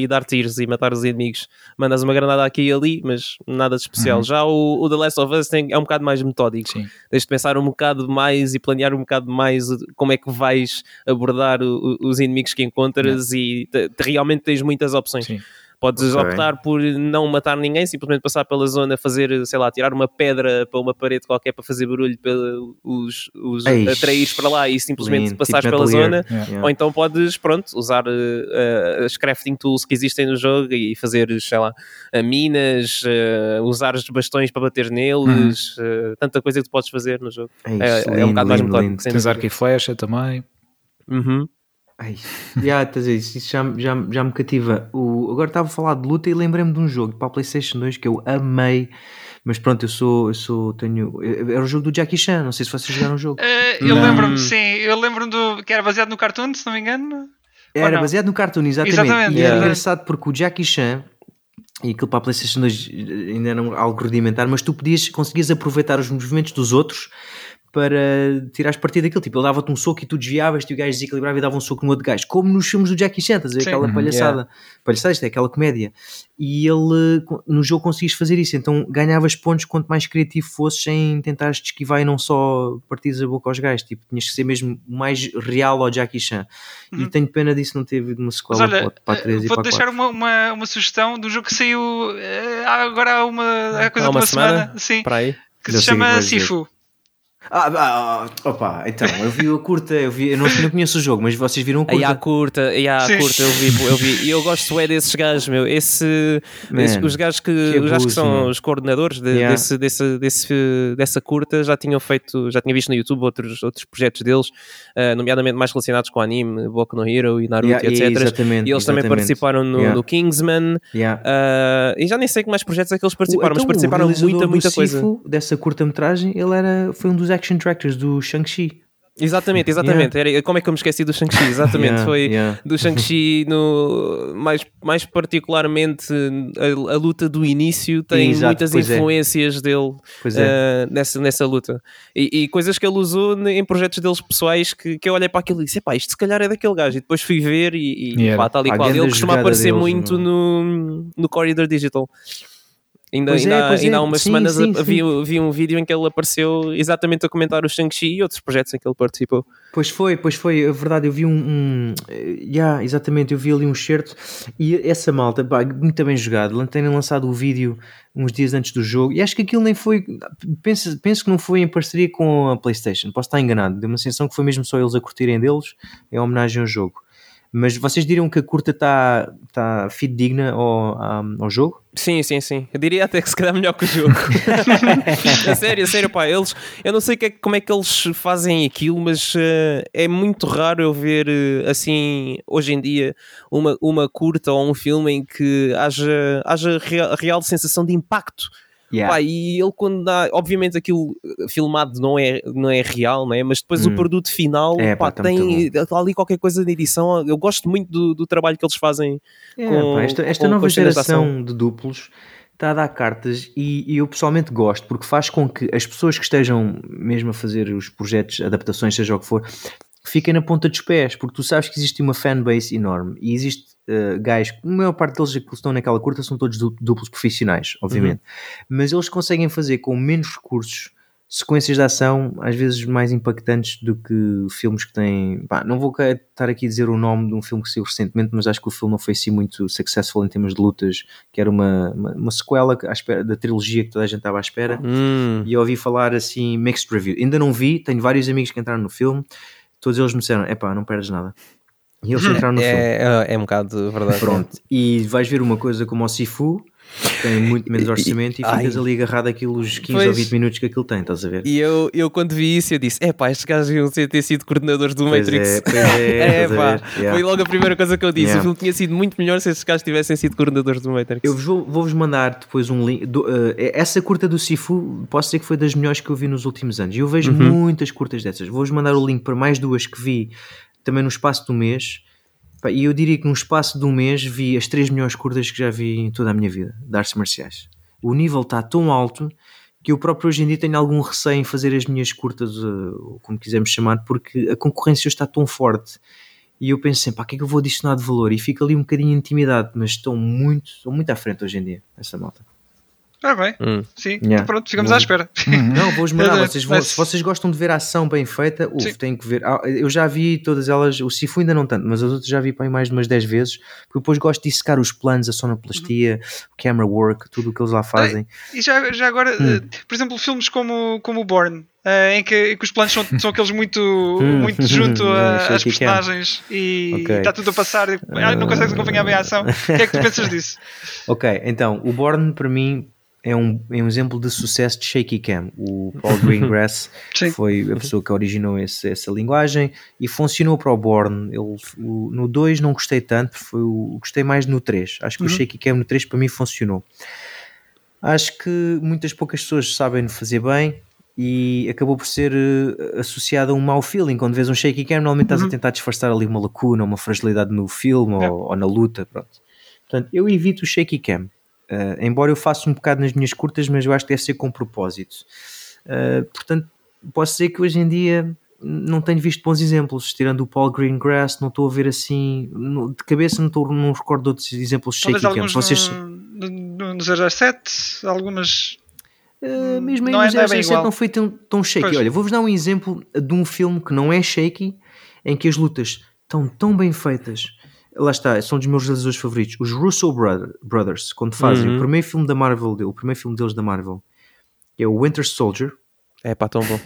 [SPEAKER 2] e dar tiros e matar os inimigos. Mandas uma granada aqui e ali, mas nada de especial. Já o, o The Last of Us tem- é um bocado mais metódico.
[SPEAKER 1] Sim.
[SPEAKER 2] Tens de pensar um bocado mais e planear um bocado mais como é que vais abordar o- o- os inimigos que encontras e te- te- realmente tens muitas opções.
[SPEAKER 1] Sim.
[SPEAKER 2] Podes
[SPEAKER 4] Ok.
[SPEAKER 2] optar por não matar ninguém, simplesmente passar pela zona, fazer, sei lá, tirar uma pedra para uma parede qualquer para fazer barulho para os, os
[SPEAKER 4] Eish,
[SPEAKER 2] atrair para lá e simplesmente
[SPEAKER 4] lindo,
[SPEAKER 2] passares
[SPEAKER 4] tipo
[SPEAKER 2] pela zona.
[SPEAKER 1] Yeah.
[SPEAKER 2] Ou então podes, pronto, usar eh, as crafting tools que existem no jogo e fazer, sei lá, eh, minas, eh, usar os bastões para bater neles, eh, tanta coisa que tu podes fazer no jogo. É, é um
[SPEAKER 4] lindo,
[SPEAKER 2] bocado mais metódico.
[SPEAKER 1] Tens arco e flecha também.
[SPEAKER 2] Uhum.
[SPEAKER 4] Ai, já, estás a dizer, isso já, já, já me cativa. O, agora estava a falar de luta e lembrei-me de um jogo para a PlayStation 2 que eu amei. Mas pronto, eu sou, eu sou, tenho. Era o jogo do Jackie Chan, não sei se vocês jogaram o jogo.
[SPEAKER 3] Ah, eu lembro-me, sim, eu lembro-me do que era baseado no cartoon, se não me engano.
[SPEAKER 4] Era baseado no cartoon, exatamente.
[SPEAKER 3] Exatamente,
[SPEAKER 4] E era
[SPEAKER 2] yeah.
[SPEAKER 4] engraçado porque o Jackie Chan, e aquilo para a PlayStation 2 ainda era algo rudimentar, mas tu podias, conseguias aproveitar os movimentos dos outros para tirares partido daquilo. Tipo, ele dava-te um soco e tu desviavas e o gajo desequilibrava e dava um soco no outro gajo. Como nos filmes do Jackie Chan, estás a ver? Aquela
[SPEAKER 1] Uhum.
[SPEAKER 4] palhaçada. Palhaçada, isto é aquela comédia. E ele, no jogo, conseguias fazer isso. Então ganhavas pontos quanto mais criativo fosses sem tentares te esquivar e não só partires a boca aos gajos. Tipo, tinhas que ser mesmo mais real ao Jackie Chan. E
[SPEAKER 3] Uhum.
[SPEAKER 4] tenho pena disso não ter havido uma
[SPEAKER 3] Mas
[SPEAKER 4] sequela
[SPEAKER 3] olha,
[SPEAKER 4] para, para a 3
[SPEAKER 3] eh,
[SPEAKER 4] e para
[SPEAKER 3] vou
[SPEAKER 4] a
[SPEAKER 3] deixar
[SPEAKER 4] 4.
[SPEAKER 3] uma, uma, uma sugestão do jogo que saiu eh, agora há uma, há coisa
[SPEAKER 2] Há
[SPEAKER 3] de
[SPEAKER 2] uma
[SPEAKER 3] uma semana,
[SPEAKER 2] semana?
[SPEAKER 3] sim,
[SPEAKER 2] Para aí.
[SPEAKER 3] que
[SPEAKER 4] Já
[SPEAKER 3] se chama
[SPEAKER 4] vais dizer. Ah, ah, ah, opa, então, eu vi a curta, eu, vi, eu não, não conheço o jogo, mas vocês viram a
[SPEAKER 2] Aí há
[SPEAKER 4] curta.
[SPEAKER 2] curta, há
[SPEAKER 3] Sim.
[SPEAKER 2] curta, eu vi, eu vi. E eu gosto é desses gajos, meu. Esse,
[SPEAKER 4] Man,
[SPEAKER 2] esse- os gajos que,
[SPEAKER 4] que
[SPEAKER 2] os gajos que
[SPEAKER 4] abuso,
[SPEAKER 2] são
[SPEAKER 4] meu.
[SPEAKER 2] os coordenadores de-
[SPEAKER 4] Yeah.
[SPEAKER 2] desse, desse, desse, dessa curta já tinham feito, já tinha visto no YouTube outros, outros projetos deles, ah, nomeadamente mais relacionados com anime, Boku no Hero e Naruto,
[SPEAKER 4] Yeah,
[SPEAKER 2] etc.
[SPEAKER 4] exatamente,
[SPEAKER 2] e eles também
[SPEAKER 4] exatamente.
[SPEAKER 2] participaram no,
[SPEAKER 4] Yeah.
[SPEAKER 2] no Kingsman.
[SPEAKER 4] Yeah.
[SPEAKER 2] ah, e já nem sei que mais projetos é que eles participaram,
[SPEAKER 4] Então,
[SPEAKER 2] mas participaram
[SPEAKER 4] o
[SPEAKER 2] muita, muita coisa.
[SPEAKER 4] Sifu, dessa curta-metragem, ele era, foi um dos action directors do Shang-Chi.
[SPEAKER 2] Exatamente, exatamente. Era, como é que eu me esqueci do Shang-Chi? Exatamente,
[SPEAKER 4] Yeah,
[SPEAKER 2] foi
[SPEAKER 4] yeah.
[SPEAKER 2] do Shang-Chi, no, mais, mais particularmente a, a luta do início tem
[SPEAKER 4] Exato,
[SPEAKER 2] muitas
[SPEAKER 4] é.
[SPEAKER 2] influências dele
[SPEAKER 4] Pois é.
[SPEAKER 2] nessa, nessa luta e, e coisas que ele usou em projetos deles pessoais que, que eu olhei para aquilo e disse: pá, isto se calhar é daquele gajo. E depois fui ver e, e
[SPEAKER 1] era.
[SPEAKER 2] pá, tal e qual. Ele costuma aparecer
[SPEAKER 4] deles,
[SPEAKER 2] muito
[SPEAKER 4] meu.
[SPEAKER 2] no, no Corridor Digital. Ainda,
[SPEAKER 4] Pois é,
[SPEAKER 2] ainda,
[SPEAKER 4] é.
[SPEAKER 2] ainda há umas
[SPEAKER 4] Sim,
[SPEAKER 2] semanas
[SPEAKER 4] sim,
[SPEAKER 2] a- vi,
[SPEAKER 4] sim.
[SPEAKER 2] vi um vídeo em que ele apareceu exatamente a comentar o Shang-Chi e outros projetos em que ele participou.
[SPEAKER 4] Pois foi, pois foi, é verdade, eu vi um, um yeah, exatamente, eu vi ali um certo e essa malta, pá, muito bem jogado, terem lançado o vídeo uns dias antes do jogo e acho que aquilo nem foi, penso, penso que não foi em parceria com a Playstation, posso estar enganado, deu uma sensação que foi mesmo só eles a curtirem deles, em homenagem ao jogo. Mas vocês diriam que a curta está tá fidedigna ao, um, ao jogo?
[SPEAKER 2] Sim, sim, sim. Eu diria até que se calhar melhor que o jogo. (laughs) a sério, a sério, pá. Eles, eu não sei que é- como é que eles fazem aquilo, mas eh, é muito raro eu ver eh, assim, hoje em dia, uma, uma curta ou um filme em que haja, haja real, real sensação de impacto. Pá, e ele quando dá, obviamente aquilo eh, filmado não é, não é real, não é? mas depois o
[SPEAKER 4] Hum.
[SPEAKER 2] produto final
[SPEAKER 4] É,
[SPEAKER 2] pá,
[SPEAKER 4] pá, tá
[SPEAKER 2] tem tá ali qualquer coisa de edição. Eu gosto muito do, do trabalho que eles fazem
[SPEAKER 4] É,
[SPEAKER 2] com-
[SPEAKER 4] esta, esta
[SPEAKER 2] com-
[SPEAKER 4] nova
[SPEAKER 2] com
[SPEAKER 4] geração de duplos está a dar cartas e, e eu pessoalmente gosto porque faz com que as pessoas que estejam mesmo a fazer os projetos, adaptações, seja o que for, fiquem na ponta dos pés, porque tu sabes que existe uma fanbase enorme e existe uh, gajos, a maior parte deles que estão naquela curta são todos duplos profissionais, obviamente, uhum. mas eles conseguem fazer com menos recursos sequências de ação às vezes mais impactantes do que filmes que têm. Pá, não vou estar aqui a dizer o nome de um filme que saiu recentemente, mas acho que o filme não foi assim muito successful em termos de lutas, que era uma, uma, uma sequela à espera, da trilogia que toda a gente estava à espera.
[SPEAKER 2] Hum.
[SPEAKER 4] E eu ouvi falar assim, mixed review. Ainda não vi, tenho vários amigos que entraram no filme, todos eles me disseram: é pá, não perdes nada. E eles entraram no
[SPEAKER 2] é,
[SPEAKER 4] filme.
[SPEAKER 2] É, é um bocado verdade.
[SPEAKER 4] Pronto. E vais ver uma coisa como o Sifu tem muito menos (laughs) orçamento e, e ficas ai. ali agarrado aqueles 15 pois, ou 20 minutos que aquilo tem, estás a ver?
[SPEAKER 2] E eu, eu quando vi isso, eu disse: é pá, estes gajos iam ter sido coordenadores do pois Matrix.
[SPEAKER 4] É, pois é, (laughs) é
[SPEAKER 2] pá, yeah. foi logo a primeira coisa que eu disse. Yeah. O filme tinha sido muito melhor se estes gajos tivessem sido coordenadores do Matrix.
[SPEAKER 4] Eu vou-vos vou mandar depois um link. Do, uh, essa curta do Sifu, posso dizer que foi das melhores que eu vi nos últimos anos. E eu vejo uhum. muitas curtas dessas. Vou-vos mandar o link para mais duas que vi também no espaço do mês e eu diria que num espaço de um mês vi as três melhores curtas que já vi em toda a minha vida de artes marciais. O nível está tão alto que eu próprio hoje em dia tenho algum receio em fazer as minhas curtas, eh, como quisermos chamar, porque a concorrência está tão forte. E eu penso sempre, pá, que é que eu vou adicionar de valor? E fico ali um bocadinho intimidado, mas estão muito, estão muito à frente hoje em dia, essa malta.
[SPEAKER 3] Ah, bem. Hum. Sim, yeah. pronto, ficamos à espera.
[SPEAKER 4] Uhum. Não, vou esmerar. vocês vão, se vocês gostam de ver a ação bem feita, uf, têm que ver. Ah, eu já vi todas elas, o Sifu ainda não tanto, mas as outras já vi para mais de umas 10 vezes, porque depois gosto de secar os planos, a sonoplastia, uhum. o camera work, tudo o que eles lá fazem.
[SPEAKER 3] E já, já agora, hum. Eh, por exemplo, filmes como, como o Born, Uh, em, que, em, que, os planos são, são aqueles muito, hum. (laughs) muito junto às personagens e okay. está tudo a passar e ah, não consegues acompanhar bem a ação. O que é que tu pensas disso? (laughs)
[SPEAKER 4] Ok, então o Born para mim é um, é um exemplo de sucesso de shaky cam. O Paul (laughs) Greengrass foi a pessoa que originou esse, essa linguagem e funcionou para o Born. Ele, o, no 2 não gostei tanto, foi o, gostei mais no 3. Acho que uhum. o shaky cam no 3 para mim funcionou. Acho que muitas poucas pessoas sabem fazer bem e acabou por ser uh, associado a um mau feeling. Quando vês um shaky cam, normalmente estás uhum. a tentar disfarçar ali uma lacuna, uma fragilidade no filme ou, ou, na luta. Pronto. Portanto, eu evito o shaky cam. Uh, embora eu faça um bocado nas minhas curtas, mas eu acho que deve ser com propósito. Uh, portanto, posso dizer que hoje em dia não tenho visto bons exemplos, tirando o Paul Greengrass, não estou a ver assim, no, de cabeça não, estou, não recordo de outros exemplos
[SPEAKER 3] shaky cam. Vocês... no, no 007, algumas...
[SPEAKER 4] Uh, mesmo aí não no é, 007 não, é não foi tão, tão shaky. Pois. Olha, vou-vos dar um exemplo de um filme que não é shaky, em que as lutas estão tão bem feitas lá está, são dos meus realizadores favoritos. Os Russo Brother, Brothers, quando fazem uhum. o primeiro filme da Marvel, o primeiro filme deles da Marvel, é o Winter Soldier.
[SPEAKER 2] É pá, tão bom.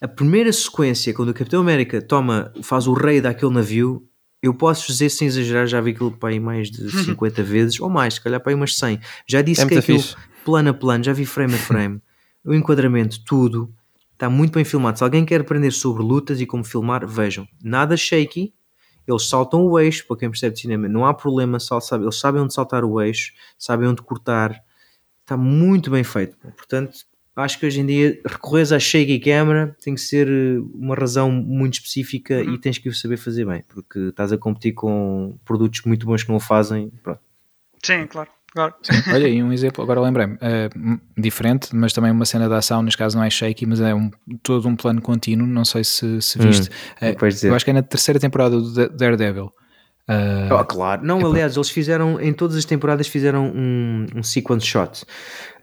[SPEAKER 4] A primeira sequência, quando o Capitão América toma, faz o rei daquele navio, eu posso dizer sem exagerar, já vi aquilo para aí mais de 50 uhum. vezes, ou mais, se calhar para aí umas 100. Já disse é que aquilo fixe. plano a plano, já vi frame a frame, (laughs) o enquadramento, tudo. Está muito bem filmado. Se alguém quer aprender sobre lutas e como filmar, vejam. Nada shaky, eles saltam o eixo, para quem percebe de cinema, não há problema, sabe, eles sabem onde saltar o eixo, sabem onde cortar, está muito bem feito. Portanto, acho que hoje em dia recorrer à shaky camera tem que ser eh, uma razão muito específica uhum. e tens que saber fazer bem, porque estás a competir com produtos muito bons que não o fazem. Pronto.
[SPEAKER 3] Sim, claro. Claro.
[SPEAKER 1] Olha, e um exemplo, agora lembrei-me, uh, diferente, mas também uma cena de ação, neste caso não é shaky, mas é um, todo um plano contínuo, não sei se, se viste. Hum, uh, eu acho que é na terceira temporada do Daredevil.
[SPEAKER 4] Uh, oh, claro, não, é aliás, eles fizeram em todas as temporadas fizeram um, um sequence shot.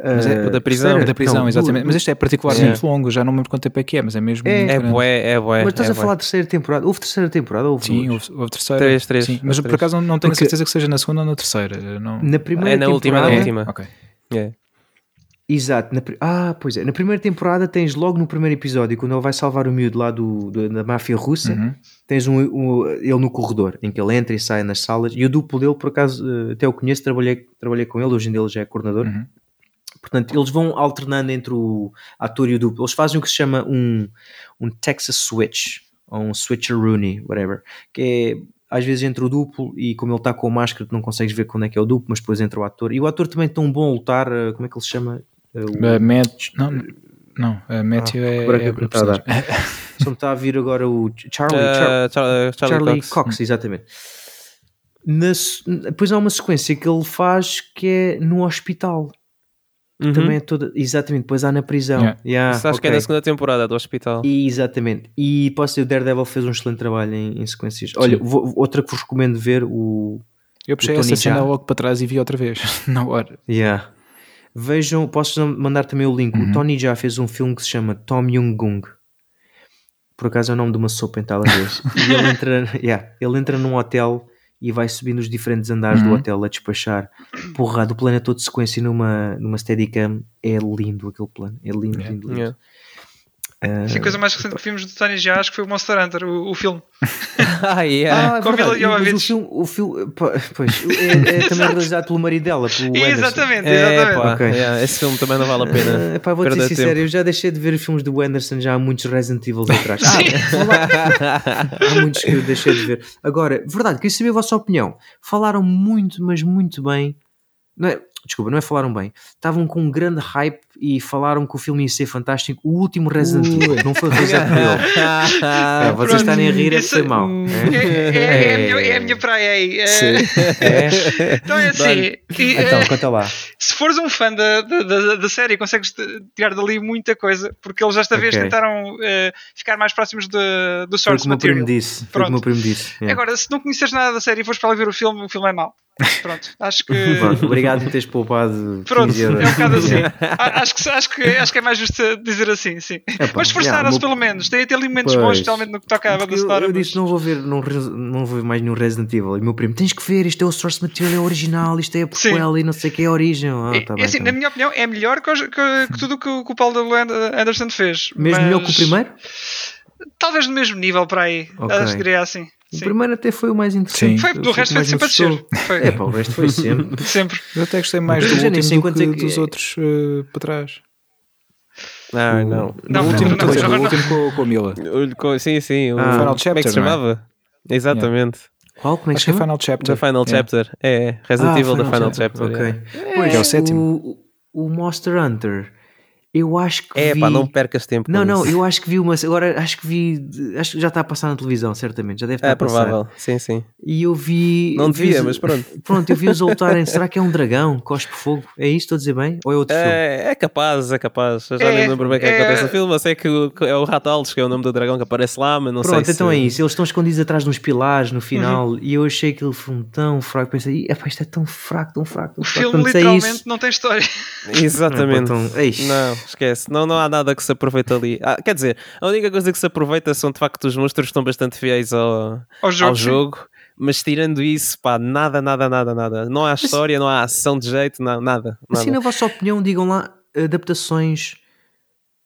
[SPEAKER 1] Mas é da prisão, da prisão, não, exatamente. Mas este é particularmente é. longo, já não me lembro quanto tempo é que é, mas é mesmo.
[SPEAKER 2] É, é bué, é bué.
[SPEAKER 4] Mas estás
[SPEAKER 2] é
[SPEAKER 4] a falar de terceira temporada? Houve terceira temporada? Houve
[SPEAKER 1] sim, houve, houve, terceira.
[SPEAKER 2] Três, três. Sim,
[SPEAKER 1] mas
[SPEAKER 2] três.
[SPEAKER 1] por acaso não tenho Porque... certeza que seja na segunda ou na terceira. Não...
[SPEAKER 4] Na primeira
[SPEAKER 2] é na
[SPEAKER 4] última,
[SPEAKER 2] na última.
[SPEAKER 1] Ok.
[SPEAKER 2] Yeah.
[SPEAKER 4] Exato. Na, ah, pois é. Na primeira temporada tens logo no primeiro episódio, quando ele vai salvar o miúdo lá do, do da máfia russa, uhum. tens um, um, ele no corredor, em que ele entra e sai nas salas. E o duplo dele, por acaso, eh, até o conheço, trabalhei, trabalhei com ele, hoje em dia ele já é coordenador. Uhum. Portanto, eles vão alternando entre o ator e o duplo. Eles fazem o que se chama um, um Texas Switch, ou um Switcheroony, whatever, que é às vezes entre o duplo e como ele está com a máscara tu não consegues ver quando é que é o duplo, mas depois entra o ator. E o ator também é tão bom a lutar, eh, como é que ele se chama?
[SPEAKER 1] Uh, uh, Matt, não, não, uh, Matthew ah, é, é, é
[SPEAKER 4] tá (laughs) Só me está a vir agora o Charlie, uh, Char Charlie, Charlie Cox. Cox. exatamente. Na, depois há uma sequência que ele faz que é no hospital.
[SPEAKER 2] Uhum.
[SPEAKER 4] Também é toda. Exatamente, depois há na prisão.
[SPEAKER 1] Yeah.
[SPEAKER 4] Yeah,
[SPEAKER 2] Isso acho que é na segunda temporada do hospital.
[SPEAKER 4] E, exatamente. E posso dizer, o Daredevil fez um excelente trabalho em, em sequências. Olha, vou- outra que vos recomendo ver, o.
[SPEAKER 1] Eu puxei
[SPEAKER 4] O
[SPEAKER 1] essa cena logo para trás e vi outra vez, (laughs) na hora.
[SPEAKER 4] Yeah. Vejam, posso mandar também o link.
[SPEAKER 1] Uhum.
[SPEAKER 4] O Tony já fez um filme que se chama Tom Jung-gung. Por acaso é o nome de uma sopa em tailandês. (laughs) e ele entra, yeah, ele entra num hotel e vai subindo os diferentes andares do
[SPEAKER 1] Uhum.
[SPEAKER 4] hotel a despachar. Porra, do plano é todo de sequência numa, numa Steadicam. É lindo aquele plano. É lindo,
[SPEAKER 1] Yeah.
[SPEAKER 4] lindo, lindo.
[SPEAKER 2] Yeah.
[SPEAKER 4] Ah,
[SPEAKER 3] Sim, a coisa mais recente que vimos do Tony já acho que foi o Monster Hunter, o, o filme. (laughs)
[SPEAKER 2] Ah, yeah.
[SPEAKER 4] Ah, é
[SPEAKER 3] Com
[SPEAKER 4] verdade.
[SPEAKER 3] Mila
[SPEAKER 4] Mas o filme, o filme pois, é, é (laughs) também realizado pelo marido dela, pelo Anderson.
[SPEAKER 3] Exatamente,
[SPEAKER 2] É,
[SPEAKER 3] exatamente.
[SPEAKER 2] pá,
[SPEAKER 4] Ok.
[SPEAKER 2] yeah, esse filme também não vale a pena.
[SPEAKER 4] Ah, pá, vou-te ser sincero,
[SPEAKER 2] tempo.
[SPEAKER 4] eu já deixei de ver os filmes do Anderson já há muitos Resident Evil atrás. (laughs) Ah, vou há muitos que eu deixei de ver. Agora, verdade, queria saber a vossa opinião. Falaram muito, mas muito bem. Não é, desculpa, não é falaram bem. Estavam com um grande hype e falaram que o filme ia ser fantástico. O último Resident. Evil, não foi o Resident (laughs) Evil. É, vocês
[SPEAKER 3] Pronto,
[SPEAKER 4] estarem a rir é foi mal.
[SPEAKER 3] É, é- é a minha, é a minha praia aí. É- (laughs)
[SPEAKER 4] É?
[SPEAKER 3] Então é assim. e,
[SPEAKER 4] Então,
[SPEAKER 3] eh,
[SPEAKER 4] conta lá.
[SPEAKER 3] se fores um fã da, da, da, da série, consegues tirar dali muita coisa, porque eles desta vez
[SPEAKER 4] Ok.
[SPEAKER 3] tentaram eh, ficar mais próximos de, do source material.
[SPEAKER 4] disse. Foi o que o
[SPEAKER 3] Pronto.
[SPEAKER 4] meu primo disse. Yeah.
[SPEAKER 3] Agora, se não conheces nada da série e fores para lá ver o filme, o filme é mau. Pronto, acho que. (laughs)
[SPEAKER 4] Pronto, obrigado por teres poupado
[SPEAKER 3] Pronto,
[SPEAKER 4] 15
[SPEAKER 3] é
[SPEAKER 4] euros.
[SPEAKER 3] um bocado assim. (laughs) Acho, que, acho, que, acho que é mais justo dizer assim, sim.
[SPEAKER 4] Epá,
[SPEAKER 3] Mas esforçaram-se
[SPEAKER 4] yeah,
[SPEAKER 3] pelo menos. Tem até ali momentos
[SPEAKER 4] Pois.
[SPEAKER 3] bons, especialmente no que toca à banda
[SPEAKER 4] eu, eu
[SPEAKER 3] mas-
[SPEAKER 4] disse não vou ver não, não vou ver mais nenhum Resident Evil e o meu primo tens que ver isto é o source material é original isto é a prequel e não sei o que é a origem ah,
[SPEAKER 3] É-
[SPEAKER 4] tá
[SPEAKER 3] é
[SPEAKER 4] bem,
[SPEAKER 3] assim,
[SPEAKER 4] tá
[SPEAKER 3] na minha opinião, é melhor que, que- que tudo o que, o- que o Paulo W. Anderson fez.
[SPEAKER 4] mesmo
[SPEAKER 3] mas
[SPEAKER 4] melhor que o primeiro
[SPEAKER 3] Talvez no mesmo nível para aí.
[SPEAKER 4] Ok.
[SPEAKER 3] Acho que diria assim.
[SPEAKER 4] O
[SPEAKER 3] Sim.
[SPEAKER 4] primeiro até foi o mais interessante
[SPEAKER 1] Sim.
[SPEAKER 3] Foi, do
[SPEAKER 4] o
[SPEAKER 3] resto foi sempre a descer.
[SPEAKER 4] é pá, o resto foi sempre (laughs)
[SPEAKER 3] Sempre.
[SPEAKER 1] Eu até gostei mais do último do que
[SPEAKER 4] é que
[SPEAKER 1] dos
[SPEAKER 4] é.
[SPEAKER 1] outros eh, para trás.
[SPEAKER 2] Ah, não.
[SPEAKER 3] Não,
[SPEAKER 1] o último,
[SPEAKER 3] não, não,
[SPEAKER 1] o
[SPEAKER 3] não.
[SPEAKER 1] com, com a Mila.
[SPEAKER 2] O- Sim, sim. O
[SPEAKER 4] Ah,
[SPEAKER 1] Final
[SPEAKER 2] Como é que
[SPEAKER 1] Chapter,
[SPEAKER 2] se
[SPEAKER 1] não é?
[SPEAKER 2] chamava? Exatamente.
[SPEAKER 4] qual? como é que
[SPEAKER 1] Acho
[SPEAKER 4] se
[SPEAKER 1] que é
[SPEAKER 4] chama?
[SPEAKER 1] Final
[SPEAKER 2] The
[SPEAKER 1] Chapter.
[SPEAKER 2] Final
[SPEAKER 1] Yeah.
[SPEAKER 2] Chapter. É, Resident
[SPEAKER 4] Ah,
[SPEAKER 2] Evil The Final Chapter.
[SPEAKER 4] ok
[SPEAKER 2] yeah.
[SPEAKER 4] pois
[SPEAKER 1] É o sétimo.
[SPEAKER 4] o, o Monster Hunter eu acho que
[SPEAKER 2] É,
[SPEAKER 4] vi...
[SPEAKER 2] pá, não percas tempo.
[SPEAKER 4] não,
[SPEAKER 2] com
[SPEAKER 4] não,
[SPEAKER 2] isso.
[SPEAKER 4] eu acho que vi uma. Agora acho que vi. Acho que já está a passar na televisão, certamente. Já deve estar
[SPEAKER 2] É
[SPEAKER 4] a passar.
[SPEAKER 2] provável, sim, sim.
[SPEAKER 4] E eu vi.
[SPEAKER 2] Não
[SPEAKER 4] vi
[SPEAKER 2] devia,
[SPEAKER 4] os-
[SPEAKER 2] mas pronto. (laughs)
[SPEAKER 4] Pronto, eu vi-os a lutarem. Será que é um dragão? Cospe fogo? É isto? Estou a dizer bem? Ou é outro filme?
[SPEAKER 2] É, é capaz, é capaz. Eu já
[SPEAKER 3] É,
[SPEAKER 2] nem lembro bem o que é que
[SPEAKER 3] é-
[SPEAKER 2] acontece no filme. Eu sei que o- é o Rataldos, que é o nome do dragão que aparece lá, mas não
[SPEAKER 4] Pronto,
[SPEAKER 2] sei
[SPEAKER 4] então
[SPEAKER 2] se...
[SPEAKER 4] é isso. Eles estão escondidos atrás de uns pilares no final.
[SPEAKER 3] Uhum.
[SPEAKER 4] E eu achei aquele filme tão fraco. Pensei, epá, isto é tão fraco, tão fraco, tão
[SPEAKER 3] O
[SPEAKER 4] fraco.
[SPEAKER 3] filme
[SPEAKER 4] Quando sei
[SPEAKER 3] literalmente
[SPEAKER 4] isso.
[SPEAKER 3] não tem história.
[SPEAKER 2] Exatamente.
[SPEAKER 4] Então.
[SPEAKER 2] Não, esquece. Não, não há nada que se aproveite ali. Ah, quer dizer, a única coisa que se aproveita são de facto os monstros que estão bastante fiéis ao,
[SPEAKER 3] Ao jogo.
[SPEAKER 2] ao jogo. Mas tirando isso, pá, nada, nada, nada, nada. Não há história, não há ação de jeito, não, nada. nada.
[SPEAKER 4] Assim, na vossa opinião, digam lá adaptações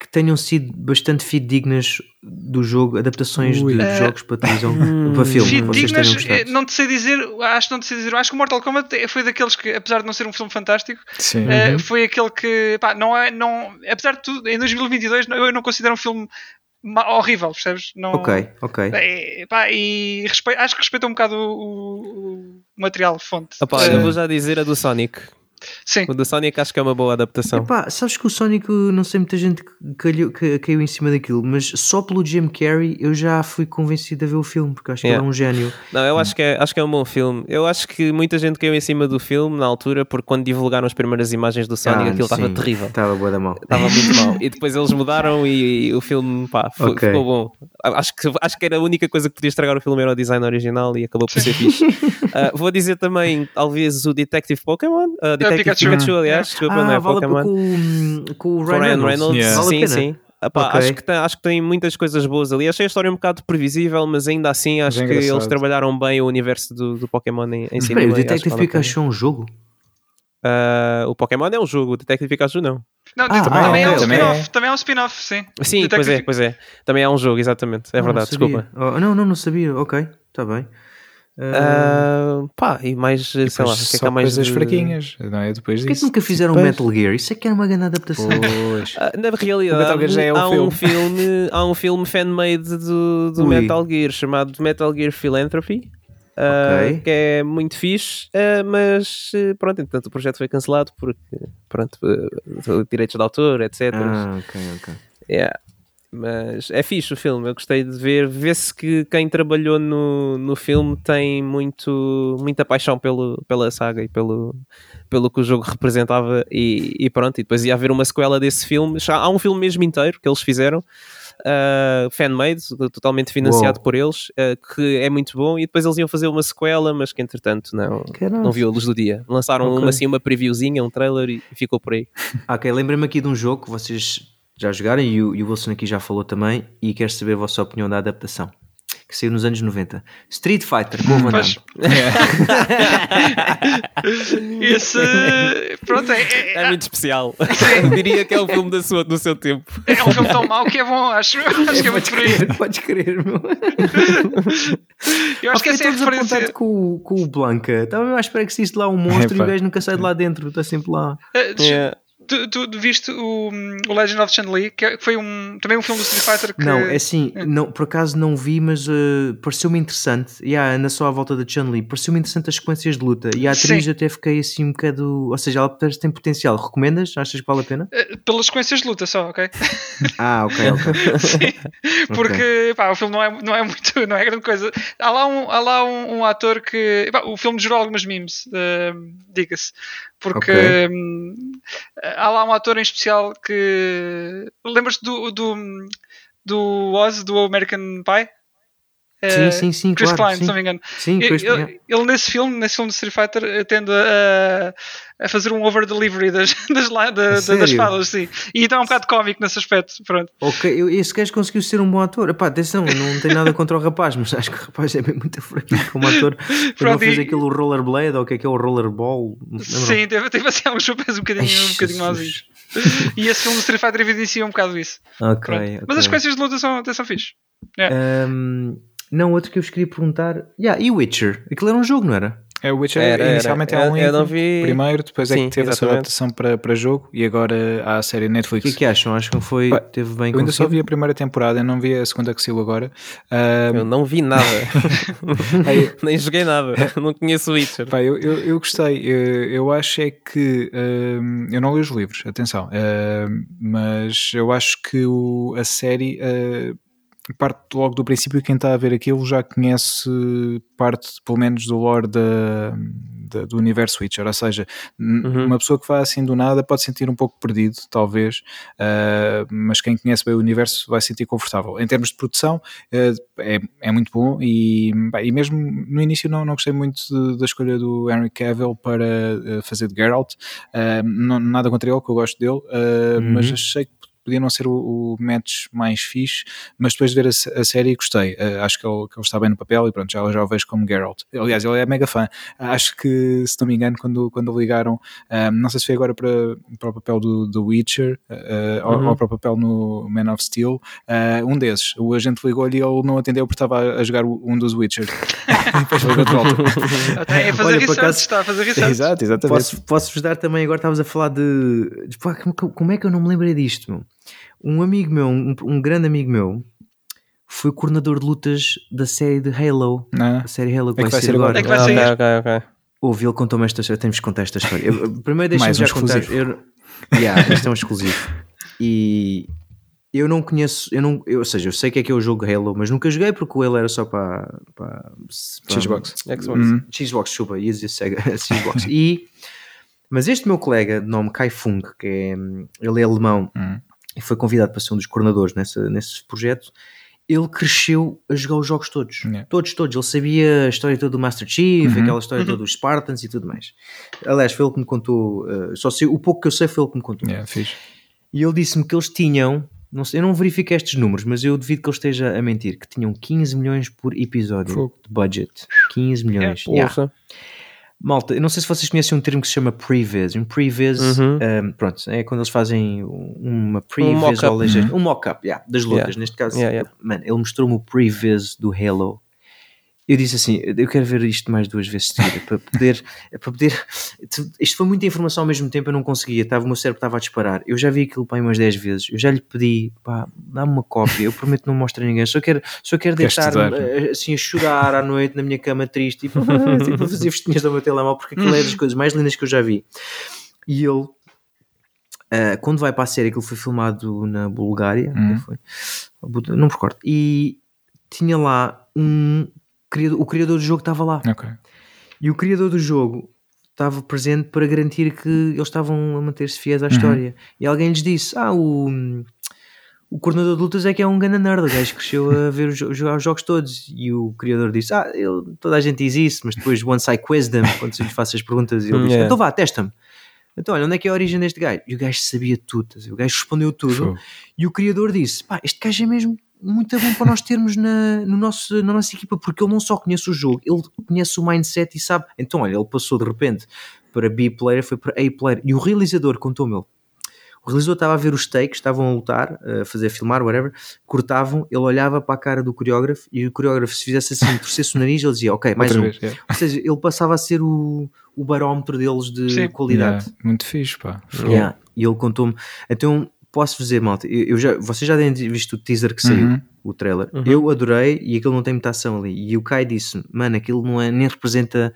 [SPEAKER 4] que tenham sido bastante fidedignas do jogo, adaptações
[SPEAKER 1] Ui.
[SPEAKER 4] de
[SPEAKER 3] Eh,
[SPEAKER 4] jogos para televisão, (laughs) para filme.
[SPEAKER 3] Fidedignas, não te sei dizer, acho que não te sei dizer. Acho que o Mortal Kombat é- foi daqueles que, apesar de não ser um filme fantástico, eh, foi aquele que, pá, não é, não, apesar de tudo, em 2022 não- eu não considero um filme horrível, percebes? Não,
[SPEAKER 4] Ok, ok.
[SPEAKER 3] É, pá, e respe- acho que respeita um bocado o, o- o material, fonte.
[SPEAKER 2] Ah, pá,
[SPEAKER 3] Eh,
[SPEAKER 2] eu vou já dizer a do Sonic.
[SPEAKER 3] Sim,
[SPEAKER 2] O do Sonic acho que é uma boa adaptação.
[SPEAKER 4] Epá, sabes que o Sonic, não sei muita gente que calhou- que caiu em cima daquilo, mas só pelo Jim Carrey eu já fui convencido a ver o filme, porque acho que
[SPEAKER 2] Yeah.
[SPEAKER 4] ele é um gênio.
[SPEAKER 2] Não, eu acho que, é, acho que é um bom filme. Eu acho que muita gente caiu em cima do filme na altura, porque quando divulgaram as primeiras imagens do Sonic,
[SPEAKER 4] Ah,
[SPEAKER 2] aquilo estava terrível.
[SPEAKER 4] Estava boa da mão.
[SPEAKER 2] Estava muito mal. E depois eles mudaram e, e o filme pá, foi-
[SPEAKER 4] Ok.
[SPEAKER 2] ficou bom. Acho que, acho que era a única coisa que podia estragar o filme era o design original e acabou por ser fixe. Ah, vou dizer também, talvez, o Detective Pokémon. ah, Detective
[SPEAKER 3] Pikachu.
[SPEAKER 2] Pikachu, aliás, desculpa, não
[SPEAKER 4] Ah,
[SPEAKER 2] é
[SPEAKER 4] vale a
[SPEAKER 2] Pokémon.
[SPEAKER 4] com, com o Ryan Reynolds.
[SPEAKER 2] Reynolds,
[SPEAKER 1] Yeah.
[SPEAKER 4] Vale
[SPEAKER 2] sim, sim. Epá,
[SPEAKER 4] Ok.
[SPEAKER 2] acho, que tem, acho que tem muitas coisas boas ali. Achei a história um bocado previsível, mas ainda assim acho
[SPEAKER 1] Mas é
[SPEAKER 2] que eles
[SPEAKER 1] engraçado.
[SPEAKER 2] trabalharam bem o universo do, do Pokémon em, em
[SPEAKER 4] aí, o Detective. Pikachu é um jogo?
[SPEAKER 2] Ah, o Pokémon é um jogo, o Detective Pikachu não.
[SPEAKER 3] não,
[SPEAKER 4] Ah,
[SPEAKER 3] também,
[SPEAKER 4] ah,
[SPEAKER 3] é um
[SPEAKER 4] ok,
[SPEAKER 1] também
[SPEAKER 3] spin-off,
[SPEAKER 1] é.
[SPEAKER 3] também é um spin-off, sim.
[SPEAKER 2] Sim,
[SPEAKER 3] Detective
[SPEAKER 2] pois é, pois é. Também é um jogo, exatamente. É
[SPEAKER 4] Não,
[SPEAKER 2] verdade,
[SPEAKER 4] não
[SPEAKER 2] desculpa.
[SPEAKER 4] Oh, não, não, não sabia. Ok, está bem. Ah,
[SPEAKER 2] pá, e mais, sei
[SPEAKER 1] Depois
[SPEAKER 2] lá, o que é que há mais
[SPEAKER 1] coisas
[SPEAKER 2] de-
[SPEAKER 1] fraquinhas, não é? Depois
[SPEAKER 4] Porquê que
[SPEAKER 1] disso.
[SPEAKER 4] nunca fizeram
[SPEAKER 2] Pois.
[SPEAKER 4] Metal Gear? Isso é que era uma grande adaptação.
[SPEAKER 1] Pois.
[SPEAKER 2] Ah, na realidade,
[SPEAKER 1] Gear já é um
[SPEAKER 2] há, um
[SPEAKER 1] filme.
[SPEAKER 2] filme, há um filme fan-made do, do
[SPEAKER 4] Ui.
[SPEAKER 2] Metal Gear chamado Metal Gear Philanthropy. ah,
[SPEAKER 4] Ok.
[SPEAKER 2] que é muito fixe, ah, mas pronto, entretanto o projeto foi cancelado porque pronto, direitos de autor, etc.
[SPEAKER 4] Ah, ok, ok.
[SPEAKER 2] Yeah. Mas é fixe o filme, eu gostei de ver. Vê-se que quem trabalhou no, no filme tem muito, muita paixão pelo, pela saga e pelo, pelo que o jogo representava. E, e pronto, e depois ia haver uma sequela desse filme. Já há um filme mesmo inteiro que eles fizeram, uh, fan-made, totalmente financiado por eles, uh, que é muito bom. E depois eles iam fazer uma sequela, mas que entretanto não,
[SPEAKER 4] Caramba.
[SPEAKER 2] não viu a luz do dia. Lançaram
[SPEAKER 4] Ok.
[SPEAKER 2] uma, assim, uma previewzinha, um trailer e, ficou por aí. (laughs)
[SPEAKER 4] Ok, lembrei-me aqui de um jogo que vocês já jogaram e o, e o Wilson aqui já falou também e quero saber a vossa opinião da adaptação. Que saiu nos anos 90. Street Fighter com o Van
[SPEAKER 3] Pois.
[SPEAKER 4] Damme. (laughs)
[SPEAKER 3] Esse. Pronto, é, é,
[SPEAKER 2] É muito especial. Diria que é o filme da sua, do seu tempo.
[SPEAKER 3] é um filme tão mau que é bom, acho. Acho que é muito aí.
[SPEAKER 4] Podes crer, meu.
[SPEAKER 3] Eu acho que essa é a referência.
[SPEAKER 4] com, o- com o Blanca. Estava mesmo à espera que existisse lá um (laughs) monstro e o gajo nunca sai de lá dentro. Está sempre lá.
[SPEAKER 2] Yeah.
[SPEAKER 3] Tu, tu viste o, o Legend of Chun-Li, que é- que foi um, também um filme do Street Fighter que.
[SPEAKER 4] Não, é assim, não, por acaso não vi, mas uh, pareceu-me interessante. E yeah, anda só à volta da Chun-Li. Pareceu-me interessante as sequências de luta. E a atriz
[SPEAKER 3] Sim.
[SPEAKER 4] até fiquei assim um bocado. Ou seja, ela tem potencial. Recomendas? Achas que vale a pena?
[SPEAKER 3] eh, Pelas sequências de luta só, ok? (laughs)
[SPEAKER 4] Ah, ok, ok.
[SPEAKER 3] Sim, (laughs) porque pá, o filme não é, não é muito, não é grande coisa. Há lá um, há lá um, um ator que. pá, o filme gerou algumas memes, eh, diga-se. Porque
[SPEAKER 4] Ok.
[SPEAKER 3] hum, há lá um ator em especial que. Lembras-te do, do, do Oz, do American Pie?
[SPEAKER 4] Sim,
[SPEAKER 3] Eh,
[SPEAKER 4] sim, sim,
[SPEAKER 3] Chris
[SPEAKER 4] claro.
[SPEAKER 3] Klein, se
[SPEAKER 4] sim.
[SPEAKER 3] não me engano.
[SPEAKER 4] Sim, Chris-
[SPEAKER 3] ele- ele nesse filme, nesse filme de Street Fighter, eh, tende a, a fazer um over delivery das, (laughs) das, das falas, sim. E então é um bocado cómico nesse aspecto. Pronto.
[SPEAKER 4] Ok, esse gajo conseguiu ser um bom ator. Epá, atenção, não tenho nada contra o rapaz, mas acho que o rapaz é bem muito fraquinho como ator. (laughs)
[SPEAKER 3] Pronto,
[SPEAKER 4] fez
[SPEAKER 3] e-
[SPEAKER 4] aquele rollerblade, ou o que é que é o rollerball? Não se?
[SPEAKER 3] Sim, teve, teve assim alguns papéis um bocadinho,
[SPEAKER 4] Ai,
[SPEAKER 3] um bocadinho mauzinhos. E esse filme do Street Fighter evidencia um bocado isso.
[SPEAKER 4] Ok,
[SPEAKER 3] Pronto.
[SPEAKER 4] ok.
[SPEAKER 3] Mas as sequências de luta são, até são fixe.
[SPEAKER 4] Ahm, não, outro que eu vos queria perguntar. Yeah, e Witcher? Aquilo era um jogo, não era?
[SPEAKER 1] É o Witcher,
[SPEAKER 2] Era, era.
[SPEAKER 1] inicialmente é
[SPEAKER 2] Eu-
[SPEAKER 1] um
[SPEAKER 2] eu não
[SPEAKER 1] livro,
[SPEAKER 2] vi-
[SPEAKER 1] primeiro, depois é
[SPEAKER 2] Sim,
[SPEAKER 1] que teve essa
[SPEAKER 2] exatamente.
[SPEAKER 1] adaptação para, para jogo e agora há a série
[SPEAKER 4] O
[SPEAKER 1] Netflix.
[SPEAKER 4] que é que acham? Acho que foi,
[SPEAKER 1] Pá,
[SPEAKER 4] teve bem
[SPEAKER 1] Eu ainda só vi a primeira temporada, eu não vi a segunda que saiu agora. Ah,
[SPEAKER 2] Eu não vi nada. (laughs) (laughs) Nem joguei nada. Não conheço o Witcher.
[SPEAKER 1] Pá, eu, eu, eu gostei. Eu, eu acho é que hum, eu não li os livros, atenção, hum, mas eu acho que o- a série hum, parte logo do princípio que quem está a ver aquilo já conhece parte, pelo menos, do lore da, da- do universo Witcher. Ou seja,
[SPEAKER 2] Uhum.
[SPEAKER 1] uma pessoa que vai assim do nada pode sentir um pouco perdido, talvez, uh, mas quem conhece bem o universo vai se sentir confortável. Em termos de produção, uh, é, é muito bom e, pá, e mesmo no início não, não gostei muito de- da escolha do Henry Cavill para uh, fazer de Geralt. Não- nada contra ele, que eu gosto dele, uh,
[SPEAKER 4] Uhum.
[SPEAKER 1] mas achei que podia não ser o, o match mais fixe, mas depois de ver a, a série gostei. Uh, acho que ele, que ele está bem no papel e pronto, já, já o vejo como Geralt. Aliás, ele é mega fã. Acho que, se não me engano, quando, quando ligaram, um, não sei se foi agora para, para o papel do, do Witcher uh, ou-
[SPEAKER 2] Uhum.
[SPEAKER 1] ou, para o papel no Man of Steel, uh, um desses. O agente ligou-lhe e ele não atendeu porque estava a, a jogar um dos Witcher. (laughs) depois ligou de volta. (laughs)
[SPEAKER 3] Até a fazer
[SPEAKER 4] Olha, por
[SPEAKER 3] research,
[SPEAKER 4] acaso-
[SPEAKER 3] está a fazer research.
[SPEAKER 1] Exato, exatamente.
[SPEAKER 4] Posso, posso-vos dar também, agora estavas a falar de. de pá, como, como é que eu não me lembrei disto? Um amigo meu, um, um grande amigo meu, foi coordenador de lutas da série de Halo.
[SPEAKER 1] Não?
[SPEAKER 4] A série Halo que
[SPEAKER 1] É que
[SPEAKER 4] vai, ser agora.
[SPEAKER 3] É que vai
[SPEAKER 2] Ah,
[SPEAKER 3] sair.
[SPEAKER 2] ok, ok, ok.
[SPEAKER 4] Ouve, ele contou-me esta história. Temos que contar esta história. Eu- primeiro deixa-me
[SPEAKER 1] Mais um
[SPEAKER 4] já contar.
[SPEAKER 1] exclusivo.
[SPEAKER 4] Eu, yeah, isto é um exclusivo. E eu não conheço, eu não, eu, ou seja, eu sei que é que é o jogo Halo, mas nunca joguei porque o Halo era só para, para, para
[SPEAKER 1] Xbox.
[SPEAKER 2] Xbox.
[SPEAKER 1] Hum.
[SPEAKER 4] Xbox, chupa, ia dizer Sega, (laughs) Xbox. E, mas este meu colega de nome Kai Fung, que é, ele é alemão
[SPEAKER 1] Hum.
[SPEAKER 4] E foi convidado para ser um dos coordenadores nessa, nesse projeto, ele cresceu a jogar os jogos todos.
[SPEAKER 1] Yeah.
[SPEAKER 4] Todos, todos. Ele sabia a história toda do Master Chief,
[SPEAKER 1] Uhum.
[SPEAKER 4] aquela história toda dos Spartans e tudo mais. Aliás, foi ele que me contou, eh, só sei, o pouco que eu sei foi ele que me contou.
[SPEAKER 1] Yeah, fixe.
[SPEAKER 4] E ele disse-me que eles tinham, não sei, eu não verifiquei estes números, mas eu duvido que ele esteja a mentir, que tinham 15 milhões por episódio
[SPEAKER 1] Fogo.
[SPEAKER 4] de budget. 15 milhões.
[SPEAKER 3] É,
[SPEAKER 4] Yeah. Malta, eu não sei se vocês conhecem um termo que se chama previs. Um previs,
[SPEAKER 2] Uhum.
[SPEAKER 4] um, pronto, é quando eles fazem uma previs
[SPEAKER 2] mock-up.
[SPEAKER 4] ou legenda- um mock-up yeah, das lutas.
[SPEAKER 2] Yeah.
[SPEAKER 4] Neste caso,
[SPEAKER 2] Yeah, yeah.
[SPEAKER 4] mano, ele mostrou-me o previs do Halo. Eu disse assim: eu quero ver isto mais duas vezes seguida para poder, para poder. Isto foi muita informação ao mesmo tempo, eu não conseguia. Estava, o meu cérebro estava a disparar. Eu já vi aquilo pá, umas 10 vezes. Eu já lhe pedi, pá, dá-me uma cópia. Eu prometo não mostrar a ninguém. Só quero, só quero deitar
[SPEAKER 1] estudar,
[SPEAKER 4] assim a chorar à noite na minha cama triste, tipo, (laughs) tipo a fazer festinhas do meu telemóvel, porque aquilo é das coisas mais lindas que eu já vi. E ele uh, quando vai para a série, aquilo foi filmado na Bulgária,
[SPEAKER 1] Uhum.
[SPEAKER 4] foi, não me recordo, e tinha lá um criador, o criador do jogo estava lá.
[SPEAKER 1] Ok.
[SPEAKER 4] E o criador do jogo estava presente para garantir que eles estavam a manter-se fiéis à
[SPEAKER 1] Uhum.
[SPEAKER 4] história. E alguém lhes disse: Ah, o, o coordenador de lutas é que é um ganda nerd, o gajo cresceu a ver os, jo- jogar os jogos todos. E o criador disse: Ah, ele- toda a gente diz isso, mas depois, once I quiz them, quando se lhe faço as perguntas, ele diz:
[SPEAKER 2] Yeah.
[SPEAKER 4] Então vá, testa-me. Então, olha, onde é que é a origem deste gajo? E o gajo sabia tudo, ver? o gajo respondeu tudo. E o criador disse: pá, este gajo é mesmo muito bom para nós termos na, no nosso, na nossa equipa, porque ele não só conhece o jogo, ele conhece o mindset e sabe. Então, olha, ele passou de repente para B player, foi para A player. E o realizador contou-me ele. O realizador estava a ver os takes, estavam a lutar, a fazer, a filmar, whatever, cortavam, ele olhava para a cara do coreógrafo e o coreógrafo, se fizesse assim, torcesse o nariz, ele dizia, ok, mais
[SPEAKER 1] Outra
[SPEAKER 4] um.
[SPEAKER 1] vez, yeah.
[SPEAKER 4] Ou seja, ele passava a ser o, o barómetro deles de
[SPEAKER 3] Sim.
[SPEAKER 4] qualidade.
[SPEAKER 1] Yeah, Muito fixe, pá.
[SPEAKER 4] Yeah. E ele contou-me. Então, posso dizer, malta, eu, eu já, vocês já ter visto o teaser que saiu,
[SPEAKER 1] Uhum.
[SPEAKER 4] o trailer.
[SPEAKER 2] Uhum.
[SPEAKER 4] Eu adorei e aquilo não tem muita ação ali. E o Kai disse: Mano, aquilo não é, nem representa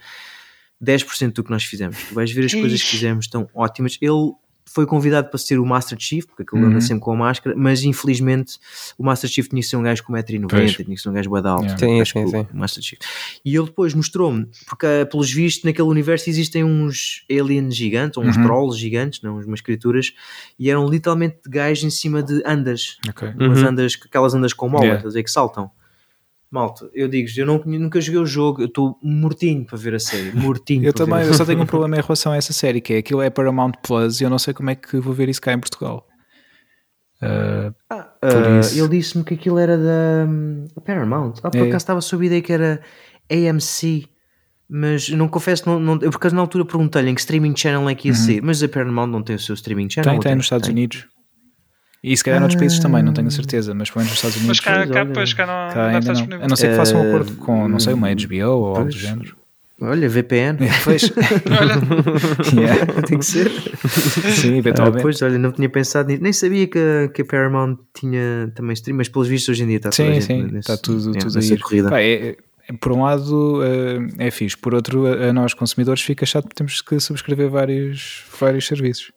[SPEAKER 4] 10% do que nós fizemos. Tu vais ver as coisas que fizemos, estão ótimas. Ele foi convidado para ser o Master Chief, porque aquilo anda
[SPEAKER 1] Uhum.
[SPEAKER 4] sempre com a máscara, mas infelizmente o Master Chief tinha que ser um gajo com 1,90m,
[SPEAKER 1] Pois.
[SPEAKER 4] tinha que ser um gajo alto.
[SPEAKER 1] Yeah.
[SPEAKER 2] Sim,
[SPEAKER 4] Acho
[SPEAKER 2] sim,
[SPEAKER 4] que
[SPEAKER 2] sim.
[SPEAKER 4] Master Chief. E ele depois mostrou-me, porque ah, pelos vistos naquele universo existem uns aliens gigantes, ou uns
[SPEAKER 1] Uhum.
[SPEAKER 4] trolls gigantes, não, umas criaturas, e eram literalmente gajos em cima de andas,
[SPEAKER 1] Ok.
[SPEAKER 4] umas
[SPEAKER 2] Uhum.
[SPEAKER 4] andas, aquelas andas com mola,
[SPEAKER 1] Yeah.
[SPEAKER 4] que saltam. Malta, eu digo eu não, nunca joguei o jogo, eu estou mortinho para ver a série, mortinho.
[SPEAKER 1] Eu também, eu só tenho um problema em relação a essa série, que é aquilo é Paramount Plus e eu não sei como é que vou ver isso cá em Portugal. Ah,
[SPEAKER 4] Ah,
[SPEAKER 1] isso.
[SPEAKER 4] ele disse-me que aquilo era da hum, Paramount. Ah, por
[SPEAKER 1] É.
[SPEAKER 4] acaso estava sob a ideia que era AMC, mas não confesso, não, não, eu por acaso na altura perguntei-lhe em que streaming channel é que ia ser, mas a Paramount não tem o seu streaming channel.
[SPEAKER 1] tem,
[SPEAKER 4] ou
[SPEAKER 1] tem nos Estados
[SPEAKER 4] Tem?
[SPEAKER 1] Unidos. E se calhar noutros países também, não tenho a certeza, mas pelo menos nos Estados Unidos.
[SPEAKER 3] Mas cá,
[SPEAKER 4] Pois,
[SPEAKER 3] cá,
[SPEAKER 4] olha.
[SPEAKER 3] pois, cá não,
[SPEAKER 1] cá
[SPEAKER 3] não deve
[SPEAKER 1] ainda
[SPEAKER 3] estar
[SPEAKER 1] não.
[SPEAKER 3] disponível.
[SPEAKER 1] A não ser que façam um
[SPEAKER 4] Eh,
[SPEAKER 1] acordo com, não sei, uma HBO ou algo do
[SPEAKER 4] pois.
[SPEAKER 1] género.
[SPEAKER 4] Olha, VPN. (laughs)
[SPEAKER 1] Pois. (laughs) Yeah.
[SPEAKER 4] tem que ser.
[SPEAKER 1] Sim,
[SPEAKER 4] Ah,
[SPEAKER 1] eventualmente.
[SPEAKER 4] pois, olha, não tinha pensado nisso. Nem sabia que, a- que a Paramount tinha também stream, mas pelos vistos hoje em dia está toda a
[SPEAKER 1] sim,
[SPEAKER 4] gente
[SPEAKER 1] sim,
[SPEAKER 4] nesse-
[SPEAKER 1] está tudo,
[SPEAKER 4] é,
[SPEAKER 1] tudo aí.
[SPEAKER 4] corrida.
[SPEAKER 1] Pá, é- é- por um lado eh, é fixe, por outro, a, a nós consumidores fica chato porque temos que subscrever vários, vários serviços.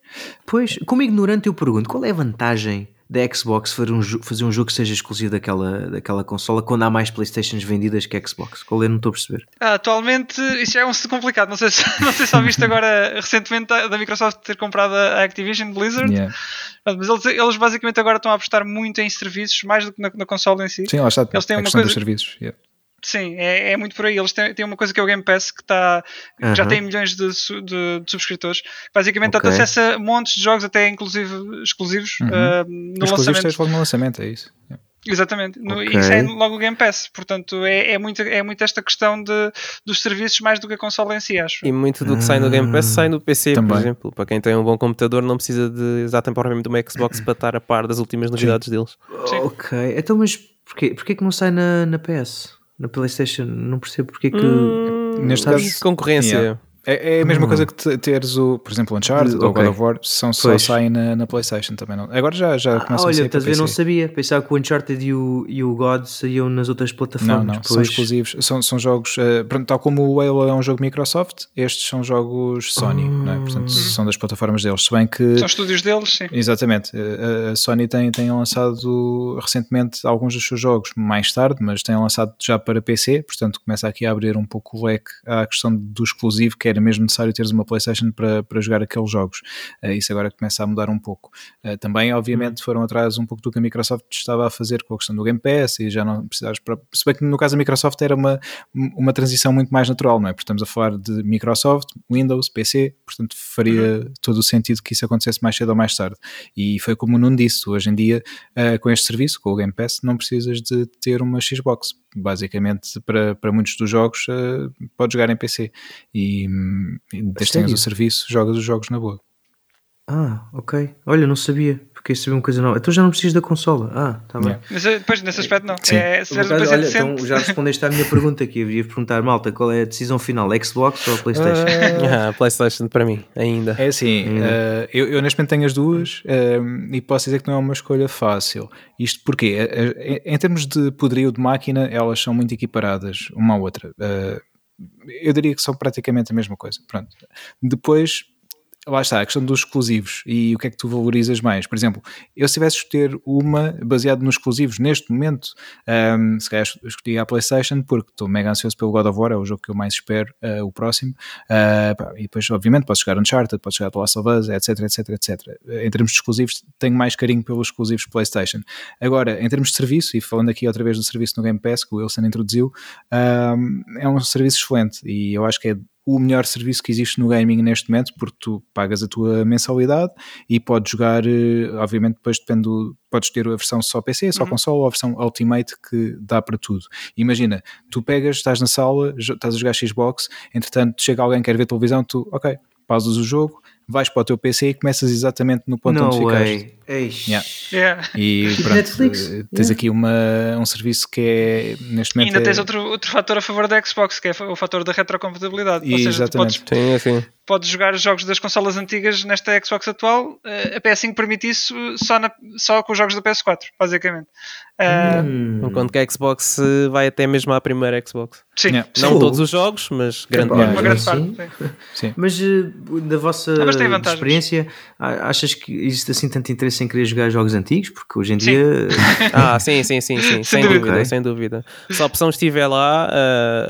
[SPEAKER 4] Pois, como ignorante eu pergunto, qual é a vantagem da Xbox fazer um, fazer um jogo que seja exclusivo daquela, daquela consola quando há mais Playstations vendidas que Xbox? Qual é? Não estou a perceber.
[SPEAKER 3] Ah, atualmente isso já é um complicado. Não sei se, (laughs) não sei se já viste agora recentemente da Microsoft ter comprado a Activision Blizzard.
[SPEAKER 1] Yeah.
[SPEAKER 3] Mas eles, eles basicamente agora estão a apostar muito em serviços, mais do que na, na console em si.
[SPEAKER 1] Sim, lá está.
[SPEAKER 3] Eles têm
[SPEAKER 1] a
[SPEAKER 3] uma
[SPEAKER 1] questão dos
[SPEAKER 3] coisa-
[SPEAKER 1] serviços. yeah.
[SPEAKER 3] Sim, é, é muito por aí. Eles têm, têm uma coisa que é o Game Pass que, tá, que já
[SPEAKER 4] Aham.
[SPEAKER 3] tem milhões de, de- de subscritores. Basicamente
[SPEAKER 4] Ok.
[SPEAKER 3] dá-te acesso a montes de jogos, até inclusive exclusivos,
[SPEAKER 1] Uhum.
[SPEAKER 3] ah, no
[SPEAKER 1] Os exclusivos
[SPEAKER 3] lançamento.
[SPEAKER 1] tens logo no lançamento, é isso.
[SPEAKER 3] Exatamente. No,
[SPEAKER 4] Ok.
[SPEAKER 3] Isso é logo o Game Pass. Portanto, é, é, muito, é muito esta questão de, dos serviços mais do que a console em si, acho.
[SPEAKER 2] E muito do que sai no Game Pass sai no PC,
[SPEAKER 1] Também.
[SPEAKER 2] por exemplo. Para quem tem um bom computador, não precisa de exatamente uma Xbox para estar a par das últimas novidades deles.
[SPEAKER 3] Sim.
[SPEAKER 4] Ok, então mas porquê, porquê que não sai na, na PS? Na Playstation? Não percebo porque que...
[SPEAKER 2] Hum,
[SPEAKER 1] Neste
[SPEAKER 2] caso,
[SPEAKER 1] caso,
[SPEAKER 2] concorrência.
[SPEAKER 1] yeah. É, é a mesma coisa que te- teres o, por exemplo, o Uncharted
[SPEAKER 4] De-
[SPEAKER 1] ou
[SPEAKER 4] ok.
[SPEAKER 1] God of War, são só
[SPEAKER 4] Pois.
[SPEAKER 1] saem na, na PlayStation também. Não. Agora já, já
[SPEAKER 4] Ah,
[SPEAKER 1] começam a
[SPEAKER 4] olha,
[SPEAKER 1] sair
[SPEAKER 4] estás a ver, não sabia. Pensava que o Uncharted e o, e o God saíam nas outras
[SPEAKER 1] Não,
[SPEAKER 4] plataformas.
[SPEAKER 1] não, são
[SPEAKER 4] pois.
[SPEAKER 1] exclusivos. São, são jogos, eh, pronto, tal como o Halo é um jogo Microsoft, estes são jogos Sony, não é? Portanto, são das plataformas deles. Se bem que.
[SPEAKER 3] São estúdios deles, sim.
[SPEAKER 1] Exatamente. Eh, A Sony tem, tem lançado recentemente alguns dos seus jogos mais tarde, mas tem lançado já para PC, portanto começa aqui a abrir um pouco o leque à questão do exclusivo, que era mesmo necessário teres uma PlayStation para, para jogar aqueles jogos. Eh, Isso agora começa a mudar um pouco. Eh, Também, obviamente, foram atrás um pouco do que a Microsoft estava a fazer com a questão do Game Pass e já não precisares. Para... Se bem que no caso da Microsoft era uma, uma transição muito mais natural, não é? Porque estamos a falar de Microsoft, Windows, PC, portanto faria todo o sentido que isso acontecesse mais cedo ou mais tarde. E foi como o Nuno disse, hoje em dia, eh, com este serviço, com o Game Pass, não precisas de ter uma Xbox. Basicamente, para, para muitos dos jogos, eh, podes jogar em PC. E, e desde
[SPEAKER 4] sério?
[SPEAKER 1] o serviço, jogas os jogos na boa.
[SPEAKER 4] Ah, ok. Olha, não sabia. A saber uma coisa nova. Então já não precisas da consola. Ah, está bem.
[SPEAKER 1] Yeah.
[SPEAKER 3] Mas eh, depois, nesse aspecto, não.
[SPEAKER 1] Sim.
[SPEAKER 3] É, se um PC
[SPEAKER 4] olha, então já respondeste à minha pergunta aqui. Eu ia perguntar, malta, qual é a decisão final? Xbox ou Playstation? (laughs)
[SPEAKER 2] Ah, PlayStation para mim, ainda.
[SPEAKER 1] É assim,
[SPEAKER 4] Hum.
[SPEAKER 1] eh, eu, eu neste momento tenho as duas eh, e posso dizer que não é uma escolha fácil. Isto porque, em termos de poderio de máquina, elas são muito equiparadas uma à outra. Eu diria que são praticamente a mesma coisa. Pronto. Depois, lá está, a questão dos exclusivos e o que é que tu valorizas mais. Por exemplo, eu se tivesse de escolher uma baseada nos exclusivos neste momento, um, se calhar escolhi a PlayStation porque estou mega ansioso pelo God of War, é o jogo que eu mais espero, uh, o próximo. Uh, e depois, obviamente, podes jogar Uncharted, podes jogar The Last of Us, etc, etc, etc. Em termos de exclusivos, tenho mais carinho pelos exclusivos PlayStation. Agora, em termos de serviço, e falando aqui outra vez do serviço no Game Pass que o Wilson introduziu, um, é um serviço excelente e eu acho que é o melhor serviço que existe no gaming neste momento, porque tu pagas a tua mensalidade e podes jogar, eh, obviamente, depois depende do, podes ter a versão só PC, só uhum. console ou a versão Ultimate que dá para tudo. Imagina, tu pegas, estás na sala, estás a jogar Xbox, entretanto chega alguém que quer ver televisão, tu, ok, pausas o jogo, vais para o teu PC e começas exatamente no ponto
[SPEAKER 4] no
[SPEAKER 1] onde
[SPEAKER 4] way.
[SPEAKER 1] ficaste. Yeah.
[SPEAKER 3] Yeah.
[SPEAKER 1] E (laughs) pronto,
[SPEAKER 4] Netflix.
[SPEAKER 1] Eh, tens
[SPEAKER 4] Yeah.
[SPEAKER 1] aqui uma, um serviço que é neste
[SPEAKER 3] E
[SPEAKER 1] momento.
[SPEAKER 3] ainda
[SPEAKER 1] é-
[SPEAKER 3] tens outro, outro fator a favor da Xbox, que é o fator da retrocompatibilidade. Ou seja, tu
[SPEAKER 1] Exatamente.
[SPEAKER 3] podes,
[SPEAKER 2] Sim, assim.
[SPEAKER 3] podes jogar os jogos das consolas antigas nesta Xbox atual. eh, A PS5 permite isso só, na- só com os jogos da PS4, basicamente. Ah,
[SPEAKER 4] Hum.
[SPEAKER 2] Enquanto que a Xbox eh, vai até mesmo à primeira Xbox.
[SPEAKER 3] Sim,
[SPEAKER 1] Yeah.
[SPEAKER 3] sim.
[SPEAKER 2] Não
[SPEAKER 4] Sim.
[SPEAKER 2] todos os jogos, mas grande parte.
[SPEAKER 3] uma grande parte. sim.
[SPEAKER 1] Sim.
[SPEAKER 4] Mas eh, da vossa
[SPEAKER 3] Ah, mas
[SPEAKER 4] experiência, achas que existe assim tanto interesse em querer jogar jogos antigos? Porque hoje em
[SPEAKER 3] Sim.
[SPEAKER 4] dia. (laughs)
[SPEAKER 2] Ah, sim, sim, sim, sim. sem
[SPEAKER 3] dúvida.
[SPEAKER 2] dúvida,
[SPEAKER 4] Ok.
[SPEAKER 2] sem dúvida. Se a opção estiver lá.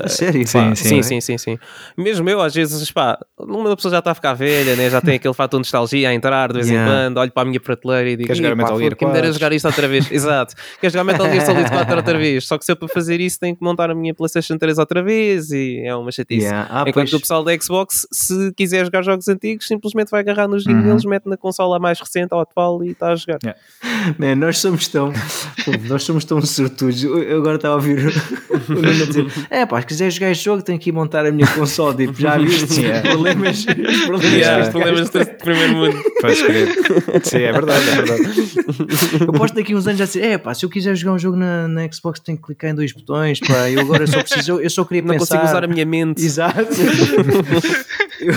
[SPEAKER 4] A sério?
[SPEAKER 1] Sim,
[SPEAKER 4] Pá,
[SPEAKER 2] Sim,
[SPEAKER 1] Sim.
[SPEAKER 2] sim, sim, sim. Mesmo eu, às vezes, pá, uma pessoa já está a ficar velha, né? já tem aquele fator de nostalgia a entrar de vez
[SPEAKER 4] Yeah.
[SPEAKER 2] em quando, olho para a minha prateleira e digo,
[SPEAKER 1] Quer jogar
[SPEAKER 2] "Ih, pá,
[SPEAKER 1] Metal Gear
[SPEAKER 2] quem me dera
[SPEAKER 1] 4?"
[SPEAKER 2] jogar isto outra vez. (laughs) Exato. Quer jogar Metal Gear Solid 4 outra vez. Só que se eu para fazer isso tenho que montar a minha PlayStation 3 outra vez e é uma chatice.
[SPEAKER 4] Yeah. Ah,
[SPEAKER 2] Enquanto
[SPEAKER 4] pois.
[SPEAKER 2] o pessoal da Xbox, se quiser jogar jogos antigos, simplesmente vai agarrar nos
[SPEAKER 1] Uhum.
[SPEAKER 2] joguinhos deles, mete na consola mais recente, ao atual e está a jogar.
[SPEAKER 4] Man, nós somos tão nós somos tão sortudos. Eu agora estava a ouvir o Nuno a dizer: É pá, se quiser jogar este jogo, tenho que ir montar a minha console. Tipo, já viste (laughs)
[SPEAKER 1] Yeah.
[SPEAKER 4] os problemas, os problemas
[SPEAKER 2] Yeah, os problemas
[SPEAKER 4] gajo
[SPEAKER 2] do primeiro mundo.
[SPEAKER 1] Podes crer. Sim, é verdade, é verdade.
[SPEAKER 4] Eu posso daqui uns anos já dizer: É pá, se eu quiser jogar um jogo na, na Xbox, tenho que clicar em dois botões. Pá, eu agora só preciso, eu só queria
[SPEAKER 2] Não
[SPEAKER 4] pensar.
[SPEAKER 2] consigo usar a minha mente.
[SPEAKER 4] Exato. eu,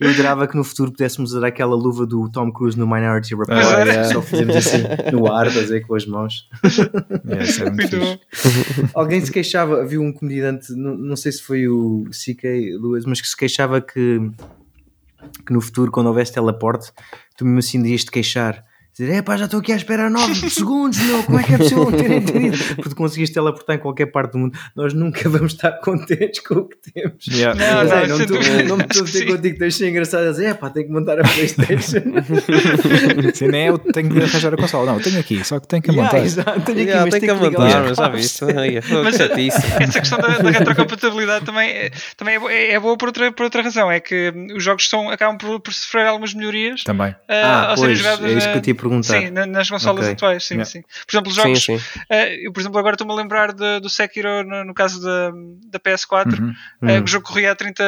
[SPEAKER 4] eu adorava que no futuro pudéssemos usar aquela luva do Tom Cruise no Minority Report.
[SPEAKER 1] Ah, yeah.
[SPEAKER 4] Só fazemos assim no ar, a ver, com as mãos. (laughs)
[SPEAKER 1] É, isso é muito
[SPEAKER 3] Muito
[SPEAKER 1] fixe.
[SPEAKER 3] bom.
[SPEAKER 4] Alguém se queixava, havia um comediante, não, não sei se foi o CK Lewis, mas que se queixava que, que no futuro, quando houvesse teleporte, tu mesmo assim irias te queixar. Dizer, é pá, já estou aqui à espera há 9 (laughs) segundos, meu, como é que é possível não ter entendido? (laughs) Porque tu conseguiste teleportar em qualquer parte do mundo. Nós nunca (laughs) vamos estar contentes com o que temos.
[SPEAKER 1] Yeah.
[SPEAKER 3] Não, não,
[SPEAKER 4] é, não,
[SPEAKER 3] sem
[SPEAKER 4] estou-
[SPEAKER 3] dúvida.
[SPEAKER 4] não me estou a dizer contigo, tens de ser engraçado a dizer, é pá, tenho que montar a Playstation.
[SPEAKER 1] Sim, nem eu tenho que arranjar a consola. Não, eu tenho aqui, só que tenho que
[SPEAKER 4] Yeah,
[SPEAKER 1] montar.
[SPEAKER 4] exato, tenho aqui,
[SPEAKER 2] Yeah,
[SPEAKER 4] mas
[SPEAKER 2] tem que
[SPEAKER 4] tenho que ligar
[SPEAKER 2] montar, mas já viste.
[SPEAKER 3] Mas
[SPEAKER 2] chatice.
[SPEAKER 3] essa questão da, da retrocompatibilidade também, é, também é, é- é boa por outra, por outra razão. É que os jogos são, acabam por, por sofrer algumas melhorias
[SPEAKER 1] Também.
[SPEAKER 3] ah,
[SPEAKER 4] Ah,
[SPEAKER 3] ao serem
[SPEAKER 4] pois, é isso que eu te perguntar.
[SPEAKER 3] Sim, na- nas consolas
[SPEAKER 4] Ok.
[SPEAKER 3] atuais, sim,
[SPEAKER 1] Yeah.
[SPEAKER 3] sim. Por exemplo, os
[SPEAKER 2] Sim,
[SPEAKER 3] jogos.
[SPEAKER 2] sim.
[SPEAKER 3] eh, eu, por exemplo, agora estou-me a lembrar de- do Sekiro no, no caso da, da PS4,
[SPEAKER 1] Uhum.
[SPEAKER 3] eh,
[SPEAKER 4] Hum.
[SPEAKER 3] o jogo corria a 30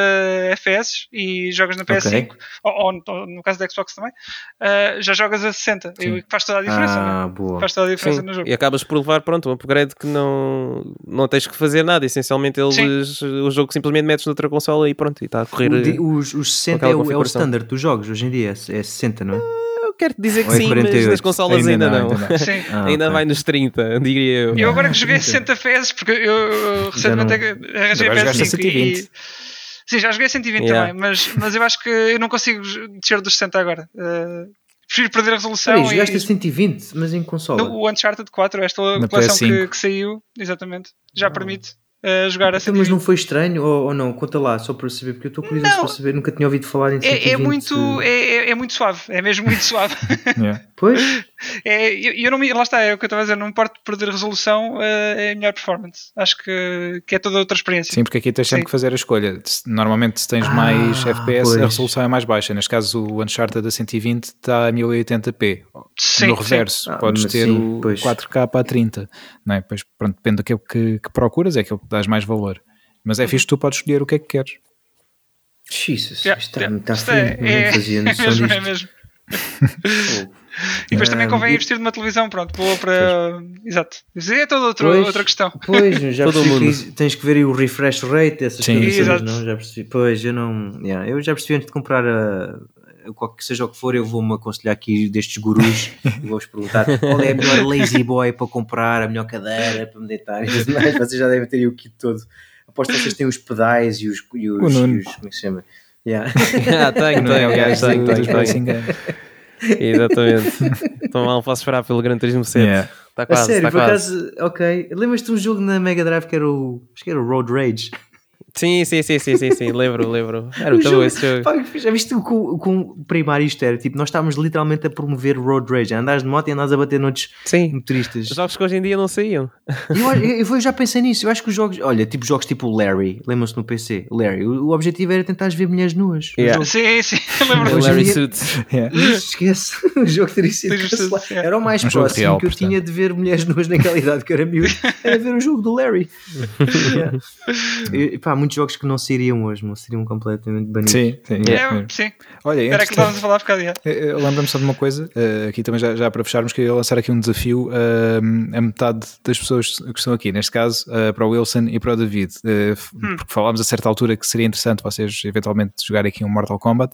[SPEAKER 3] FPS e jogas na PS5, ou, ou- ou no caso da Xbox também, eh, já jogas a 60.
[SPEAKER 1] Sim.
[SPEAKER 3] E faz toda a diferença, não é?
[SPEAKER 4] Ah, boa.
[SPEAKER 3] Faz toda a diferença
[SPEAKER 2] Sim,
[SPEAKER 3] no jogo.
[SPEAKER 2] e acabas por levar, pronto, um upgrade que não, não tens que fazer nada. Essencialmente, eles, o jogo simplesmente metes noutra consola e pronto, e está a correr.
[SPEAKER 4] O di- os, os 60
[SPEAKER 2] aquela
[SPEAKER 4] é o, é o standard dos jogos hoje em dia, é 60, não é?
[SPEAKER 2] Eu quero dizer que
[SPEAKER 4] é
[SPEAKER 2] sim, mas
[SPEAKER 4] 48?
[SPEAKER 2] nas consolas ainda, não.
[SPEAKER 1] ainda não.
[SPEAKER 3] Sim.
[SPEAKER 4] Ah,
[SPEAKER 2] ainda
[SPEAKER 4] ok.
[SPEAKER 2] vai nos 30, diria eu.
[SPEAKER 3] Eu agora que joguei a 60 FPS, porque eu, eu recentemente
[SPEAKER 4] não-
[SPEAKER 3] arranjei a
[SPEAKER 1] Agora jogaste a
[SPEAKER 3] PS5
[SPEAKER 1] 120.
[SPEAKER 3] e. Sim, já joguei a 120
[SPEAKER 2] Yeah.
[SPEAKER 3] também, mas, mas eu acho que eu não consigo descer dos 60 agora. Eh, prefiro perder a resolução.
[SPEAKER 4] Peraí,
[SPEAKER 3] e-
[SPEAKER 4] jogaste a 120, mas em consola.
[SPEAKER 3] No- o Uncharted 4, esta
[SPEAKER 1] Na
[SPEAKER 3] coleção que,
[SPEAKER 1] PS5.
[SPEAKER 3] que saiu, exatamente, já permite eh, jogar a
[SPEAKER 4] Então, mas
[SPEAKER 3] 120.
[SPEAKER 4] não foi estranho ou, ou não? Conta lá, só para saber, porque eu estou curioso
[SPEAKER 3] Não.
[SPEAKER 4] para saber, nunca tinha ouvido falar em 120.
[SPEAKER 3] É, é muito, é, é- é muito suave, é mesmo muito suave. (laughs)
[SPEAKER 1] Yeah.
[SPEAKER 4] Pois,
[SPEAKER 3] É, eu, eu não me, lá está, é o que eu estava a dizer, não me importo de perder resolução, eh, é a melhor performance. Acho que, que é toda outra experiência.
[SPEAKER 1] Sim, porque aqui tens sempre
[SPEAKER 3] Sim.
[SPEAKER 1] que fazer a escolha. Normalmente, se tens
[SPEAKER 4] Ah,
[SPEAKER 1] mais FPS,
[SPEAKER 4] pois.
[SPEAKER 1] a resolução é mais baixa. Neste caso, o Uncharted a 120 está a 1080p.
[SPEAKER 3] Sim,
[SPEAKER 1] no
[SPEAKER 3] sim.
[SPEAKER 1] reverso,
[SPEAKER 4] Ah,
[SPEAKER 1] podes ter
[SPEAKER 4] sim,
[SPEAKER 1] o
[SPEAKER 4] pois.
[SPEAKER 1] 4K a 30. Não é? Pois, pronto, depende daquilo que, que procuras, é aquilo que dás mais valor. Mas é fixe, tu podes escolher o que é que queres.
[SPEAKER 4] Jesus,
[SPEAKER 3] Yeah,
[SPEAKER 4] isto está
[SPEAKER 3] yeah.
[SPEAKER 4] muito à
[SPEAKER 3] Isto é-
[SPEAKER 4] não
[SPEAKER 3] é-
[SPEAKER 4] fazia
[SPEAKER 3] é (laughs)
[SPEAKER 4] noção
[SPEAKER 3] mesmo,
[SPEAKER 4] disto.
[SPEAKER 3] é mesmo. (laughs) E depois também convém investir numa televisão, pronto, boa para. Exato. Isso é toda outra,
[SPEAKER 4] Pois.
[SPEAKER 3] outra questão.
[SPEAKER 4] Pois, já
[SPEAKER 2] Todo
[SPEAKER 4] percebi que tens que ver aí o refresh rate, essas
[SPEAKER 1] Sim,
[SPEAKER 4] coisas,
[SPEAKER 3] exato.
[SPEAKER 4] não? Já percebi. Pois, eu não. yeah, eu já percebi antes de comprar a. qual que seja o que for, eu vou-me aconselhar aqui destes gurus e vou-vos perguntar (laughs) qual é a melhor lazy boy para comprar, a melhor cadeira para me deitar e tudo mais. Vocês já devem ter aí o kit todo. Aposto que vocês têm os pedais e os. E os, e os como é que se chama? Yeah. (laughs)
[SPEAKER 2] Ah, tenho,
[SPEAKER 1] Não é o
[SPEAKER 2] tenho, tenho, tenho,
[SPEAKER 1] racing
[SPEAKER 2] tenho. (laughs) (laughs) Exatamente. Então mal posso esperar pelo Gran Turismo 7.
[SPEAKER 1] Yeah.
[SPEAKER 2] Está
[SPEAKER 4] A
[SPEAKER 2] quase,
[SPEAKER 4] sério,
[SPEAKER 2] está
[SPEAKER 4] por
[SPEAKER 2] quase.
[SPEAKER 4] acaso, ok. Lembras-te de um jogo na Mega Drive que era o. Acho que era o Road Rage.
[SPEAKER 2] Sim, sim, sim, sim, sim, sim. Lembro, lembro. Era
[SPEAKER 4] O jogo-
[SPEAKER 2] esse jogo.
[SPEAKER 4] Pá, já viste o com, com primário isto era? Tipo, nós estávamos literalmente a promover o Road Rage. Andares de moto e andares a bater noutros
[SPEAKER 2] Sim.
[SPEAKER 4] motoristas.
[SPEAKER 2] Jogos que hoje em dia não saíam.
[SPEAKER 4] Eu, eu, eu já pensei nisso. Eu acho que os jogos, olha, tipo jogos tipo Larry, lembram-se no PC? Larry, o, o objetivo era tentar ver mulheres nuas. O
[SPEAKER 2] Yeah.
[SPEAKER 4] jogo-
[SPEAKER 3] Sim, sim, (laughs) lembro-me.
[SPEAKER 2] Larry
[SPEAKER 4] dia-
[SPEAKER 2] Suits.
[SPEAKER 1] Yeah. (laughs)
[SPEAKER 4] Esquece, (laughs) o jogo teria sido cancelado.
[SPEAKER 3] yeah.
[SPEAKER 4] Era o mais
[SPEAKER 1] Um
[SPEAKER 4] próximo
[SPEAKER 1] real,
[SPEAKER 4] que eu
[SPEAKER 1] portanto.
[SPEAKER 4] tinha de ver mulheres nuas naquela idade que eu era miúdo. Era ver um jogo do Larry. Yeah. E, pá, muitos jogos que não sairiam hoje, não seriam completamente banidos.
[SPEAKER 1] Sim, sim.
[SPEAKER 3] É,
[SPEAKER 1] yeah.
[SPEAKER 3] sim.
[SPEAKER 1] Olha,
[SPEAKER 3] Era aquilo que estávamos a falar há
[SPEAKER 1] Lembro-me só de uma coisa, eh, aqui também já, já para fecharmos, queria lançar aqui um desafio eh, a metade das pessoas que estão aqui, neste caso eh, para o Wilson e para o David, f- porque falámos a certa altura que seria interessante vocês eventualmente jogarem aqui um Mortal Kombat,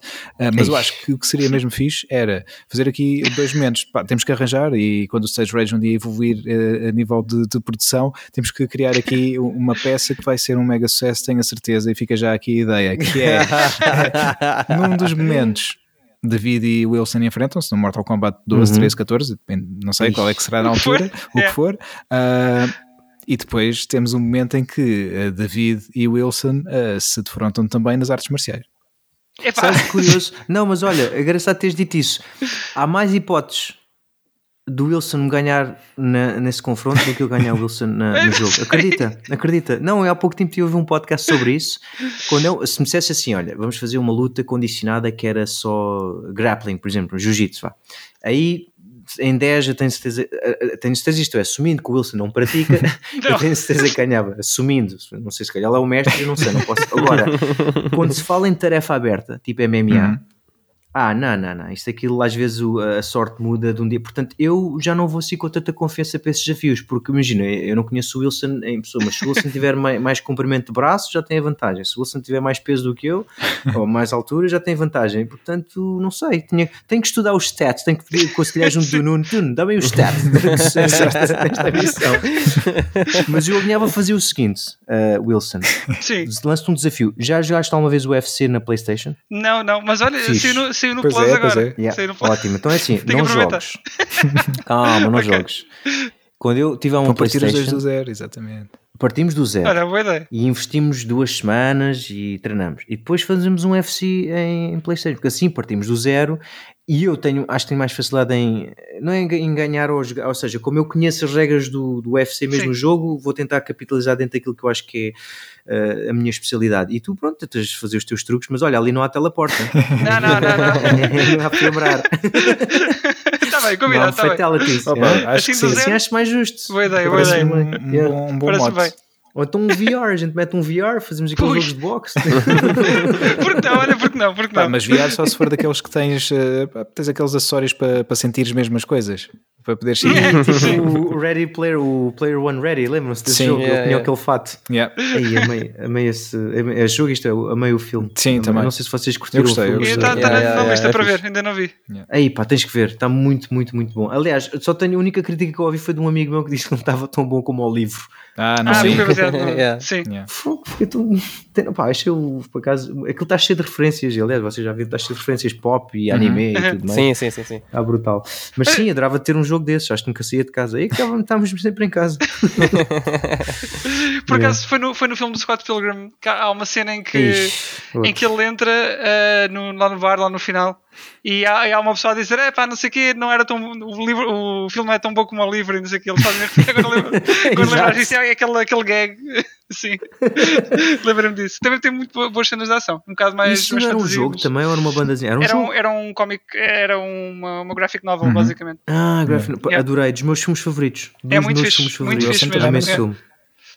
[SPEAKER 1] mas eu acho que o que seria mesmo fixe era fazer aqui dois momentos, Pá, temos que arranjar e quando o Stage Rage um dia evoluir a nível de, de produção, temos que criar aqui (laughs) uma peça que vai ser um mega sucesso, tenho a certeza, e fica já aqui a ideia, que é (laughs) num dos momentos David e Wilson enfrentam-se no Mortal Kombat 12,
[SPEAKER 4] Uhum.
[SPEAKER 1] 13, 14, depende, não sei qual é que será na altura, (laughs) o
[SPEAKER 3] é.
[SPEAKER 1] que for. Ah, e depois temos um momento em que ah, David e Wilson ah, se defrontam também nas artes marciais.
[SPEAKER 3] Epá,
[SPEAKER 4] Sabes curioso? Não, mas olha, é engraçado teres dito isso. Há mais hipóteses do Wilson ganhar na- nesse confronto do que eu ganhar o Wilson na- no (laughs) jogo. Acredita, acredita. Não, eu há pouco tempo tive um podcast sobre isso. Quando eu, se me dissesse assim, olha, vamos fazer uma luta condicionada que era só grappling, por exemplo, jiu-jitsu, vá. Aí em 10 eu tenho certeza, eh, eh, tenho certeza isto é, assumindo que o Wilson não pratica, (laughs) eu
[SPEAKER 3] Não.
[SPEAKER 4] tenho certeza que ganhava, assumindo, não sei se calhar ele é o mestre, eu não sei, não posso. Agora, (laughs) quando se fala em tarefa aberta, tipo MMA,
[SPEAKER 1] Uhum.
[SPEAKER 4] Ah, não, não, não, isto aquilo às vezes a sorte muda de um dia, portanto eu já não vou assim com tanta confiança para esses desafios, porque imagina, eu não conheço o Wilson em pessoa, mas se o Wilson tiver (laughs) mai- mais, comprimento de braço já tem a vantagem, se o Wilson tiver mais peso do que eu, (laughs) ou mais altura já tem vantagem, portanto não sei, tinha, tenho que estudar os stats, tenho que pedir conselhar junto do Nuno, (laughs) Nuno, dá bem os stats. Missão. Mas eu alinhava a fazer o seguinte, uh, Wilson,
[SPEAKER 3] sim.
[SPEAKER 4] lance-te um desafio, já jogaste alguma vez o UFC na Playstation?
[SPEAKER 3] Não, não, mas olha,
[SPEAKER 4] Fixe.
[SPEAKER 3] saiu no, saiu no
[SPEAKER 1] Pois
[SPEAKER 3] Plus
[SPEAKER 1] é, pois
[SPEAKER 3] agora.
[SPEAKER 1] é.
[SPEAKER 4] Yeah,
[SPEAKER 3] Saiu no Plus.
[SPEAKER 4] Ótimo, então é assim, (laughs) não jogues. (laughs) Calma, não (laughs) jogues. Quando eu tiver uma
[SPEAKER 1] Vão partir os dois
[SPEAKER 4] Playstation,
[SPEAKER 1] do zero, exatamente.
[SPEAKER 4] Partimos do zero
[SPEAKER 3] Olha, boa ideia.
[SPEAKER 4] e investimos duas semanas e treinamos. E depois fazemos um UFC em, em Playstation, porque assim partimos do zero e eu tenho, acho que tenho mais facilidade em, não é em, ga- em ganhar ou jogar, ou seja, como eu conheço as regras do, do UFC mesmo
[SPEAKER 3] Sim.
[SPEAKER 4] no jogo, vou tentar capitalizar dentro daquilo que eu acho que é eh, a minha especialidade. E tu, pronto, tentas fazer os teus truques, mas olha, ali não há teleporte. (laughs)
[SPEAKER 3] Não, não, não, não.
[SPEAKER 4] não (laughs) há para lembrar. (laughs)
[SPEAKER 3] Está bem,
[SPEAKER 4] Não
[SPEAKER 3] combinado, está bem.
[SPEAKER 4] fatalities.
[SPEAKER 1] Opa,
[SPEAKER 4] é?
[SPEAKER 1] acho que
[SPEAKER 3] Assim do
[SPEAKER 1] sim.
[SPEAKER 4] Assim acho mais justo.
[SPEAKER 3] Boa ideia, boa ideia.
[SPEAKER 1] um, um
[SPEAKER 4] Yeah.
[SPEAKER 1] bom, um bom
[SPEAKER 3] Parece
[SPEAKER 1] mote.
[SPEAKER 3] bem.
[SPEAKER 4] Ou então um VR, a gente mete um VR, fazemos aqueles
[SPEAKER 3] Ui.
[SPEAKER 4] jogos de boxe. (laughs) (laughs)
[SPEAKER 3] Porque não, olha, porque não, porque
[SPEAKER 1] Pá,
[SPEAKER 3] não.
[SPEAKER 1] mas VR só se for daqueles que tens, pá, tens aqueles acessórios para, para sentires mesmo as coisas, para poderes (laughs) sentir.
[SPEAKER 4] o Ready Player, o Player One Ready, lembram-se desse
[SPEAKER 1] Sim,
[SPEAKER 4] jogo?
[SPEAKER 2] yeah,
[SPEAKER 4] Ele tinha
[SPEAKER 2] yeah.
[SPEAKER 4] aquele fato.
[SPEAKER 1] Yeah.
[SPEAKER 4] Aí, amei, amei esse amei, é jogo, isto é, amei o filme.
[SPEAKER 1] Sim,
[SPEAKER 4] Amei.
[SPEAKER 1] também.
[SPEAKER 4] Não sei se vocês curtiram
[SPEAKER 1] Eu gostei,
[SPEAKER 4] o filme.
[SPEAKER 1] gostei.
[SPEAKER 3] Está tá
[SPEAKER 2] Yeah,
[SPEAKER 3] na,
[SPEAKER 2] yeah,
[SPEAKER 3] na lista
[SPEAKER 2] yeah, é
[SPEAKER 3] para
[SPEAKER 2] fixe.
[SPEAKER 3] ver, ainda não vi.
[SPEAKER 4] Aí pá, tens que ver, está muito, muito, muito bom. Aliás, só tenho a única crítica que eu ouvi foi de um amigo meu que disse que não estava tão bom como o livro.
[SPEAKER 1] Ah, não
[SPEAKER 3] Ah, (laughs) no...
[SPEAKER 2] Yeah.
[SPEAKER 3] Sim.
[SPEAKER 1] Yeah.
[SPEAKER 4] Fiquei tão. Pá, achei o. Por acaso, aquilo está cheio de referências. Aliás, vocês já viram, está cheio de referências pop e anime e tudo mais.
[SPEAKER 2] Sim, sim, sim, sim.
[SPEAKER 4] Está brutal. Mas sim, adorava ter um jogo desses. Acho que nunca saía de casa. Aí que estávamos (laughs) sempre em casa.
[SPEAKER 3] Por acaso foi no, foi no filme do Scott Pilgrim há uma cena em que,
[SPEAKER 4] Ixi,
[SPEAKER 3] em que ele entra eh, no, lá no bar, lá no final, e há, e há uma pessoa a dizer: é pá, não sei o quê, não era tão. O, livro, o filme não é tão bom como o livro, e não sei o quê. Ele faz (laughs) Quando lembras disso, é aquele, aquele gag. (laughs) Sim, lembro-me disso. Também tem muito bo- boas cenas de ação, um bocado mais.
[SPEAKER 4] Isso
[SPEAKER 3] mais
[SPEAKER 4] era um jogo também ou era uma bandazinha? Era um
[SPEAKER 3] Era
[SPEAKER 4] jogo.
[SPEAKER 3] um, era um cómic, era uma, uma graphic novel,
[SPEAKER 1] Uhum.
[SPEAKER 3] basicamente.
[SPEAKER 4] Ah, graphic...
[SPEAKER 3] Yeah.
[SPEAKER 4] adorei, dos meus filmes favoritos. Dos
[SPEAKER 3] É muito
[SPEAKER 4] meus
[SPEAKER 3] fixe,
[SPEAKER 4] filmes
[SPEAKER 3] muito
[SPEAKER 4] favoritos.
[SPEAKER 3] fixe
[SPEAKER 4] Eu sempre
[SPEAKER 3] mesmo, é.
[SPEAKER 4] filme.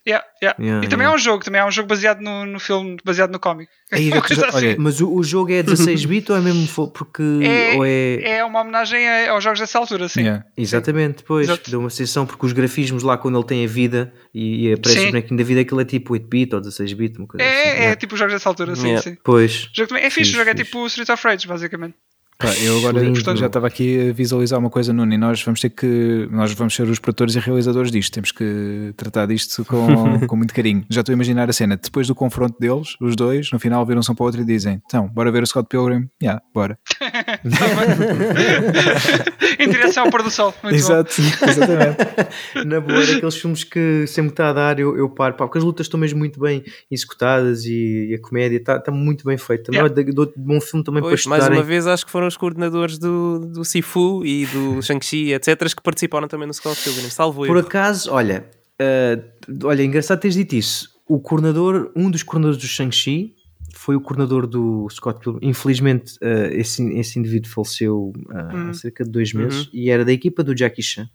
[SPEAKER 3] Yeah, yeah.
[SPEAKER 4] Yeah,
[SPEAKER 3] e também
[SPEAKER 4] yeah.
[SPEAKER 3] há um jogo, também há um jogo baseado no, no filme, baseado no cómic.
[SPEAKER 1] Aí, (laughs) olha,
[SPEAKER 3] assim.
[SPEAKER 4] Mas o, o jogo é 16-bit ou é mesmo porque.
[SPEAKER 3] É-
[SPEAKER 4] ou é...
[SPEAKER 3] É uma homenagem a- aos jogos dessa altura, sim.
[SPEAKER 1] yeah.
[SPEAKER 4] Exatamente, pois,
[SPEAKER 3] Exato.
[SPEAKER 4] deu uma sensação porque os grafismos lá quando ele tem a vida e, e aparece
[SPEAKER 3] Sim.
[SPEAKER 4] o bonequinho da vida aquilo é tipo 8-bit ou 16-bit, uma coisa
[SPEAKER 3] É,
[SPEAKER 4] assim.
[SPEAKER 3] é tipo os jogos dessa altura, sim,
[SPEAKER 2] Yeah.
[SPEAKER 3] sim.
[SPEAKER 4] Pois,
[SPEAKER 3] O jogo também é fixe,
[SPEAKER 4] Fixe,
[SPEAKER 3] o jogo é tipo Street of Rage, basicamente.
[SPEAKER 1] Pá, eu agora
[SPEAKER 4] Lindo.
[SPEAKER 1] já estava aqui a visualizar uma coisa, Nuno, e nós vamos ter que. Nós vamos ser os produtores e realizadores disto. Temos que tratar disto com, (laughs) com muito carinho. Já estou a imaginar a cena. Depois do confronto deles, os dois, no final viram-se um para o outro e dizem: Então, bora ver o Scott Pilgrim? Yeah, bora. (laughs)
[SPEAKER 3] em direção ao pôr do sol. Muito bom.
[SPEAKER 1] Exato, exatamente. (laughs)
[SPEAKER 4] Na boa, daqueles filmes que sempre está a dar eu, eu paro, pá, porque as lutas estão mesmo muito bem executadas e, e a comédia está está muito bem feita. Também
[SPEAKER 3] Yeah.
[SPEAKER 4] é de, de, de bom filme também
[SPEAKER 2] Pois,
[SPEAKER 4] para
[SPEAKER 2] mais
[SPEAKER 4] estudarem.
[SPEAKER 2] uma vez, acho que foram os coordenadores do, do Sifu e do Shang-Chi, etc., que participaram também no Scott Pilgrim. Salvo
[SPEAKER 4] Por
[SPEAKER 2] erro.
[SPEAKER 4] acaso, olha, eh, olha, engraçado teres dito isso. O coordenador, um dos coordenadores do Shang-Chi foi o coordenador do Scott Pilgrim. Infelizmente, eh, esse, esse indivíduo faleceu ah,
[SPEAKER 3] Hum.
[SPEAKER 4] há cerca de dois meses e era da equipa do Jackie Chan.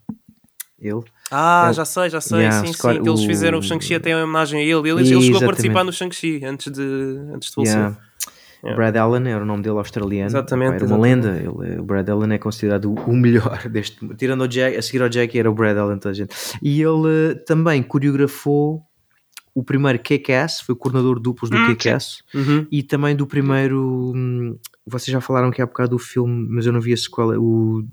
[SPEAKER 4] Ele.
[SPEAKER 2] Ah,
[SPEAKER 4] É,
[SPEAKER 2] já sei, já sei.
[SPEAKER 4] yeah,
[SPEAKER 2] sim,
[SPEAKER 4] Scott-
[SPEAKER 2] sim. Que eles
[SPEAKER 4] o-
[SPEAKER 2] fizeram o Shang-Chi até em homenagem a ele. Ele, ele chegou a participar no Shang-Chi antes de, antes de falecer.
[SPEAKER 4] Yeah.
[SPEAKER 2] Yeah.
[SPEAKER 4] Brad Allen era o nome dele australiano.
[SPEAKER 2] Exatamente,
[SPEAKER 4] Era uma
[SPEAKER 2] exatamente.
[SPEAKER 4] lenda. Ele, o Brad Allen é considerado o (laughs) melhor deste. Tirando o Jack, a seguir ao Jackie era o Brad Allen, toda a gente. E ele eh, também coreografou o primeiro Kick-Ass, foi o coordenador duplos do
[SPEAKER 3] Hum,
[SPEAKER 4] Kick-Ass
[SPEAKER 2] Uhum.
[SPEAKER 4] e também do primeiro. hum, vocês já falaram que há bocado do filme, mas eu não vi a sequela. O.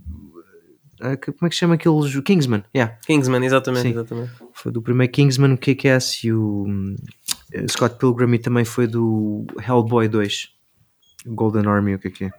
[SPEAKER 4] que- Como é que se chama aqueles? O Kingsman, yeah.
[SPEAKER 2] Kingsman, exatamente,
[SPEAKER 4] Sim.
[SPEAKER 2] exatamente.
[SPEAKER 4] Foi do primeiro Kingsman, o Kick-Ass e o hum, eh, Scott Pilgrim e também foi do Hellboy 2. Golden Army, o que é que é?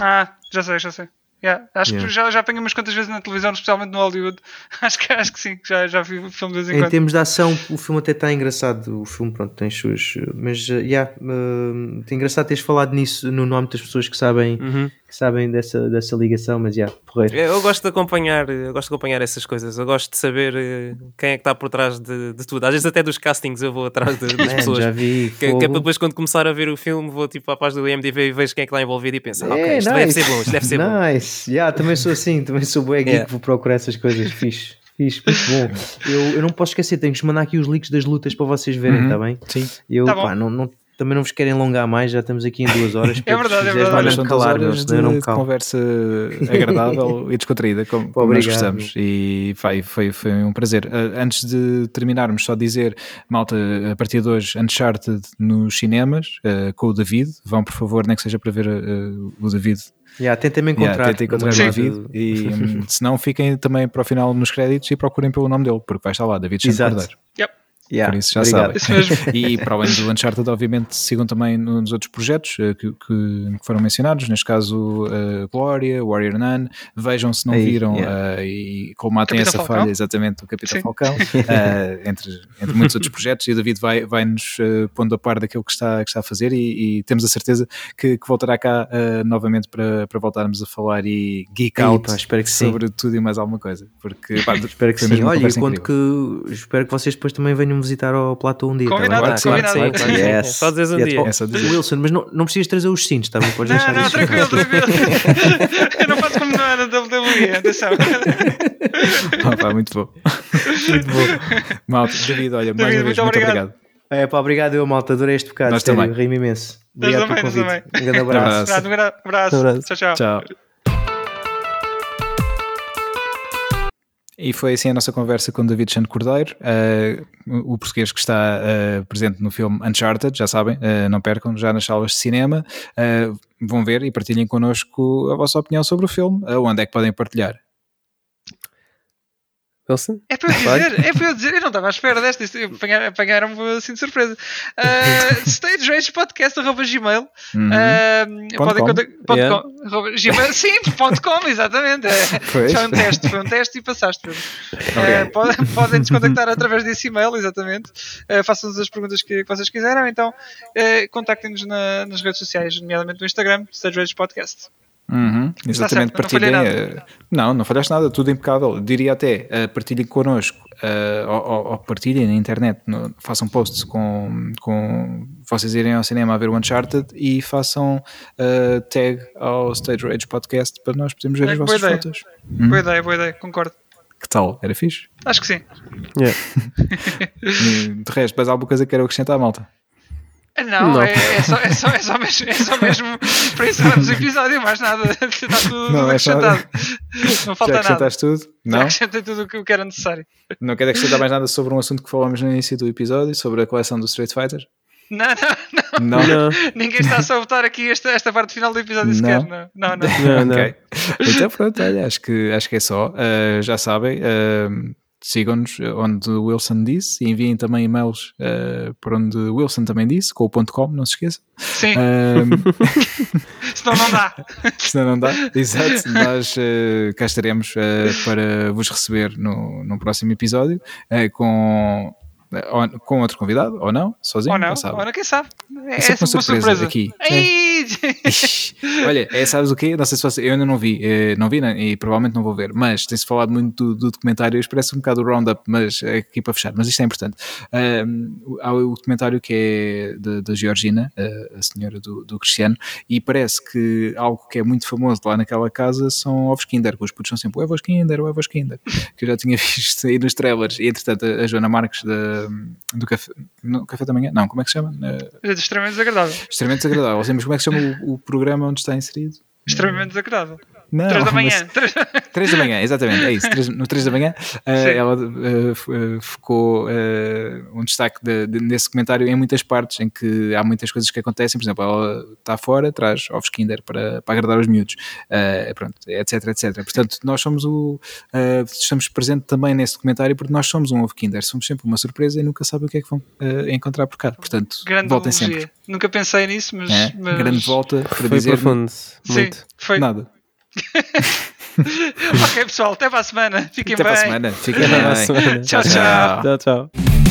[SPEAKER 3] Ah, já sei, já sei. Yeah, Acho
[SPEAKER 4] Yeah.
[SPEAKER 3] que já, já apanhei umas quantas vezes na televisão, especialmente no Hollywood. (laughs) Acho que, acho que sim, já, já vi o filme de vez em
[SPEAKER 4] Em
[SPEAKER 3] quando.
[SPEAKER 4] termos de ação, o filme até está engraçado. O filme, pronto, tem suas. Mas, uh, yeah, uh, é engraçado teres falado nisso no nome das pessoas que sabem,
[SPEAKER 2] Uhum.
[SPEAKER 4] Que sabem dessa, dessa ligação, mas, já, yeah, porreiro.
[SPEAKER 2] Eu gosto de acompanhar, eu gosto de acompanhar essas coisas. Eu gosto de saber eh, quem é que está por trás de, de tudo. Às vezes até dos castings eu vou atrás de- das (laughs)
[SPEAKER 4] Man,
[SPEAKER 2] pessoas.
[SPEAKER 4] já vi.
[SPEAKER 2] Que, que é depois quando começar a ver o filme vou tipo à página do IMDb e vejo quem é que lá envolvido e penso, ah, ok,
[SPEAKER 4] É,
[SPEAKER 2] isto deve
[SPEAKER 4] nice.
[SPEAKER 2] ser bom, isto deve ser bom.
[SPEAKER 4] Nice. Yeah, também sou assim, também sou bué geek,
[SPEAKER 2] Yeah.
[SPEAKER 4] vou procurar essas coisas. Fixe, fixe, muito bom. Eu, eu não posso esquecer, tenho que mandar aqui os links das lutas para vocês verem,
[SPEAKER 1] Uhum.
[SPEAKER 4] está bem?
[SPEAKER 1] Sim.
[SPEAKER 4] Eu,
[SPEAKER 3] Tá bom.
[SPEAKER 4] pá, não, não- também não vos querem alongar mais, já estamos aqui em duas horas. (laughs)
[SPEAKER 3] É verdade, é verdade.
[SPEAKER 1] Olha,
[SPEAKER 4] calar,
[SPEAKER 1] horas
[SPEAKER 4] não
[SPEAKER 1] de,
[SPEAKER 4] me calo.
[SPEAKER 1] conversa agradável (laughs) e descontraída, como, como nós
[SPEAKER 4] Obrigado.
[SPEAKER 1] gostamos. E vai, foi, foi um prazer. Uh, antes de terminarmos, só dizer, malta, a partir de hoje, Uncharted nos cinemas, uh, com o David. Vão, por favor, nem que seja para ver uh, o David.
[SPEAKER 4] Yeah, tentem-me
[SPEAKER 1] Yeah,
[SPEAKER 4] encontrar.
[SPEAKER 1] tentem encontrar
[SPEAKER 3] Sim.
[SPEAKER 1] o David. E (laughs) um, se não, fiquem também para o final nos créditos e procurem pelo nome dele, porque vai estar lá, David Santos
[SPEAKER 4] Exato.
[SPEAKER 1] Cordeiro.
[SPEAKER 3] Yep.
[SPEAKER 4] Yeah,
[SPEAKER 1] Por isso já
[SPEAKER 4] obrigado.
[SPEAKER 1] Sabem. (laughs) E para além do Uncharted, obviamente, sigam também nos outros projetos eh, que, que- que foram mencionados, neste caso uh, Glória, Warrior Nun. Vejam se não
[SPEAKER 4] Aí,
[SPEAKER 1] viram
[SPEAKER 4] yeah.
[SPEAKER 1] eh, e colmatem
[SPEAKER 3] Capitão
[SPEAKER 1] essa
[SPEAKER 3] Falcão.
[SPEAKER 1] falha, exatamente, o Capitão
[SPEAKER 3] Sim.
[SPEAKER 1] Falcão, (laughs) eh, entre, entre muitos outros projetos. E o David vai, vai nos eh, pondo a par daquilo que está, que está a fazer e, e temos a certeza que, que voltará cá eh, novamente para, para voltarmos a falar e geek
[SPEAKER 4] Aí,
[SPEAKER 1] out
[SPEAKER 4] pá, que sim.
[SPEAKER 1] sobre tudo e mais alguma coisa. Porque, pá, (laughs)
[SPEAKER 4] Espero que sim. Olha, eu conto que espero que vocês depois também venham visitar ao Platô um dia. tá?
[SPEAKER 3] Combinado,
[SPEAKER 1] sim,
[SPEAKER 3] combinado.
[SPEAKER 2] Claro claro.
[SPEAKER 4] Yes.
[SPEAKER 2] Só dizeres um
[SPEAKER 4] Yes.
[SPEAKER 2] dia.
[SPEAKER 4] Oh,
[SPEAKER 1] É só dizer.
[SPEAKER 4] Wilson, mas não, não precisas trazer os cintos, tá bem? Podes
[SPEAKER 3] Não,
[SPEAKER 4] deixar
[SPEAKER 3] não,
[SPEAKER 4] isso.
[SPEAKER 3] tranquilo, tranquilo. (laughs) Eu não faço como não é na WWE, atenção. (laughs)
[SPEAKER 1] Ah, pá, muito bom.
[SPEAKER 4] Muito bom.
[SPEAKER 1] Malta, David, olha, mais
[SPEAKER 3] David,
[SPEAKER 1] uma vez,
[SPEAKER 3] muito
[SPEAKER 1] muito
[SPEAKER 3] obrigado.
[SPEAKER 1] obrigado.
[SPEAKER 4] É pá, obrigado eu, malta. Adorei este bocado.
[SPEAKER 1] Nós
[SPEAKER 4] sério,
[SPEAKER 1] também.
[SPEAKER 4] Ri-me imenso.
[SPEAKER 3] Nós
[SPEAKER 4] Obrigado pelo
[SPEAKER 3] também, nós
[SPEAKER 4] convite. Um grande abraço.
[SPEAKER 1] Abraço.
[SPEAKER 3] Um grande abraço.
[SPEAKER 4] Abraço.
[SPEAKER 3] Tchau, tchau.
[SPEAKER 1] Tchau. E foi assim a nossa conversa com David Chano Cordeiro, eh, o português que está eh, presente no filme Uncharted, já sabem, eh, não percam, já nas salas de cinema. Vão ver e partilhem connosco a vossa opinião sobre o filme. Onde é que podem partilhar?
[SPEAKER 2] Wilson?
[SPEAKER 3] É para eu dizer, é para eu dizer, eu não estava à espera desta, apanharam-me assim de surpresa. Uh, StageRagePodcast.gmail
[SPEAKER 1] Uhum.
[SPEAKER 3] uh,
[SPEAKER 1] Ponto
[SPEAKER 3] podem
[SPEAKER 1] com.
[SPEAKER 3] contac- ponto
[SPEAKER 2] Yeah.
[SPEAKER 3] com, arroba gmail, (laughs) sim, ponto com, exatamente. É,
[SPEAKER 1] Pois.
[SPEAKER 3] foi um teste, foi um teste e passaste. Pedro.
[SPEAKER 1] Obrigado.
[SPEAKER 3] Uh, podem, podem nos contactar através desse e-mail, exatamente. Uh, Façam-nos as perguntas que, que vocês quiserem, então uh, contactem-nos na- nas redes sociais, nomeadamente no Instagram, StageRage Podcast.
[SPEAKER 1] Uhum, exatamente,
[SPEAKER 3] certo, não
[SPEAKER 1] partilhem. eh, Não, não falhaste nada, tudo impecável. Diria até, eh, partilhem connosco, eh, ou, ou- partilhem na internet, no- façam posts com, com vocês irem ao cinema a ver o Uncharted e façam eh, tag ao Stage Rage Podcast para nós podermos ver
[SPEAKER 3] É,
[SPEAKER 1] as vossas
[SPEAKER 3] ideia.
[SPEAKER 1] fotos.
[SPEAKER 3] Boa ideia, boa ideia, concordo.
[SPEAKER 1] Que tal? Era fixe?
[SPEAKER 3] Acho que sim. (laughs)
[SPEAKER 1] E, de resto, mais alguma coisa que quero acrescentar, malta?
[SPEAKER 3] Não,
[SPEAKER 2] Não.
[SPEAKER 3] É, é só, é, só, é, só mesmo, é só mesmo (laughs) para encerrarmos o episódio, mais nada. (laughs) Está tudo
[SPEAKER 1] Não, é só-
[SPEAKER 3] acrescentado. Não falta
[SPEAKER 1] Já
[SPEAKER 3] nada.
[SPEAKER 1] acrescentaste tudo?
[SPEAKER 3] Já
[SPEAKER 1] Não?
[SPEAKER 3] acrescentei tudo o que- era necessário.
[SPEAKER 1] Não quero acrescentar mais nada sobre um assunto que falámos no início do episódio, sobre a coleção do Street Fighter?
[SPEAKER 3] Não, não, não.
[SPEAKER 1] Não?
[SPEAKER 3] Ninguém está a sabotar aqui esta, esta parte final do episódio sequer. Não, não, não.
[SPEAKER 2] Não, não.
[SPEAKER 1] Ok. Então pronto, olha, acho que, acho que é só. Uh, já sabem, uh, sigam-nos onde o Wilson disse e enviem também e-mails uh, por onde o Wilson também disse, com o ponto .com, não se esqueça.
[SPEAKER 3] Sim,
[SPEAKER 1] Uh, (laughs)
[SPEAKER 3] senão não dá. (laughs)
[SPEAKER 1] senão não dá. Exato, nós uh, cá estaremos uh, para vos receber no, no próximo episódio uh, com, ou- com outro convidado, ou não, sozinho,
[SPEAKER 3] Ou não,
[SPEAKER 1] não sabe.
[SPEAKER 3] ou não, quem sabe? É,
[SPEAKER 1] É sempre uma surpresa, aqui.
[SPEAKER 3] Ei! (laughs)
[SPEAKER 1] Ixi, Olha, é, sabes o quê? Não sei se você, eu ainda não vi, eh, não vi né, e provavelmente não vou ver, mas tem-se falado muito do, do documentário, isto parece um bocado o roundup, mas é aqui para fechar, mas isto é importante. Um, há o documentário que é da Georgina, eh, a senhora do, do Cristiano, e parece que algo que é muito famoso lá naquela casa são ovos Kinder, que os putos são sempre o ovos Kinder, o ovos Kinder, que eu já tinha (laughs) visto aí nos trailers, e entretanto a, a Joana Marques da, do café, no, café da Manhã, não, como é que se chama?
[SPEAKER 3] É extremamente desagradável.
[SPEAKER 1] extremamente desagradável, seja, mas como é que se chama o, o programa onde está inserido?
[SPEAKER 3] Extremamente desagradável.
[SPEAKER 1] Não,
[SPEAKER 3] 3 da manhã. (laughs) Três-
[SPEAKER 1] 3 da manhã, exatamente, é isso. três- no 3 da manhã, (laughs)
[SPEAKER 3] Sim.
[SPEAKER 1] ela eh, focou eh, um destaque de- de- nesse comentário em muitas partes em que há muitas coisas que acontecem. Por exemplo, ela está fora, traz ovos Kinder para, para agradar os miúdos, pronto, etc, etc. Portanto, nós somos o. estamos presentes também nesse documentário porque nós somos um ovo Kinder, somos sempre uma surpresa e nunca sabem o que é que vão encontrar por cá. Portanto,
[SPEAKER 3] Grande
[SPEAKER 1] voltem
[SPEAKER 3] analogia.
[SPEAKER 1] sempre.
[SPEAKER 3] Nunca pensei nisso, mas.
[SPEAKER 1] É,
[SPEAKER 3] mas-
[SPEAKER 1] Grande volta para
[SPEAKER 2] Foi
[SPEAKER 1] dizer
[SPEAKER 2] profundo.
[SPEAKER 3] Sim,
[SPEAKER 2] Muito.
[SPEAKER 3] foi.
[SPEAKER 1] nada. (laughs)
[SPEAKER 3] ok, pessoal, até para a semana. Fiquem
[SPEAKER 1] Até
[SPEAKER 3] bem.
[SPEAKER 1] para a semana. Fiquem bem.
[SPEAKER 2] semana.
[SPEAKER 3] Tchau, tchau.
[SPEAKER 2] Tchau, tchau.